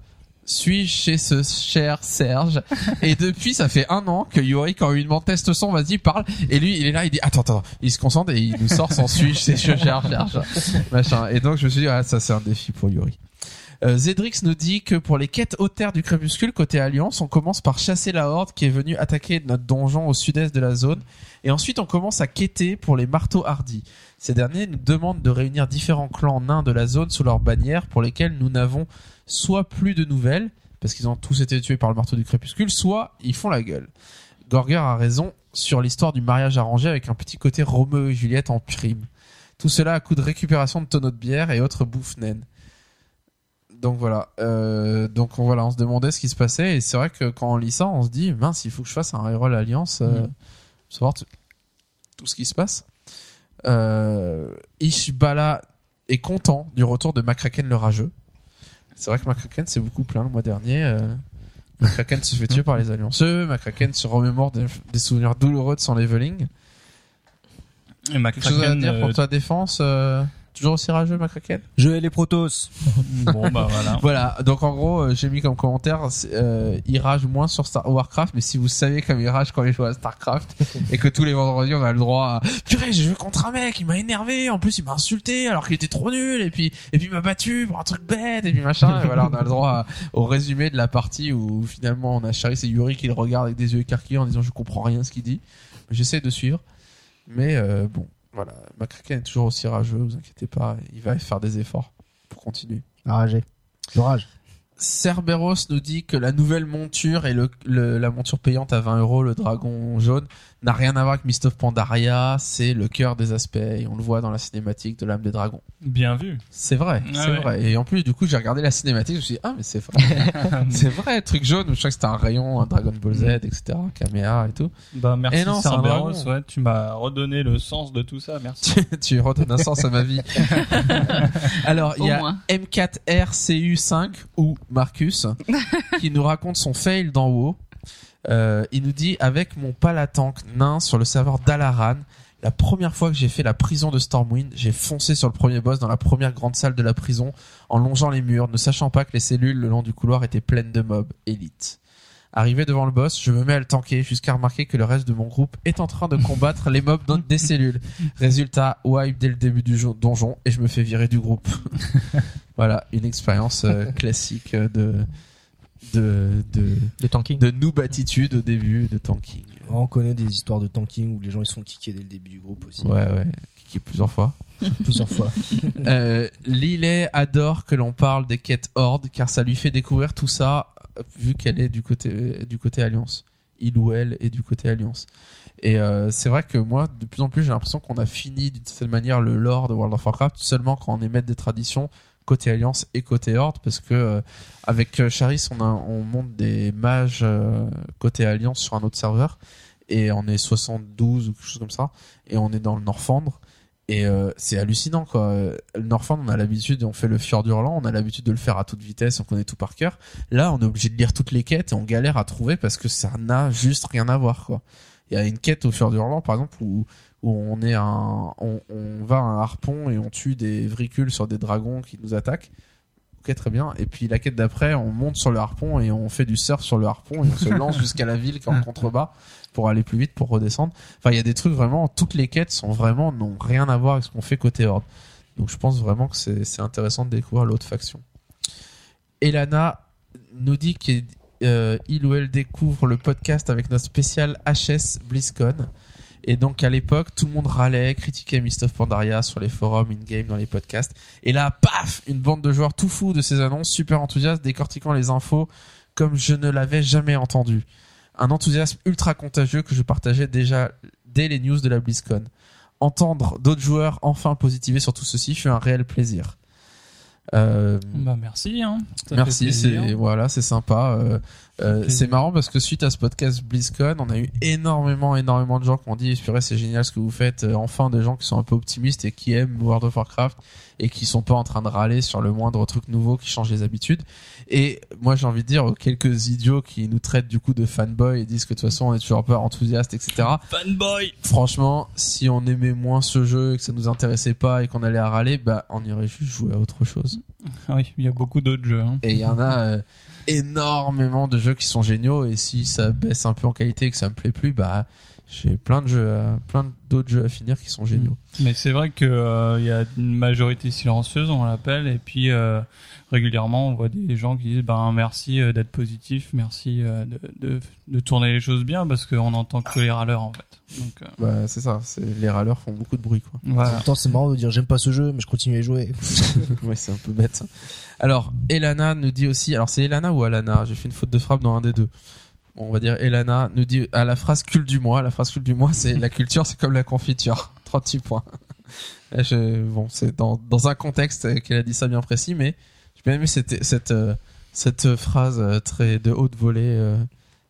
Suis-je chez ce cher Serge Et depuis, ça fait un an que Yori, quand lui demande test son, vas-y, parle. Et lui, il est là, il dit, attends, attends, il se concentre et il nous sort son suis-je chez ce cher Serge. Machin. Et donc, je me suis dit, ah, ça, c'est un défi pour Yori. Euh, Zedrix nous dit que pour les quêtes terres du crépuscule côté Alliance, on commence par chasser la horde qui est venue attaquer notre donjon au sud-est de la zone, et ensuite on commence à quêter pour les marteaux hardis. Ces derniers nous demandent de réunir différents clans nains de la zone sous leur bannière, pour lesquels nous n'avons soit plus de nouvelles, parce qu'ils ont tous été tués par le marteau du crépuscule, soit ils font la gueule. Gorger a raison sur l'histoire du mariage arrangé avec un petit côté Roméo et Juliette en prime. Tout cela à coup de récupération de tonneaux de bière et autres bouffes naines. Donc voilà, euh, donc on, voilà, on se demandait ce qui se passait et c'est vrai que quand on lit ça, on se dit mince, il faut que je fasse un reroll alliance, euh, pour savoir tout, ce qui se passe. Euh, Ishbala est content du retour de Macraken le rageux. C'est vrai que Macraken s'est beaucoup plaint le mois dernier. Euh, Macraken se fait tuer par les allianceux, Macraken se remémore des, des souvenirs douloureux de son leveling. Et ma Quelque chose à dire pour ta défense euh, Toujours aussi rageux, Macraken Je hais les Protoss. Bon, bah voilà. Voilà, donc en gros, euh, j'ai mis comme commentaire, euh, il rage moins sur Star Warcraft, mais si vous savez comme il rage quand il joue à Starcraft, et que tous les vendredis on a le droit à, purée, j'ai joué contre un mec, il m'a énervé, en plus il m'a insulté alors qu'il était trop nul, et puis, et puis il m'a battu pour un truc bête, et puis machin, et voilà, on a le droit à- au résumé de la partie où finalement on a Charis et Yuri qui le regardent avec des yeux écarquillés en disant je comprends rien ce qu'il dit. J'essaie de suivre, mais euh, bon, voilà, Macraken est toujours aussi rageux, vous inquiétez pas, il va faire des efforts pour continuer. Rager. Je rage. Cerberus nous dit que la nouvelle monture et le, le- la monture payante à 20 euros, le dragon jaune, n'a rien à voir avec Mist of Pandaria. C'est le cœur des aspects. Et on le voit dans la cinématique de l'âme des dragons. Bien vu. C'est vrai, Ah c'est ouais. vrai. Et en plus, du coup, j'ai regardé la cinématique. Je me suis dit, ah, mais c'est vrai. c'est vrai, truc jaune. Je crois que c'était un rayon, un Dragon Ball Z, etc. Kamea et tout. Bah merci Et non, c'est un Cerberus, ouais, tu m'as redonné le sens de tout ça, merci. tu, redonnes un sens à ma vie. Alors, il y a moins. M4RCU5 ou Marcus qui nous raconte son fail d'en haut. Euh, il nous dit avec mon palatank nain sur le serveur d'Alaran, la première fois que j'ai fait la prison de Stormwind, j'ai foncé sur le premier boss dans la première grande salle de la prison en longeant les murs, ne sachant pas que les cellules le long du couloir étaient pleines de mobs élites. Arrivé devant le boss, je me mets à le tanker jusqu'à remarquer que le reste de mon groupe est en train de combattre les mobs dans des cellules. Résultat, wipe dès le début du jo- donjon et je me fais virer du groupe. voilà, une expérience euh, classique euh, de de de tanking. de noob attitude au début de tanking. On connaît des histoires de tanking où les gens ils sont kickés dès le début du groupe aussi. Ouais ouais, qui plusieurs fois. Plusieurs fois. Euh, Lillet adore que l'on parle des quêtes Horde car ça lui fait découvrir tout ça vu qu'elle est du côté du côté Alliance. Il ou elle est du côté Alliance. Et euh, c'est vrai que moi, de plus en plus, j'ai l'impression qu'on a fini d'une certaine manière le lore de World of Warcraft seulement quand on est maître des traditions côté Alliance et côté Horde parce que euh, avec euh, Charis, on, monte des mages euh, côté Alliance sur un autre serveur et on est 72 ou quelque chose comme ça et on est dans le Norfandre et c'est hallucinant quoi. Le Norfand, on a l'habitude, on fait le Fjord Hurlant, on a l'habitude de le faire à toute vitesse, on connaît tout par cœur. Là, on est obligé de lire toutes les quêtes et on galère à trouver parce que ça n'a juste rien à voir quoi. Il y a une quête au Fjord Hurlant par exemple où où on est un on, on va à un harpon et on tue des vricules sur des dragons qui nous attaquent. Ok, très bien. Et puis la quête d'après, on monte sur le harpon et on fait du surf sur le harpon et on se lance jusqu'à la ville en contrebas pour aller plus vite, pour redescendre. Enfin, il y a des trucs vraiment, toutes les quêtes sont vraiment, n'ont rien à voir avec ce qu'on fait côté Horde. Donc je pense vraiment que c'est c'est intéressant de découvrir l'autre faction. Elana nous dit qu'il euh, il ou elle découvre le podcast avec notre spécial HS BlizzCon. Et donc à l'époque, tout le monde râlait, critiquait Mist of Pandaria sur les forums, in-game, dans les podcasts. Et là, paf, une bande de joueurs tout fous de ces annonces, super enthousiastes, décortiquant les infos comme je ne l'avais jamais entendu. Un enthousiasme ultra contagieux que je partageais déjà dès les news de la BlizzCon. Entendre d'autres joueurs enfin positiver sur tout ceci fut un réel plaisir. Euh, Bah merci hein. Ça Merci, c'est voilà, c'est sympa. Euh, euh, c'est marrant parce que suite à ce podcast BlizzCon, on a eu énormément, énormément de gens qui ont dit, purée, c'est génial ce que vous faites. Euh, enfin, des gens qui sont un peu optimistes et qui aiment World of Warcraft et qui sont pas en train de râler sur le moindre truc nouveau qui change les habitudes. Et moi, j'ai envie de dire aux quelques idiots qui nous traitent du coup de fanboy et disent que de toute façon on est toujours pas enthousiaste, etc. Fanboy. Franchement, si on aimait moins ce jeu et que ça nous intéressait pas et qu'on allait à râler, bah, on irait juste jouer à autre chose. Oui, il y a beaucoup d'autres jeux. Hein. Et il y en a euh, énormément de jeux qui sont géniaux. Et si ça baisse un peu en qualité et que ça me plaît plus, bah j'ai plein de jeux, à- plein d'autres jeux à finir qui sont géniaux. Mais c'est vrai que euh, il y a une majorité silencieuse, on l'appelle, et puis euh, régulièrement on voit des gens qui disent ben merci euh, d'être positif, merci euh, de, de, de tourner les choses bien parce qu'on entend que les râleurs en fait. Donc euh, Bah c'est ça. C'est les râleurs font beaucoup de bruit quoi. En voilà. même temps, c'est marrant de dire j'aime pas ce jeu, mais je continue à y jouer. ouais, c'est un peu bête. ça. Alors, Elana nous dit aussi. Alors, c'est Elana ou Alana? J'ai fait une faute de frappe dans un des deux. On va dire Elana nous dit à la phrase cul du mois. La phrase cul du mois, c'est la culture, c'est comme la confiture. 36 points. Là, je- bon, c'est dans, dans un contexte qu'elle a dit ça bien précis, mais j'ai bien aimé cette, cette, euh, cette phrase euh, très de haute volée. euh,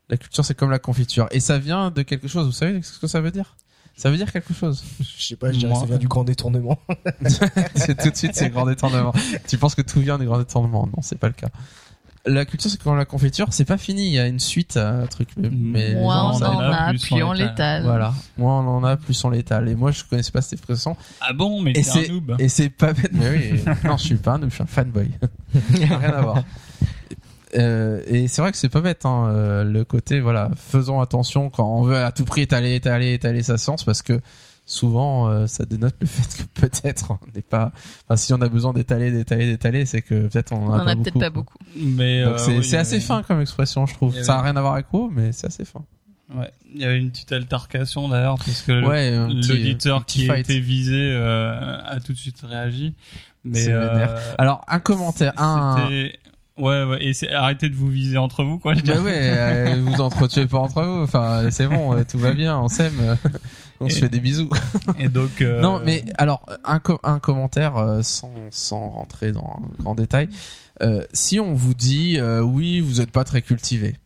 la culture, c'est comme la confiture. Et ça vient de quelque chose. Vous savez ce que ça veut dire? Ça veut dire quelque chose? Je sais pas, je dirais Moi. ça vient du grand détournement. c'est tout de suite c'est grand détournement. tu penses que tout vient des grands détournements Non, c'est pas le cas. La culture, c'est comme la confiture, c'est pas fini. Il y a une suite à un truc, mais, Moins on en a, plus plus on l'étale. Voilà, moins on en a, plus on l'étale. Et moi, je connaissais pas cette expression. Ah bon, mais Et t'es c'est un noob. et c'est pas bête. Mais oui, non, je suis pas un noob, je suis un fanboy. Rien à voir. Euh, et c'est vrai que c'est pas bête, hein, euh, le côté, voilà, faisons attention quand on veut à tout prix étaler, étaler, étaler sa science, parce que souvent, euh, ça dénote le fait que peut-être on n'est pas, enfin, si on a besoin d'étaler, d'étaler, d'étaler, c'est que peut-être on en On a en a beaucoup. peut-être pas beaucoup. Mais euh, c'est oui, assez avait- fin comme expression, je trouve. Ça a rien à voir avec WoW, mais c'est assez fin. Ouais, il y avait une petite altercation d'ailleurs parce que Ouais, l'auditeur qui fight. était visé euh, a tout de suite réagi. Mais C'est euh, vénère. Alors un commentaire, un, Ouais, ouais, et c'est arrêtez de vous viser entre vous, quoi. je Bah ouais, euh, vous entretuez pas entre vous. Enfin, c'est bon, tout va bien, on s'aime. on se fait des bisous. Et donc. euh, Non, mais alors un, un commentaire euh, sans sans rentrer dans un grand détail. Euh, si on vous dit euh, oui, vous êtes pas très cultivé,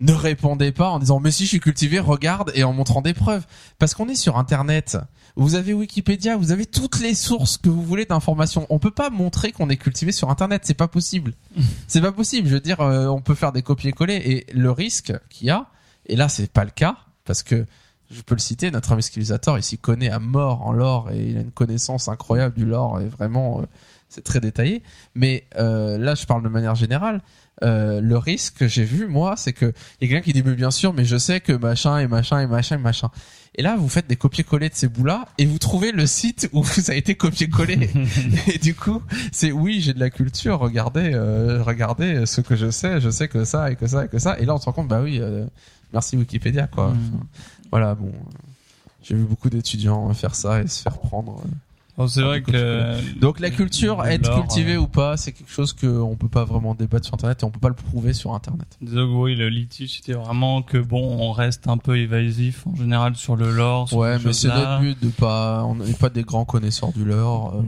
ne répondez pas en disant mais si je suis cultivé, regarde et en montrant des preuves, parce qu'on est sur Internet. Vous avez Wikipédia, vous avez toutes les sources que vous voulez d'informations. On peut pas montrer qu'on est cultivé sur Internet, c'est pas possible. c'est pas possible. Je veux dire, euh, on peut faire des copier-coller et le risque qu'il y a, et là c'est pas le cas parce que je peux le citer, notre Skilisator, il s'y connaît à mort en lore et il a une connaissance incroyable du lore et vraiment euh, c'est très détaillé. Mais euh, là, je parle de manière générale. Euh, le risque que j'ai vu moi, c'est que il y a quelqu'un qui dit mais bien sûr, mais je sais que machin et machin et machin et machin. Et là, vous faites des copier-coller de ces bouts-là et vous trouvez le site où ça a été copié-collé. et du coup, c'est oui, j'ai de la culture. Regardez, euh, regardez ce que je sais. Je sais que ça et que ça et que ça. Et là, on se rend compte, bah oui, euh, merci Wikipédia, quoi. Mm. Voilà, bon. euh, J'ai vu beaucoup d'étudiants faire ça et se faire prendre. euh. C'est vrai que. Donc la culture, être lore, cultivé euh, ou pas, c'est quelque chose qu'on peut pas vraiment débattre sur Internet et on peut pas le prouver sur Internet. Donc oui, le litige c'était vraiment que bon, on reste un peu évasif en général sur le lore. sur Ouais, mais c'est notre but de pas, on n'est pas des grands connaisseurs du lore. euh.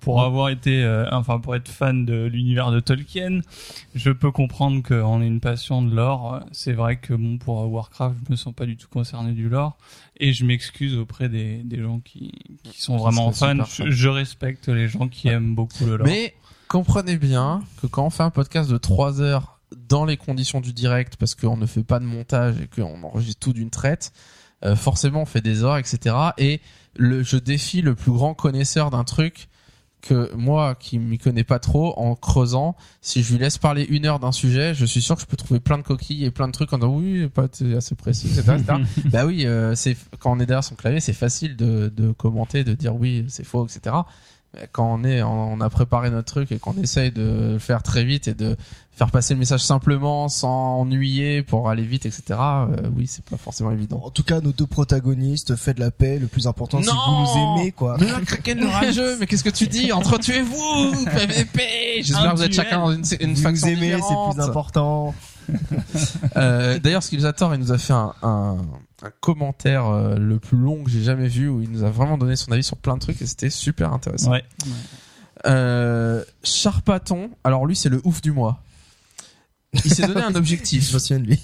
Pour avoir été, euh, enfin pour être fan de l'univers de Tolkien, je peux comprendre qu'on ait une passion de lore. C'est vrai que bon pour Warcraft, je me sens pas du tout concerné du lore et je m'excuse auprès des, des gens qui, qui sont vraiment fans. je respecte les gens qui aiment beaucoup le lore. Mais comprenez bien que quand on fait un podcast de 3 heures dans les conditions du direct, parce qu'on ne fait pas de montage et qu'on enregistre tout d'une traite, euh, forcément on fait des heures, etc. Et le, je défie le plus grand connaisseur d'un truc que moi qui m'y connais pas trop en creusant si je lui laisse parler une heure d'un sujet je suis sûr que je peux trouver plein de coquilles et plein de trucs en disant oui pas assez précis etc, etc. bah oui euh, c'est quand on est derrière son clavier c'est facile de, de commenter de dire oui c'est faux etc quand on est on a préparé notre truc et qu'on essaye de le faire très vite et de faire passer le message simplement sans ennuyer pour aller vite etc euh, oui c'est pas forcément évident En tout cas, nos deux protagonistes, faites la paix. Le plus important, c'est que vous nous aimez, quoi. Mais là, Kraken le rageux, mais qu'est-ce que tu dis? Entretuez-vous PVP J'espère que vous êtes chacun dans une, une Vous faction nous aimez, c'est plus important. Euh, D'ailleurs, Skillsator, il nous a fait un, un, un commentaire euh, le plus long que j'ai jamais vu où il nous a vraiment donné son avis sur plein de trucs et c'était super intéressant. ouais. Euh, Charpaton, alors lui c'est le ouf du mois. Il s'est donné un Je objectif. me souviens de lui.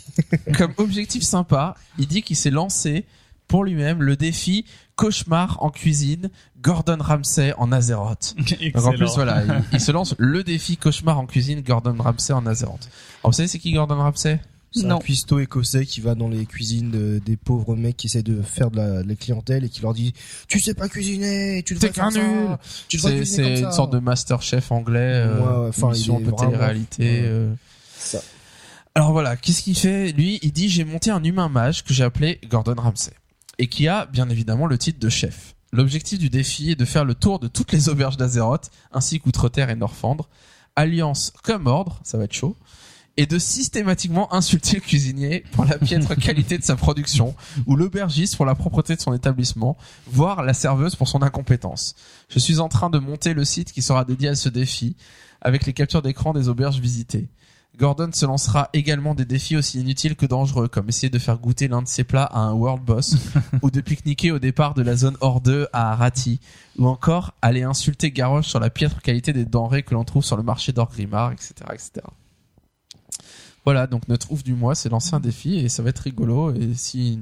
Comme objectif sympa, il dit qu'il s'est lancé pour lui-même le défi cauchemar en cuisine, Gordon Ramsay en Azeroth. Donc en plus voilà, il, il se lance le défi cauchemar en cuisine, Gordon Ramsay en Azeroth. Alors vous savez c'est qui Gordon Ramsay? C'est un cuistot écossais qui va dans les cuisines de- des pauvres mecs qui essaient de faire de la, de la clientèle et qui leur dit Tu sais pas cuisiner, tu devrais T'es qu'un faire ça, nul. tu devrais C'est cuisiner c'est comme une ça. sorte de master chef anglais, euh, Ouais, ouais, enfin, il un est ouais. euh. Ça. Alors voilà, qu'est-ce qu'il fait? Lui, il dit j'ai monté un humain mage que j'ai appelé Gordon Ramsay et qui a bien évidemment le titre de chef. L'objectif du défi est de faire le tour de toutes les auberges d'Azeroth, ainsi qu'Outre-Terre et Norfandre, alliance comme ordre, ça va être chaud, et de systématiquement insulter le cuisinier pour la piètre qualité de sa production, ou l'aubergiste pour la propreté de son établissement, voire la serveuse pour son incompétence. Je suis en train de monter le site qui sera dédié à ce défi, avec les captures d'écran des auberges visitées. Gordon se lancera également des défis aussi inutiles que dangereux, comme essayer de faire goûter l'un de ses plats à un world boss, ou de pique-niquer au départ de la zone hors 2 à Arati, ou encore aller insulter Garrosh sur la piètre qualité des denrées que l'on trouve sur le marché d'Orgrimmar, etc., etc. Voilà, donc notre ouf du mois, c'est lancer un défi et ça va être rigolo. Et si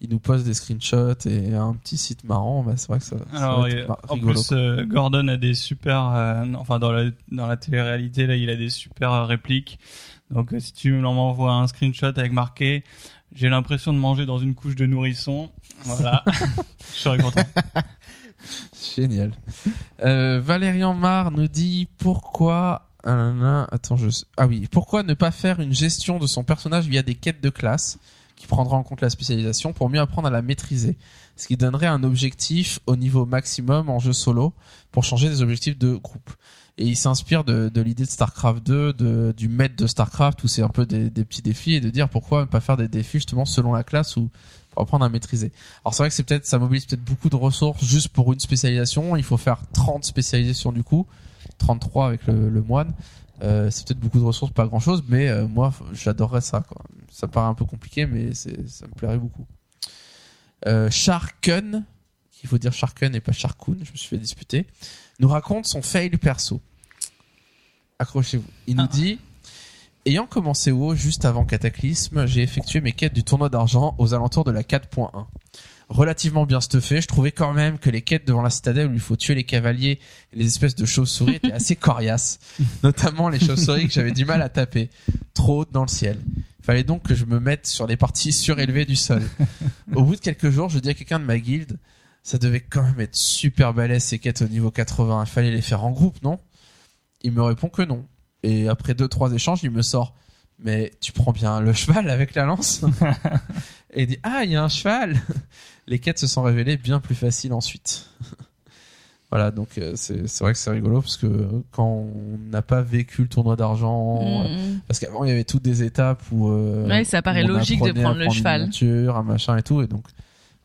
il nous poste des screenshots et un petit site marrant, bah c'est vrai que ça, ça Alors, va mar- en rigolo. plus, euh, Gordon a des super, euh, enfin dans la dans la télé-réalité là, il a des super euh, répliques. Donc, si tu m'envoies un screenshot avec marqué, j'ai l'impression de manger dans une couche de nourrisson. Voilà, je serais content. Génial. Euh, Valérian Mar nous dit pourquoi. attends, je. Ah oui, pourquoi ne pas faire une gestion de son personnage via des quêtes de classe? Qui prendra en compte la spécialisation pour mieux apprendre à la maîtriser, ce qui donnerait un objectif au niveau maximum en jeu solo pour changer des objectifs de groupe. Et il s'inspire de, de l'idée de StarCraft 2, de, du maître de StarCraft où c'est un peu des, des petits défis et de dire pourquoi ne pas faire des défis justement selon la classe ou pour apprendre à maîtriser. Alors c'est vrai que c'est peut-être ça mobilise peut-être beaucoup de ressources juste pour une spécialisation. Il faut faire 30 spécialisations du coup, 33 avec le, le moine. Euh, c'est peut-être beaucoup de ressources, pas grand chose, mais euh, moi j'adorerais ça. Quoi. Ça paraît un peu compliqué, mais c'est, ça me plairait beaucoup. Euh, Sharken, il faut dire Sharken et pas Sharkoon, je me suis fait disputer, nous raconte son fail perso. Accrochez-vous. Il nous Ah. dit Ayant commencé WoW juste avant Cataclysme, j'ai effectué mes quêtes du tournoi d'argent aux alentours de la 4.1. Relativement bien stuffé, je trouvais quand même que les quêtes devant la citadelle où il faut tuer les cavaliers et les espèces de chauves-souris étaient assez coriaces. Notamment les chauves-souris que j'avais du mal à taper. Trop hautes dans le ciel. Fallait donc que je me mette sur les parties surélevées du sol. Au bout de quelques jours, je dis à quelqu'un de ma guilde, ça devait quand même être super balèze ces quêtes au niveau 80. Il fallait les faire en groupe, non? Il me répond que non. Et après deux trois échanges, il me sort mais tu prends bien le cheval avec la lance? Et il dit ah il y a un cheval. Les quêtes se sont révélées bien plus faciles ensuite. voilà donc euh, c'est c'est vrai que c'est rigolo parce que quand on n'a pas vécu le tournoi d'argent, parce qu'avant il y avait toutes des étapes où euh, Ouais, ça paraît où on logique de apprenait à prendre le une cheval. monture, un machin et tout et donc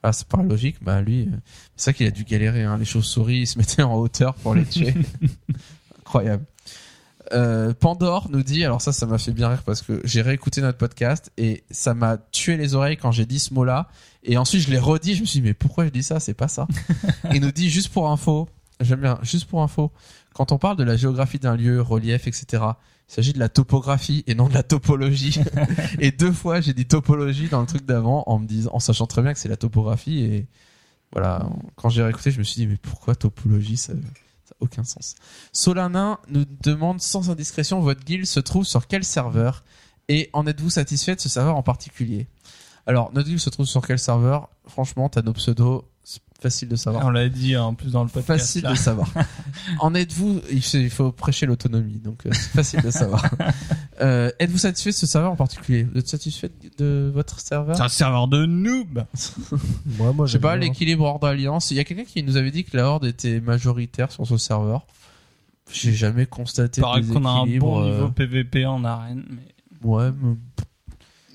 ah, ça paraît logique bah lui euh, c'est ça qu'il a dû galérer hein. les chauves-souris ils se mettaient en hauteur pour les tuer incroyable euh, Pandore nous dit, alors ça, ça m'a fait bien rire parce que j'ai réécouté notre podcast et ça m'a tué les oreilles quand j'ai dit ce mot-là. Et ensuite, je l'ai redit, je me suis dit, mais pourquoi je dis ça? C'est pas ça. Il nous dit, juste pour info, j'aime bien, juste pour info, quand on parle de la géographie d'un lieu, relief, etc., il s'agit de la topographie et non de la topologie. et deux fois, j'ai dit topologie dans le truc d'avant en me disant, en sachant très bien que c'est la topographie et voilà. Quand j'ai réécouté, je me suis dit, mais pourquoi topologie? Ça, aucun sens. Solanin nous demande sans indiscrétion, votre guild se trouve sur quel serveur et en êtes-vous satisfait de ce serveur en particulier? Alors, notre guild se trouve sur quel serveur? Franchement, t'as nos pseudos, facile de savoir. On l'a dit hein, en plus dans le podcast. Facile là. de savoir. en êtes-vous Il faut- prêcher l'autonomie, donc euh, c'est facile de savoir. Euh, êtes-vous satisfait de ce serveur en particulier? Vous êtes satisfait de, votre serveur? C'est un serveur de noob. Moi, moi, Je sais pas, l'équilibre Horde Alliance. Il y a quelqu'un qui nous avait dit que la Horde était majoritaire sur ce serveur. J'ai jamais constaté Il paraît qu'on a un bon euh, niveau PVP en arène, mais Ouais, mais-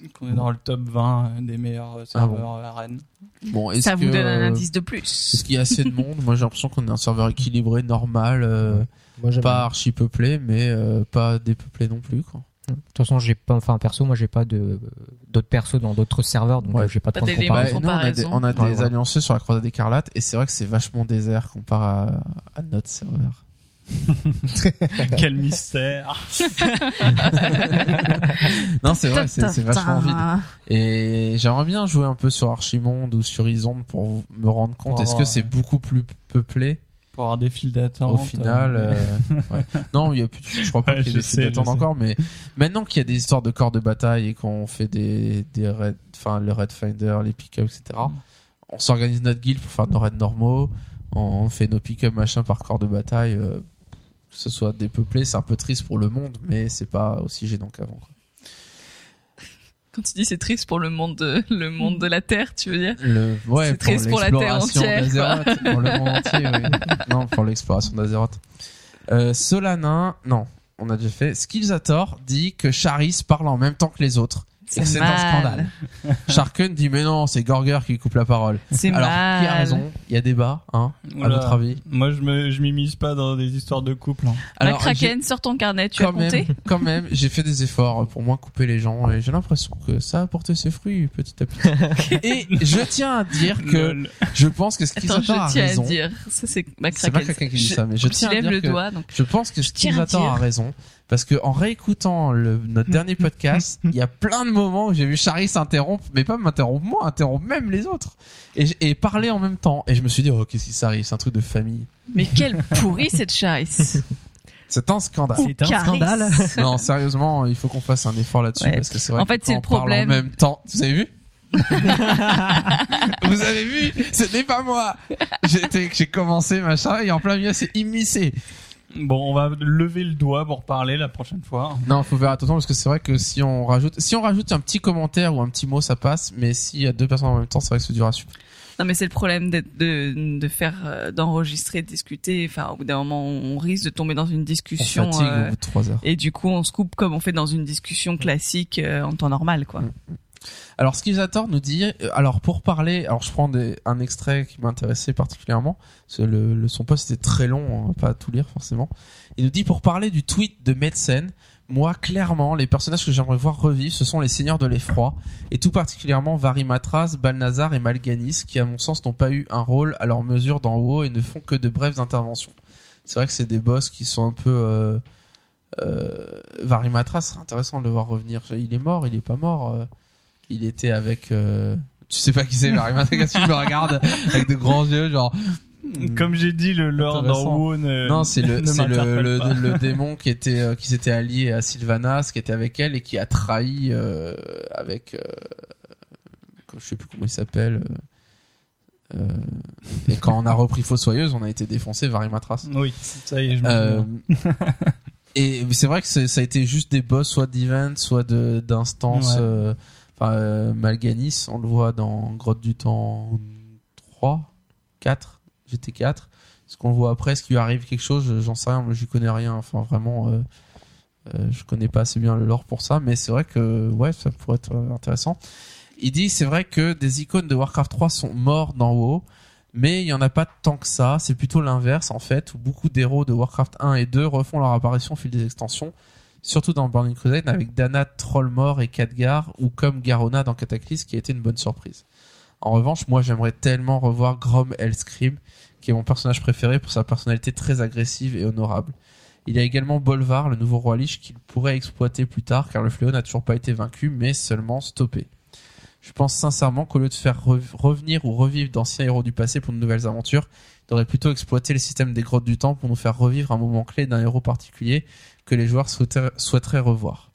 qu'on est dans le top 20 des meilleurs euh, Ah bon. serveurs arène. bon, est-ce Ça vous donne un euh, indice de Est-ce plus. qu'il y a assez de monde Moi, j'ai l'impression qu'on est un serveur équilibré, normal, euh, Moi, pas archi peuplé, mais euh, pas dépeuplé non plus. Quoi. De toute façon, j'ai pas, enfin perso, moi j'ai pas de d'autres persos dans d'autres serveurs, donc Ouais. j'ai pas de point de comparaison. nous, on a des, on a des Ouais, voilà. allianceux sur la croisade écarlate, et c'est vrai que c'est vachement désert comparé à, à notre serveur. Quel mystère. Non, c'est vrai, c'est vachement vide. Et j'aimerais bien jouer un peu sur Archimonde ou sur Isonde pour me rendre compte. Est-ce que c'est beaucoup plus peuplé? Pour avoir des files d'attente. au final euh, euh, ouais. Non, il y a plus, je crois pas Ouais, qu'il y ait des files d'attente encore, mais maintenant qu'il y a des histoires de corps de bataille et qu'on fait des des raids, enfin le raid finder, les pick-up, etc. Mm. On s'organise notre guild pour faire nos raids normaux. On fait nos pick-up machin par corps de bataille. euh, que ce soit dépeuplé, c'est un peu triste pour le monde, mais c'est pas aussi gênant qu'avant. quoi. Quand tu dis c'est triste pour le monde de, le monde de la Terre, tu veux dire Le, ouais, C'est triste pour la Terre entière, Pour le monde entier, oui. Non, pour l'exploration d'Azeroth. Euh, Solanin, non, on a déjà fait. Skillzator dit que Charis parle en même temps que les autres. C'est un mal. scandale. Sharken dit mais non, c'est Gorger qui coupe la parole. C'est Alors, mal. qui a raison Il y a débat, hein, à votre avis Moi, je me, je m'immisce pas dans des histoires de couple. hein. Alors, Kraken, sors ton carnet, tu as quand même, compté quand même, j'ai fait des efforts pour moins couper les gens et j'ai l'impression que ça a porté ses fruits petit à petit. et je tiens à dire que Lol. je pense que Attends, Skillzator a je tiens raison. à dire. Ça, c'est ma C'est pas Kraken. quelqu'un qui dit ça, mais je tu tiens à dire le que- doigt, donc. Je pense que à Skillzator a raison parce que en réécoutant le, notre dernier podcast, il y a plein de moments où j'ai vu Charis s'interrompre, mais pas m'interrompre moi, interrompre même les autres et, et parler en même temps. Et je me suis dit oh qu'est-ce qui s'arrive, c'est un truc de famille. Mais quelle pourrie cette charis. C'est un scandale. C'est un scandale. non, sérieusement, il faut qu'on fasse un effort là-dessus Ouais. parce que c'est vrai. En fait, c'est le problème. En même temps, vous avez vu? Vous avez vu? Ce n'est pas moi. J'ai commencé machin et en plein milieu c'est immiscé. Bon, on va lever le doigt pour parler la prochaine fois. Non, faut faire attention parce que c'est vrai que si on rajoute, si on rajoute un petit commentaire ou un petit mot, ça passe. Mais s'il y a deux personnes en même temps, c'est vrai que c'est dur à suivre. Non, mais c'est le problème de, de faire, euh, d'enregistrer, de discuter. Enfin, au bout d'un moment, on risque de tomber dans une On discussion. fatigue euh, au bout de trois heures. et du coup, on se coupe comme on fait dans une discussion classique euh, en temps normal, quoi. Alors, Skizzator nous dit, euh, alors pour parler, alors je prends un extrait qui m'intéressait particulièrement, le, son post était très long, on va pas tout lire forcément. Il nous dit pour parler du tweet de Metzen, moi clairement les personnages que j'aimerais voir revivre, ce sont les seigneurs de l'effroi, et tout particulièrement Varimatras, Balnazar et Malganis, qui à mon sens n'ont pas eu un rôle à leur mesure dans WoW et ne font que de brèves interventions. C'est vrai que c'est des boss qui sont un peu euh, euh, Varimatras, c'est intéressant de le voir revenir. Il est mort, il est pas mort. Euh, il était avec. euh, Tu sais pas qui c'est, Varimatras. Quand tu me regardes avec de grands yeux, genre. hmm. Comme j'ai dit, le Intéressant. WoW ne, Non, c'est le, c'est le, démon qui était, euh, qui s'était allié à Sylvanas, qui était avec elle et qui a trahi euh, avec, euh, je sais plus comment il s'appelle. euh, euh, et quand on a repris Fossoyeuse, on a été défoncé Varimatras. Oui, ça y est, je me Euh, et c'est vrai que ça a été juste des boss soit d'event, soit. Ouais. euh, Euh, Malganis, on le voit dans Grotte du Temps 3, 4, GT4. Ce qu'on voit après, est-ce qu'il lui arrive quelque chose, je- j'en sais rien, j'y connais rien. Enfin, vraiment, euh, euh, je connais pas assez bien le lore pour ça, mais c'est vrai que ouais, ça pourrait être euh, intéressant. Il dit, c'est vrai que des icônes de Warcraft 3 sont morts dans WoW, mais il y en a pas tant que ça. C'est plutôt l'inverse en fait, où beaucoup d'héros de Warcraft 1 et 2 refont leur apparition au fil des extensions, surtout dans Burning Crusade avec Dana, Trollmore et Khadgar, ou comme Garona dans Cataclysm, qui a été une bonne surprise. En revanche, moi j'aimerais tellement revoir Grom Hellscream, qui est mon personnage préféré pour sa personnalité très agressive et honorable. Il y a également Bolvar, le nouveau roi Lich, qu'il pourrait exploiter plus tard, car le fléau n'a toujours pas été vaincu, mais seulement stoppé. Je pense sincèrement qu'au lieu de faire re- revenir ou revivre d'anciens héros du passé pour de nouvelles aventures, il devrait plutôt exploiter le système des grottes du temps pour nous faire revivre un moment clé d'un héros particulier que les joueurs souhaiteraient, revoir.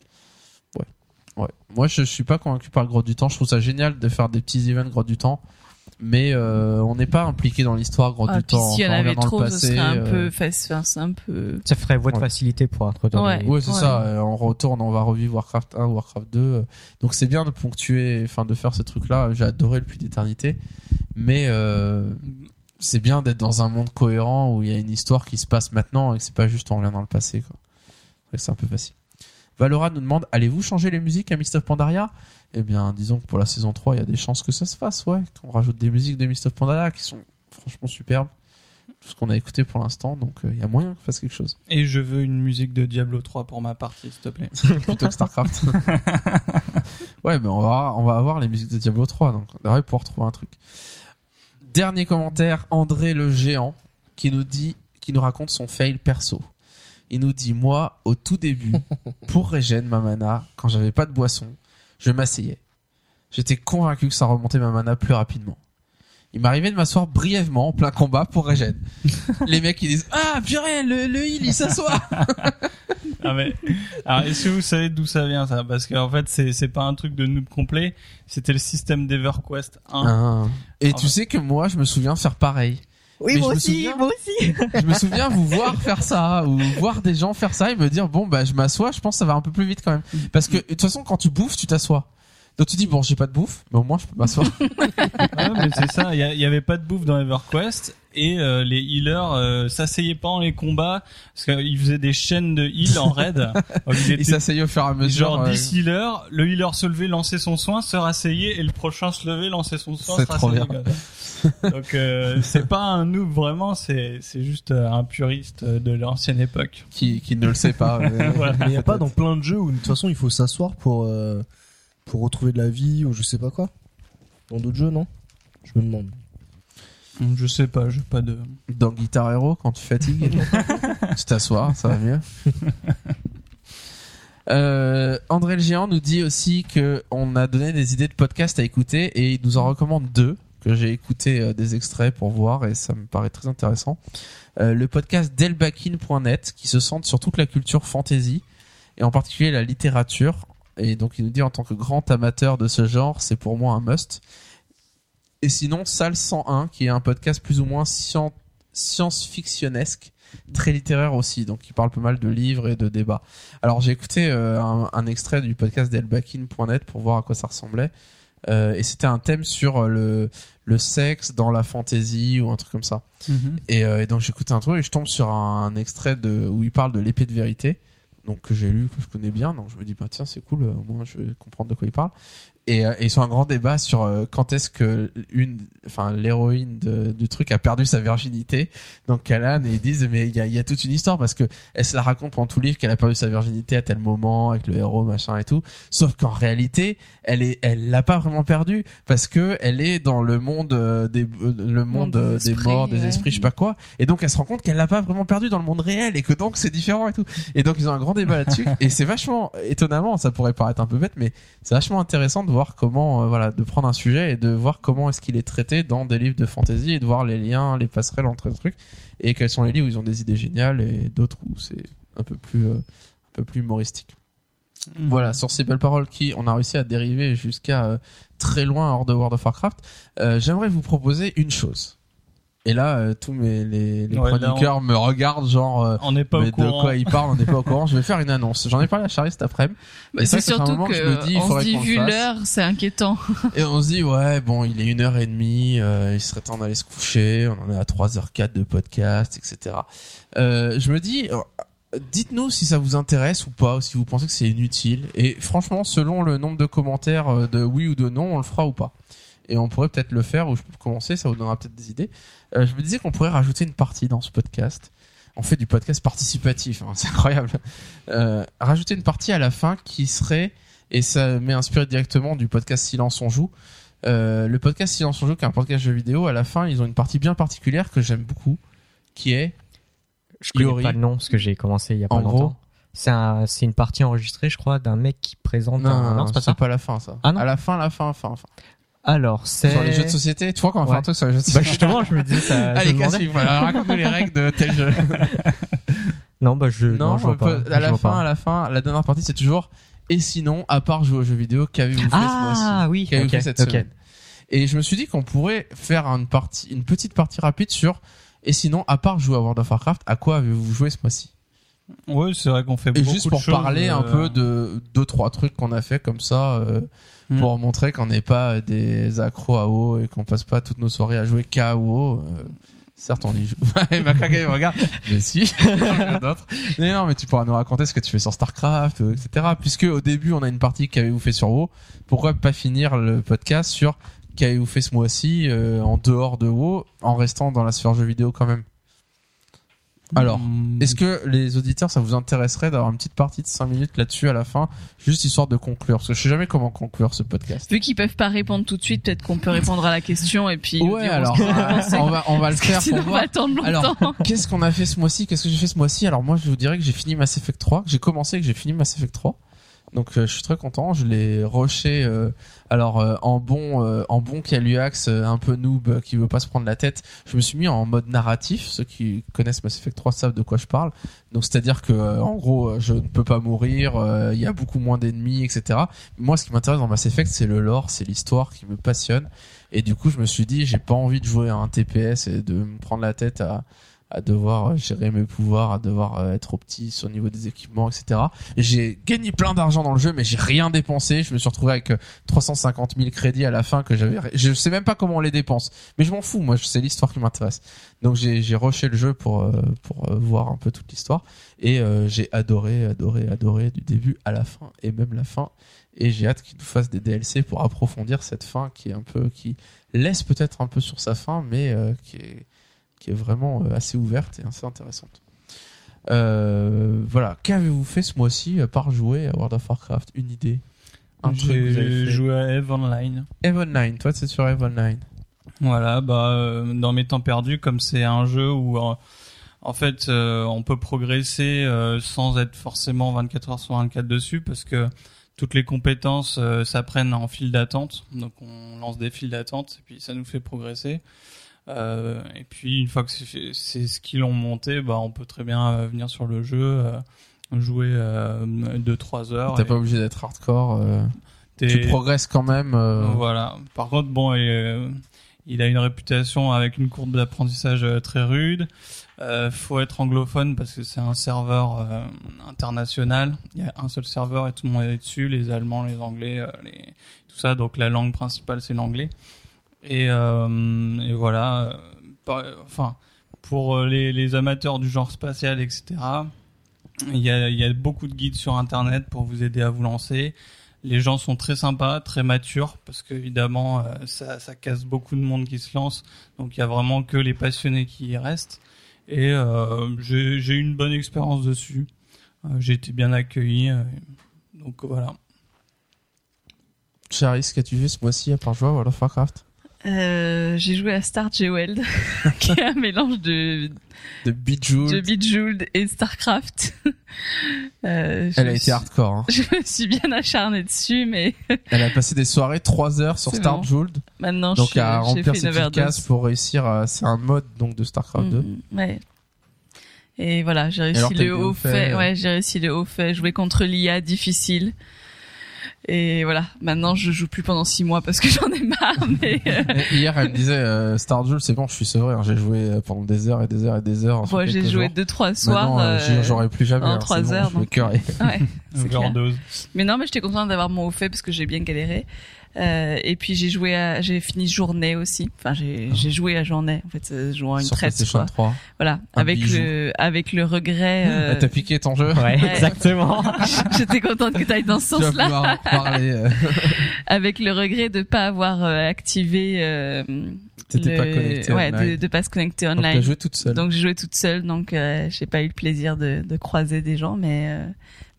Ouais. Ouais. Moi, je suis pas convaincu par le grotte du temps. Je trouve ça génial de faire des petits events grotte du temps. Mais euh, on n'est pas impliqué dans l'histoire grotte Ah, du temps. s'il y en Enfin, on avait revient dans le trop, ce passé, serait un euh, peu enfin, un peu. Ça ferait voie de Ouais. facilité pour introduire. Ouais. Ouais, c'est Ouais. ça. euh, On retourne, on va revivre Warcraft 1, Warcraft 2. euh, Donc c'est bien de ponctuer, enfin de faire ce truc-là. J'ai adoré le Puits d'éternité, mais euh, c'est bien d'être dans un monde cohérent où il y a une histoire qui se passe maintenant et que c'est pas juste on revient dans le passé. Quoi. C'est un peu facile. Valora nous demande allez-vous changer les musiques à Mist of Pandaria? Eh bien, disons que pour la saison 3, il y a des chances que ça se fasse, ouais. Qu'on rajoute des musiques de Mist of Pandaria qui sont franchement superbes. Tout ce qu'on a écouté pour l'instant, donc euh, il y a moyen qu'on fasse quelque chose. Et je veux une musique de Diablo 3 pour ma partie, s'il te plaît. plutôt que StarCraft. ouais, mais on va, on va avoir les musiques de Diablo 3, donc on devrait pouvoir trouver un truc. Dernier commentaire, André le géant, qui nous dit, qui nous raconte son fail perso. Il nous dit, moi, au tout début, pour régène ma mana, quand j'avais pas de boisson, je m'asseyais. J'étais convaincu que ça remontait ma mana plus rapidement. Il m'arrivait de m'asseoir brièvement en plein combat pour régène. Les mecs, ils disent, ah, purée, le, le heal, il s'assoit. Ah mais, alors est-ce que vous savez d'où ça vient ça? Parce qu'en fait c'est c'est pas un truc de noob complet, c'était le système d'EverQuest 1. Ah. Et tu sais que moi, je me souviens faire pareil. Oui, Mais moi aussi, souviens- moi aussi. Je me souviens vous voir faire ça ou voir des gens faire ça et me dire bon bah je m'assois, je pense que ça va un peu plus vite quand même. Parce que de toute façon quand tu bouffes, tu t'assois. Donc tu dis bon j'ai pas de bouffe, mais au moins je peux m'asseoir. Ouais, mais c'est ça, il y, y avait pas de bouffe dans EverQuest et euh, les healers euh, s'asseyaient pas en les combats parce qu'ils faisaient des chaînes de heal en raid. Donc, ils s'asseyaient au fur et à mesure. genre euh, 10 healers, le healer se levait, lançait son soin, se rasseyait et le prochain se levait, lançait son soin, C'est se trop rasseyait. Donc euh, c'est pas un noob vraiment, c'est c'est juste euh, un puriste de l'ancienne époque. qui, qui ne le sait pas. mais- Voilà. Mais il n'y a pas dans plein de jeux où de toute façon il faut s'asseoir pour euh, pour retrouver de la vie ou je sais pas quoi? Dans d'autres jeux, non? Je me demande. Je sais pas, j'ai pas de Dans Guitar Hero quand tu fatigues, tu t'assois, ça va mieux. Euh, André le géant nous dit aussi que on a donné des idées de podcasts à écouter et il nous en recommande deux que j'ai écouté euh, des extraits pour voir et ça me paraît très intéressant. Euh, le podcast delbakin.net qui se centre sur toute la culture fantasy et en particulier la littérature et donc il nous dit en tant que grand amateur de ce genre c'est pour moi un must. Et sinon Salle 101 qui est un podcast plus ou moins scien- science-fictionnesque très littéraire aussi, donc il parle pas mal de livres et de débats. Alors j'ai écouté euh, un, un extrait du podcast d'Elbakin.net pour voir à quoi ça ressemblait, Euh, et c'était un thème sur euh, le, le sexe dans la fantasy ou un truc comme ça. Et, euh, et donc j'écoute un truc et je tombe sur un, un extrait de où il parle de l'épée de vérité, donc que j'ai lu, que je connais bien, donc je me dis bah tiens c'est cool, au moins je vais comprendre de quoi il parle. Et, euh, et ils ont un grand débat sur euh, quand est-ce que une, enfin l'héroïne du truc a perdu sa virginité. Donc Callan et ils disent mais il y a, y a toute une histoire parce que elle se la raconte pendant tout le livre qu'elle a perdu sa virginité à tel moment avec le héros machin et tout. Sauf qu'en réalité elle est, elle l'a pas vraiment perdu parce que elle est dans le monde euh, des, le monde des morts, des ouais. esprits, je sais pas quoi. Et donc elle se rend compte qu'elle l'a pas vraiment perdu dans le monde réel et que donc c'est différent et tout. Et donc ils ont un grand débat là-dessus et c'est vachement étonnamment, ça pourrait paraître un peu bête, mais c'est vachement intéressant de voir comment, euh, voilà, de prendre un sujet et de voir comment est-ce qu'il est traité dans des livres de fantasy et de voir les liens, les passerelles entre les trucs et quels sont les livres où ils ont des idées géniales et d'autres où c'est un peu plus, euh, un peu plus humoristique. Voilà, sur ces belles paroles qui, on a réussi à dériver jusqu'à euh, très loin hors de World of Warcraft, j'aimerais vous proposer une chose. Et là, euh, tous mes les, les Ouais, là, chroniqueurs me regardent genre. euh, On n'est pas mais au courant. de quoi il parle, on n'est pas au courant. Je vais faire une annonce. J'en ai parlé à Charlie cet après-midi. Bah, Et c'est surtout moment que, que je me dis, il on se dit vu l'heure, c'est inquiétant. Et on se dit, ouais, bon, il est une heure et demie, euh, il serait temps d'aller se coucher, on en est à 3h04 de podcast, etc. Euh, je me dis, euh, dites-nous si ça vous intéresse ou pas, ou si vous pensez que c'est inutile. Et franchement, selon le nombre de commentaires euh, de oui ou de non, on le fera ou pas. Et on pourrait peut-être le faire, ou je peux commencer, ça vous donnera peut-être des idées. Euh, je me disais qu'on pourrait rajouter une partie dans ce podcast. On fait du podcast participatif, hein, c'est incroyable. Euh, rajouter une partie à la fin qui serait, et ça m'est inspiré directement du podcast Silence on joue, euh, le podcast Silence on joue, qui est un podcast jeu vidéo, à la fin, ils ont une partie bien particulière que j'aime beaucoup, qui est, Je connais Yori. pas le nom parce que j'ai commencé il y a pas En longtemps. gros- C'est un, c'est une partie enregistrée, je crois, d'un mec qui présente non, un... non, c'est pas ça. pas la fin, ça. Ah non à la fin, la fin, fin, fin. Alors, c'est... Sur les jeux de société, tu vois quand on fait Ouais. un truc sur les jeux de Bah société. justement, je me disais ça. Allez. Cassie, voilà, raconte-nous les règles de tel jeu. Non, bah je... Non, je vois pas. à la fin, pas. à la fin, la dernière partie, c'est toujours, et sinon, à part jouer aux jeux vidéo, qu'avez-vous fait ce mois-ci? Ah oui, Qu'avez-vous fait cette semaine Et je me suis dit qu'on pourrait faire une partie, une petite partie rapide sur et sinon, à part jouer à World of Warcraft, à quoi avez-vous joué ce mois-ci Ouais, c'est vrai qu'on fait Et beaucoup juste de pour choses, parler un euh, peu de deux trois trucs qu'on a fait comme ça, euh, Hmm. pour montrer qu'on n'est pas des accros à WoW et qu'on passe pas toutes nos soirées à jouer WoW. euh, Certes, on y joue. Il regarde. Mais si. Mais non, mais tu pourras nous raconter ce que tu fais sur StarCraft, euh, etc. Puisque au début, on a une partie qu'avez-vous fait sur WoW. Pourquoi pas finir le podcast sur qu'avez-vous fait ce mois-ci euh, en dehors de WoW, en restant dans la sphère jeux vidéo quand même? Alors, hmm, Est-ce que les auditeurs, ça vous intéresserait d'avoir une petite partie de 5 minutes là-dessus à la fin, juste histoire de conclure? Parce que je sais jamais comment conclure ce podcast. Vu qu'ils peuvent pas répondre tout de suite, peut-être qu'on peut répondre à la question et puis. Ouais, alors, on va, on va le faire sinon, pour on va voir. attendre longtemps. Alors, qu'est-ce qu'on a fait ce mois-ci? Qu'est-ce que j'ai fait ce mois-ci? Alors moi, je vous dirais que j'ai fini Mass Effect 3, que j'ai commencé, que j'ai fini Mass Effect 3. Donc euh, je suis très content, je l'ai rushé euh, alors euh, en bon euh, en bon Caluax euh, un peu noob euh, qui veut pas se prendre la tête, je me suis mis en mode narratif, ceux qui connaissent Mass Effect 3 savent de quoi je parle. Donc c'est-à-dire que en gros, je ne peux pas mourir, il y a beaucoup moins d'ennemis, etc. Moi, ce qui m'intéresse dans Mass Effect, c'est le lore, c'est l'histoire qui me passionne. Et du coup, je me suis dit, j'ai pas envie de jouer à un TPS et de me prendre la tête à à devoir euh, gérer mes pouvoirs, à devoir euh, être au sur le niveau des équipements, etc. Et J'ai gagné plein d'argent dans le jeu, mais j'ai rien dépensé. Je me suis retrouvé avec euh, 350 000 crédits à la fin que j'avais. Je sais même pas comment on les dépense, mais je m'en fous. Moi, c'est l'histoire qui m'intéresse. Donc j'ai j'ai rushé le jeu pour euh, pour euh, voir un peu toute l'histoire et euh, j'ai adoré, adoré, adoré du début à la fin et même la fin. Et j'ai hâte qu'il nous fasse des DLC pour approfondir cette fin qui est un peu qui laisse peut-être un peu sur sa fin, mais euh, qui est qui est vraiment euh, assez ouverte et assez intéressante. Euh, voilà, qu'avez-vous fait ce mois-ci à part jouer à World of Warcraft? Une idée? Un J'ai joué à Eve Online. Eve Online, toi c'est sur Eve Online. Voilà, bah euh, dans mes temps perdus, comme c'est un jeu où euh, en fait on peut progresser sans être forcément 24 heures sur 24 dessus, parce que toutes les compétences s'apprennent en file d'attente. Donc on lance des files d'attente et puis ça nous fait progresser. Euh, et puis une fois que c'est ces skills ont monté, bah on peut très bien euh, venir sur le jeu, euh, jouer 2-3 heures. T'as et pas obligé d'être hardcore. euh, t'es- tu progresses quand même. euh, voilà. Par contre, bon, euh, il a une réputation avec une courbe d'apprentissage euh, très rude. Euh, faut être anglophone parce que c'est un serveur euh, international. Il y a un seul serveur et tout le monde est dessus, les Allemands, les Anglais, euh, les... tout ça. Donc la langue principale c'est l'anglais. Et, euh, et voilà. euh, par- Enfin, pour euh, les, amateurs du genre spatial, etc. Il y a, beaucoup de guides sur Internet pour vous aider à vous lancer. Les gens sont très sympas, très matures, parce qu'évidemment, euh, ça, casse beaucoup de monde qui se lance. Donc il y a vraiment que les passionnés qui y restent. Et euh, j'ai eu une bonne expérience dessus. J'ai été bien accueilli. donc voilà. Charis, qu'as-tu vu ce mois-ci à part jouer à World of Warcraft? Euh, j'ai joué à Star Jewel, qui est un mélange de, De Bejeweled. de Bejeweled et Starcraft. Euh, Elle a été suis- hardcore. Hein. Je me suis bien acharnée dessus, mais Elle a passé des soirées 3 heures sur Star bon. Jeweled. maintenant Donc je- à remplir ses cases pour réussir. à- C'est un mode donc de Starcraft 2. Mm, ouais. Et voilà, j'ai réussi t'as le haut au fait. fait, euh, Ouais, j'ai réussi le haut fait. Jouer contre l'IA difficile. Et voilà, maintenant je joue plus pendant six mois parce que j'en ai marre. Mais euh, Hier, elle me disait euh, Star Jewel, c'est bon, je suis sevré. hein. J'ai joué euh, pendant des heures et des heures et des heures. moi j'ai quelques joué jours. deux trois soirs. Maintenant, euh, euh, jouerai plus jamais. en hein, trois bon, heures, je me donc, cœur et- ouais, c'est clair. Overdose. Mais non, mais j'étais contente d'avoir mon haut fait parce que j'ai bien galéré. Euh, et puis j'ai joué à, j'ai fini journée aussi. Enfin, j'ai, j'ai joué à journée. En fait, euh, jouant à une sur traite, quoi. 3. Voilà, Un avec bijou. le, avec le regret. euh, Ah, T'as piqué ton jeu Ouais, exactement. J'étais contente que tu ailles dans ce Tu vas sens-là. pouvoir en parler. euh, avec le regret de pas avoir euh, activé euh, T'étais pas connecté ouais online. de, de pas se connecter Donc, T'as online joué toute seule. donc j'ai joué toute seule donc euh, j'ai pas eu le plaisir de, de croiser des gens mais euh,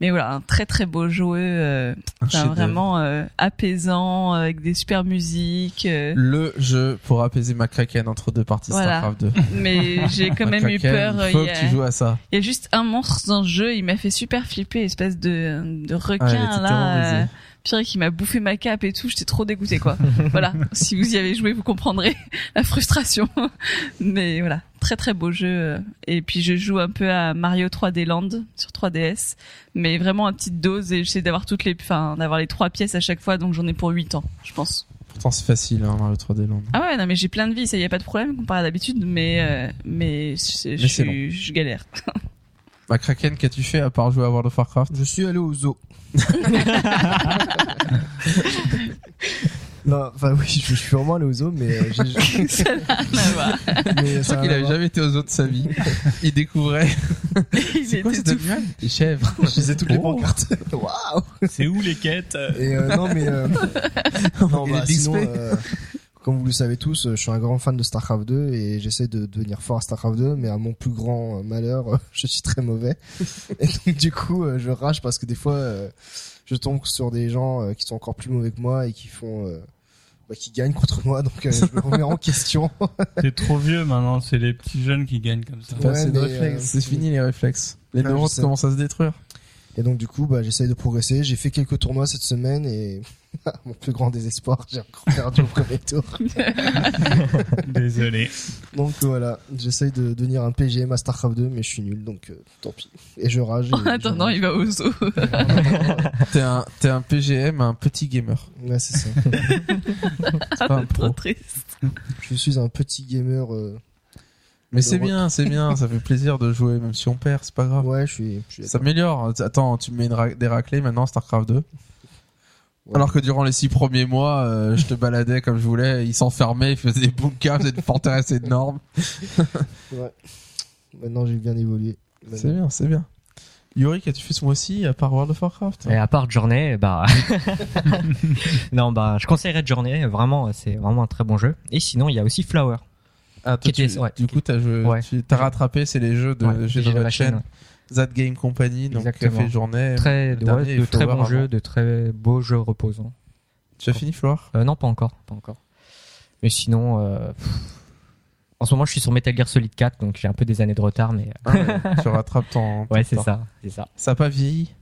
mais voilà un très très beau jeu euh, enfin, vraiment euh, apaisant euh, avec des super musiques Le jeu pour apaiser ma kraken entre deux parties Voilà. Starcraft 2. mais j'ai quand même eu peur Il faut il que a- tu joues à ça. il y a juste un monstre dans le jeu il m'a fait super flipper espèce de de Ah, requin était là terrorisée. euh, pire qui m'a bouffé ma cape et tout j'étais trop dégoûtée quoi. Voilà. Si vous y avez joué vous comprendrez la frustration. Mais voilà. Très très beau jeu. Et puis je joue un peu à Mario 3D Land sur 3DS mais vraiment à petite dose et j'essaie d'avoir toutes les enfin d'avoir les trois pièces à chaque fois. Donc j'en ai pour 8 ans je pense. Pourtant, c'est facile, hein, Mario 3D Land. ah ouais non mais j'ai plein de vie. Ça y a pas de problème comparé à d'habitude. Mais euh, mais je galère Ma kraken, qu'as-tu fait à part jouer à World of Warcraft? Je suis allé au zoo. non, enfin oui, je, je suis vraiment allé au zoo, mais euh, j'ai- ça n'a rien à voir mais Je ça crois a qu'il avait jamais été aux zoo de sa vie. Il découvrait. il C'est quoi était cet tout animal? Des chèvres. Je lisais toutes les Oh. pancartes. Waouh C'est où les quêtes? Et euh, non, mais euh, non, Et bah, les sinon, euh, comme vous le savez tous, euh, je suis un grand fan de Starcraft 2 et j'essaie de devenir fort à Starcraft 2, mais à mon plus grand euh, malheur, euh, je suis très mauvais. Et donc du coup, je rage parce que des fois, je tombe sur des gens qui sont encore plus mauvais que moi et qui font, bah, qui gagnent contre moi, donc euh, je me remets en question. T'es trop vieux maintenant, c'est les petits jeunes qui gagnent comme ça. Ouais, c'est euh, fini les réflexes. Les Ouais, neurones commencent à se détruire. Et donc du coup, bah, j'essaie de progresser. J'ai fait quelques tournois cette semaine et mon plus grand désespoir, j'ai encore perdu au premier tour. Désolé. Donc voilà, j'essaye de devenir un PGM à StarCraft 2, mais je suis nul, donc euh, tant pis. Et je rage. et en attendant il va au zoo T'es un, t'es un PGM, un petit gamer. Ouais, c'est ça. C'est pas un trop pro. triste Je suis un petit gamer. euh, Mais c'est bien, c'est bien. Ça fait plaisir de jouer, même si on perd, c'est pas grave. Ouais, je suis. Je suis Ça améliore. Attends, tu me mets ra- des raclées maintenant, Starcraft 2. Ouais. Alors que durant les six premiers mois, euh, je te baladais comme je voulais, ils s'enfermaient, ils faisaient des bunkers, des forteresses énormes. Ouais. Maintenant, j'ai bien évolué. C'est bien, c'est bien. Yuri, qu'as-tu fait ce mois-ci à part World of Warcraft? Et à part Journey, bah non, bah je conseillerais Journey. Vraiment, c'est vraiment un très bon jeu. Et sinon, il y a aussi Flower. Ah, toi, était- ouais. du coup, t'as Ouais. tu t'as rattrapé, c'est les jeux de Ouais, Generation, Generation, That Game Company, donc Exactement. Café Journée. Très, le ouais, de très bons jeux, de très beaux jeux reposants. Tu as fini, Flore? Euh, non, pas encore, pas encore. Mais sinon, euh, en ce moment, je suis sur Metal Gear Solid 4, donc j'ai un peu des années de retard, mais Ah ouais, Tu rattrapes ton. ton ouais, c'est ça, c'est ça. Ça a pas vieilli?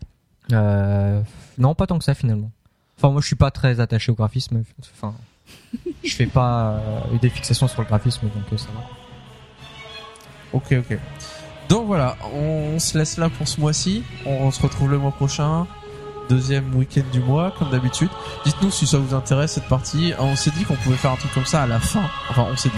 Euh, non, pas tant que ça finalement. Enfin, moi, je suis pas très attaché au graphisme. Enfin, je fais pas des fixations sur le graphisme, donc ça va. Ok, ok. Donc voilà, on se laisse là pour ce mois-ci. On se retrouve le mois prochain. Deuxième week-end du mois, comme d'habitude. Dites-nous si ça vous intéresse cette partie. On s'est dit qu'on pouvait faire un truc comme ça à la fin. Enfin, on s'est dit.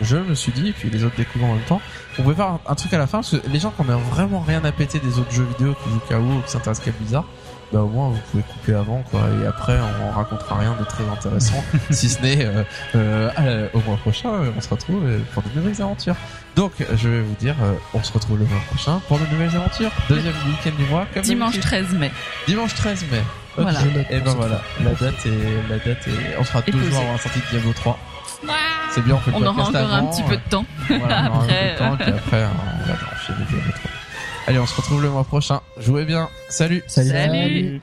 Je me suis dit, et puis les autres découvrent en même temps, on pouvait faire un, truc à la fin, parce que les gens qui n'ont vraiment rien à péter des autres jeux vidéo, qui jouent KO qui s'intéressent qu'à Blizzard, bah au moins vous pouvez couper avant quoi. Et après on, racontera rien de très intéressant si ce n'est euh, euh, au mois prochain euh, on se retrouve pour de nouvelles aventures. Donc je vais vous dire on se retrouve le mois prochain pour de nouvelles aventures. Deuxième week-end du mois comme dimanche 13 mai. Dimanche 13 mai. Voilà. Et ben voilà. la date est la date est on sera deux jours avant la sortie de Diablo 3 c'est bien on fait le on aura encore un petit peu de temps. après on un peu de temps, après on va enchaîner Diablo 3 Allez, on se retrouve le mois prochain. Jouez bien. Salut. Salut.